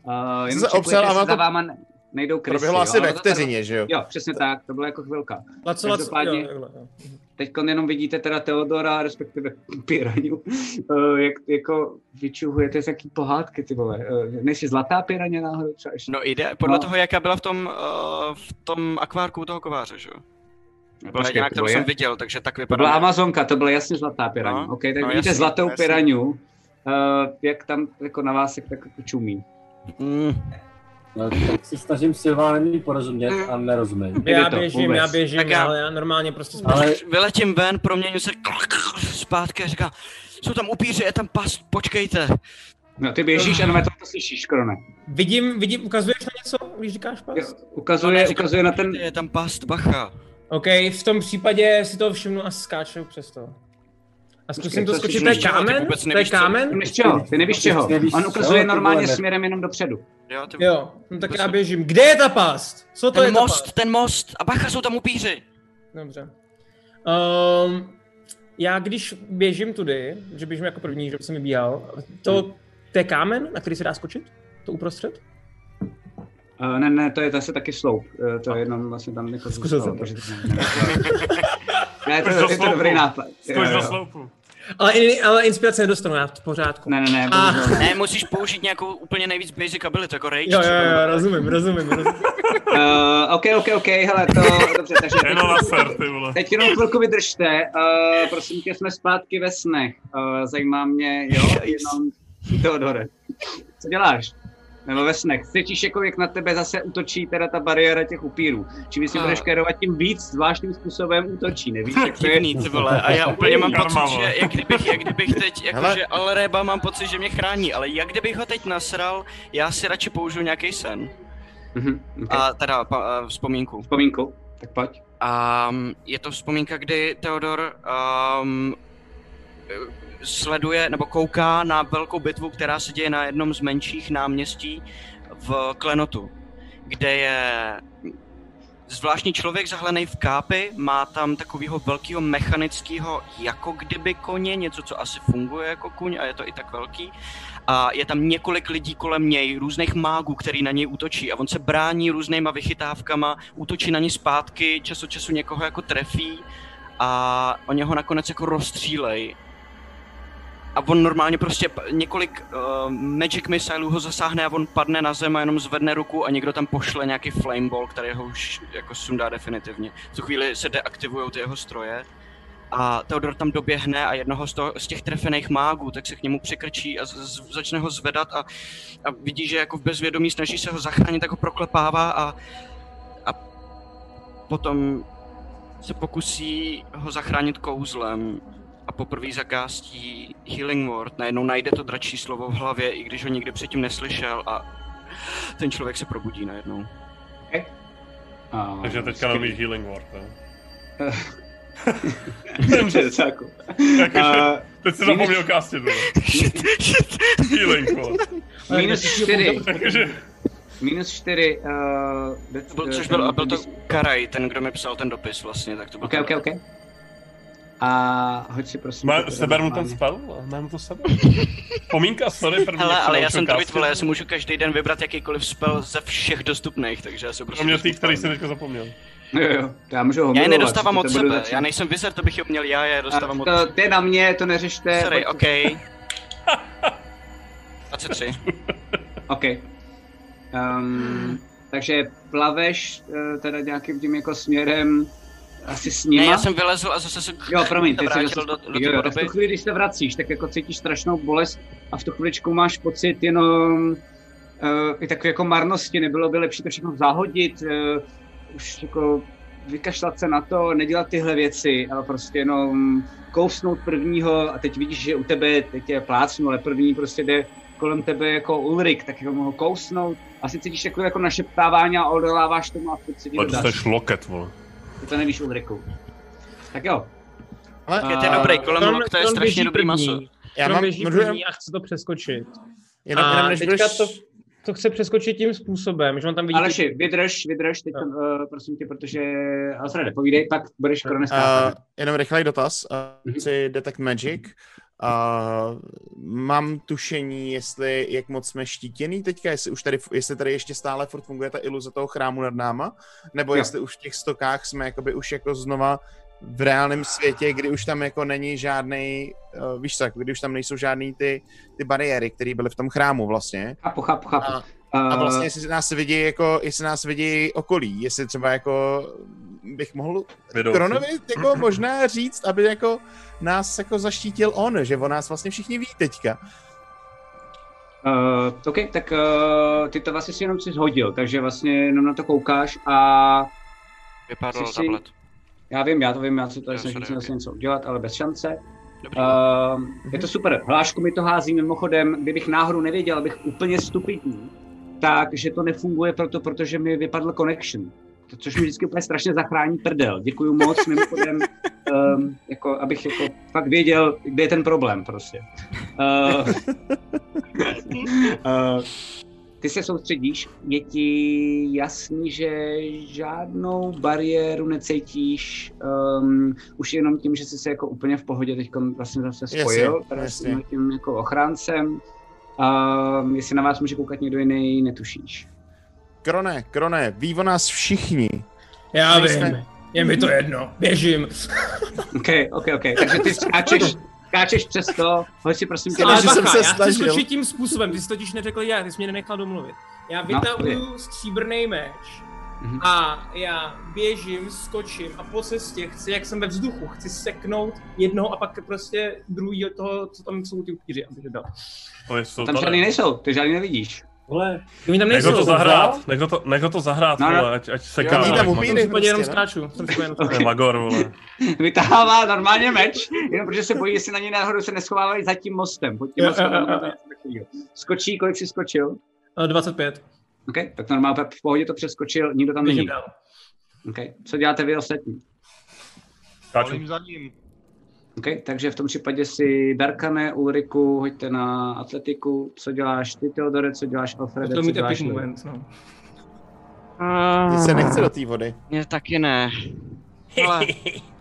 Uh, jenom se opřel a to- váma ne... nejdou krysy. Proběhlo asi jo, ve ale vteřině, že jo? Jo, přesně tak, to bylo jako chvilka. Laco, laco, Každopádně- jo, takhle, jo. Teď jenom vidíte teda Teodora, respektive Piraňu, eh, jak jako vyčuhujete z jaký pohádky, ty vole. Eh, Nejsi zlatá piraně náhodou třeba ještě? No jde, podle No. toho, jaká byla v tom, uh, v tom akvárku u toho kováře, že jo? Byla počkej, jediná, to kterou je- jsem viděl, takže tak To vypadá. byla Amazonka, to byla jasně zlatá piraně. No, OK, tak no, vidíte jasný, zlatou jasný. piraňu, jak tam jako na vás jak tak jako čumí. Mm. No, tak se snažím Silvánem porozumět a nerozumím. Já to, běžím, vůbec. já běžím, Tak já- ale já normálně prostě Ale Vyletím ven, proměním se zpátky a říkám, jsou tam upíři, je tam pas, počkejte. No ty běžíš a to to slyšíš, Krone. vidím, vidím, ukazuješ na něco, když říkáš pas? Jo, ukazuje, ukazuje na ten... Je tam past, bacha. OK, v tom případě si to všimnu a skáču přes to. A zkusím to skočit, to je kámen? To je kámen? Ty nevíš čeho, ty nevíš čeho. On ukazuje normálně směrem jenom dopředu. Jo, ty... Jo, no tak já ne. běžím. Kde je ta past? Co to je ten ta most, past? ten most, a bacha, jsou tam upíři. Dobře. Um, já když běžím tudy, že běžím jako první, že jsem vybíhal, to, to je kámen, na který se dá skočit? To uprostřed? Uh, ne, ne, to je zase taky sloup. Uh, to je jenom vlastně tam jako Zkusil zůstalo, jsem to. to ne, ne, to, Skoč do je to dobrý nápad. Skoč do sloupu. Ale, ale inspirace nedostanu, já v pořádku. Ne, ne, ne, A- ne. Musíš použít nějakou úplně nejvíc basic ability, jako rage. Jo, jo, jo, nebo- rozumím, rozumím, rozumím. Uh, OK, OK, OK, hele, to, dobře, takže teď, Jenom na ser, ty vole. teď jenom chvilku vydržte, uh, prosím tě, jsme zpátky ve snech, uh, zajímá mě, jo, jenom, Teodore, co děláš? Nebo ve snech. Cítíš, jako jak na tebe zase útočí teda ta bariéra těch upírů. Čím si A- budeš kérovat, tím víc zvláštním způsobem útočí, nevíš, jak to je? Divný, ty vole, a já úplně mám pocit, že jak kdybych, jak kdybych teď, jakože Alreba mám pocit, že mě chrání, ale jak kdybych ho teď nasral, já si radši použiju nějaký sen. Mhm, okay. A teda pa, a vzpomínku. Vzpomínku, tak pojď. A um, je to vzpomínka, kdy Theodor um, sleduje nebo kouká na velkou bitvu, která se děje na jednom z menších náměstí v Klenotu, kde je zvláštní člověk zahlený v kápi, má tam takového velkého mechanického jako kdyby koně, něco, co asi funguje jako kuň a je to i tak velký. A je tam několik lidí kolem něj, různých mágů, který na něj útočí a on se brání různýma vychytávkama, útočí na ně zpátky, čas od času někoho jako trefí a oni ho nakonec jako rozstřílej. A on normálně prostě několik uh, magic missileů ho zasáhne a on padne na zem a jenom zvedne ruku a někdo tam pošle nějaký flameball, který ho už jako sundá definitivně. V tu chvíli se deaktivují ty jeho stroje a Theodor tam doběhne a jednoho z, toho, z těch trefených mágů, tak se k němu přikrčí a z, z, začne ho zvedat a, a vidí, že jako v bezvědomí snaží se ho zachránit, tak ho proklepává a, a potom se pokusí ho zachránit kouzlem a poprvé zakástí Healing Word. Najednou najde to dračí slovo v hlavě, i když ho nikdy předtím neslyšel a ten člověk se probudí najednou. Uh, Takže teďka nám víš healing word, ne? Dobře, docáku. Jakože, Uh, teď si zapomněl kástit. Healing word. minus čtyři. Takže, Minus čtyři. Uh, To byl, což byl, a byl to Karaj, ten, kdo mi psal ten dopis vlastně, tak to byl OK, OK, OK. A hoď si prosím. má, to teda seber mu ten spell? Mám to sebe. Pomínka, sorry, první. Hele, se ale já jsem castit. vole, já si můžu každý den vybrat jakýkoliv spell ze všech dostupných, takže já se prostě... Kromě tý, který jsem teďka zapomněl. Jo, jo, to já můžu ho Já je nedostávám to od sebe, začít. já nejsem wizard, to bych je měl já, já je dostávám od... To, to je na mě, to neřešte. Sorry, pojď- OK. 23. OK. Um, takže plaveš uh, teda nějakým tím jako směrem asi s nima? Ne, já jsem vylezl a zase se Jo, promiň, se vrátil zase... do, do jo, té jo, v tu chvíli, když se vracíš, tak jako cítíš strašnou bolest a v tu chviličku máš pocit jenom uh, i takové jako marnosti, nebylo by lepší to všechno zahodit, uh, už jako vykašlat se na to, nedělat tyhle věci, ale prostě jenom kousnout prvního a teď vidíš, že u tebe, teď je plácnu, ale první prostě jde kolem tebe jako Ulrik, tak ho mohl kousnout. Asi cítíš takové jako našeptávání a odoláváš tomu a v si Ale dostaneš loket, vole. Ty to nevíš Ulriku. Tak jo. Ale Je to dobrý, kolem lok, to je strašně dobrý první. maso. já mám, běží první a chce to přeskočit. jenom, a jenom než teďka budeš, to, to chce přeskočit tím způsobem, že on tam vidí... ty- Aleši, vydrž, vydrž, teď Jo. uh, prosím tě, protože Alfrede, povídej, pak budeš Uh, kronestávat. jenom rychlej dotaz. Uh, Mhm. chci Detect Magic. Uh, mám tušení, jestli, jak moc jsme štítěný teďka, jestli už tady, jestli tady ještě stále furt funguje ta iluze toho chrámu nad náma, nebo Jo. jestli už v těch stokách jsme jakoby už jako znova v reálném světě, kdy už tam jako není žádný, uh, víš co, jako kdy už tam nejsou žádný ty, ty bariéry, které byly v tom chrámu vlastně. Chápu, chápu, chápu. A, a vlastně jestli nás vidí jako, jestli nás vidí okolí, jestli třeba jako bych mohl Vedoucí. Kronovi jako možná říct, aby jako nás jako zaštítil on, že o nás vlastně všichni ví teďka. Uh, OK, tak uh, ty to vlastně si jenom si zhodil, takže vlastně jenom na to koukáš a... Vypadl Jsi si- tablet. Já vím, já to vím, já se tady snažím si ok. vlastně něco udělat, ale bez šance. Dobrý. Uh, je to super. Hlášku mi to hází mimochodem, kdybych náhodou nevěděl, abych úplně stupidní, takže to nefunguje proto, protože mi vypadl connection. To, což mi vždycky úplně strašně zachrání prdel. Děkuju moc, mimochodem, um, jako, abych jako fakt věděl, kde je ten problém prostě. Uh, uh, ty se soustředíš, je ti jasný, že žádnou bariéru necítíš, um, už jenom tím, že jsi se jako úplně v pohodě teď vlastně zase spojil, Jasně, teda s jasně. tím, tím jako ochráncem. Um, jestli na vás může koukat někdo jiný, netušíš. Krone, Krone, ví o nás všichni. Já Nejsme- vím, je mi to jedno, běžím. OK, OK, OK. Takže ty skáčeš, skáčeš přes to, hoď si prosím tě Ale jsem se já chci snažil. skočit tím způsobem, ty jsi totiž neřekl já, ty jsi mě nenechal domluvit. Já No, vytahuju stříbrný meč Mhm. a já běžím, skočím a po cestě chci, jak jsem ve vzduchu, chci seknout jednoho a pak prostě druhý toho, co tam jsou ty upíři, aby dal. Tam tady. žádný nejsou, ty žádný nevidíš. Vole, Oni tam Nech ho nejsou. to zahrát, nech ho to, nech to zahrát, No, vole, ať, ať se káme. oni tam upíry. Případě jenom prostě, ne? skáču. Tom případě jenom Magor. skáču. To je Magor, vole. Vytahává normálně meč, jenom protože se bojí, jestli na něj náhodou se neschovávají za tím mostem. Pod tím mostem. Skočí, kolik jsi skočil? Eh, 25. OK, tak normálně v pohodě to přeskočil, nikdo tam není. dál. OK, co děláte vy ostatní? Skáču. Volím za ním. OK, takže v tom případě si Darkane, Ulriku, hoďte na atletiku. Co děláš ty, Teodore, co děláš Alfrede, To co mít děláš moment, no. Ty se nechce do té vody. Mně taky ne. Ale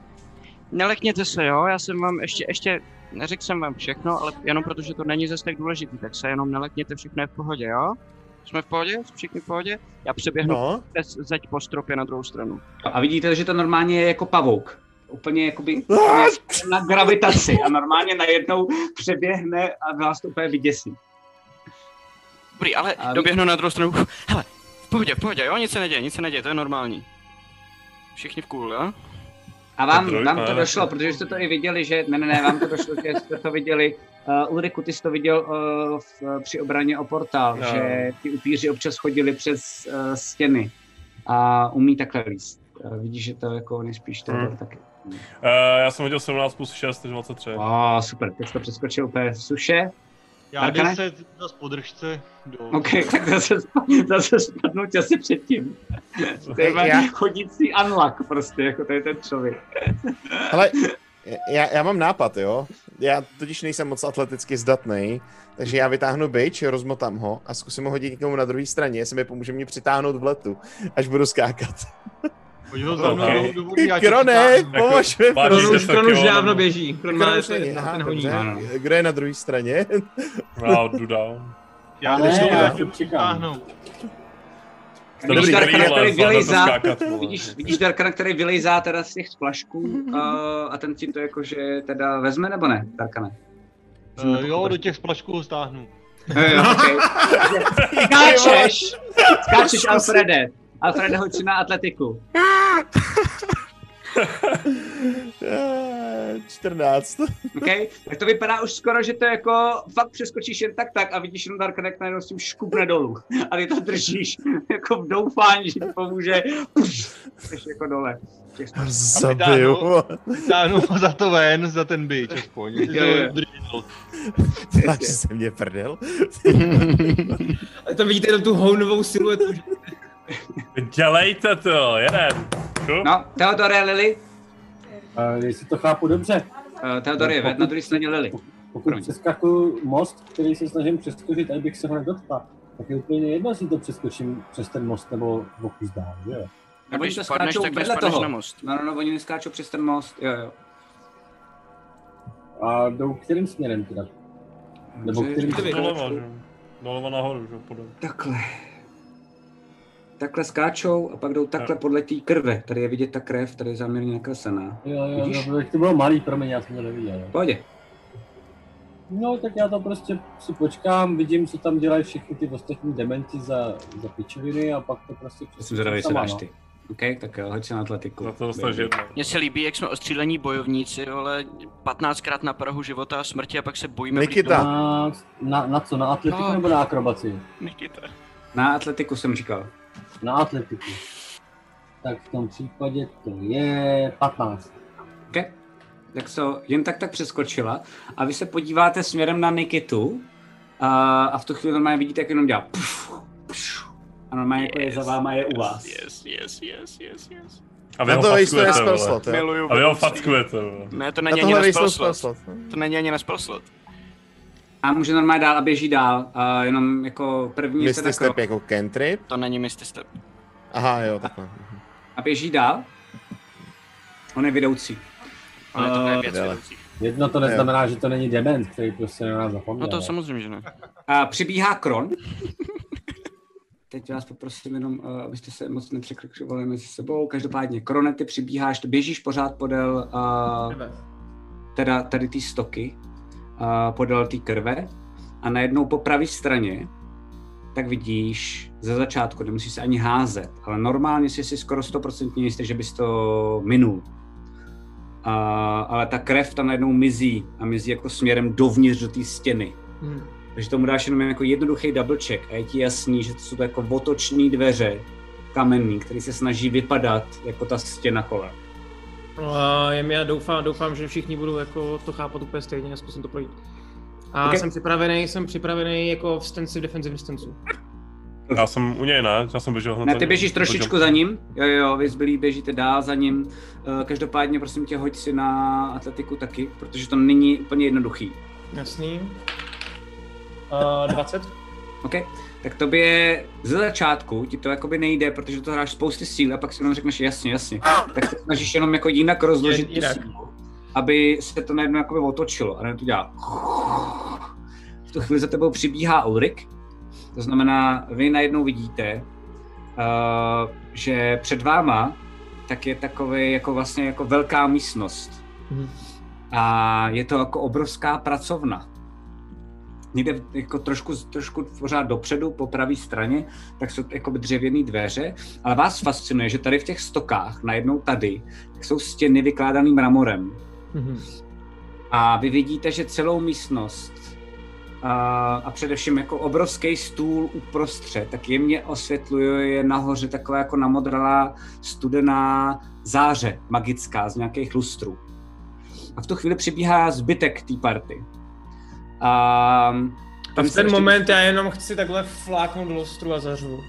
nelekněte se, jo, já jsem vám ještě, ještě, neřekl jsem vám všechno, ale jenom protože to není zase tak důležitý, tak se jenom nelekněte, všechno je v pohodě, jo? Jsme v pohodě? Všichni v pohodě? Já přeběhnu No, přes zeď po stropě na druhou stranu. A vidíte, že to normálně je jako pavouk. Úplně jakoby na gravitaci a normálně najednou přeběhne a vás to úplně vyděsí. Dobrý, ale A vy- doběhnu na druhou stranu. Hele, v pohodě, v pohodě, jo, nic se neděje, nic se neděje, to je normální. Všichni v cool, jo? A vám, Trojka, vám to došlo, protože jste to i viděli, že ne, ne, ne, vám to došlo, že jste to viděli. Uh, Ulriku, ty jsi to viděl uh, v, při obraně o portál, Jo. že ty upíři občas chodili přes uh, stěny a umí takhle líst. Uh, vidíš, že to jako nejspíš to Hmm. taky. Uh, já jsem hodil 17 plus 6, takže 23. Oh, super, teď jsi to přeskočil úplně v suše. Já Darkane? 10 zase podržce do... OK, tak zase, zase spadnu těsně předtím. To je Já- chodící unlock prostě, jako to je ten člověk. ale já, já mám nápad, jo. Já totiž nejsem moc atleticky zdatný, takže já vytáhnu bič, rozmotám ho a zkusím ho hodit někomu na druhé straně, jestli mi pomůže mě přitáhnout v letu, až budu skákat. Pojď ho za mnou Ok. do, do vody, já Krone, pomož mi, Kron, už dávno běží. Kron má ten, honí. Kdo je na druhé straně? Já jdu dál. Já Ne, já tě přitáhnu. Vidíš Darkana, který vylejzá, vidíš, vidíš Darkana, který vylejzá teda z těch splašků uh, a ten ti to jakože teda vezme nebo ne, Darkane? Uh, jo, do těch splašků ho stáhnu. Okay. Skáčeš, skáčeš Alfrede. Alfrede, hoď na atletiku. Eh, 14. Okay? Tak to vypadá už skoro, že to jako fakt přeskočíš jen tak tak a vidíš jenom Darkana, jak najednou s tím škupne dolů. A ty to držíš jako v doufání, že ti pomůže. Jsi jako dole. Zabiju. Vytáhnu ho za to ven, za ten byč aspoň. se mě prdel. A tam vidíte jenom tu hounovou siluetu. Dělejte to, jeden. No, Theodore, Lily. Uh, jestli to chápu dobře, Uh, Theodore je ved na druhé straně Lily. pokud Promiň. přeskakuju most, který se snažím přeskočit, abych se ho nedotkla, tak je úplně jedno, jestli to přeskočím přes ten most nebo o kus dál, jo? Nebo když to spadneš, skáčou tak vedle toho. na most. No, no, no, oni neskáčou přes ten most, jo, jo. A jdou kterým směrem teda? Nebo kterým vy. Doleva, že? jo. Doleva nahoru, že? Podle. Takhle. Takhle skáčou a pak jdou takhle podle té krve. Tady je vidět ta krev, tady je záměrně nakreslená. Jo, jo, Vidíš? no, to bylo malý, promiň, já jsem to neviděl. jo. Pohodě. No, tak já to prostě si počkám, vidím, co tam dělají všichni ty ostatní dementi za, za pičoviny a pak to prostě Jsem přesně zvědavý, co sama, dáš ty. OK, tak jo, hoď se na atletiku. Za to dostaneš jedno. Mně se líbí, jak jsme ostřílení bojovníci, ale 15krát na prahu života a smrti a pak se bojíme Nikita. Na, na, na co, na atletiku No. nebo na akrobaci? Nikita. Na atletiku jsem říkal. Na atletiku. Tak v tom případě to je 15. OK. Tak to jen tak tak přeskočila a vy se podíváte směrem na Nikitu a, a v tu chvíli normálně vidíte, jak jenom dělá puf, puf, a normálně jako je za váma je u vás. Yes, yes, yes, yes, yes. A vy Na ho fackujete, A vy ho fackujete, vole. Ne, to Na není ani tohle na spell slot. To není ani na spell slot. A může normálně dál a běží dál. A jenom jako první Misty tak step jako cantrip. To není Misty Step. Aha, jo, takhle. a běží dál. On je vedoucí. Ale to je věc Prdele. vedoucích. Jedno to neznamená, že to není dement, který prostě na nás zapomněl. No to samozřejmě, že ne. A přibíhá Kron. Teď vás poprosím jenom, uh, abyste se moc nepřekřikovali mezi sebou. Každopádně, Krone, ty přibíháš, běžíš pořád podél uh, teda tady ty stoky, podél té krve a najednou po pravé straně tak vidíš ze začátku, nemusíš se ani házet, ale normálně jsi si skoro 100% jistý, že bys to minul. A, ale ta krev tam najednou mizí a mizí jako směrem dovnitř do té stěny. Hmm. Takže tomu dáš jenom jako jednoduchý double check a je ti jasný, že to jsou to jako otoční dveře kamenný, který se snaží vypadat jako ta stěna kolem. No a jen já doufám, doufám, že všichni budou jako to chápat úplně stejně a zkusím to projít. A Ok. jsem připravený, jsem připravený jako v stanci defensive stancu. Já jsem u něj, ne? Já jsem běžel hned Ne, ty běžíš trošičku za ním, jo jo, vy zbylí běžíte dál za ním. Eh, Každopádně prosím tě, hoď si na atletiku taky, protože to není úplně jednoduchý. Jasný. Uh, 20. OK? Tak tobě ze začátku ti to jakoby nejde, protože to hráš spousty síl a pak si jenom řekneš jasně, jasně. Tak se snažíš jenom jako jinak rozložit tu Jinak. sílu, aby se to najednou jakoby otočilo a ne to dělá. V tu chvíli za tebou přibíhá Ulrik, to znamená, vy najednou vidíte, uh, že před váma tak je takový jako vlastně jako velká místnost. Mhm. A je to jako obrovská pracovna. Někde jako trošku, trošku pořád dopředu po pravé straně, tak jsou jako dřevěné dveře, ale vás fascinuje, že tady v těch stokách, najednou tady, tak jsou stěny vykládané mramorem. Mhm. A vy vidíte, že celou místnost a, a především jako obrovský stůl uprostřed, tak jemně osvětluje je nahoře taková jako namodralá studená záře magická z nějakých lustrů. A v tu chvíli přibíhá zbytek té party. A, A tam v ten ještě- moment já jenom chci takhle fláknout do lustru a zařvu.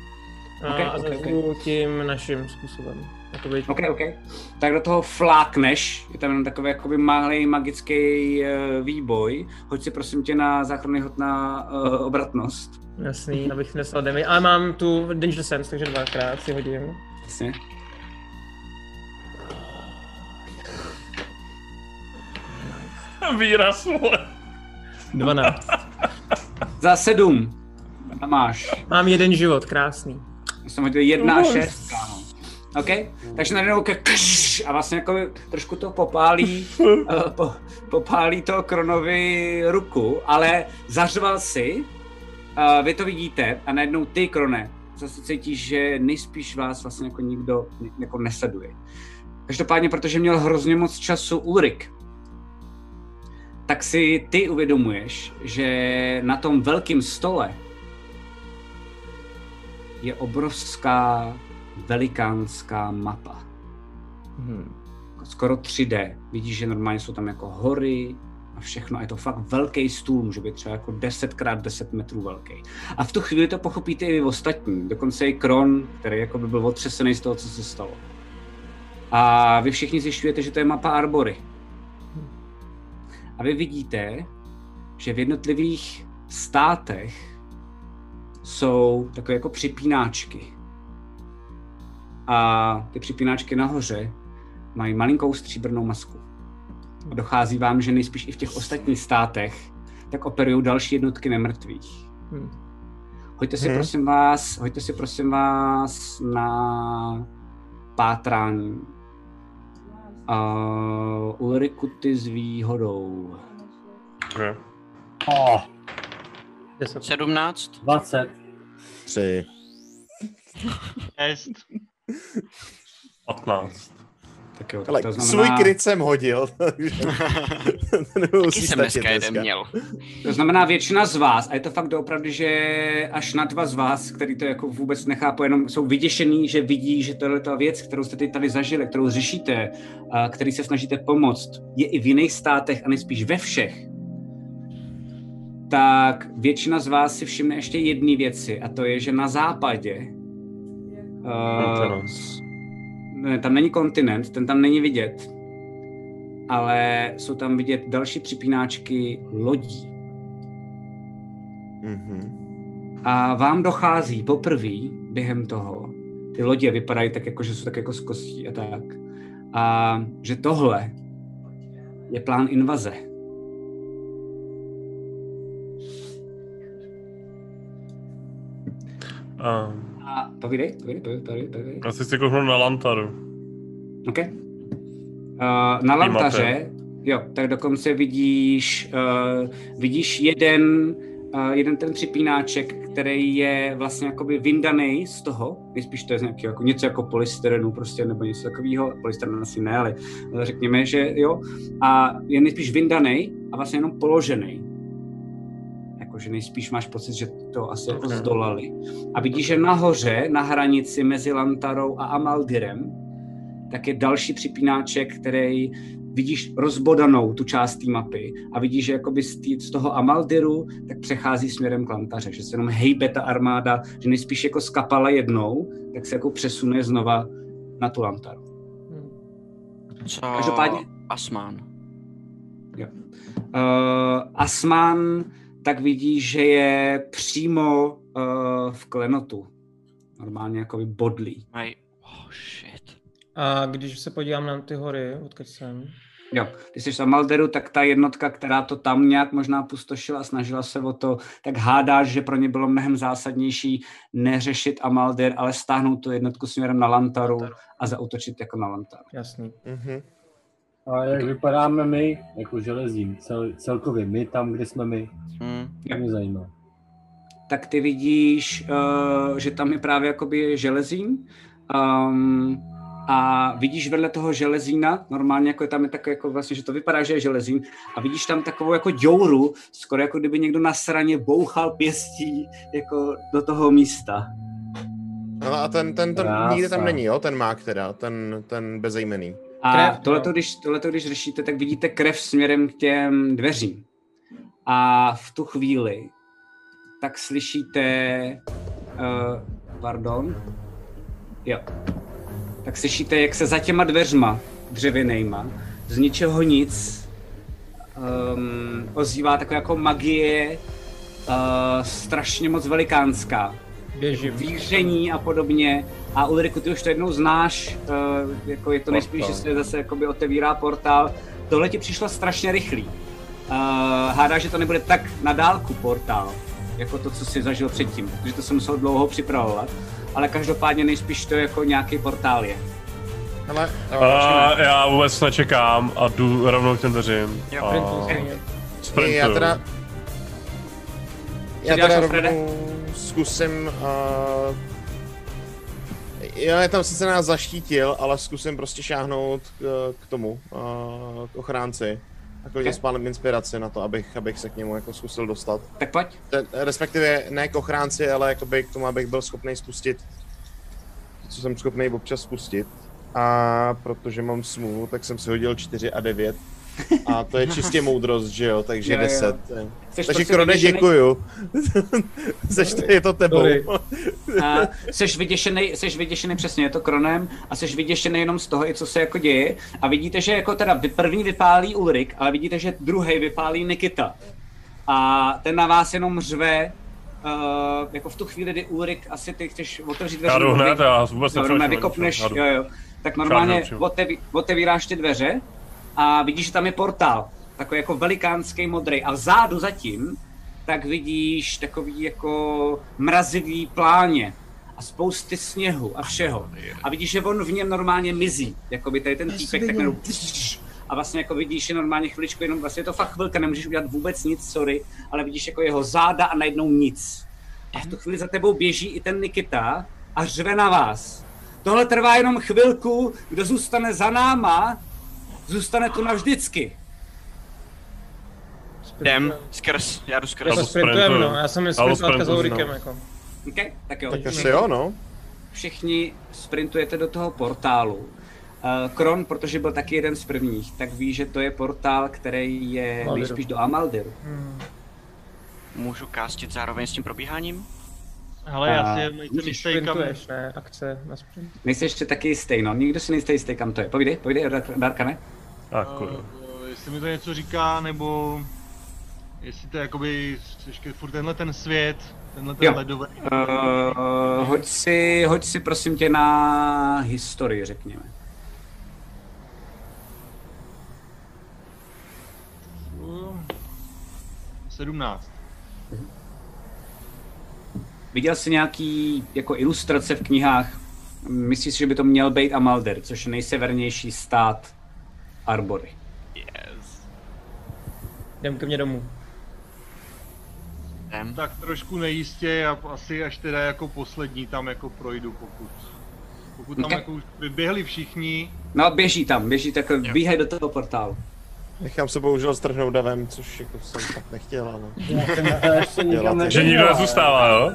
A, Ok, a zařvu tím naším způsobem. Jakoby, OK, OK. Tak do toho flákneš, je tam jenom takový jakoby malý magický uh, výboj. Hoď si prosím tě na záchranný hod na uh, obratnost. Jasný, abych nesl damage. Ale mám tu Danger Sense, takže dvakrát si hodím. Jasně. Výraz, vole. 12. Za sedm. A máš. Mám jeden život, krásný. Já jsem hodil jedna a Nice. šest, kámo. OK? Takže najednou ke kš, a vlastně jako trošku to popálí, uh, po, popálí to Kronovi ruku, ale zařval si, uh, vy to vidíte a najednou ty Krone zase cítíš, že nejspíš vás vlastně jako nikdo jako nesleduje. Každopádně, protože měl hrozně moc času Ulrik, tak si ty uvědomuješ, že na tom velkém stole je obrovská velikánská mapa. Hmm. Skoro 3D. Vidíš, že normálně jsou tam jako hory a všechno. A je to fakt velký stůl, může být třeba jako 10 x 10 metrů velký. A v tu chvíli to pochopíte i vy ostatní. Dokonce i Kron, který jako by byl otřesený z toho, co se stalo. A vy všichni zjišťujete, že to je mapa Arbory. A vy vidíte, že v jednotlivých státech jsou takové jako připínáčky. A ty připínáčky nahoře mají malinkou stříbrnou masku. A dochází vám, že nejspíš i v těch ostatních státech tak operují další jednotky nemrtvých. Hm. Hoďte si Mhm. prosím vás, hoďte si prosím vás na pátrání. Uh, Ulriku ty s výhodou. Okay. Oh, 17. 20. Tři. Jest. 15. Tak jo, Ale to svůj kryt jsem hodil, takže Taky jsem dneska jeden měl. To znamená většina z vás, a je to fakt doopravdy, že až na dva z vás, který to jako vůbec nechápu, jenom jsou vyděšený, že vidí, že tohle ta věc, kterou jste teď tady zažili, kterou řešíte, a který se snažíte pomoct, je i v jiných státech a nejspíš ve všech, tak většina z vás si všimne ještě jedné věci a to je, že na západě uh, tam není kontinent, ten tam není vidět, ale jsou tam vidět další připínáčky lodí. Mhm. A vám dochází poprvé během toho, ty lodě vypadají tak jako, že jsou tak jako z kostí a tak, a že tohle je plán invaze. A, A povídej, povídej, povídej, povídej. já si chci kouknout na Lantaru. OK. Uh, na lantaře, jo, tak dokonce vidíš, uh, vidíš jeden, uh, jeden ten připínáček, který je vlastně jakoby vyndaný z toho, nejspíš to je z nějakého, jako něco jako polystyrenu prostě, nebo něco takového, polystyren asi ne, ale ale řekněme, že jo, a je nejspíš vyndaný a vlastně jenom položený. Jakože nejspíš máš pocit, že to asi jako Ok. zdolali. A vidíš, že nahoře, na hranici mezi Lantarou a Amaldirem, tak je další připínáček, který vidíš rozbodanou tu část té mapy a vidíš, že jakoby z, tý, z toho Amaldiru tak přechází směrem k Lantaře, že se jenom hejbe ta armáda, že nejspíš jako skapala jednou, tak se jako přesune znova na tu Lantaru. Co Každopádně- Asmán. Jo. Uh, Asman tak vidí, že je přímo uh, v klenotu. Normálně jako bodlí. Maj... Oh, shit. A když se podívám na ty hory, odkud jsem, Jo, když jsi v Amalderu, tak ta jednotka, která to tam nějak možná pustošila a snažila se o to, tak hádáš, že pro ně bylo mnohem zásadnější neřešit Amalder, ale stáhnout tu jednotku směrem na Lantaru a zautočit jako na Lantaru. jasný. Mhm. A jak vypadáme my, jako železím, cel, celkově my tam, kde jsme my, Hmm. to mě zajímá. tak ty vidíš, uh, že tam je právě jakoby železín um, a vidíš vedle toho železína, normálně jako je tam je tak jako vlastně, že to vypadá, že je železín a vidíš tam takovou jako děuru, skoro jako kdyby někdo na straně bouchal pěstí jako do toho místa. Ale a ten, ten, ten Krása. nikde tam není, jo, ten mák teda, ten, ten bezejmený. A tohleto, když, tohleto, když řešíte, tak vidíte krev směrem k těm dveřím. A v tu chvíli tak slyšíte, uh, pardon, jo, tak slyšíte, jak se za těma dveřma dřevěnejma z ničeho nic um, ozývá taková jako magie uh, strašně moc velikánská Běžím. víření a podobně. A Ulriku, ty už to jednou znáš, uh, jako je to nejspíš, že se zase jakoby otevírá portál. Tohle ti přišlo strašně rychlý. Uh, hádá, že to nebude tak na dálku portál, jako to, co jsi zažil předtím, protože to jsem musel dlouho připravovat. Ale každopádně nejspíš to jako nějaký portál je. Hele, A já vůbec nečekám a jdu rovnou k těm dveřím. Sprintu stejně. sprintuju. já teda... Já teda rovnou zkusím... Uh, já tam sice nás zaštítil, ale zkusím prostě šáhnout k, k tomu, uh, k ochránci. A klidně Ok. spálím inspiraci na to, abych, abych se k němu jako zkusil dostat. Tak pojď. Te, respektive ne k ochránci, ale jakoby k tomu, abych byl schopný spustit, co jsem schopný občas spustit. A protože mám smůlu, tak jsem si hodil 4 a 9. A to je čistě moudrost, že jo, takže Jo, jo. 10. Jsi Takže prostě Krone, vyděšený- děkuju. Seš to, je to tebou. A seš vyděšený, seš vyděšený přesně, je to kronem a seš vyděšený jenom z toho, i co se jako děje a vidíte, že jako teda vy- první vypálí Ulrik, ale vidíte, že druhý vypálí Nikita. A ten na vás jenom řve, uh, jako v tu chvíli, kdy Ulrik asi ty chceš otevřít dveře. Já jdu hned, já vůbec no, vykopneš, já jdu. jo, jo. Tak normálně oteví, otevíráš ty dveře a vidíš, že tam je portál, takový jako velikánský modrý a vzadu zatím tak vidíš takový jako mrazivý pláně a spousty sněhu a všeho. A vidíš, že on v něm normálně mizí, jako by tady ten týpek tak jenom a vlastně jako vidíš že normálně chviličku, jenom vlastně je to fakt chvilka, nemůžeš udělat vůbec nic, sorry, ale vidíš jako jeho záda a najednou nic. A v tu chvíli za tebou běží i ten Nikita a řve na vás. Tohle trvá jenom chvilku, kdo zůstane za náma, zůstane tu navždycky. Jdem, skrz, já jdu skrz. Jako sprintujeme, no, já jsem sprintoval za Ulrikem, jako. Okay, tak jo. Tak asi jo, no. Všichni sprintujete do toho portálu. Uh, Kron, protože byl taky jeden z prvních, tak ví, že to je portál, který je Amaldiru. nejspíš do Amaldiru. Hmm. Můžu kástit zároveň s tím probíháním? Hele, já si nejsem jistý, kam... Ne? Akce na sprint. Nejsi ještě taky jistý, no. Nikdo si nejste jistý, kam to je. Povídej, povídej, Dar- Darkane. Tak, Uh, jestli mi to něco říká, nebo jestli to je jakoby ještě furt tenhle ten svět, tenhle ten Jo. ledový. Uh, hoď si, hoď si prosím tě na historii, řekněme. Uh, 17. Viděl jsi nějaký jako ilustrace v knihách? Myslíš si, že by to měl být Amalder, což je nejsevernější stát Arbory. Yes. Jdem ke mně domů. Jdem. Tak trošku nejistě a asi až teda jako poslední tam jako projdu, pokud... Pokud tam Ok. jako už vyběhli všichni, No, běží tam, běží tak, bíhej do toho portálu. Nechám se bohužel strhnout davem, což jako jsem fakt nechtěl, ale... nikam Dělat. Že nikdo nezůstává, jo?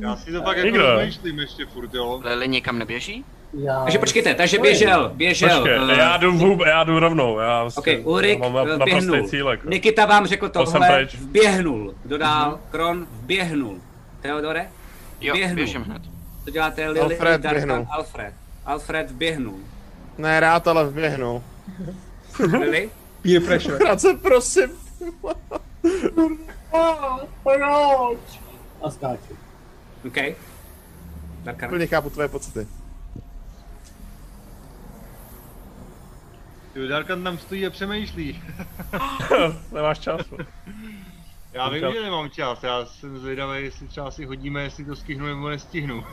já si to tak jako Nikdo. ještě furt, jo. Lili někam neběží? Já... Takže počkejte, takže běžel, běžel. Počkej, eh, já jdu, vůb, já jdu rovnou, já OK, vlastně Ulrik mám na, eh, naprostý vběhnul. cíl, jako. Nikita vám řekl To jsem tohle, pryč. vběhnul. Dodal, Kron vběhnul. Theodore? Jo, Vběhnul. běžím hned. To děláte Lily, Alfred Darkan, vběhnul. Alfred. Alfred vběhnul. Ne, rád, ale vběhnu. Lily? Peer pressure. Rád se prosím. A skáču. OK. Darkan. Úplně chápu tvoje pocity. Ty Darkan tam stojí a přemýšlí. Nemáš čas. Já vím, Čas. že nemám čas, já jsem zvědavý, jestli třeba si hodíme, jestli to stihnu nebo nestihnu.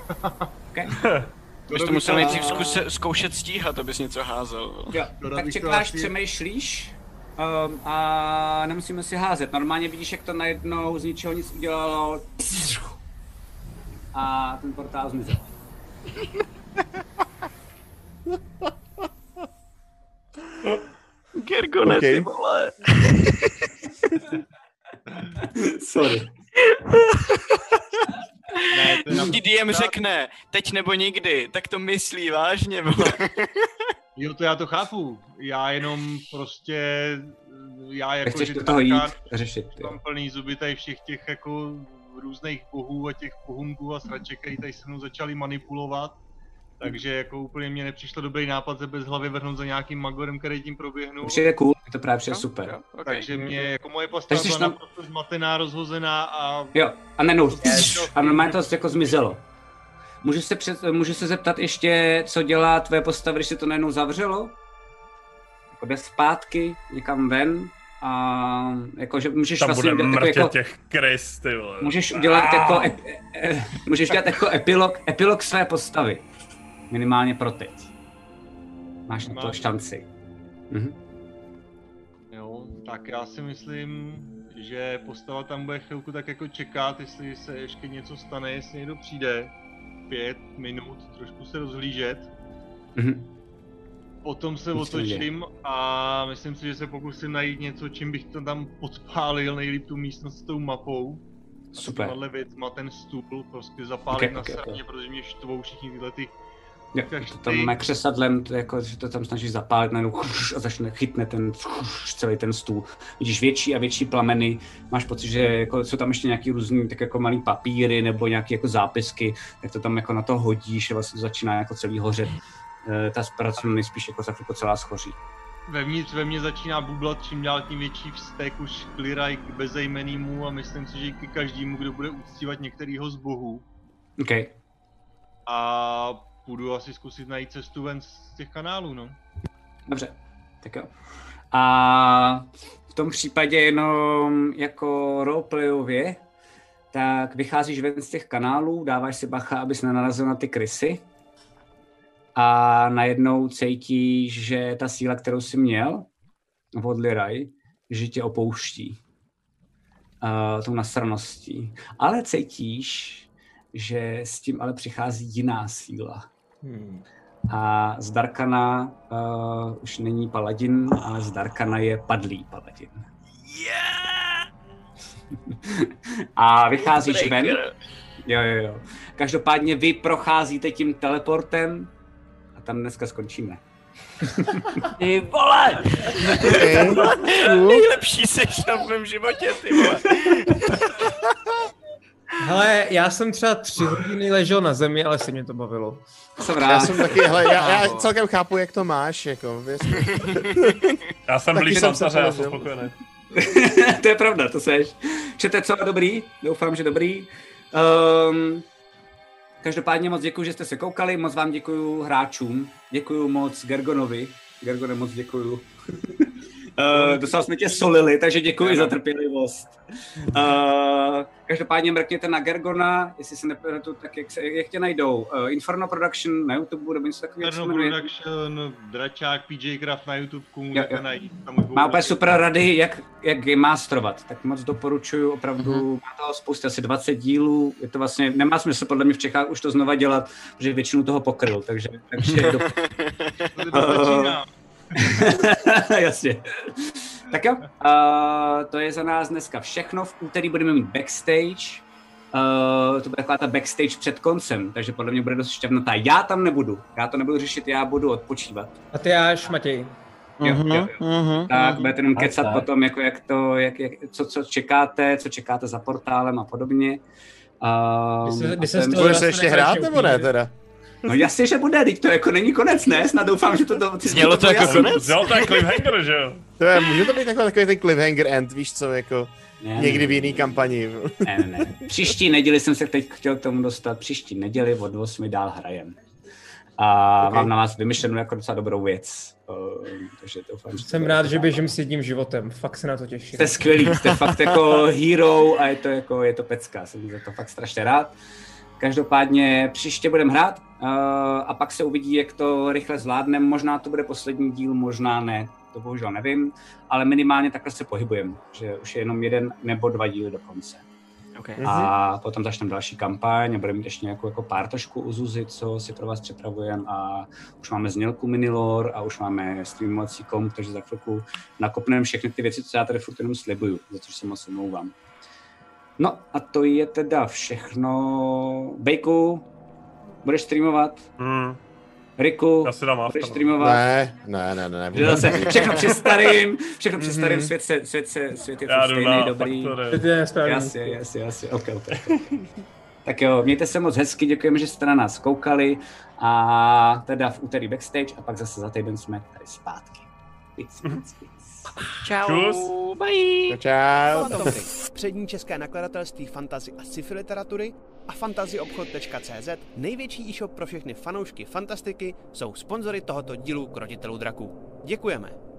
Okay. Bys to musel nejdřív zkuse, zkoušet stíhat, abys něco házel. Jo, tak čekáš, asi- přemýšlíš um, a nemusíme si házet. Normálně vidíš, jak to najednou z ničeho nic udělalo a ten portál zmizel. Gergone, Okay. ty vole. Sorry. Ne, to. Ti DM řekne, teď nebo nikdy, tak to myslí vážně, vole. Jo, to já to chápu. Já jenom prostě, já jako, Nechceš že do toho jít, řešit. Mám plný zuby tady všech těch jako různých bohů a těch pohunků a sraček, který tady se mnou začali manipulovat. Takže jako úplně mě nepřišlo dobrý nápad se bez hlavy vrhnout za nějakým magorem, který tím proběhnul. Přijde cool, je to právě přijde super. Jo, okay. Takže mě jako moje postava byla tam- naprosto zmatená, rozhozená a Jo, a najednou to- a normálně to jako zmizelo. Můžu se, před, můžu se zeptat ještě, co dělá tvoje postava, když se to najednou zavřelo? Jako jde zpátky, někam ven a jakože můžeš Tam vlastně bude udělat jako, těch krys, ty vole. můžeš udělat jako, ep, e, můžeš dělat jako epilog, epilog své postavy. Minimálně pro teď. Máš na to šanci. Mhm. Jo, tak já si myslím, že postava tam bude chvilku tak jako čekat, jestli se ještě něco stane, jestli někdo přijde. Pět minut, trošku se rozhlížet. Mhm. Potom se neděje. otočím a myslím si, že se pokusím najít něco, čím bych to tam podpálil, nejlíp tu místnost s tou mapou. A Super. s těmahle věcma ten stůl prostě zapálit Ok, na ok, ok. straně, protože mě štvou všichni tyhle ty Jo, tam křesadlem, to jako, že to tam snaží zapálit najednou a začne chytne ten celý ten stůl. Vidíš větší a větší plameny, máš pocit, že jako, jsou tam ještě nějaký různý tak jako malý papíry nebo nějaké jako zápisky, tak to tam jako na to hodíš a vlastně začíná jako celý hořet. Eh, Ta zpracovna nejspíš jako za chvilku celá schoří. Vevnitř ve mně začíná bublat čím dál tím větší vztek, už kliraj k bezejmenýmu a myslím si, že i k každému, kdo bude uctívat některýho z bohů. OK, A půjdu asi zkusit najít cestu ven z těch kanálů, no. dobře, tak jo. A v tom případě jenom jako roleplayově, tak vycházíš ven z těch kanálů, dáváš si bacha, abys nenarazil na ty krysy. A najednou cítíš, že ta síla, kterou jsi měl v Odliraj, že tě opouští. Uh, tou nasraností. Ale cítíš, že s tím ale přichází jiná síla. Hmm. A z Darkana uh, už není paladin, ale z Darkana je padlý paladin. A vycházíš ven. Jo, jo, jo. Každopádně vy procházíte tím teleportem a tam dneska skončíme. Ty vole! Nejlepší seš na mém životě, ty vole. Hele, já jsem třeba tři hodiny ležel na zemi, ale se mě to bavilo. Jsem Já jsem taky, hele, já, já celkem chápu, jak to máš, jako, věř mi. Já jsem blíž jsem se Santaře, já jsem spokojený. to je pravda, to seš. Čete co dobrý? Doufám, že dobrý. Um, každopádně moc děkuji, že jste se koukali, moc vám děkuji hráčům, děkuji moc Gergonovi. Gergone, moc děkuji. Uh, dostal jsme tě solili, takže děkuji za trpělivost. Uh, každopádně mrkněte na Gergona, jestli se nepletu, tak jak, se, jak tě najdou? Uh, Inferno Production na YouTube nebo něco takového? Inferno? Production, Dračák, PJ Craft na YouTube, Jo, můžete jo. najít. Má úplně super rady, jak, jak game masterovat, tak moc doporučuju, opravdu Mhm. mm-hmm. má toho spousta, asi 20 dílů, je to vlastně, nemá smysl podle mě v Čechách už to znova dělat, protože většinu toho pokryl, takže, takže do... Jasně. Tak jo, uh, to je za nás dneska všechno, v úterý budeme mít backstage, Uh, to bude taková ta backstage před koncem, takže podle mě bude dost šťavnatá. Já tam nebudu, já to nebudu řešit, já budu odpočívat. A ty až, Matěj. Jo, Mhm, jo, jo. mhm, Tak mhm. budete jenom kecat tak. potom, jako jak to, jak, jak, co, co čekáte, co čekáte za portálem a podobně. Uh, Kdy se- se vlastně ještě hrát, nebo ne, teda? No jasně, že bude, teď to jako není konec, ne? Snad doufám, že to to... Znělo to jako jasný. konec? Jo, to je cliffhanger, že jo? To je, může to být takový, takový ten cliffhanger end, víš co, jako Ne, někdy v ne, jiný kampani. Ne, ne, ne. Příští neděli jsem se teď chtěl k tomu dostat, příští neděli od 8 dál hrajem. A Ok. okay. mám na vás vymyšlenou jako docela dobrou věc. Uh, takže doufám, že to Jsem rád, že běžím s jedním životem. Fakt se na to těším. Jste skvělý, jste fakt jako hero a je to jako, je to pecka, jsem za to fakt strašně rád. Každopádně příště budeme hrát a pak se uvidí, jak to rychle zvládneme. Možná to bude poslední díl, možná ne, to bohužel nevím, ale minimálně takhle se pohybujeme, že už je jenom jeden nebo dva díly do konce. Okay. A potom začneme další kampaň a budeme mít ještě nějakou jako pár trošku u Zuzi, co si pro vás připravujeme a už máme znělku Minilor a už máme streamovací kom, takže za chvilku nakopneme všechny ty věci, co já tady furt jenom slibuju, za což se moc omlouvám. No a to je teda všechno. Bejku, budeš streamovat? Hmm, Riku, já si dám budeš after. streamovat? Ne, ne, ne, ne. ne. Že zase všechno při starým, všechno při starým, Mhm. svět, se, svět, se, svět je Já stejný, na dobrý. To je správně. Jasně, jasně, jasně, ok, ok. tak jo, mějte se moc hezky, děkujeme, že jste na nás koukali a teda v úterý backstage a pak zase za týden jsme tady zpátky. Víc, víc. Čau, Čus. bye. Čau. Přední české nakladatelství fantasy a sci-fi literatury a fantazyobchod.cz, největší e-shop pro všechny fanoušky fantastiky, jsou sponzory tohoto dílu Krotitelů draků. Děkujeme.